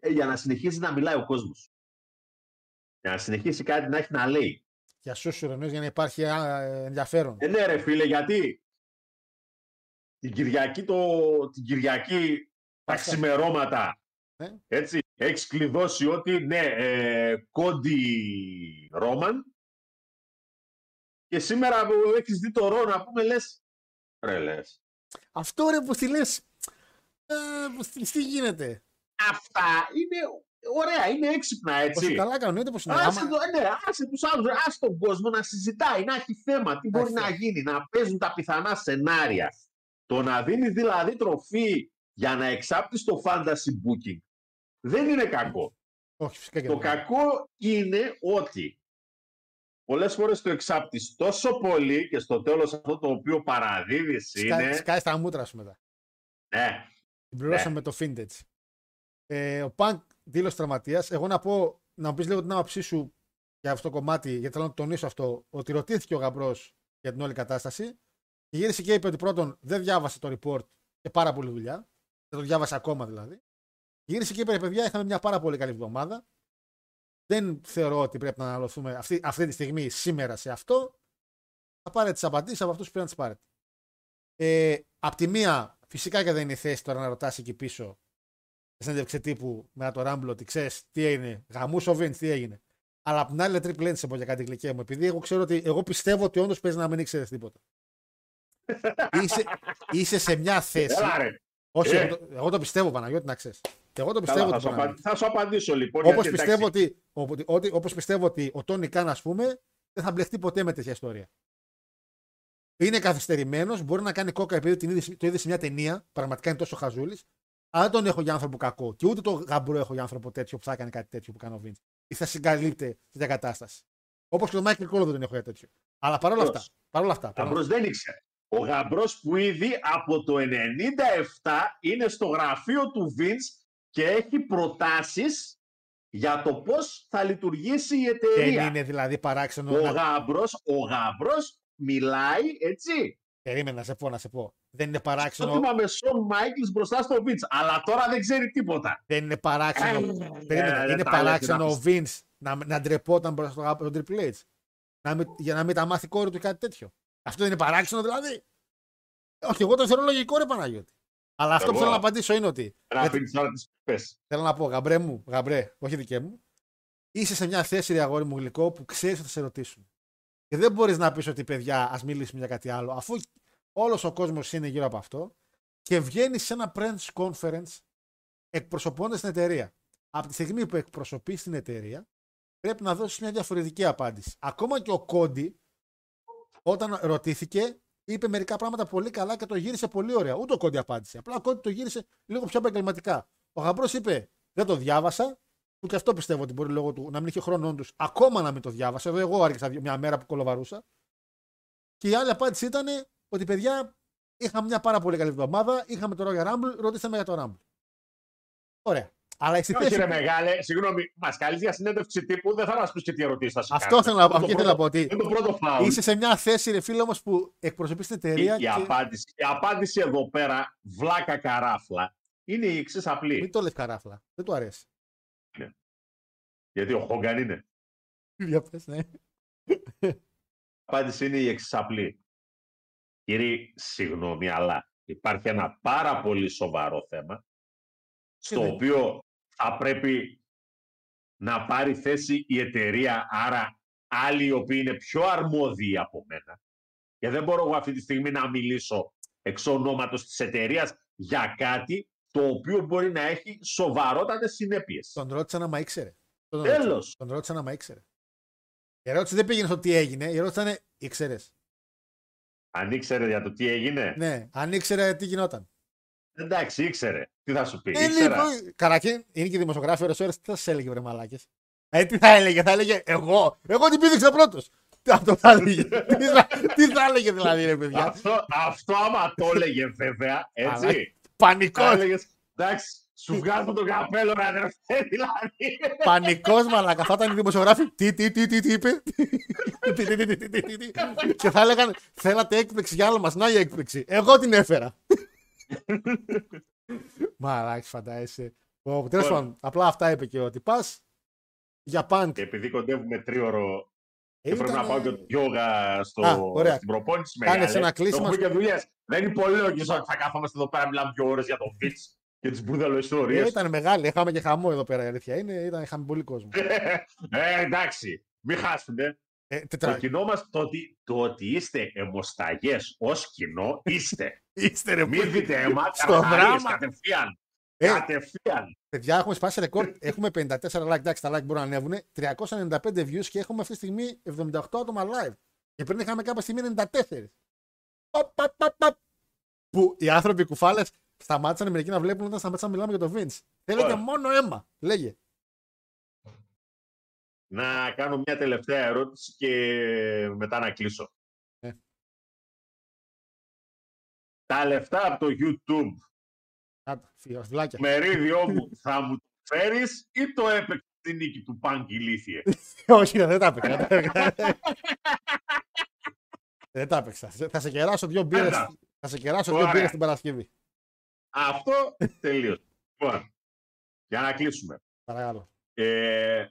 ε, για να συνεχίσει να μιλάει ο κόσμος. Για να συνεχίσει κάτι να έχει να λέει. Για σου ρε, για να υπάρχει α, ενδιαφέρον. Ε, ναι ρε φίλε, γιατί την Κυριακή, το, την Κυριακή τα Πάσχα. ξημερώματα, Ναι. έτσι, έχεις κλειδώσει ότι ναι, ε, κόντι Ρόμαν και σήμερα που έχεις δει το Ρο να πούμε λες, ρε λες, Αυτό ρε που τη λες. Τι γίνεται; αυτά είναι ωραία, είναι έξυπνα έτσι. Όσο καλά κανονίζεται πω είναι. Άσε, Άμα- το, ναι, άσε τους άλλους, άσε τον κόσμο να συζητάει, να έχει θέμα, τι μπορεί Άχι. να γίνει, να παίζουν τα πιθανά σενάρια. Το να δίνεις δηλαδή τροφή για να εξάπτεις το fantasy booking δεν είναι κακό. Όχι, φυσικά και Το δεν. κακό είναι ότι πολλές φορές το εξάπτεις τόσο πολύ και στο τέλος αυτό το οποίο παραδίδεις Σκά- είναι... Σκάει στα μούτρα σου μετά. Ναι, Την πληρώσαμε Ναι. με το Fintech. Ε, ο Πανκ δήλωσε τραυματίας. Εγώ να πω, να μου πεις λίγο την άποψή σου για αυτό το κομμάτι, γιατί θέλω να το τονίσω αυτό, ότι ρωτήθηκε ο γαμπρός για την όλη κατάσταση. Και γύρισε και είπε ότι πρώτον δεν διάβασε το report και πάρα πολύ δουλειά. Δεν το διάβασε ακόμα δηλαδή. Γύρισε και είπε: «Ρε Παιδιά, είχαμε μια πάρα πολύ καλή εβδομάδα. Δεν θεωρώ ότι πρέπει να αναλωθούμε αυτή, αυτή τη στιγμή, σήμερα σε αυτό. Θα πάρετε τις απαντήσεις από αυτούς που πρέπει να τις πάρετε. Ε, απ' τη μία, φυσικά και δεν είναι η θέση τώρα να ρωτάς εκεί πίσω σε συνέντευξη τύπου με το Rumble ότι ξέρεις τι έγινε, γαμού ο Vince, τι έγινε. Αλλά απ' την άλλη, Triple H σε πω για κάτι γλυκέ μου, επειδή εγώ ξέρω ότι εγώ πιστεύω ότι όντως παίζει να μην ήξερες τίποτα. είσαι, είσαι σε μια θέση. έλα ρε. Όχι, Ε. εγώ, το, εγώ το πιστεύω, Παναγιώτη, να ξέρεις. Εγώ το Καλά, πιστεύω θα, ότι σου μπορεί να απαν- θα σου απαντήσω λοιπόν. Όπως γιατί, πιστεύω, εντάξει, ότι, ότι, ότι, όπως πιστεύω ότι ο Τόνι Καν, ας πούμε, δεν θα μπλεχτεί ποτέ με τέτοια ιστορία. Είναι καθυστερημένος, μπορεί να κάνει κόκα επειδή την είδε, το είδε σε μια ταινία, πραγματικά είναι τόσο χαζούλης. Αλλά δεν τον έχω για άνθρωπο κακό. Και ούτε το γαμπρό έχω για άνθρωπο τέτοιο που θα έκανε κάτι τέτοιο που κάνει ο Βίντ. Ή θα συγκαλύπτε τέτοια κατάσταση. Όπως και τον Μάικλ Κόλλο δεν τον έχω για τέτοιο. Αλλά παρόλα αυτά. Ποιος; Παρόλα αυτά. Ο παρόλα Γαμπρός δεν ήξερε. Ο Γαμπρός που ήδη από το 97 είναι στο γραφείο του Vince και έχει προτάσεις για το πώς θα λειτουργήσει η Δεν εταιρεία. είναι δηλαδή παράξενο. Ο να- Γαμπρός, ο Γαμπρός μιλάει έτσι. Περίμενα να σε πω, να σε πω. Δεν είναι Το παράξενο, τιμά με Σον Μάικλ μπροστά στο Βίτ. Αλλά τώρα δεν ξέρει τίποτα. δεν είναι παράξενο. Ε, Περίμενε, ε, είναι τα λες, παράξενο ο εντάξει. Vince να, να ντρεπόταν μπροστά στο τον Triple H. Να μην, για να μην τα μάθει η κόρη του κάτι τέτοιο. Αυτό δεν είναι παράξενο δηλαδή. Όχι, εγώ το θεωρώ λογικό ρε Παναγιώτη. Αλλά αυτό που Εγώ- θέλω να απαντήσω είναι ότι. Να γιατί- αφήνεις τώρα τις πες. Θέλω να πω, γαμπρέ μου, γαμπρέ, όχι δικέ μου. Είσαι σε μια θέση, ρε αγόρι μου γλυκό, που ξέρεις ότι θα σε ρωτήσουν. Και δεν μπορείς να πεις ότι παιδιά, ας μιλήσουμε για κάτι άλλο, αφού όλος ο κόσμος είναι γύρω από αυτό και βγαίνει σε ένα press conference εκπροσωπώντας την εταιρεία. Από τη στιγμή που εκπροσωπείς την εταιρεία, πρέπει να δώσεις μια διαφορετική απάντηση. Ακόμα και ο Κόντι, όταν ρωτήθηκε, είπε μερικά πράγματα πολύ καλά και το γύρισε πολύ ωραία. Ούτε ο Κόντι απάντησε. Απλά ο Κόντι το γύρισε λίγο πιο επαγγελματικά. Ο Γαμπρός είπε: Δεν το διάβασα. Που και αυτό πιστεύω ότι μπορεί λόγω του να μην είχε χρόνο όντω ακόμα να μην το διάβασα. Εδώ εγώ άρχισα μια μέρα που κολοβαρούσα. Και η άλλη απάντηση ήταν ότι παιδιά είχαμε μια πάρα πολύ καλή εβδομάδα. Είχαμε το Royal Rumble, ρωτήστε με για το Rumble. Ωραία. Αλλά στη Όχι, θέση. ρε μεγάλε, συγγνώμη, μας καλείς για συνέντευξη τύπου, δεν θα μας πεις και τι ερωτήσεις θα σε Αυτό κάνω. θέλω να πω. Είναι το Αυτό θέλω να πω. πρώτο- Ότι Είναι το πρώτο φάουλ. είσαι σε μια θέση, ρε φίλε, όμως που εκπροσωπείς την Η, εταιρεία. η, και... απάντηση, η απάντηση εδώ πέρα, βλάκα καράφλα, είναι η εξής απλή. Μην το λες καράφλα. Δεν του αρέσει. Γιατί ο Χόγκαν είναι. Για πες, ναι. Η απάντηση είναι η εξής απλή. Κύριε, συγγνώμη, αλλά υπάρχει ένα πάρα πολύ σοβαρό θέμα στο δεν- οποίο θα πρέπει να πάρει θέση η εταιρεία, άρα άλλοι οι οποίοι είναι πιο αρμόδιοι από μένα. Και δεν μπορώ εγώ αυτή τη στιγμή να μιλήσω εξ ονόματος της εταιρείας για κάτι το οποίο μπορεί να έχει σοβαρότατες συνέπειες. Τον ρώτησαν άμα ήξερε. Τον Τέλος. ρώτησαν. Τον ρώτησαν άμα ήξερε. Η ερώτηση δεν πήγαινε στο τι έγινε. Η ερώτηση ήταν ήξερες. Αν ήξερε για το τι έγινε, Ναι, αν ήξερε τι γινόταν. εντάξει, ήξερε. Τι θα σου πει, Ε, ήξερα. λοιπόν, Καταρχήν είναι και δημοσιογράφοι ώρες ώρες. Τι θα σα έλεγε, βρε μαλάκες; Ε, τι θα έλεγε, θα έλεγε εγώ. Εγώ την πήδηξα πρώτος. Τι αυτό θα έλεγε. τι, θα, τι θα έλεγε δηλαδή, ρε παιδιά; Αυτό, αυτό άμα το έλεγε βέβαια, Αλλά- έτσι. Πανικός. θα έλεγες, εντάξει, σου βγάζω το καπέλο ρε αδερφέ, δηλαδή. Πανικός μαλάκα. Θα ήταν οι δημοσιογράφοι. Τι, τι, τι, τι, τι είπε. Τι, τι, τι, τι, τι, τι, τι, τι. Και θα έλεγαν, θέλατε έκπληξη για άλλο μας. Να η έκπληξη. Εγώ την έφερα. Μαλάκι, φαντάζεσαι. Τέλος πάντων, απλά αυτά είπε και ότι πα για πανκ. Και επειδή κοντεύουμε τρίωρο και πρέπει Ήταν- να πάω και το γιόγα στο, Α, ωραία. στην προπόνηση Κάνεις μεγάλε. ένα κλείσιμο. Έχουμε και δουλειές. Δεν είναι πολύ λογικό ότι θα κάθομαστε εδώ πέρα μιλάμε δύο ώρες για τον Βιτς και τις μπούδαλο Ε, ιστορίες. ήταν μεγάλη. Είχαμε και χαμό εδώ πέρα η αλήθεια είναι. Ήταν, είχαμε πολύ κόσμο. (laughs) ε, εντάξει, μην χάσουνε. Ε, Το τετρα... κοινό μας, το ότι, το ότι είστε αιμοσταγές ως κοινό, είστε. (laughs) Είστε ρε Μην δείτε αίμα, Στο καρδαρίες, δράμα. κατευθείαν. Ε. Κατευθείαν. Παιδιά, έχουμε σπάσει ρεκόρ. έχουμε 54 like. Εντάξει, τα like μπορούν να ανέβουν. 395 views και έχουμε αυτή τη στιγμή 78 άτομα live. Και πριν είχαμε κάποια στιγμή 94. Παπ, παπ, παπ, παπ. Που οι άνθρωποι κουφάλες σταμάτησαν μερικοί να βλέπουν όταν σταμάτησαν να μιλάμε για το Vince. Θέλετε Ωραία. μόνο αίμα. Λέγε. Να κάνω μια τελευταία ερώτηση και μετά να κλείσω. Ε. Τα λεφτά από το YouTube, Κάτω, φύγα, βλάκια. μερίδιό μου, θα μου το φέρεις ή το έπαιξε τη νίκη του Πανκ ηλίθιε; (laughs) Όχι, δεν τα έπαιξα. δεν τα έπαιξα. (laughs) Δεν τα έπαιξα. Θα σε κεράσω δύο μπύρες. Έλα. Θα σε κεράσω δύο Ωραία. μπύρες την Παρασκευή. Αυτό τελείωσε. Λοιπόν, για να κλείσουμε. Παρακαλώ. Ε,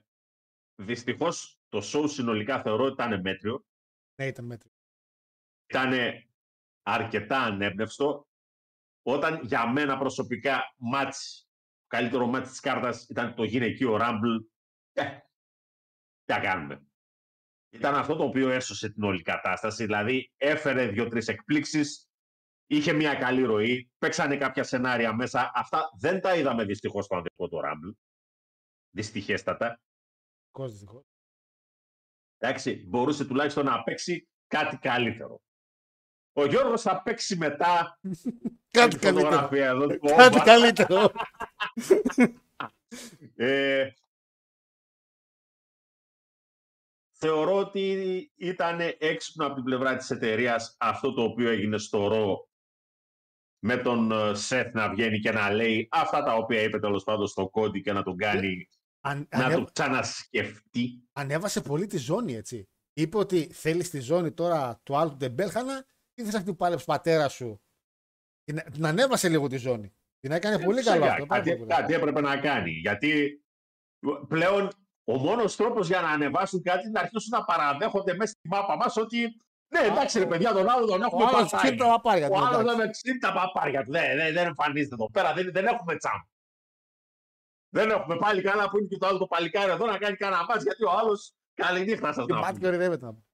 δυστυχώς το show συνολικά θεωρώ ότι ήταν μέτριο. Ναι, ήταν μέτριο. Ήταν αρκετά ανέμπνευστο. Όταν για μένα προσωπικά μάτς, το καλύτερο μάτς της κάρτας ήταν το γυναικείο Rumble, ε, τι να κάνουμε. Ήταν αυτό το οποίο έσωσε την όλη κατάσταση, δηλαδή έφερε δύο-τρεις εκπλήξεις, είχε μια καλή ροή, παίξανε κάποια σενάρια μέσα. Αυτά δεν τα είδαμε δυστυχώς στο αντικό το Rumble. Δυστυχέστατα. Δυστυχώς, δυστυχώς; Εντάξει, μπορούσε τουλάχιστον να παίξει κάτι καλύτερο. Ο Γιώργος θα παίξει μετά (laughs) Κάτι τη καλύτερο. φωτογραφία εδώ του Κάτι Όμπα. καλύτερο. (laughs) Ε, θεωρώ ότι ήταν έξυπνο από την πλευρά της εταιρείας αυτό το οποίο έγινε στο ρο με τον ε, Σεθ να βγαίνει και να λέει αυτά τα οποία είπε τέλος πάντων στο κόντι και να τον κάνει Αν, να ανέβ- το ξανασκεφτεί. ανέβασε πολύ τη ζώνη, έτσι. Είπε ότι θέλεις τη ζώνη τώρα του άλλου του Ντεμπέλχανα ή θες αυτή που πάλεψε πατέρας σου; Την, την ανέβασε λίγο τη ζώνη. Την έκανε πολύ Φυσικά, καλό αυτό. πάρα Κάτι, πολύ καλό. κάτι έπρεπε να κάνει. Γιατί πλέον ο μόνος τρόπος για να ανεβάσουν κάτι είναι να αρχίσουν να παραδέχονται μέσα στη μάπα μας ότι. Ναι, εντάξει, ρε παιδιά, τον άλλο τον Ο έχουμε άλλος πατάει. ξέρει τα παπάρια του. Ο άλλος εντάξει. δεν εξήνει τα παπάρια του. Δεν, δεν, δεν εμφανίζεται εδώ πέρα. Δεν, δεν έχουμε τσάμπ. Δεν έχουμε πάλι κανένα που είναι και το άλλο το παλικάρι εδώ να κάνει κανένα μάτς γιατί ο άλλος καληνύχτα σας Και να μάτι πούμε. και ορειδεύεται να πω.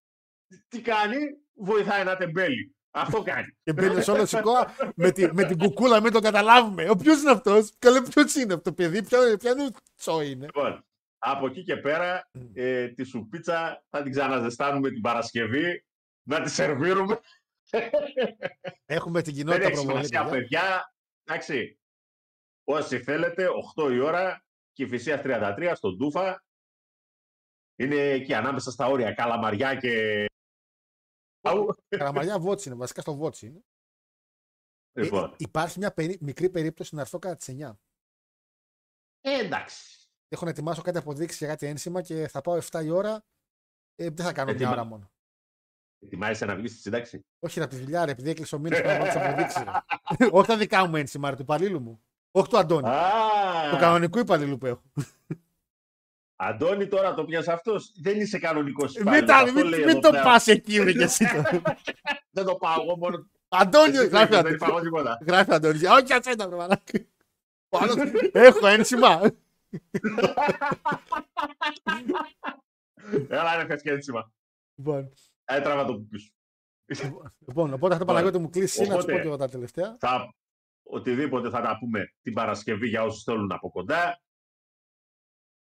Τι κάνει, βοηθάει ένα τεμπέλι. Αυτό κάνει. Και μπαίνει σε όλο σηκώ με, τη, με την κουκούλα, μην τον καταλάβουμε. Ο ποιος είναι αυτός; Καλέ, ποιος είναι αυτό το παιδί, ποιο, ποιο τσό είναι. Λοιπόν, από εκεί και πέρα ε, τη σουπίτσα θα την ξαναζεστάνουμε την Παρασκευή, να τη σερβίρουμε. Έχουμε την Δεν κοινότητα έχει προβολή. σημασία, παιδιά. παιδιά. Εντάξει, όσοι θέλετε, 8 η ώρα, Κηφισίας 33 στον Τούφα. Είναι εκεί ανάμεσα στα όρια Καλαμαριά και... Αου. Καραμαριά Βότσι είναι, βασικά στο Βότσι είναι. Ε, Λοιπόν, υπάρχει μια περί- μικρή περίπτωση να έρθω κατά τις 9. ε, εντάξει. Έχω να ετοιμάσω κάτι αποδείξεις για κάτι ένσημα και θα πάω 7 η ώρα. Ε, δεν θα κάνω μια Ετοιμα- ώρα μόνο. Ετοιμάζεσαι να βγεις στη σύνταξη. Όχι από τη δουλειά, ρε, επειδή έκλεισε ο μήνας να βάλω τις αποδείξεις. (laughs) Όχι τα δικά μου ένσημα, ρε, του υπαλλήλου μου. Όχι του Αντώνη. Α, Του κανονικού υπαλλήλου που έχω. Αντώνη, τώρα το πιάσε αυτός; Δεν είσαι κανονικός Μην, υπάλληλος, τα- αυτό μην, λέει μην εδώ το πέρα. πας εκεί, ρε, και εσύ. τώρα. (laughs) Δεν το πάω εγώ μόνο. Αντώνη, Εσύ γράφει δεν Αντώνη. είπα εγώ τίποτα. Γράφει Αντώνη. Όχι, ασέντα, βρε μαλάκα. Ο άλλος, Έχω ένσημα. (laughs) Έλα, ρε, φες και ένσημα. Λοιπόν, Έτραβα το πουπί σου. Λοιπόν, οπότε αυτό Παναγιώτη μου κλείσει να σου Οπότε- πω και εγώ τα τελευταία. θα, οτιδήποτε θα τα πούμε την Παρασκευή για όσους θέλουν από κοντά.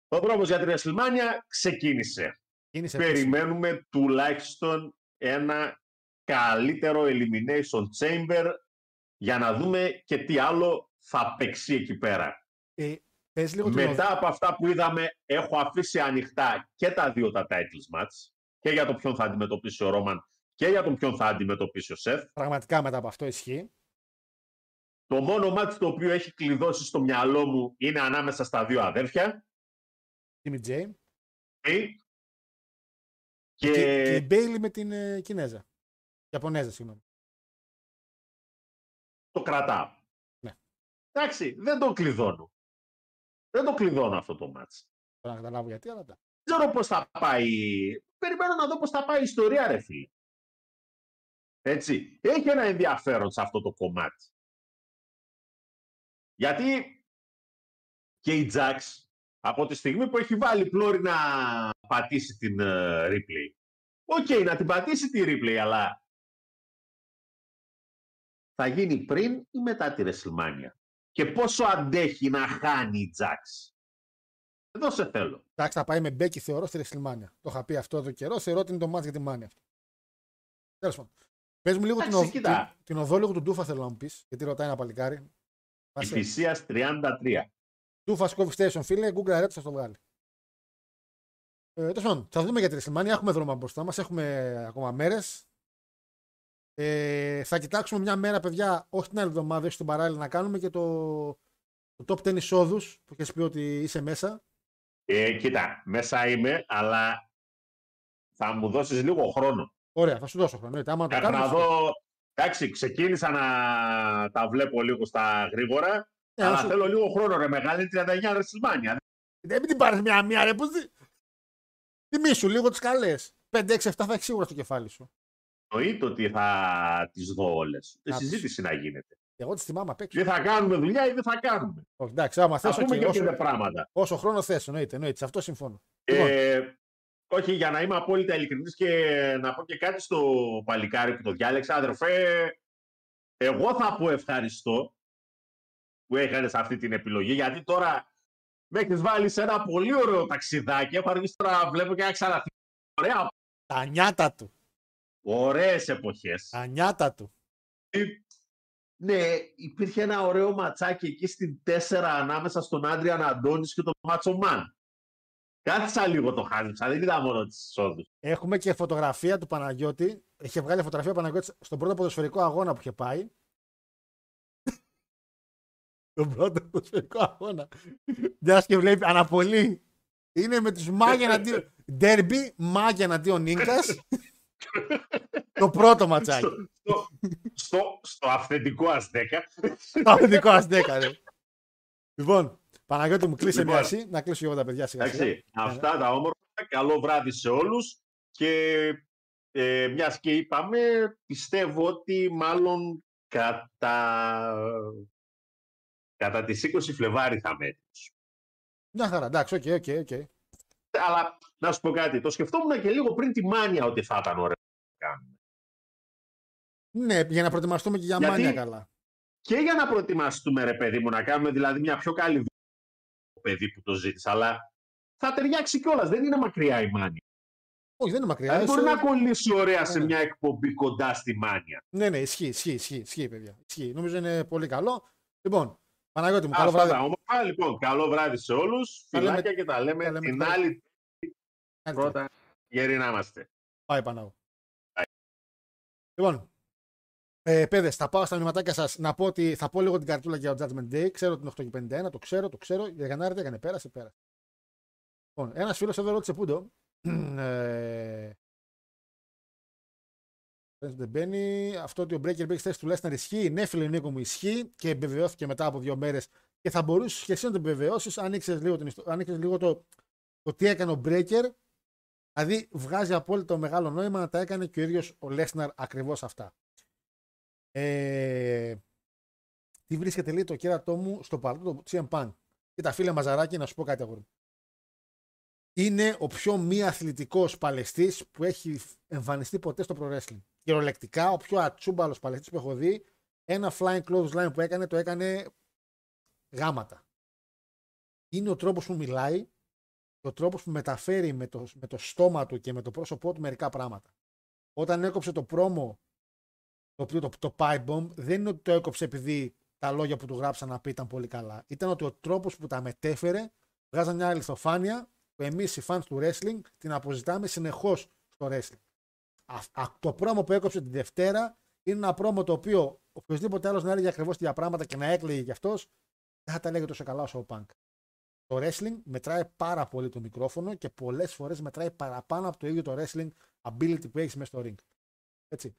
Ο δρόμος για την WrestleMania ξεκίνησε. Είναι σε Περιμένουμε τουλάχιστον ένα καλύτερο Elimination Chamber για να δούμε και τι άλλο θα παίξει εκεί πέρα. Ε, πες λίγο την οδό. Μετά από αυτά που είδαμε, έχω αφήσει ανοιχτά και τα δύο τα titles match και για το ποιον θα αντιμετωπίσει ο Ρόμαν και για τον ποιον θα αντιμετωπίσει ο Σεφ. Πραγματικά μετά από αυτό ισχύει. Το μόνο μάτι το οποίο έχει κλειδώσει στο μυαλό μου είναι ανάμεσα στα δύο αδέρφια. Jimmy J. ε, Και, Και, και η Μπέιλι με την ε, Κινέζα. Ιαπωνέζα, συγγνώμη. το κρατάω. Ναι. Εντάξει, δεν το κλειδώνω. Δεν το κλειδώνω αυτό το μάτς. Τώρα να καταλάβω γιατί, αλλά εντάξει. Δεν ξέρω πώς θα πάει. Περιμένω να δω πώς θα πάει η ιστορία, ρε φίλε. Έτσι. Έχει ένα ενδιαφέρον σε αυτό το κομμάτι. Γιατί και η Jax από τη στιγμή που έχει βάλει πλώρη να πατήσει την ε, Ripley. Ok, να την πατήσει τη Ripley, αλλά θα γίνει πριν ή μετά τη WrestleMania; Και πόσο αντέχει να χάνει η Jax; Εδώ σε θέλω. Εντάξει, θα πάει με Μπέκι, θεωρώ, στη WrestleMania. Το είχα πει αυτό εδώ καιρό. Θεωρώ ότι είναι το μάτς για τη Μάνια αυτό. Τέλος πάντων. Πες μου λίγο την, Εντάξει, οδ... κοίτα. την, την οδό λίγο του Ντούφα, θέλω να μου πεις. Γιατί ρωτάει ένα παλικάρι. Πάσε. Υφυσίας 33. Ντούφα Coffee Station, φίλε, Google Red θα το βγάλει. Ε, Τέλος πάντων, θα δούμε για τη WrestleMania. Έχουμε δρόμο μπροστά μας. Έχουμε ακόμα μέρες. Ε, θα κοιτάξουμε μια μέρα, παιδιά, όχι την άλλη εβδομάδα, όχι στην παράλληλα, να κάνουμε και το, το top 10 εισόδους που έχει πει ότι είσαι μέσα. Ε, κοίτα, μέσα είμαι, αλλά θα μου δώσεις λίγο χρόνο. Ωραία, θα σου δώσω χρόνο. εννοείται. Άμα το Να κάνουμε. δω, εντάξει, ξεκίνησα να τα βλέπω λίγο στα γρήγορα, Ναι, αλλά όσο- θέλω λίγο χρόνο, ρε μεγάλη, 39 WrestleMania. Δεν μην την πάρεις μια-μία, ρε. Πώς... δι- Τιμήσου λίγο τις καλές. 5, 6, 7 θα έχεις σίγουρα στο κεφάλι σου. Εννοείται ότι θα τις δω όλες. Η Να τις- συζήτηση να γίνεται. Εγώ τι θυμάμαι απ' έξω. Τι θα κάνουμε δουλειά ή δεν θα κάνουμε. Όχι, εντάξει, άμα θε, Θα πούμε και όσο, πέντε πράγματα. όσο χρόνο θε, εννοείται, εννοείται. Σε αυτό συμφωνώ. Λοιπόν. Ε, όχι, για να είμαι απόλυτα ειλικρινής και να πω και κάτι στο παλικάρι που το διάλεξα, αδερφέ, εγώ θα πω ευχαριστώ που έκανες αυτή την επιλογή, γιατί τώρα με έχεις βάλει σε ένα πολύ ωραίο ταξιδάκι. Έχω αργήσει τώρα να βλέπω και να ξαναθυμίσω. Ωραία, Τα νιάτα του. ωραίες εποχές. Τα νιάτα του. Ναι, υπήρχε ένα ωραίο ματσάκι εκεί στην 4 ανάμεσα στον Άντριαν Αντώνης και τον Μάτσο Μαν. Κάθισα λίγο το χάζεψα, δεν είδα μόνο τις εισόδους. Έχουμε και φωτογραφία του Παναγιώτη. Είχε βγάλει φωτογραφία ο Παναγιώτης στον πρώτο ποδοσφαιρικό αγώνα που είχε πάει. (laughs) Τον πρώτο ποδοσφαιρικό αγώνα. Μιας και βλέπει αναπολύ. Είναι με τους Μάγια εναντίον. Ντέρμπι, Μάγια εναντίον νίκας. (laughs) το πρώτο ματσάκι. Στο, στο, στο, στο αυθεντικό Αστέκα. Αυθεντικό Αστέκα, ρε. Λοιπόν, Παναγιώτη μου κλείσε Λοιπόν. μια εσύ, να κλείσω εγώ τα παιδιά σιγά σιγά. Εντάξει, αυτά τα όμορφα. Καλό βράδυ σε όλους και ε, μιας και είπαμε, πιστεύω ότι μάλλον κατά, κατά τις 20 Φλεβάρι θα είμαι Μια χαρά, εντάξει, ok, ok, ok. Αλλά να σου πω κάτι, το σκεφτόμουν και λίγο πριν τη Μάνια ότι θα ήταν ωραίο να κάνουμε. Ναι, για να προετοιμαστούμε και για Γιατί- Μάνια καλά. Και για να προετοιμαστούμε, ρε παιδί μου, να κάνουμε δηλαδή μια πιο καλή δουλειά το παιδί που το ζήτησε, αλλά θα ταιριάξει κιόλας. Δεν είναι μακριά η Μάνια. Όχι, δεν είναι μακριά. Δηλαδή μπορεί είσαι- να κολλήσει ωραία σε Ναι. μια εκπομπή κοντά στη Μάνια. Ναι, ναι, ισχύει, ισχύει, ισχύει, ισχύει, παιδιά. Ισχύει. Νομίζω είναι πολύ καλό. Λοιπόν, Παναγιώτη μου, καλό Αυτά βράδυ. τα όμορφα. Λοιπόν, καλό βράδυ σε όλους. Τα λέμε- Φιλάκια και τα λέμε, τα λέμε την τώρα. άλλη Άντε. πρώτα. Γεροί να είμαστε. Πάει Παναγό. Λοιπόν, ε, παιδες, θα πάω στα μηνυματάκια σας να πω ότι θα πω λίγο την καρτούλα για το Judgment Day. Ξέρω ότι είναι 8 και 51, το ξέρω, το ξέρω. Για Γενάρη τι έκανε, πέρασε, πέρασε. Λοιπόν, ένας φίλος εδώ ρώτησε πού το. (clears throat) ε, δεν μπαίνει. Αυτό ότι ο Breaker μπήκε στη θέση του Lesnar ισχύει. Ναι, φίλε Νίκο μου, ισχύει και επιβεβαιώθηκε μετά από δύο μέρες. Και θα μπορούσες και εσύ να το επιβεβαιώσεις αν ήξερες λίγο, την ιστο- αν ήξερες λίγο το, το τι έκανε ο Breaker. Δηλαδή, βγάζει απόλυτο μεγάλο νόημα να τα έκανε και ο ίδιος ο Lesnar ακριβώς αυτά. Ε, τι βρίσκεται λέει το κέρατό μου στο παλτό του CM Punk. Κοίτα, φίλε Μαζαράκη, να σου πω κάτι αγόρι. Μου. Είναι ο πιο μη αθλητικός παλαιστής που έχει εμφανιστεί ποτέ στο pro wrestling. Κυριολεκτικά, ο πιο ατσούμπαλος παλαιστής που έχω δει. Ένα flying clothesline που έκανε, το έκανε γάματα. Είναι ο τρόπος που μιλάει, ο τρόπος που μεταφέρει με το, με το στόμα του και με το πρόσωπό του μερικά πράγματα. Όταν έκοψε το πρόμο, το οποίο το, το pipe bomb, δεν είναι ότι το έκοψε επειδή τα λόγια που του γράψαν να πει ήταν πολύ καλά. Ήταν ότι ο τρόπος που τα μετέφερε βγάζαν μια αληθοφάνεια που εμείς οι fans του wrestling την αποζητάμε συνεχώς στο wrestling. Α, α, το πρόμο που έκοψε τη Δευτέρα είναι ένα πρόμο το οποίο οποιοδήποτε άλλος να έλεγε ακριβώς τέτοια πράγματα και να έκλαιγε κι αυτός, δεν θα τα έλεγε τόσο καλά όσο ο Punk. Το wrestling μετράει πάρα πολύ το μικρόφωνο και πολλές φορές μετράει παραπάνω από το ίδιο το wrestling ability που έχεις μέσα στο ring. Έτσι.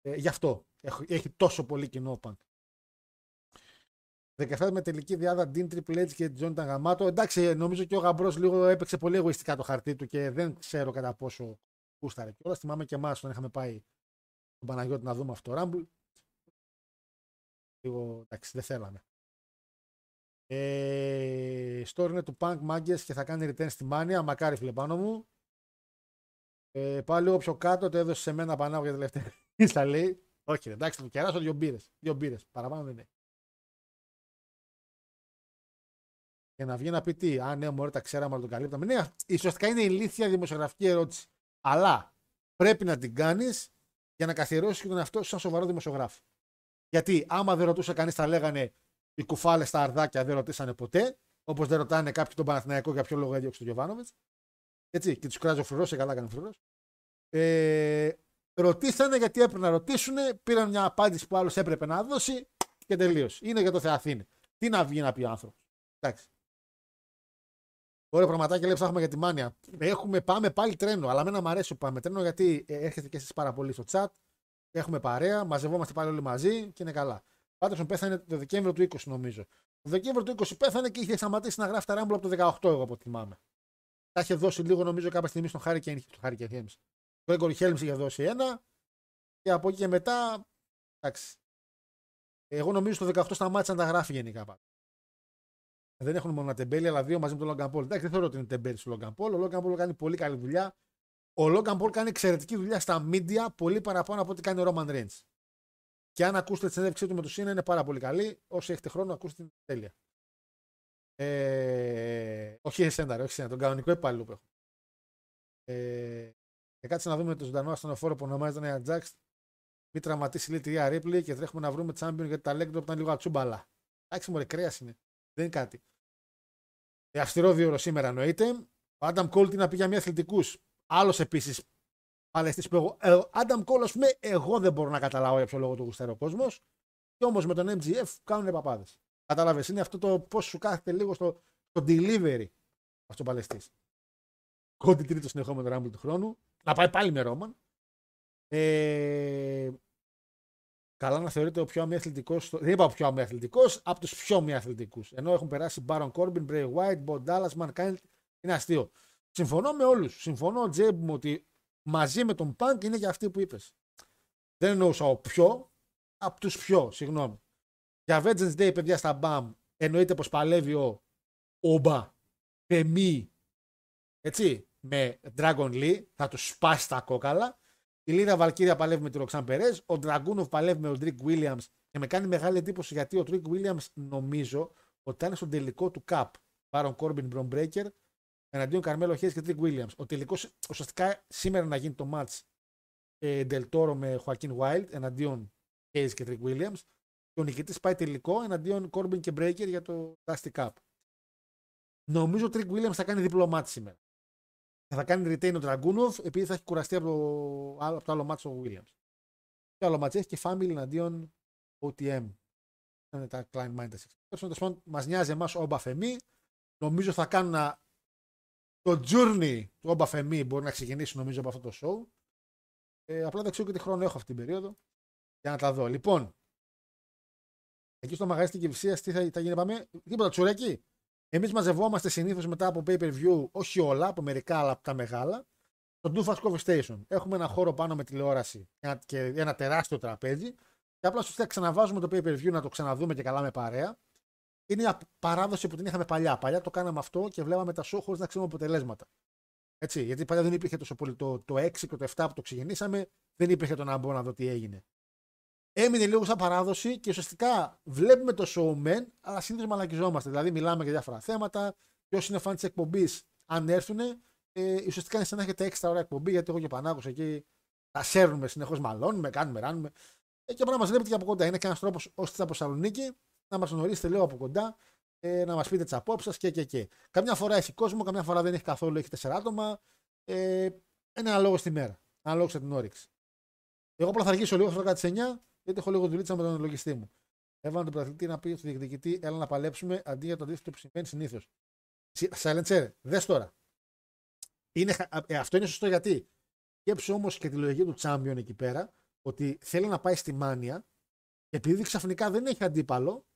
Ε, γι' αυτό έχει, έχει τόσο πολύ κοινό ο Punk. 17 με τελική διάδα Dean Triple H και John ήταν γαμάτο. Εντάξει, νομίζω και ο Γαμπρός λίγο έπαιξε πολύ εγωιστικά το χαρτί του και δεν ξέρω κατά πόσο γούσταρε κιόλας. Θυμάμαι και εμάς όταν είχαμε πάει τον Παναγιώτη να δούμε αυτό το Rumble. Λίγο εντάξει, δεν θέλαμε. Ε, story είναι του Punk Μάγκες και θα κάνει return στη Μάνια. Μακάρι φίλε πάνω μου. Ε, πάω λίγο πιο κάτω, το έδωσε σε μένα πανάγω για τελευταία. (laughs) Στα λέει. Όχι, ρε, εντάξει, θα το κεράσω δύο μπύρες. Δύο μπύρες. Παραπάνω δεν είναι. Και να βγει να πει τι. Α, ναι, μωρέ, τα ξέραμε, αλλά τον καλύπταμε. Ναι, ουσιαστικά είναι ηλίθια δημοσιογραφική ερώτηση. Αλλά πρέπει να την κάνεις για να καθιερώσεις και τον εαυτό σου σαν σοβαρό δημοσιογράφο. Γιατί άμα δεν ρωτούσε κανείς, θα λέγανε οι κουφάλες στα αρδάκια δεν ρωτήσανε ποτέ. Όπως δεν ρωτάνε κάποιοι τον Παναθηναϊκό για ποιο λόγο έδιωξε τον Γιωβάνοβιτς. Έτσι, και τους κράζει ο φρουρός, και καλά έκανε ο φρουρός. Ε, ρωτήσανε γιατί έπρεπε να ρωτήσουν, πήραν μια απάντηση που άλλος έπρεπε να δώσει και τελείωσε. Είναι για το Θεαθήνε. Τι να βγει να πει ο άνθρωπος. Εντάξει. Ωραία πραγματάκια λέει ψάχνουμε για τη μάνια. Έχουμε, πάμε πάλι τρένο, αλλά μένα μου αρέσει που πάμε τρένο γιατί ε, έρχεται και εσείς πάρα πολύ στο chat. Έχουμε παρέα, μαζευόμαστε πάλι όλοι μαζί και είναι καλά. Πάντως πέθανε το Δεκέμβριο του 20 νομίζω. Το Δεκέμβριο του 20 πέθανε και είχε σταματήσει να γράφει τα Rumble από το 18 εγώ από ό,τι θυμάμαι. Τα είχε δώσει λίγο νομίζω κάποια στιγμή στον Χάρη και στον Χάρη Helms. Το Έγκορ Helms είχε δώσει ένα και από εκεί και μετά. Εντάξει. Εγώ νομίζω το 18 σταμάτησε να τα γράφει γενικά πάντα. Δεν έχουν μόνο ένα τεμπέλι, αλλά δύο μαζί με τον Logan Paul. Εντάξει, δεν θεωρώ ότι είναι τεμπέλι στο Logan Paul. Ο Logan Paul κάνει πολύ καλή δουλειά. Ο Logan Paul κάνει εξαιρετική δουλειά στα media πολύ παραπάνω από ό,τι κάνει ο Roman Reigns. Και αν ακούσετε τη συνέντευξή του με το Σίνα είναι πάρα πολύ καλή. Όσοι έχετε χρόνο, ακούστε την τέλεια. Ε, όχι εσένα, ρε, όχι εσένα, τον κανονικό υπάλληλο που έχω. Ε, και κάτσε να δούμε το ζωντανό ασθενοφόρο που ονομάζεται Νέα Τζάξ. Μην τραυματίσει λέει τη Ρία Ρίπλη και τρέχουμε να βρούμε τσάμπιον γιατί τα λέγκροπ ήταν λίγο ατσούμπαλα. Εντάξει, μωρέ, κρέας είναι. Δεν είναι κάτι. Ε, αυστηρό δύο ώρο σήμερα εννοείται. Ο Άνταμ Κόλ τι να πει για μια αθλητικούς. Άλλος επίσης παλαιστής που εγώ. Ε, ο Άνταμ Κόλ, ας πούμε, εγώ δεν μπορώ να καταλάβω για ποιο λόγο το γουστάρει ο κόσμος. Και όμως με τον MGF κάνουν παπάδες. Κατάλαβες, είναι αυτό το πώς σου κάθεται λίγο στο, στο delivery αυτός ο παλαιστής. Κόντι τρίτο συνεχόμενο ράμπλ του χρόνου. Να πάει πάλι με Ρόμαν. Ε, καλά να θεωρείται ο πιο αμυαθλητικός. Δεν είπα ο πιο αμυαθλητικός, από τους πιο αμυαθλητικούς. Ενώ έχουν περάσει Baron Corbin, Bray White, Bo Dallas, Mankind. Είναι αστείο. Συμφωνώ με όλους. Συμφωνώ, Τζέμπ, μου ότι μαζί με τον Punk είναι για αυτοί που είπες. Δεν εννοούσα ο πιο, από τους πιο, συγγνώμη. Για Vengeance Day, παιδιά στα bam, εννοείται πως παλεύει ο Όμπα Φέμι, έτσι, με Dragon Lee, θα τους σπάσει τα κόκαλα. Η Λίρα Βαλκύρια παλεύει με τη Ροξάν Πέρεζ. Ο Ντραγκούνοφ παλεύει με τον Trick Williams και με κάνει μεγάλη εντύπωση γιατί ο Trick Williams νομίζω ότι ήταν στον τελικό του Cup. Μπάρον Κόρμπιν Μπρον Μπρέικερ εναντίον Καρμέλο Χέιζ και Trick Williams. Ο τελικός ουσιαστικά σήμερα να γίνει το match ε, Del με Χωακίν Wild εναντίον Χέρι και Τρίκ Williams. Και ο νικητής πάει τελικό εναντίον Κόρμπιν και Breaker για το Dusty Cup. Νομίζω ο Τρίκ Williams θα κάνει διπλό μάτι σήμερα θα κάνει retain ο Dragunov επειδή θα έχει κουραστεί από το, από το άλλο μάτσο ο Williams. Το άλλο μάτσο έχει και Family εναντίον OTM. Είναι τα Klein Minded Μας νοιάζει εμάς ο Ομπαφεμή. Νομίζω θα κάνουν ένα... το journey του Ομπαφεμή μπορεί να ξεκινήσει νομίζω από αυτό το show. Ε, απλά δεν ξέρω και τι χρόνο έχω αυτή την περίοδο για να τα δω. Λοιπόν, εκεί στο μαγαζί τη Κυψία τι θα, θα γίνει, πάμε. Τίποτα τσουρέκι. Εμείς μαζευόμαστε συνήθως μετά από pay per view, όχι όλα, από μερικά, αλλά από τα μεγάλα, στο Dufas Cover Station. Έχουμε ένα χώρο πάνω με τηλεόραση και ένα τεράστιο τραπέζι. Και απλά σωστά ξαναβάζουμε το pay per view να το ξαναδούμε και καλά με παρέα. Είναι μια παράδοση που την είχαμε παλιά. Παλιά το κάναμε αυτό και βλέπαμε τα show χωρίς να ξέρουμε αποτελέσματα. Έτσι, γιατί παλιά δεν υπήρχε τόσο πολύ το, το 6 και το 7 που το ξεκινήσαμε, δεν υπήρχε το να μπω να δω τι έγινε έμεινε λίγο σαν παράδοση και ουσιαστικά βλέπουμε το showman, αλλά συνήθως μαλακιζόμαστε. Δηλαδή, μιλάμε για διάφορα θέματα. Και όσοι είναι φαν της εκπομπής, αν έρθουν, ε, ουσιαστικά είναι σαν να έχετε έξτρα ώρα εκπομπή, γιατί εγώ και Πανάκο εκεί τα σέρνουμε συνεχώς, μαλώνουμε, κάνουμε, ράνουμε. Ε, και απλά μας βλέπετε και από κοντά. Είναι και ένας τρόπος ώστε από Θεσσαλονίκη να μας γνωρίσετε λίγο από κοντά, ε, να μας πείτε τις απόψεις σας και, και, και. Καμιά φορά έχει κόσμο, καμιά φορά δεν έχει καθόλου, έχει τέσσερα άτομα. Ε, ένα λόγο στη μέρα. Ένα λόγο την όρεξη. Εγώ απλά θα αργήσω λίγο, θα κάτι 9 γιατί έχω λίγο δουλίτσα με τον λογιστή μου. Έβαλα τον πρωταθλητή να πει στο διεκδικητή, έλα να παλέψουμε αντί για το αντίθετο που συμβαίνει συνήθως. Σαλεντσέρ, δες τώρα. Είναι, ε, αυτό είναι σωστό γιατί. Σκέψου όμως και τη λογική του Τσάμπιον εκεί πέρα, ότι θέλει να πάει στη μάνια και επειδή ξαφνικά δεν έχει αντίπαλο,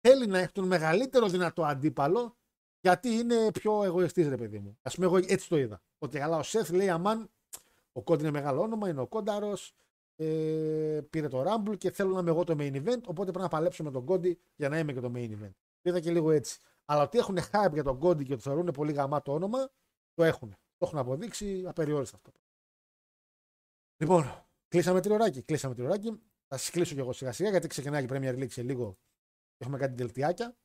θέλει να έχει τον μεγαλύτερο δυνατό αντίπαλο, γιατί είναι πιο εγωιστής, ρε παιδί μου. Α πούμε, εγώ έτσι το είδα. Ότι καλά, ο Σεφ λέει, Αμάν, ο Κόντι είναι μεγάλο όνομα, είναι ο Κόνταρος, ε, πήρε το Rumble και θέλω να είμαι εγώ το main event. Οπότε πρέπει να παλέψω με τον Κόντι για να είμαι και το main event. Είδα και λίγο έτσι. Αλλά ότι έχουν hype για τον Κόντι και το θεωρούν πολύ γαμάτο όνομα, το έχουν. Το έχουν αποδείξει απεριόριστα αυτό. Λοιπόν, κλείσαμε τριωράκι. Κλείσαμε τριωράκι. Θα σας κλείσω κι εγώ σιγά σιγά γιατί ξεκινάει η Premier League σε λίγο. Έχουμε κάτι δελτιάκια.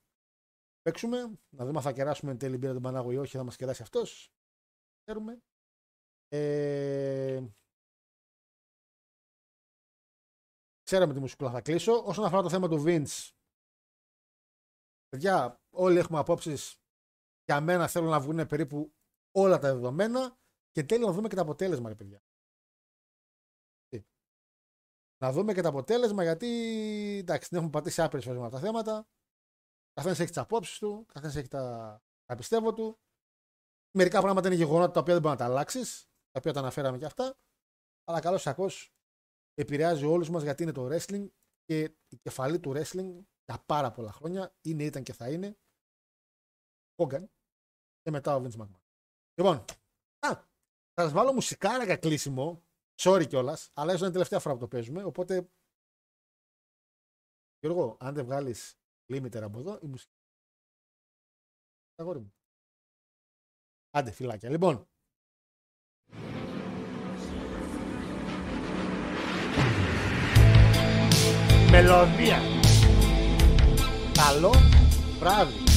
Παίξουμε, να δούμε αν θα κεράσουμε εν τέλει μπύρα τον Πανάγο ή όχι, θα μας κεράσει αυτός. Ξέρουμε. Ε, Ξέραμε τη μουσικούλα θα κλείσω. Όσον αφορά το θέμα του Vince, παιδιά, όλοι έχουμε απόψεις. Για μένα θέλω να βγουν περίπου όλα τα δεδομένα και τέλει να δούμε και το αποτέλεσμα, ρε παιδιά. Να δούμε και το αποτέλεσμα γιατί εντάξει, δεν έχουμε πατήσει άπειρες φορές με αυτά τα θέματα. Καθένας έχει τις απόψεις του, καθένας έχει τα, τα πιστεύω του. Μερικά πράγματα είναι γεγονότα τα οποία δεν μπορεί να τα αλλάξεις, τα οποία τα αναφέραμε και αυτά. Αλλά καλώ ή επηρεάζει όλους μας γιατί είναι το wrestling και η κεφαλή του wrestling για πάρα πολλά χρόνια είναι, ήταν και θα είναι Hogan και μετά ο Vince McMahon. Λοιπόν, α, θα σας βάλω μουσικάρα για κλείσιμο. Sorry κιόλας, αλλά ίσω είναι η τελευταία φορά που το παίζουμε. Οπότε, Γιώργο, αν δεν βγάλεις limiter από εδώ, η μουσική. Αγόρι μου. Άντε, φυλάκια. Λοιπόν, μελωδία. Καλό βράδυ.